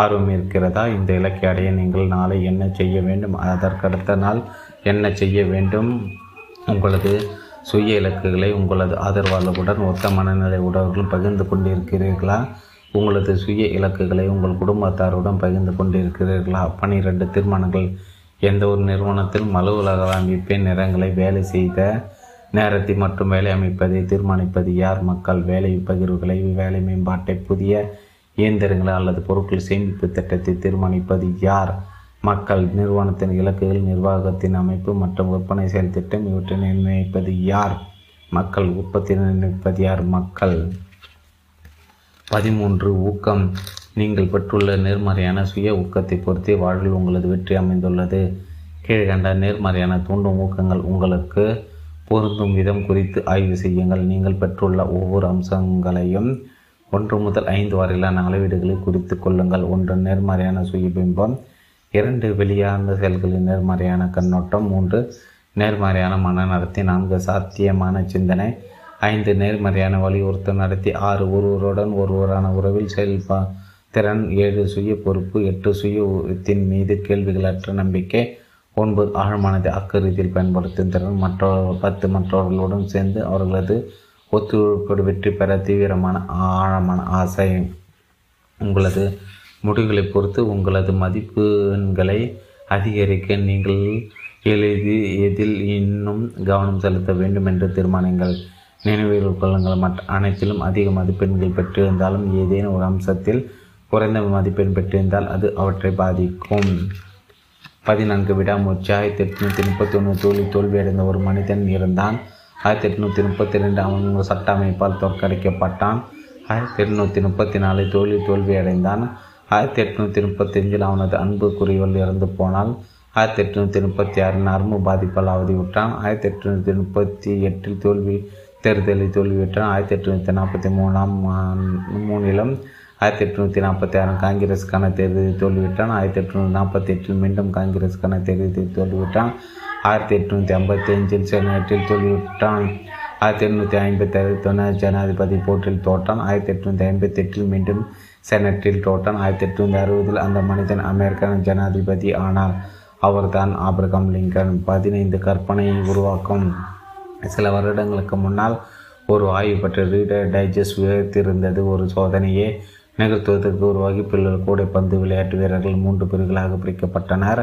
ஆர்வம் இருக்கிறதா? இந்த இலக்கை அடைய நீங்கள் நாளை என்ன செய்ய வேண்டும்? அதற்கடுத்த நாள் என்ன செய்ய வேண்டும்? உங்களது சுய இலக்குகளை உங்களது ஆதரவாளர்களுடன் ஒத்த மனநிலை உடவர்களும் பகிர்ந்து கொண்டிருக்கிறீர்களா? உங்களது சுய இலக்குகளை உங்கள் குடும்பத்தாருடன் பகிர்ந்து கொண்டிருக்கிறீர்களா? பனிரெண்டு தீர்மானங்கள் எந்த ஒரு நிறுவனத்திலும் மலுவலக அமைப்பின் நிறங்களை வேலை செய்த நேரத்தை மற்றும் வேலை அமைப்பதை தீர்மானிப்பது யார் மக்கள் வேலை பகிர்வுகளை வேலை மேம்பாட்டை புதிய இயந்திரங்களை அல்லது பொருட்கள் சேமிப்பு திட்டத்தை தீர்மானிப்பது யார் மக்கள் நிறுவனத்தின் இலக்குகள் நிர்வாகத்தின் அமைப்பு மற்றும் விற்பனை செயல் திட்டம் இவற்றை நிர்ணயிப்பது யார் மக்கள் உற்பத்தி நிர்ணயிப்பது யார் மக்கள்? பதிமூன்று ஊக்கம். நீங்கள் பெற்றுள்ள நேர்மறையான சுய ஊக்கத்தை பொறுத்தே வாழ்வில் உங்களது வெற்றி அமைந்துள்ளது. கீழ்கண்ட நேர்மறையான தூண்டும் ஊக்கங்கள் உங்களுக்கு பொருந்தும் விதம் குறித்து ஆய்வு செய்யுங்கள். நீங்கள் பெற்றுள்ள ஒவ்வொரு அம்சங்களையும் ஒன்று முதல் ஐந்து வரையிலான அளவீடுகளை குறித்து கொள்ளுங்கள். ஒன்று நேர்மறையான சுயபிம்பம். இரண்டு வெளியார்ந்த செயல்களின் நேர்மறையான கண்ணோட்டம். மூன்று நேர்மறையான மன நடத்தி. நான்கு சாத்தியமான சிந்தனை. ஐந்து நேர்மறையான வலியுறுத்தல் நடத்தி. ஆறு ஒருவருடன் ஒருவரான உறவில் செயல்பா திறன். ஏழு சுய பொறுப்பு எட்டு சுயத்தின் மீது கேள்விகளற்ற நம்பிக்கை. ஒன்பது ஆழமானதை அக்கரீதியில் பயன்படுத்தும் திறன் மற்றவர் பத்து மற்றவர்களுடன் சேர்ந்து அவர்களது ஒத்துழைப்போடு வெற்றி பெற தீவிரமான ஆழமான ஆசை உங்களது முடிவுகளை பொறுத்து உங்களது மதிப்பெண்களை அதிகரிக்க நீங்கள் எழுதி எதில் இன்னும் கவனம் செலுத்த வேண்டும் என்று தீர்மானங்கள். நினைவில் கொள்ளுங்கள் மற்ற அனைத்திலும் அதிக மதிப்பெண்கள் பெற்றிருந்தாலும் ஏதேனும் ஒரு அம்சத்தில் குறைந்த மதிப்பெண் பெற்றிருந்தால் அது அவற்றை பாதிக்கும். பதினான்கு விடாமுயற்சி. ஆயிரத்தி எட்நூற்றி முப்பத்தி ஒன்று தோல்வி தோல்வியடைந்த ஒரு மனிதன் இருந்தான். ஆயிரத்தி எட்நூற்றி முப்பத்தி ரெண்டு அவன் சட்ட அமைப்பால் தோற்கடிக்கப்பட்டான். ஆயிரத்தி எட்நூற்றி முப்பத்தி நாலு தோல்வி தோல்வியடைந்தான். ஆயிரத்தி எட்நூற்றி முப்பத்தஞ்சில் அவனது அன்பு குறிவல் இறந்து போனால் ஆயிரத்தி எட்நூற்றி முப்பத்தி ஆறு நரம்பு பாதிப்பால் அவதிவிட்டான் ஆயிரத்தி எட்நூற்றி முப்பத்தி எட்டில் தோல்வி தேர்தலில் தோல்வியுற்றான். ஆயிரத்தி எட்நூற்றி நாற்பத்தி மூணாம் மூணிலும் ஆயிரத்தி எட்நூற்றி நாற்பத்தி ஆறு காங்கிரஸுக்கான தேர்தலில் தோல்விவிட்டான் ஆயிரத்தி எட்நூற்றி நாற்பத்தி எட்டில் மீண்டும் காங்கிரஸுக்கான தேர்தலில் தோல்விவிட்டான் ஆயிரத்தி எட்நூற்றி ஐம்பத்தி அஞ்சில் செனட்டில் தோல்விவிட்டான் ஆயிரத்தி எட்நூற்றி ஐம்பத்தி ஆறு துணை ஜனாதிபதி போட்டியில் தோற்றான். ஆயிரத்தி எட்நூற்றி ஐம்பத்தி எட்டில் மீண்டும் செனட்டில் தோற்றான். ஆயிரத்தி எட்நூற்றி அறுபதில் அந்த மனிதன் அமெரிக்கன் ஜனாதிபதி ஆனார். அவர்தான் ஆப்ரகாம் லிங்கன். பதினைந்து கற்பனையை உருவாக்கும். சில வருடங்களுக்கு முன்னால் ஒரு ஆய்வு பற்றி ரீடர் டைஜஸ்ட் உயர்த்திருந்தது ஒரு சோதனையே. நிகழ்த்துவதற்கு ஒரு வகுப்பில் கூடை கூடைப்பந்து விளையாட்டு வீரர்கள் மூன்று பிரிவுகளாக பிரிக்கப்பட்டனர்.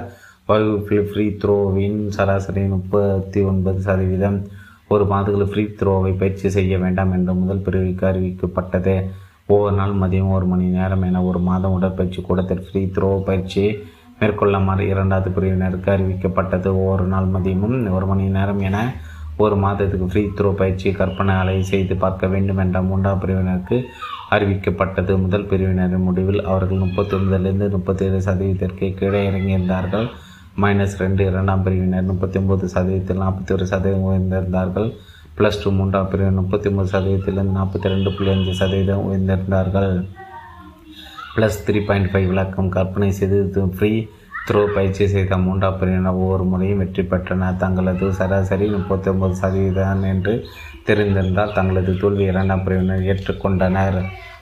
வகுப்பில் ஃப்ரீ த்ரோவின் சராசரி முப்பத்தி ஒன்பது சதவீதம். ஒரு மாதத்தில் ஃப்ரீ த்ரோவை பயிற்சி செய்ய வேண்டாம் என்று முதல் பிரிவுக்கு அறிவிக்கப்பட்டது. ஒவ்வொரு நாள் மதியம் ஒரு மணி நேரம் என ஒரு மாதம் உடற்பயிற்சி கூடத்தில் ஃப்ரீ த்ரோ பயிற்சி மேற்கொள்ளுமாறு இரண்டாவது பிரிவினருக்கு அறிவிக்கப்பட்டது. ஒவ்வொரு நாள் மதியமும் ஒரு மணி நேரம் என ஒரு மாதத்துக்கு ஃப்ரீ த்ரோ பயிற்சி கற்பனை அலை செய்து பார்க்க வேண்டும் என்ற மூன்றாம் பிரிவினருக்கு அறிவிக்கப்பட்டது. முதல் பிரிவினரின் முடிவில் அவர்கள் முப்பத்தி முப்பத்தேழு முப்பத்தி ஏழு சதவீதத்திற்கு கீழே இறங்கியிருந்தார்கள். மைனஸ் ரெண்டு இரண்டாம் பிரிவினர் முப்பத்தி ஒம்பது சதவீதத்தில் நாற்பத்தி ஒரு சதவீதம் உயர்ந்திருந்தார்கள். ப்ளஸ் டூ மூன்றாம் பிரிவினர் முப்பத்தி ஒம்பது சதவீதத்திலிருந்து நாற்பத்தி ரெண்டு புள்ளி அஞ்சு சதவீதம் உயர்ந்திருந்தார்கள். ப்ளஸ் த்ரீ பாயிண்ட் ஃபைவ் விளக்கம் கற்பனை செய்து ஃப்ரீ த்ரோ பயிற்சி செய்த மூன்றாம் பிரிவினர் ஒவ்வொரு முறையும் வெற்றி பெற்றனர். தங்களது சராசரி முப்பத்தி ஒன்பது சதவீதம் என்று தெரிந்திருந்தால் தங்களது தோல்வி இரண்டாம் பிரிவினர் ஏற்றுக்கொண்டனர்.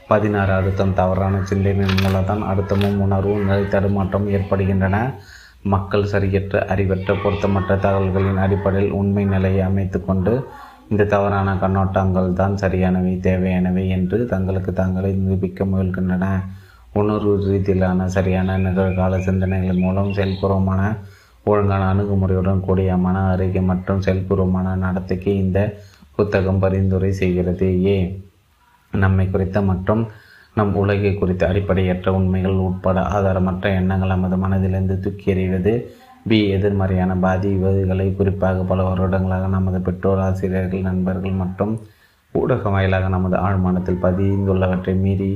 பதினாறு அழுத்தம் தவறான சிந்தனையின் மூலம்தான் அழுத்தமும் உணர்வும் நிலை தடுமாற்றம் ஏற்படுகின்றன. மக்கள் சரியற்ற அறிவற்ற பொருத்தமற்ற தகவல்களின் அடிப்படையில் உண்மை நிலையை அமைத்து கொண்டு இந்த தவறான கண்ணோட்டங்கள் தான் சரியானவை தேவையானவை என்று தங்களுக்கு தாங்களே நிரூபிக்க முயல்கின்றன. உணர்வு ரீதியிலான சரியான நிகழ்கால சிந்தனைகள் மூலம் செயல்பூர்வமான ஒழுங்கான அணுகுமுறையுடன் கூடிய மன அருகே மற்றும் செயல்பூர்வமான நடத்தைக்கு இந்த புத்தகம் பரிந்துரை செய்கிறது. ஏ நம்மை குறித்த மற்றும் நம் உலகை குறித்த அடிப்படையற்ற உண்மைகள் உட்பட ஆதாரமற்ற எண்ணங்கள் நமது மனதிலிருந்து தூக்கி எறிவது. பி எதிர்மறையான பாதிப்புகளை குறிப்பாக பல வருடங்களாக நமது பெற்றோர் ஆசிரியர்கள் நண்பர்கள் மற்றும் ஊடக வாயிலாக நமது ஆழ்மானத்தில் பதிந்துள்ளவற்றை மீறி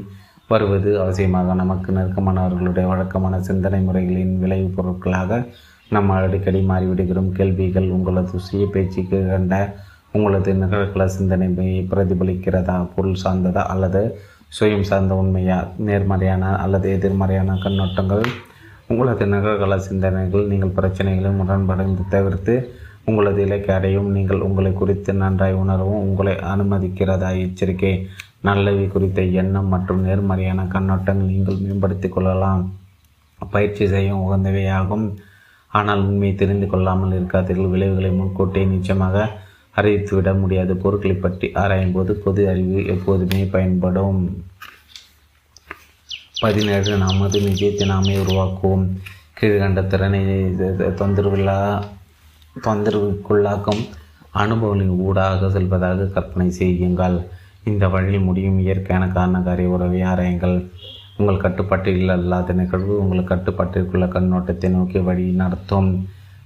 வருவது அவசியமாக. நமக்கு நெருக்கமானவர்களுடைய வழக்கமான சிந்தனை முறைகளின் விளைவு பொருட்களாக நம்ம அடிக்கடி மாறிவிடுகிறோம். கேள்விகள் உங்களது சுய பேச்சுக்கு கண்ட உங்களது நிகழ்கள சிந்தனை பிரதிபலிக்கிறதா பொருள் சார்ந்ததா அல்லது சுயம் சார்ந்த உண்மையா நேர்மறையான அல்லது எதிர்மறையான கண்ணோட்டங்கள்? உங்களது நிகழ்கள சிந்தனைகள் நீங்கள் பிரச்சனைகளை முரண்படைந்து தவிர்த்து உங்களது இலக்கை அடையும். நீங்கள் உங்களை குறித்து நன்றாய் உணரவும் உங்களை அனுமதிக்கிறதா? எச்சரிக்கை. நல்லவை குறித்த எண்ணம் மற்றும் நேர்மறையான கண்ணோட்டங்கள் நீங்கள் மேம்படுத்திக் கொள்ளலாம். பயிற்சி செய்ய உகந்தவையாகும். ஆனால் உண்மையை தெரிந்து கொள்ளாமல் இருக்காதீர்கள். விளைவுகளை முன்கூட்டியே நிச்சயமாக அறிவித்துவிட முடியாது. பொருட்களை பற்றி ஆராயும் போது பொது அறிவு எப்போதுமே பயன்படும். பதினேழு நமது நிஜத்தை நாமே உருவாக்குவோம். கீழ்கண்ட திறனை தொந்தரவில்லா தொந்தரவுக்குள்ளாக்கும் அனுபவங்களின் ஊடாக செல்வதாக கற்பனை செய்யுங்கள். இந்த வழி முடியும் இயற்கையான காரணக்காரிய உறவை ஆராயுங்கள். உங்கள் கட்டுப்பாட்டில் அல்லாத நிகழ்வு உங்கள் கட்டுப்பாட்டிற்குள்ள கண்ணோட்டத்தை நோக்கி வழி நடத்தும்.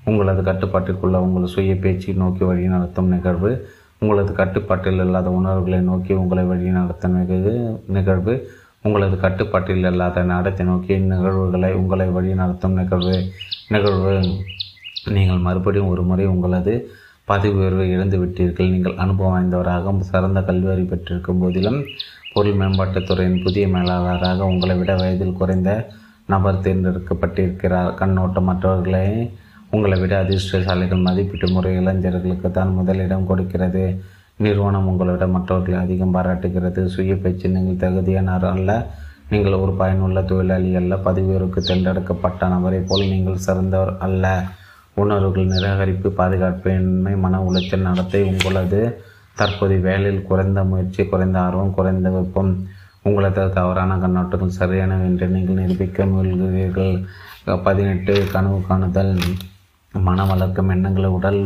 உங்களது கட்டுப்பாட்டிற்குள்ள உங்கள் சுய பேச்சை நோக்கி வழி நடத்தும் நிகழ்வு உங்களது கட்டுப்பாட்டில் இல்லாத உணர்வுகளை நோக்கி உங்களை வழி நடத்தும் நிகழ்வு நிகழ்வு உங்களது கட்டுப்பாட்டில் இல்லாத நடத்தை நோக்கி நிகழ்வுகளை உங்களை வழி நடத்தும் நிகழ்வு நிகழ்வு. நீங்கள் மறுபடியும் ஒரு முறை உங்களது பதவி உயர்வை இழந்து விட்டீர்கள். நீங்கள் அனுபவம் வாய்ந்தவராக சிறந்த கல்வியறி பெற்றிருக்கும் போதிலும் பொருள் மேம்பாட்டுத் துறையின் புதிய மேலாளராக உங்களை விட வயதில் குறைந்த நபர் தேர்ந்தெடுக்கப்பட்டிருக்கிறார். கண்ணோட்டம் மற்றவர்களை உங்களை விட அதிர்ஷ்டசாலிகள் மதிப்பீட்டு முறை இளைஞர்களுக்கு தான் முதலிடம் கொடுக்கிறது. நிறுவனம் உங்களை மற்றவர்களை அதிகம் பாராட்டுகிறது. சுய பயிற்சி நீங்கள் தகுதியானார் அல்ல. நீங்கள் ஒரு பயனுள்ள தொழிலாளி அல்ல. பதவி தேர்ந்தெடுக்கப்பட்ட நபரை போல் நீங்கள் சிறந்தவர் அல்ல. உணர்வுகள் நிராகரிப்பு பாதுகாப்பின்மை மன உளைச்சல் நடத்தை உங்களது தற்போதைய வேலையில் குறைந்த முயற்சி குறைந்த ஆர்வம் குறைந்த வெப்பம் உங்களது தவறான கண்ணோட்டங்கள் சரியானவை என்று நீங்கள் நிரூபிக்க முயல்கிறீர்கள். பதினெட்டு கனவு காணுதல். மனம் வளர்க்கும் எண்ணங்களை உடல்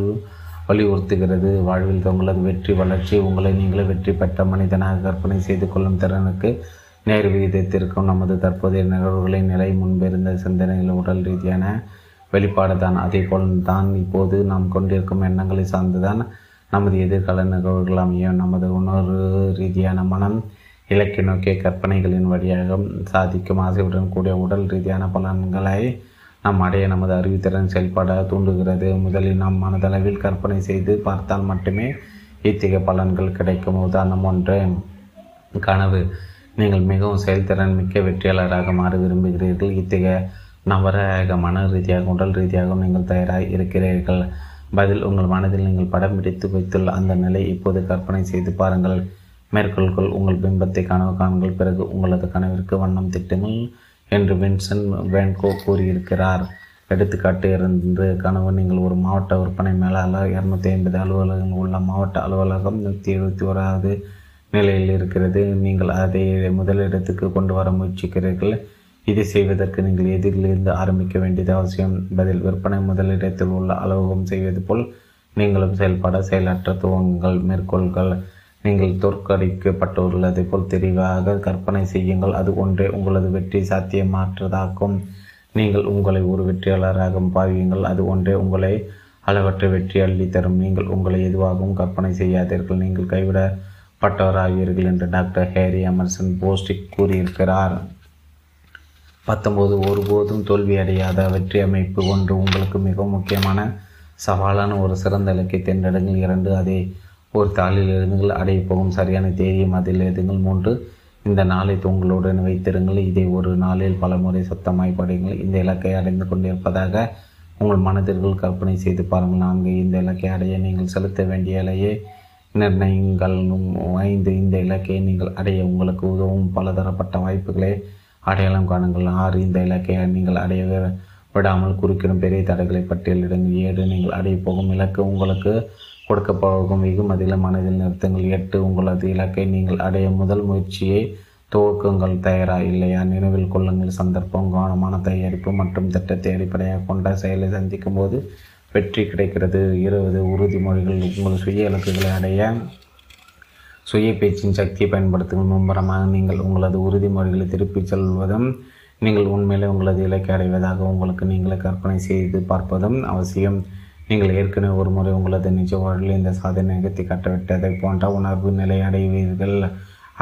வலியுறுத்துகிறது. வாழ்வில் உங்களது வெற்றி வளர்ச்சி உங்களை நீங்களே வெற்றி பெற்ற மனிதனாக கற்பனை செய்து கொள்ளும் திறனுக்கு நேர் விகிதத்திற்கும் நமது தற்போதைய நிகழ்வுகளின் நிலை முன்பிருந்த சிந்தனைகள் உடல் ரீதியான வெளிப்பாடு தான். அதே போல் தான் இப்போது நாம் கொண்டிருக்கும் எண்ணங்களை சார்ந்துதான் நமது எதிர்கால நிகழ்வுகள் அமையும். நமது உணர்வு ரீதியான மனம் இலக்கை நோக்கிய கற்பனைகளின் வழியாக சாதிக்கும் ஆசையுடன் கூடிய உடல் ரீதியான பலன்களை நாம் அடைய நமது அறிவுத்திறன் செயல்பட தூண்டுகிறது. முதலில் நாம் மனதளவில் கற்பனை செய்து பார்த்தால் மட்டுமே இத்தகைய பலன்கள் கிடைக்கும். உதாரணம் ஒன்று கனவு. நீங்கள் மிகவும் செயல்திறன் மிக்க வெற்றியாளராக மாற விரும்புகிறீர்கள். இத்தகைய நவரக மன ரீதியாக உடல் ரீதியாகவும் நீங்கள் தயாராக இருக்கிறீர்கள். பதில் உங்கள் மனதில் நீங்கள் படம் பிடித்து வைத்துள்ள அந்த நிலை இப்போது கற்பனை செய்து பாருங்கள். மேற்கொள்கள் உங்கள் பிம்பத்தை கனவு காணுங்கள் பிறகு உங்களது கனவிற்கு வண்ணம் திட்டுங்கள். என்று வின்சன் வேன்கோ கூறியிருக்கிறார். எடுத்துக்காட்டு இருந்து கனவு நீங்கள் ஒரு மாவட்ட விற்பனை மேலாளர் இரநூத்தி ஐம்பது அலுவலகங்கள் உள்ள மாவட்ட அலுவலகம் நூற்றி எழுபத்தி ஓராவது நிலையில் இருக்கிறது. நீங்கள் அதை முதலிடத்துக்கு கொண்டு வர முயற்சிக்கிறீர்கள். இதை செய்வதற்கு நீங்கள் எதிரிலிருந்து ஆரம்பிக்க வேண்டியது அவசியம். பதில் விற்பனை முதலிடத்தில் உள்ள அலுவலகம் செய்வது போல் நீங்களும் செயல்பட செயலற்ற துவங்கள் மேற்கோள்கள் நீங்கள் தோற்கடிக்கப்பட்டுள்ளதை போல் தெளிவாக கற்பனை செய்யுங்கள். அது ஒன்றே உங்களது வெற்றி சாத்தியமாற்றதாக்கும் நீங்கள் உங்களை ஒரு வெற்றியாளராக பாவியுங்கள். அது ஒன்றே உங்களை அளவற்ற வெற்றி அள்ளி தரும். நீங்கள் உங்களை எதுவாகவும் கற்பனை செய்யாதீர்கள். நீங்கள் கைவிடப்பட்டவராகிறீர்கள் என்று டாக்டர் ஹேரி அமர்சன் போஸ்டிக் கூறியிருக்கிறார். பத்தொம்போது ஒருபோதும் தோல்வியடையாத வெற்றி அமைப்பு ஒன்று. உங்களுக்கு மிகவும் முக்கியமான சவாலான ஒரு சிறந்த இலக்கை தேர்ந்தெடுங்கள். இரண்டு அதை ஒரு தாளில் எழுதுங்கள் அடைய போகும் சரியான தேதியும் அதில் எழுதுங்கள். மூன்று இந்த நாளை உங்களுடன் வைத்திருங்கள் இதை ஒரு நாளில் பல முறை சத்தமாய் படையுங்கள் இந்த இலக்கை அடைந்து கொண்டிருப்பதாக உங்கள் மனதிற்குள் கற்பனை செய்து பாருங்கள். நான்கு இந்த இலக்கை அடைய நீங்கள் செலுத்த வேண்டிய இலையை நிர்ணயங்கள். ஐந்து இந்த இலக்கை நீங்கள் அடைய உங்களுக்கு உதவும் பலதரப்பட்ட வாய்ப்புகளை அடையாளம் காணுங்கள். ஆறு இந்த இலக்கை நீங்கள் அடைய விடாமல் குறுக்கிடும் பெரிய தடைகளை பட்டியலிடுங்கள். ஏழு நீங்கள் அடைய போகும் இலக்கு உங்களுக்கு கொடுக்கப்போகும் போகும் அதிகமான மனதில் எட்டு உங்களது இலக்கை நீங்கள் அடைய முதல் முயற்சியை துவக்கங்கள். தயாரா இல்லையா நினைவில் கொள்ளுங்கள். சந்தர்ப்பம் கவனமான தயாரிப்பு மற்றும் திட்டத்தை அடிப்படையாக கொண்ட செயலை சந்திக்கும் போது வெற்றி கிடைக்கிறது. இருபது உறுதிமொழிகள். உங்கள் சுய இலக்குகளை அடைய சுய பேச்சின் சக்தியை பயன்படுத்துங்கள். மும்பரமாக நீங்கள் உங்களது உறுதிமொழிகளை திருப்பிச் செல்வதும் நீங்கள் உண்மையிலே உங்களது இலக்கை அடைவதாக உங்களுக்கு நீங்களே கற்பனை செய்து பார்ப்பதும் அவசியம். நீங்கள் ஏற்கனவே ஒரு முறை உங்களது நிஜ வாழ்வில் இந்த சாதனை நிகழ்த்தி கட்டவிட்டதை போன்ற உணர்வு நிலை அடைவீர்கள்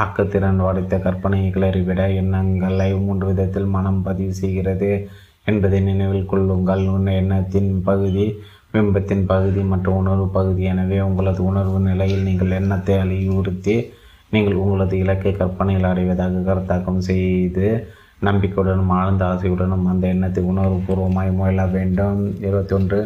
ஆக்கத்திறன் வடைத்த கற்பனைகளை விட எண்ணங்களை மூன்று விதத்தில் மனம் பதிவு செய்கிறது என்பதை நினைவில் கொள்ளுங்கள். எண்ணத்தின் பகுதி பிம்பத்தின் பகுதி மற்றும் உணர்வு பகுதி. எனவே உங்களது உணர்வு நிலையில் நீங்கள் எண்ணத்தை அழிவுறுத்தி நீங்கள் உங்களது இலக்கை கற்பனையில் அடைவதாக கருத்தாக்கம் செய்து நம்பிக்கையுடனும் ஆழ்ந்த ஆசையுடனும் அந்த எண்ணத்தை உணர்வுபூர்வமாய் முயல வேண்டும். இருபத்தொன்று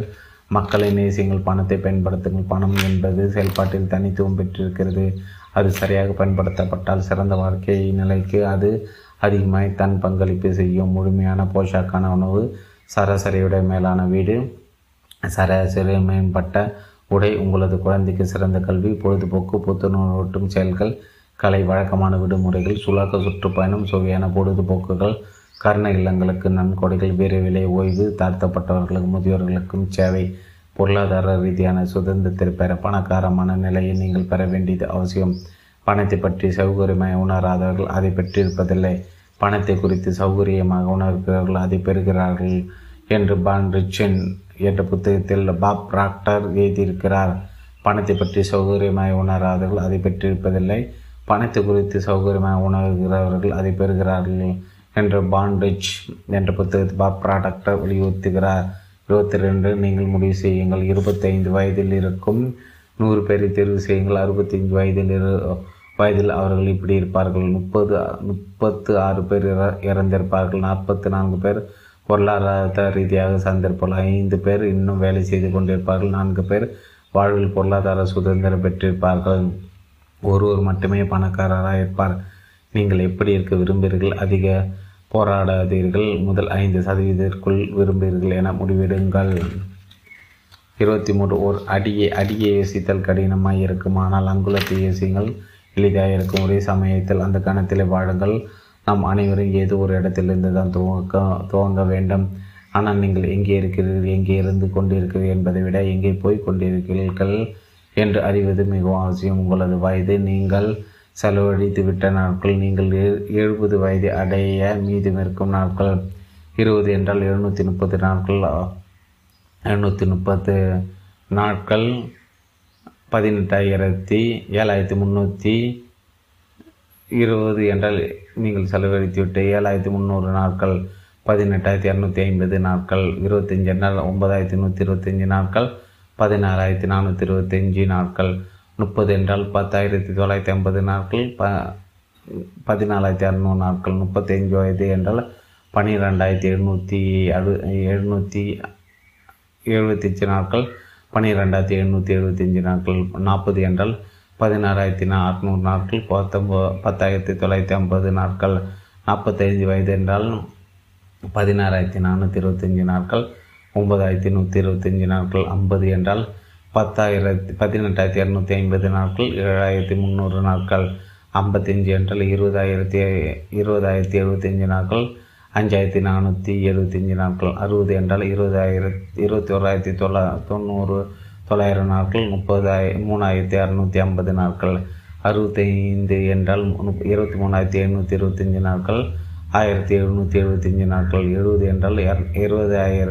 மக்களை நேசியுங்கள் பணத்தை பயன்படுத்துங்கள். பணம் என்பது செயல்பாட்டில் தனித்துவம் பெற்றிருக்கிறது. அது சரியாக பயன்படுத்தப்பட்டால் சிறந்த வாழ்க்கை நிலைக்கு அது அதிகமாய் தன் பங்களிப்பு செய்யும். முழுமையான போஷாக்கான உணவு சராசரியுடைய மேலான வீடு சராசரி மேம்பட்ட உடை உங்களது குழந்தைக்கு சிறந்த கல்வி பொழுதுபோக்கு புத்துணர்வூட்டும் செயல்கள் கலை வழக்கமான விடுமுறைகள் சுலாக்க சுற்றுப்பயணம் சுவையான பொழுதுபோக்குகள் கர்ண இல்லங்களுக்கு நன்கொடைகள் விரைவிலே ஓய்வு தாழ்த்தப்பட்டவர்களுக்கு முதியோர்களுக்கும் சேவை. பொருளாதார ரீதியான சுதந்திரத்தை பெற பணக்காரமான நிலையை நீங்கள் பெற வேண்டியது அவசியம். பணத்தை பற்றி சௌகரியமாக உணராதவர்கள் அதை பெற்றிருப்பதில்லை. பணத்தை குறித்து சௌகரியமாக உணர்கிறார்கள் அதை பெறுகிறார்கள் என்று பான் ரிச்சன் என்ற புத்தகத்தில் பாப் ராக்டர் எழுதியிருக்கிறார். பணத்தை பற்றி சௌகரியமாய் உணராதவர்கள் அதை பெற்றிருப்பதில்லை. பணத்தை குறித்து சௌகரியமாக உணர்கிறவர்கள் அதை பெறுகிறார்கள். என்ற பாண்டேஜ் என்ற புத்தகத்தை பாப் டாக்டர் வலியுறுத்துகிறார் இருபத்தி ரெண்டு நீங்கள் முடிவு செய்யுங்கள். இருபத்தைந்து வயதில் இருக்கும் நூறு பேரை தேர்வு செய்யுங்கள். அறுபத்தைந்து வயதில் இரு வயதில் அவர்கள் இப்படி இருப்பார்கள். முப்பது முப்பத்து ஆறு பேர் இற இறந்திருப்பார்கள். நாற்பத்தி நான்கு பேர் பொருளாதார ரீதியாக சார்ந்திருப்பார்கள் ஐந்து பேர் இன்னும் வேலை செய்து கொண்டிருப்பார்கள். நான்கு பேர் வாழ்வில் பொருளாதார சுதந்திரம் பெற்றிருப்பார்கள். ஒருவர் மட்டுமே பணக்காரராக இருப்பார் நீங்கள் எப்படி இருக்க விரும்புகிறீர்கள்? அதிக போராடாதீர்கள். முதல் ஐந்து சதவீதத்திற்குள் விரும்புகிறீர்கள் என முடிவெடுங்கள். இருபத்தி மூன்று ஒரு அடியை அடியை யோசித்தல் கடினமாக இருக்கும். ஆனால் அங்குலத்தை யோசிங்கள் எளிதாக இருக்கும். ஒரே சமயத்தில் அந்த கணத்தில் வாழுங்கள். நாம் அனைவரும் ஏதோ ஒரு இடத்திலிருந்து தான் துவங்க துவங்க வேண்டும். ஆனால் நீங்கள் எங்கே இருக்கிறீர்கள் எங்கே இருந்து கொண்டிருக்கிறீர்கள் என்பதை விட எங்கே போய் கொண்டிருக்கிறீர்கள் என்று அறிவது மிகவும் அவசியம். உங்களது வயது நீங்கள் செலவழித்து விட்ட நாட்கள் நீங்கள் எழுபது வயது அடைய மீதம் இருக்கும் நாட்கள். இருபது என்றால் எழுநூற்றி முப்பது நாட்கள். எழுநூற்றி முப்பது நாட்கள். பதினெட்டாயிரத்தி ஏழாயிரத்தி முந்நூற்றி இருபது என்றால் நீங்கள் செலவழித்துவிட்ட ஏழாயிரத்தி முந்நூறு நாட்கள். பதினெட்டாயிரத்தி இரநூத்தி ஐம்பது நாட்கள். இருபத்தஞ்சி என்றால் ஒன்பதாயிரத்தி நூற்றி இருபத்தஞ்சி நாட்கள். பதினாறாயிரத்தி நானூற்றி இருபத்தஞ்சி நாட்கள். முப்பது என்றால் பத்தாயிரத்தி தொள்ளாயிரத்தி ஐம்பது நாட்கள் ப பதினாலாயிரத்தி அறநூறு நாட்கள் முப்பத்தஞ்சு வயது என்றால் பன்னிரெண்டாயிரத்தி எழுநூற்றி அறு எழுநூற்றி எழுபத்தஞ்சு நாட்கள் பன்னிரெண்டாயிரத்தி எழுநூற்றி எழுபத்தஞ்சு நாட்கள் நாற்பது என்றால் பதினாறாயிரத்தி அறுநூறு நாட்கள் பத்தொம்போ பத்தாயிரத்தி தொள்ளாயிரத்தி ஐம்பது நாட்கள் நாற்பத்தைந்து வயது என்றால் பதினாறாயிரத்தி நானூற்றி இருபத்தஞ்சி நாட்கள் ஒன்பதாயிரத்தி நூற்றி இருபத்தஞ்சி நாட்கள் ஐம்பது என்றால் பத்தாயிரத்தி பதினெட்டாயிரத்தி இரநூத்தி ஐம்பது நாட்கள் ஏழாயிரத்தி முந்நூறு நாட்கள் ஐம்பத்தஞ்சு என்றால் இருபதாயிரத்தி இருபதாயிரத்தி எழுபத்தஞ்சு நாட்கள் அஞ்சாயிரத்தி நானூற்றி எழுபத்தஞ்சு நாட்கள் அறுபது என்றால் இருபதாயிரத்தி இருபத்தி ஓராயிரத்தி தொள்ளா தொண்ணூறு தொள்ளாயிரம் நாட்கள் முப்பதாய மூணாயிரத்தி அறநூற்றி ஐம்பது நாட்கள் அறுபத்தைந்து என்றால் இருபத்தி மூணாயிரத்தி எழுநூற்றி இருபத்தஞ்சி நாட்கள் ஆயிரத்தி எழுநூற்றி எழுபத்தஞ்சி நாட்கள் எழுபது என்றால் இருபதாயிர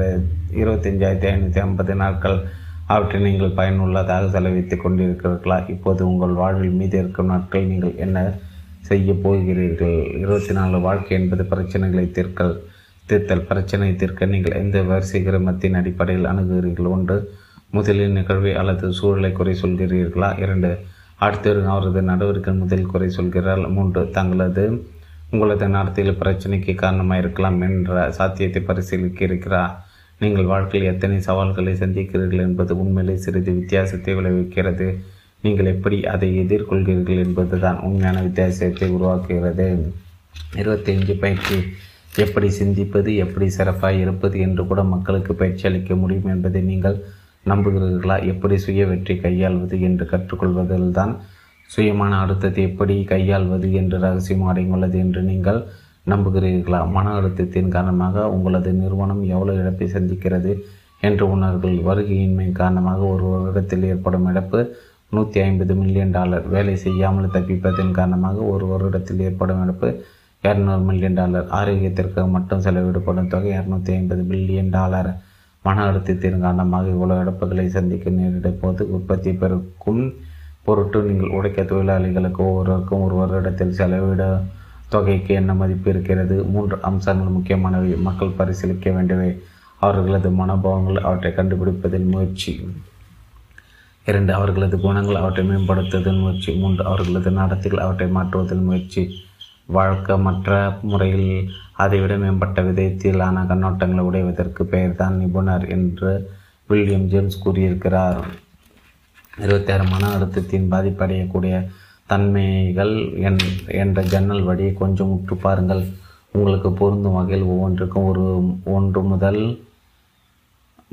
இருபத்தஞ்சாயிரத்தி ஐநூற்றி ஐம்பது நாட்கள் அவற்றை நீங்கள் பயனுள்ளதாக செலவித்து கொண்டிருக்கிறீர்களா இப்போது உங்கள் வாழ்வில் மீது இருக்கும் நாட்கள் நீங்கள் என்ன செய்ய போகிறீர்கள்? இருபத்தி நாலு வாழ்க்கை என்பது பிரச்சனைகளை தீர்க்கல் தீர்த்தல். பிரச்சனை தீர்க்க நீங்கள் எந்த வரிசை கிரமத்தின் அடிப்படையில் அணுகுகிறீர்கள்? ஒன்று முதலில் நிகழ்வை அல்லது சூழலை குறை சொல்கிறீர்களா? இரண்டு அடுத்தவர் அவரது நடவடிக்கை முதலில் குறை சொல்கிறார். மூன்று தங்களது உங்களது நடத்தையில் பிரச்சனைக்கு காரணமாக இருக்கலாம் என்ற சாத்தியத்தை பரிசீலிக்க இருக்கிறார். நீங்கள் வாழ்க்கையில் எத்தனை சவால்களை சந்திக்கிறீர்கள் என்பது உண்மையிலே சிறிது வித்தியாசத்தை விளைவிக்கிறது. நீங்கள் எப்படி அதை எதிர்கொள்கிறீர்கள் என்பது தான் உண்மையான வித்தியாசத்தை உருவாக்குகிறது. இருபத்தைந்து பயிற்சி எப்படி சிந்திப்பது எப்படி சிறப்பாக இருப்பது என்று கூட மக்களுக்கு பயிற்சி அளிக்க முடியும் என்பதை நீங்கள் நம்புகிறீர்களா? எப்படி சுய வெற்றி கையாள்வது என்று கற்றுக்கொள்வதில் தான் சுயமான அழுத்தத்தை எப்படி கையாள்வது என்று ரகசியம் அடைந்துள்ளது என்று நீங்கள் நம்புகிறீர்களா? மன அழுத்தத்தின் காரணமாக உங்களது நிறுவனம் எவ்வளவு இழப்பை சந்திக்கிறது என்று உணர்கள் வருகையின்மை காரணமாக ஒரு வருடத்தில் ஏற்படும் இழப்பு நூற்றி ஐம்பது மில்லியன் டாலர் வேலை செய்யாமல் தப்பிப்பதன் காரணமாக ஒரு வருடத்தில் ஏற்படும் இழப்பு இரநூறு மில்லியன் டாலர் ஆரோக்கியத்திற்கு மட்டும் செலவிடப்படும் தொகை இரநூத்தி ஐம்பது பில்லியன் டாலர் மன அழுத்தத்தின் காரணமாக இவ்வளவு இழப்புகளை சந்திக்க நேரிடும் போது உற்பத்தி பெருக்கும் பொருட்டு நீங்கள் உடைக்க தொழிலாளிகளுக்கு ஒவ்வொருவருக்கும் ஒரு வருடத்தில் செலவிட தொகைக்கு என்ன மதிப்பு இருக்கிறது? மூன்று அம்சங்கள் முக்கியமானவை. மக்கள் பரிசீலிக்க வேண்டியவை. அவர்களது மனோபாவங்கள் அவற்றை கண்டுபிடிப்பதில் முயற்சி. இரண்டு அவர்களது குணங்கள் அவற்றை மேம்படுத்துவதன் முயற்சி. மூன்று அவர்களது நடத்தைகள் அவற்றை மாற்றுவதன் முயற்சி. வழக்கமற்ற முறையில் அதைவிட மேம்பட்ட விதத்திலான கண்ணோட்டங்களை உடைவதற்கு பெயர்தான் நிபுணர் என்று வில்லியம் ஜேம்ஸ் கூறியிருக்கிறார். இருபத்தாறு மன அழுத்தத்தின் பாதிப்படையக்கூடிய தன்மைகள் என் என்ற ஜன்னல் வழியை கொஞ்சம் உற்று பாருங்கள். உங்களுக்கு பொருந்தும் வகையில் ஒவ்வொன்றுக்கும் ஒரு ஒன்று முதல்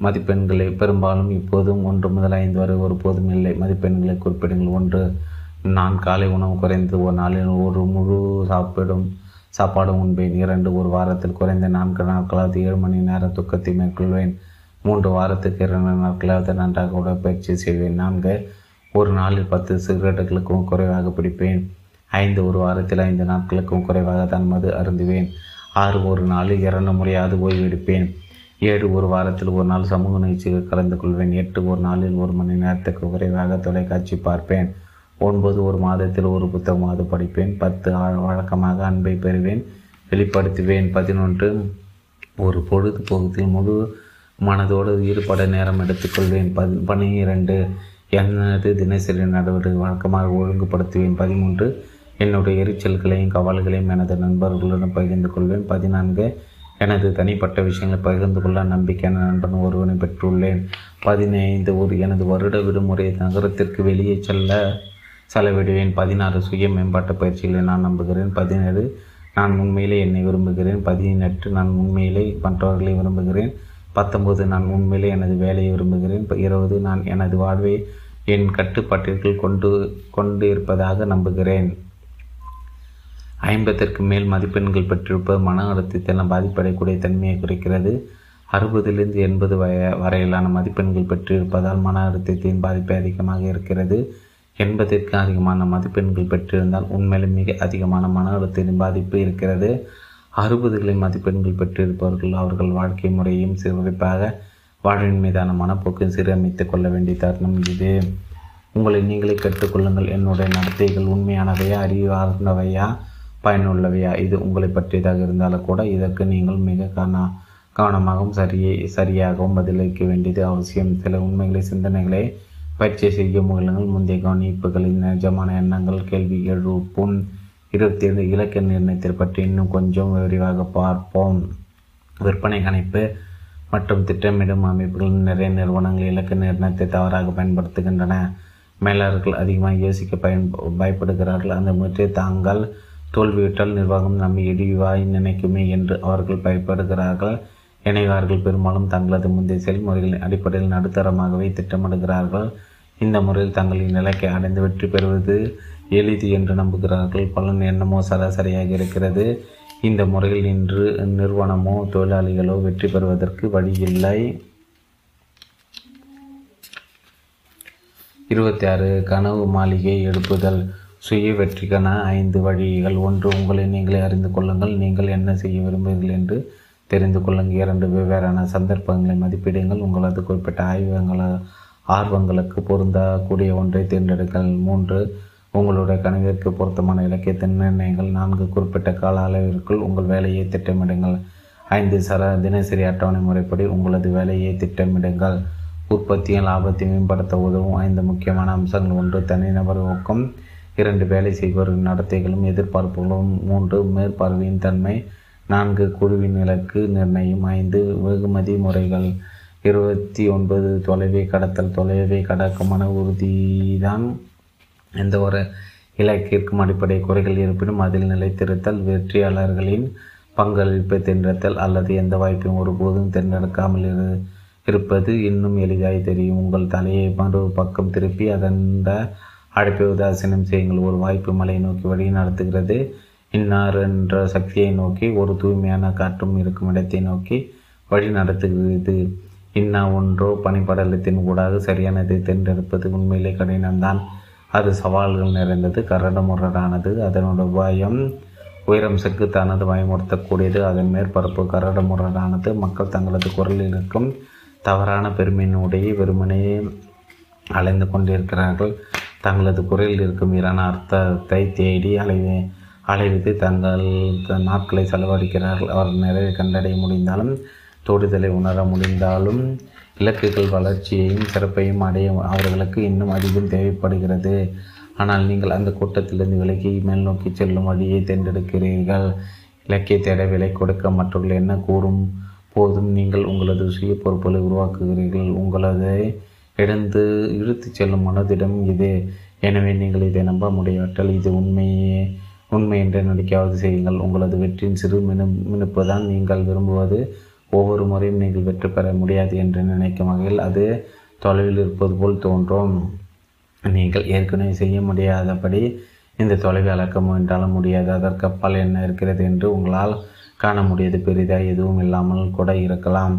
மதிப்பெண்களை பெரும்பாலும் இப்போதும் ஒன்று முதல் ஐந்து வரை ஒருபோதும் இல்லை. மதிப்பெண்களை குறிப்பிடுங்கள். ஒன்று நான் காலை உணவு குறைந்து ஒரு நாளில் ஒரு முழு சாப்பிடும் சாப்பாடு உண்பேன் இரண்டு ஒரு வாரத்தில் குறைந்த நான்கு நாட்களாவது ஏழு மணி நேரம் துக்கத்தை மேற்கொள்வேன். மூன்று வாரத்துக்கு இரண்டு நாட்களாவது நன்றாக உடற்பயிற்சி செய்வேன். நான்கு ஒரு நாளில் பத்து சிகரெட்டுகளுக்கும் குறைவாக பிடிப்பேன். ஐந்து ஒரு வாரத்தில் ஐந்து நாட்களுக்கும் குறைவாக தான் மது அருந்துவேன். ஆறு ஒரு நாளில் இரண்டு முறையாவது ஓய்வெடுப்பேன் ஏழு ஒரு வாரத்தில் ஒரு நாள் சமூக நிகழ்ச்சியில் கலந்து கொள்வேன். எட்டு ஒரு நாளில் ஒரு மணி நேரத்துக்கு குறைவாக தொலைக்காட்சி பார்ப்பேன். ஒன்பது ஒரு மாதத்தில் ஒரு புத்தகமாவது படிப்பேன். பத்து வழக்கமாக அன்பை பெறுவேன். வெளிப்படுத்துவேன். பதினொன்று ஒரு பொழுதுபோக்கத்தில் முழு மனதோடு ஈடுபட நேரம் எடுத்துக்கொள்வேன். பதி பன்னிரண்டு எனது தினசரி நடவடிக்கை வழக்கமாக ஒழுங்குபடுத்துவேன். பதிமூன்று என்னுடைய எரிச்சல்களையும் கவலைகளையும் எனது நண்பர்களுடன் பகிர்ந்து கொள்வேன். பதினான்கு எனது தனிப்பட்ட விஷயங்களை பகிர்ந்து கொள்ள நம்பிக்கையான நண்பன் ஒருவனை பெற்றுள்ளேன். பதினைந்து ஒரு எனது வருட விடுமுறை நகரத்திற்கு வெளியே செல்ல செலவிடுவேன். பதினாறு சுய மேம்பாட்டு பயிற்சிகளை நான் நம்புகிறேன். பதினேழு நான் உண்மையிலே என்னை விரும்புகிறேன். பதினெட்டு நான் உண்மையிலே மற்றவர்களை விரும்புகிறேன். பத்தொன்பது நான் உண்மையிலே எனது வேலையை விரும்புகிறேன். இருபது நான் எனது வாழ்வை என் கட்டுப்பாட்டிற்குள் கொண்டு கொண்டு இருப்பதாக நம்புகிறேன். ஐம்பத்திற்கு மேல் மதிப்பெண்கள் பெற்றிருப்பது மன அழுத்தத்தினால் பாதிப்படையக்கூடிய தன்மையை குறைக்கிறது. அறுபதிலிருந்து எண்பது வய வரையிலான மதிப்பெண்கள் பெற்றிருப்பதால் மன அழுத்தத்தின் பாதிப்பு அதிகமாக இருக்கிறது. எண்பதிற்கு அதிகமான மதிப்பெண்கள் பெற்றிருந்தால் உண்மையிலும் மிக அதிகமான மன அழுத்தத்தின் பாதிப்பு இருக்கிறது. அறுபதுகளின் மதிப்பெண்கள் பெற்றிருப்பவர்கள் அவர்கள் வாழ்க்கை முறையும் சிறப்பாக வாழ்வின் மீதான மனப்போக்கை சீரமைத்துக் கொள்ள வேண்டிய தருணம் இது. உங்களை நீங்களே கற்றுக்கொள்ளுங்கள் என்னுடைய நடத்தைகள் உண்மையானவையா அறிவார்ந்தவையா பயனுள்ளவையா? இது உங்களை பற்றியதாக இருந்தாலும் கூட இதற்கு நீங்கள் மிக கவன கவனமாகவும் சரியை சரியாகவும் பதிலளிக்க வேண்டியது அவசியம். சில உண்மைகளை சிந்தனைகளை பயிற்சி செய்ய முயலுங்கள். முந்தைய கவனிப்புகளின் நிஜமான எண்ணங்கள் கேள்வி எழுப்பும் இருபத்தி ஏழு இலக்க நிர்ணயத்தை பற்றி இன்னும் கொஞ்சம் விரிவாக பார்ப்போம். விற்பனை கணிப்பு மற்றும் திட்டமிடும் அமைப்புகள் நிறைய நிறுவனங்கள் இலக்கு நிர்ணயத்தை தவறாக பயன்படுத்துகின்றன. மேலாளர்கள் அதிகமாக யோசிக்க பயன் பயப்படுகிறார்கள். அந்த முறை தாங்கள் தோல்வியுற்றால் நிர்வாகம் நம்மை இடிவாய் நினைக்குமே என்று அவர்கள் பயப்படுகிறார்கள். எனவே அவர்கள் பெரும்பாலும் தங்களது முந்தைய செயல்முறைகளின் அடிப்படையில் நடுத்தரமாகவே திட்டமிடுகிறார்கள். இந்த முறையில் தங்களின் நிலைக்கு அடைந்து வெற்றி பெறுவது எளிது என்று நம்புகிறார்கள். பலன் என்னமோ சராசரியாக இருக்கிறது. இந்த முறையில் இன்று நிறுவனமோ தொழிலாளிகளோ வெற்றி பெறுவதற்கு வழியில்லை. இருபத்தி ஆறு கனவு மாளிகை எழுப்புதல் சுய வெற்றிக்கான ஐந்து வழிகள். ஒன்று உங்களை நீங்களே அறிந்து கொள்ளுங்கள். நீங்கள் என்ன செய்ய விரும்புகிறீர்கள் என்று தெரிந்து கொள்ளுங்கள். இரண்டு வெவ்வேறான சந்தர்ப்பங்களை மதிப்பிடுங்கள். உங்களது குறிப்பிட்ட ஆய்வங்கள ஆர்வங்களுக்கு பொருந்தக்கூடிய ஒன்றை தேர்ந்தெடுங்கள். மூன்று உங்களுடைய கனவிற்கு பொருத்தமான இலக்கியத்தை நிர்ணயங்கள் நான்கு குறிப்பிட்ட கால அளவிற்குள் உங்கள் வேலையை திட்டமிடுங்கள். ஐந்து சர தினசரி அட்டவணை முறைப்படி உங்களது வேலையை திட்டமிடுங்கள். உற்பத்தியும் லாபத்தை மேம்படுத்த உதவும். ஐந்து முக்கியமான அம்சங்கள் ஒன்று தனிநபர் ஊக்கம். இரண்டு வேலை செய்பவர்கள் நடத்தைகளும் எதிர்பார்ப்புகளும். மூன்று மேற்பார்வையின் தன்மை. நான்கு குழுவின் இலக்கு நிர்ணயம். ஐந்து வெகுமதி முறைகள். இருபத்தி ஒன்பது தொலைவை கடத்தல். தொலைவை கடக்கும் மன உறுதிதான். எந்த ஒரு இலக்கிற்கும் அடிப்படை குறைகள் இருப்பினும் அதில் நிலைத்திருத்தல் வெற்றியாளர்களின் பங்களிப்பை தேர்ந்தெடுத்தல் அல்லது எந்த வாய்ப்பையும் ஒருபோதும் தேர்ந்தெடுக்காமல் இரு இருப்பது இன்னும் எளிதாய் தெரியும். உங்கள் தலையை மறு பக்கம் திருப்பி அதன் அழைப்பை உதாசீனம் செய்யுங்கள். ஒரு வாய்ப்பு மலை நோக்கி வழி நடத்துகிறது. இன்னார் என்ற சக்தியை நோக்கி ஒரு தூய்மையான காற்றும் இருக்கும் இடத்தை நோக்கி வழி நடத்துகிறது. இன்னா ஒன்றோ பனிப்படலத்தின் ஊடாக சரியானதை தேர்ந்தெடுப்பது உண்மையிலே கடினம்தான். அது சவால்கள் நிறைந்தது கரடுமுரடானது. அதனோட பயம் உயரம் செக்குத்தானது பயமுறுத்தக்கூடியது. அதன் மேற்பரப்பு கரடுமுரடானது. மக்கள் தங்களது குரலில் இருக்கும் தவறான பெருமையினுடைய வெறுமனையே அலைந்து கொண்டிருக்கிறார்கள். தங்களது குரலில் இருக்கும் வீரான அர்த்தத்தை தேடி அலைவே அலைவித்து தங்கள் த- நாட்களை செலவழிக்கிறார்கள். அவர் நிறைய கண்டடைய முடிந்தாலும் தொடுதலை உணர முடிந்தாலும் இலக்குகள் வளர்ச்சியையும் சிறப்பையும் அடைய அவர்களுக்கு இன்னும் அதிகம் தேவைப்படுகிறது. ஆனால் நீங்கள் அந்த கூட்டத்திலிருந்து விலகி மேல் நோக்கி செல்லும் வழியை தேர்ந்தெடுக்கிறீர்கள். இலக்கிய தேட விலை கொடுக்க மற்றவர்கள் என்ன கூறும்? போதும் நீங்கள் உங்களது சுய பொறுப்புகளை உருவாக்குகிறீர்கள். உங்களது எடுத்து இழுத்துச் செல்லும் மனதிடம் இது. எனவே நீங்கள் இதை நம்ப முடியாவிட்டால் இது உண்மையே உண்மை என்று நடிக்காவது செய்யுங்கள். உங்களது வெற்றியின் சிறு மினு மினுப்பு தான் நீங்கள் விரும்புவது. ஒவ்வொரு முறையும் நீங்கள் வெற்றி பெற முடியாது என்று நினைக்கும் வகையில் அது தொலைவில் இருப்பது போல் தோன்றும். நீங்கள் ஏற்கனவே செய்ய முடியாதபடி இந்த தொலைவை அளக்க முயன்றாலும் முடியாது. அதற்கு அப்பால் என்ன இருக்கிறது என்று உங்களால் காண முடியாது. பெரிதாக எதுவும் இல்லாமல் கூட இருக்கலாம்.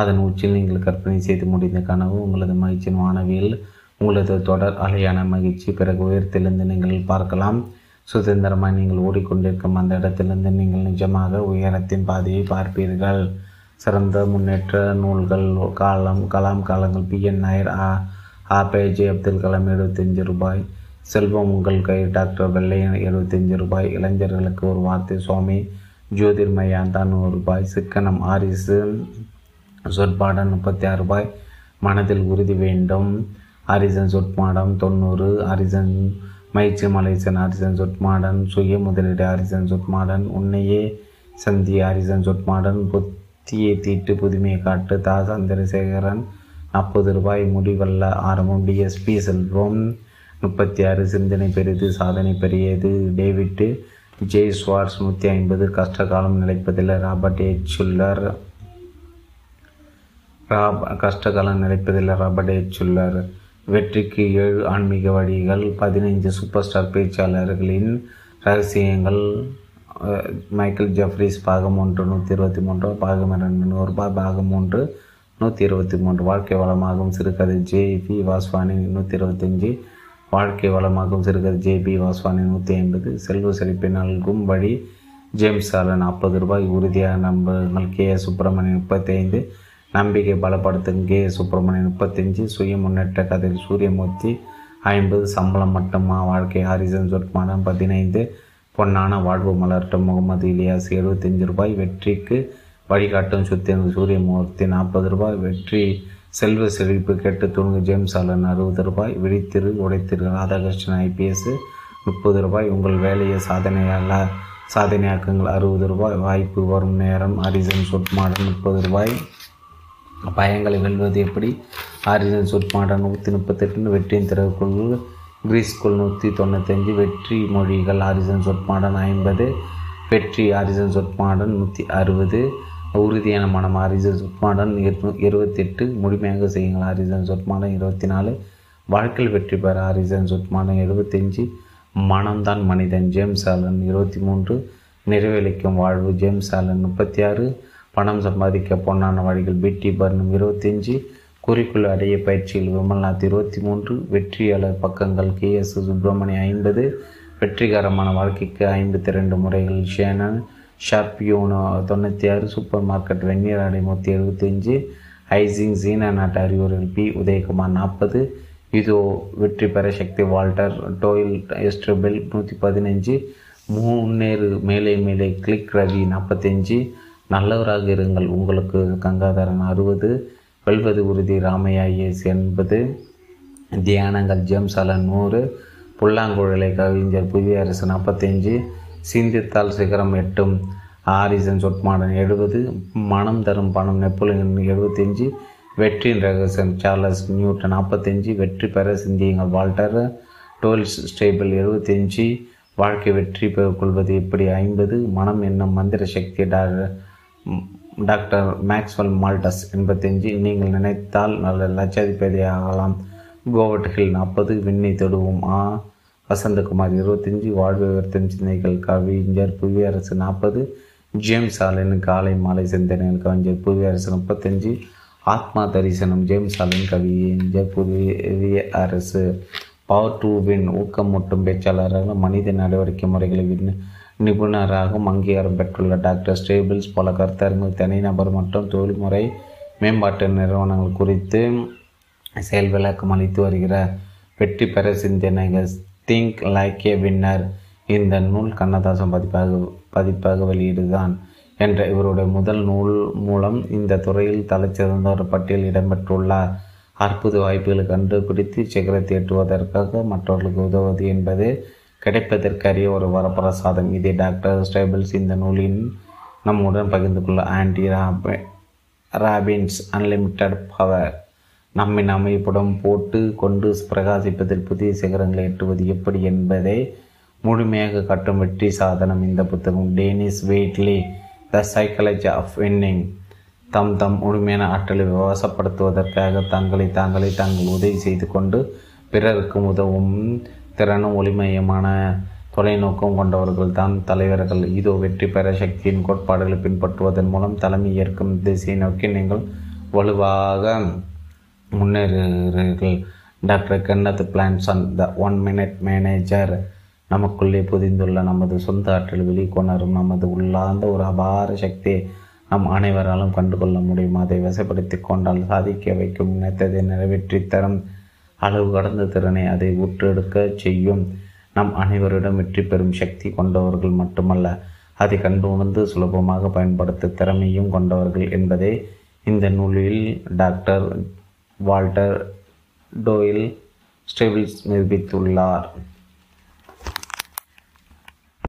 அதன் உச்சியில் நீங்கள் கற்பனை செய்து முடிந்த கனவு உங்களது மகிழ்ச்சியின் வானவியில் உங்களது தொடர் அலையான மகிழ்ச்சி. பிறகு உயரத்திலிருந்து நீங்கள் பார்க்கலாம். சுதந்திரமாக நீங்கள் ஓடிக்கொண்டிருக்கும் அந்த இடத்திலிருந்து நீங்கள் நிஜமாக உயரத்தின் பாதையை பார்ப்பீர்கள். சிறந்த முன்னேற்ற நூல்கள் காலம் கலாம் காலங்கள் பி. என். நாயர் ஆ பேஜே அப்துல் கலாம் எழுபத்தஞ்சு ரூபாய். செல்வம் உங்கள் கை டாக்டர் வெள்ளையன் எழுபத்தஞ்சு ரூபாய். இளைஞர்களுக்கு ஒரு வார்த்தை சுவாமி. ஜோதிர்மயாந்தா நூறு ரூபாய். சிக்கனம் ஆரிசு சொற்பாடம் முப்பத்தி ஆறு ரூபாய். மனதில் உறுதி வேண்டும். ஹரிசன் சொற்பாடம் தொண்ணூறு. ஹரிசன் மயிற்சி மலேசன் ஹரிசன் சொற்மாடன் சுய முதலீடு ஹரிசன் சொற்மாடன் உன்னையே சந்தி ஹரிசன் சொற்மாடன் தீயை தீட்டு புதுமையை காட்டு தா சந்திரசேகரன் நாற்பது ரூபாய் முடிவல்ல. ஆரம்பம் டிஎஸ்பி செல்வம். முப்பத்தி ஆறு சிந்தனை பெரிது சாதனை பெரியது. டேவிட்டு ஜே ஸ்வார்ஸ் நூற்றி ஐம்பது. கஷ்டகாலம் நிலைப்பதில்லை. Robert H Schuller. ராப் கஷ்டகாலம் நிலைப்பதில்லை. Robert H Schuller. வெற்றிக்கு ஏழு ஆன்மீக வழிகள் பதினைஞ்சு சூப்பர் ஸ்டார் பேச்சாளர்களின் ரகசியங்கள். மைக்கேல் ஜெஃப்ரிஸ் பாகம் ஒன்று நூற்றி இருபத்தி மூன்று பாகம் இரண்டு நூறுரூபா பாகம் மூன்று நூற்றி இருபத்தி மூன்று வாழ்க்கை வளமாகும் சிறுகதை ஜே பி வாஸ்வானி நூற்றி இருபத்தஞ்சி வாழ்க்கை வளமாகும் சிறுகதை ஜே பி வாஸ்வானி நூற்றி ஐம்பது செல்வ செழிப்பை நல்கும் வழி ஜேம்ஸ் ஆலன் நாற்பது ரூபாய். உறுதியாக நம்புங்கள். கே. எஸ். சுப்பிரமணியன் முப்பத்தைந்து. நம்பிக்கை பலப்படுத்தும் கே. எஸ். சுப்பிரமணியன் முப்பத்தஞ்சு. சுய முன்னேற்ற கதை சூரியமூர்த்தி ஐம்பது. சம்பளம் மட்டுமா? வாழ்க்கை ஹாரிசன் சொற்மானம் பதினைந்து. பொன்னான வாழ்வு மலர்ட்டும் முகமது இலியாஸ் எழுபத்தஞ்சு ரூபாய் வெற்றிக்கு வழிகாட்டும் சுத்தியன் சூரியமூர்த்தி நாற்பது ரூபாய் வெற்றி செல்வ செழிப்பு கேட்டு தூங்கு ஜேம்ஸ் ஆலன் அறுபது ரூபாய் விழித்திரு உடைத்திரு ராதாகிருஷ்ணன் ஐபிஎஸ் முப்பது ரூபாய் உங்கள் வேலையை சாதனையால சாதனையாக்குங்கள் அறுபது ரூபாய் வாய்ப்பு வரும் நேரம் ஹரிசன் சுட்மாடன் முப்பது ரூபாய். பயங்களை வெல்வது எப்படி? ஹரிசன் சுட்மாடன் நூற்றி முப்பத்தெட்டுன்னு வெற்றியின் திறவுக்குள் கிரீஸ்குள் நூற்றி தொண்ணூத்தஞ்சு வெற்றி மொழிகள் ஹாரிசன் சொற்பாடன் ஐம்பது வெற்றி ஹாரிசன் சொற்பாடன் நூற்றி அறுபது உறுதியான மனம் ஹாரிசன் சொற்பாடன் இருபத்தெட்டு முழுமையாக செய்யுங்கள் ஹாரிசன் சொற்பாடன் இருபத்தி நாலு வாழ்க்கையில் வெற்றி பெற ஹாரிசன் சொற்பாடன் எழுபத்தஞ்சு மனம்தான் மனிதன் ஜேம்ஸ் ஆலன் இருபத்தி மூன்று நிறைவேளிக்கும் வாழ்வு ஜேம்ஸ் ஆலன் முப்பத்தி ஆறு பணம் சம்பாதிக்க பொன்னான வழிகள் பிடி பர்னம் இருபத்தஞ்சு குறிக்குள் அடைய பயிற்சியில் விமல்நாத் இருபத்தி மூன்று வெற்றியாளர் பக்கங்கள் கே எஸ் சுப்பிரமணியம் ஐம்பது வெற்றிகரமான வாழ்க்கைக்கு ஐம்பத்தி ரெண்டு முறைகள் ஷேனன் ஷார்பியோனோ தொண்ணூற்றி ஆறு சூப்பர் மார்க்கெட் வெந்நீர் அடைமூத்தி நூற்றி எழுபத்தஞ்சு ஐசிங் சீனா நாட்டு அறிவுரையில் பி உதயகுமார் நாற்பது இதோ வெற்றி பெற சக்தி வால்டர் டோயில் எஸ்ட்ரபெல் நூற்றி பதினஞ்சு முன்னேறு மேலே மேலே கிளிக் ரவி நாற்பத்தஞ்சு நல்லவராக இருங்கள் உங்களுக்கு கங்காதரன் அறுபது வெல்வது உறுதி. ராமையா எஸ் எண்பது தியானங்கள் ஜேம்ஸ் அலன் நூறு புல்லாங்குழலை கவிஞர் புதிய அரசு நாற்பத்தஞ்சு சிந்தித்தால் சிகரம் எட்டும் ஆரிசன் சொட்மாடன் எழுபது மனம் தரும் பணம் நெப்போலியன் எழுபத்தஞ்சு வெற்றியின் ரகசியம் சார்லஸ் நியூட்டன் நாற்பத்தஞ்சு வெற்றி பெற சிந்தியுங்கள். வால்டர் டோல்ஸ் ஸ்டேபிள் எழுபத்தஞ்சு வாழ்க்கை வெற்றி பெ- கொள்வது எப்படி? ஐம்பது மனம் என்னும் மந்திர சக்தி டாக்டர் டாக்டர் மேக்ஸ்வெல் மால்டஸ் எண்பத்தஞ்சு நீங்கள் நினைத்தால் நல்ல லட்சாதிபதி ஆகலாம் கோவட் ஹில் நாற்பது விண்ணை தொடுவோம். ஆ. வசந்தகுமார் இருபத்தஞ்சு வாழ்வு உயர்த்தும் சிந்தனைகள். கவிஞர் புவியரசு நாற்பது. ஜேம்ஸ் ஆலன் காலை மாலை சிந்தனைகள். கவிஞர் புவியரசு முப்பத்தஞ்சு ஆத்மா தரிசனம். ஜேம்ஸ் ஆலன் கவிஞர் புவிய அரசு பவர் டூவின் ஊக்கமூட்டும் பேச்சாளராக மனித நடவடிக்கை முறைகளை வின் நிபுணராகவும் அங்கீகாரம் பெற்றுள்ள டாக்டர் ஸ்டேபிள்ஸ் பல கருத்தரங்கள் தனிநபர் மற்றும் தொழில்முறை மேம்பாட்டு நிறுவனங்கள் குறித்து செயல் விளக்கம் அளித்து வருகிறார். வெற்றி பெற சிந்தனைகள் திங்க் லைக் ஏ வின்னர். இந்த நூல் கண்ணதாசன் பதிப்பாக பதிப்பாக வெளியீடுதான் என்ற இவருடைய முதல் நூல் மூலம் இந்த துறையில் தலைச்சிறந்த ஒரு பட்டியல் இடம்பெற்றுள்ளார். அற்புத வாய்ப்புகளை கண்டுபிடித்து சிகரத்தை எட்டுவதற்காக மற்றவர்களுக்கு உதவுவது என்பது கிடைப்பதற்கரிய ஒரு வரப்பிரசாதம் இதை. டாக்டர் ஸ்டேபிள்ஸ் இந்த நூலின் நம்முடன் பகிர்ந்து கொள்ள Andy Robbie Robbins unlimited power நம்மை அமைப்புடன் போட்டு கொண்டு பிரகாசிப்பதில் புதிய சிகரங்களை எட்டுவது எப்படி என்பதை முழுமையாக கட்டும் வெற்றி சாதனம் இந்த புத்தகம். Denis Waitley the psychology of winning தம் தம் முழுமையான ஆற்றலை விவாசப்படுத்துவதற்காக தங்களை தாங்களே தாங்கள் உதவி செய்து கொண்டு பிறருக்கும் உதவும் திறனும் ஒளிமயமான தொலைநோக்கம் கொண்டவர்கள் தான் தலைவர்கள். இதோ வெற்றி பெற சக்தியின் கோட்பாடுகளை பின்பற்றுவதன் மூலம் தலைமை ஏற்கும் திசையை நோக்கி நீங்கள் வலுவாக முன்னேறுகிறீர்கள். Doctor Kenneth Blanchard the one minute manager நமக்குள்ளே புதிந்துள்ள நமது சொந்த ஆற்றல் வெளிக்கொணரும் நமது உள்ளார்ந்த ஒரு அபார சக்தியை நம் அனைவராலும் கண்டுகொள்ள முடியும்? அதை வசப்படுத்தி கொண்டால் சாதிக்க வைக்கும் நினைத்ததை நிறைவேற்றி தரும் அளவு கடந்த திறனை அதை ஊற்றெடுக்க செய்யும். நம் அனைவரிடம் வெற்றி பெறும் சக்தி கொண்டவர்கள் மட்டுமல்ல அதை கண்டு உணர்ந்து சுலபமாக பயன்படுத்த திறமையும் கொண்டவர்கள் என்பதை இந்த நூலில் டாக்டர் வால்டர் டோயில் ஸ்டெவில்ஸ் நிரூபித்துள்ளார்.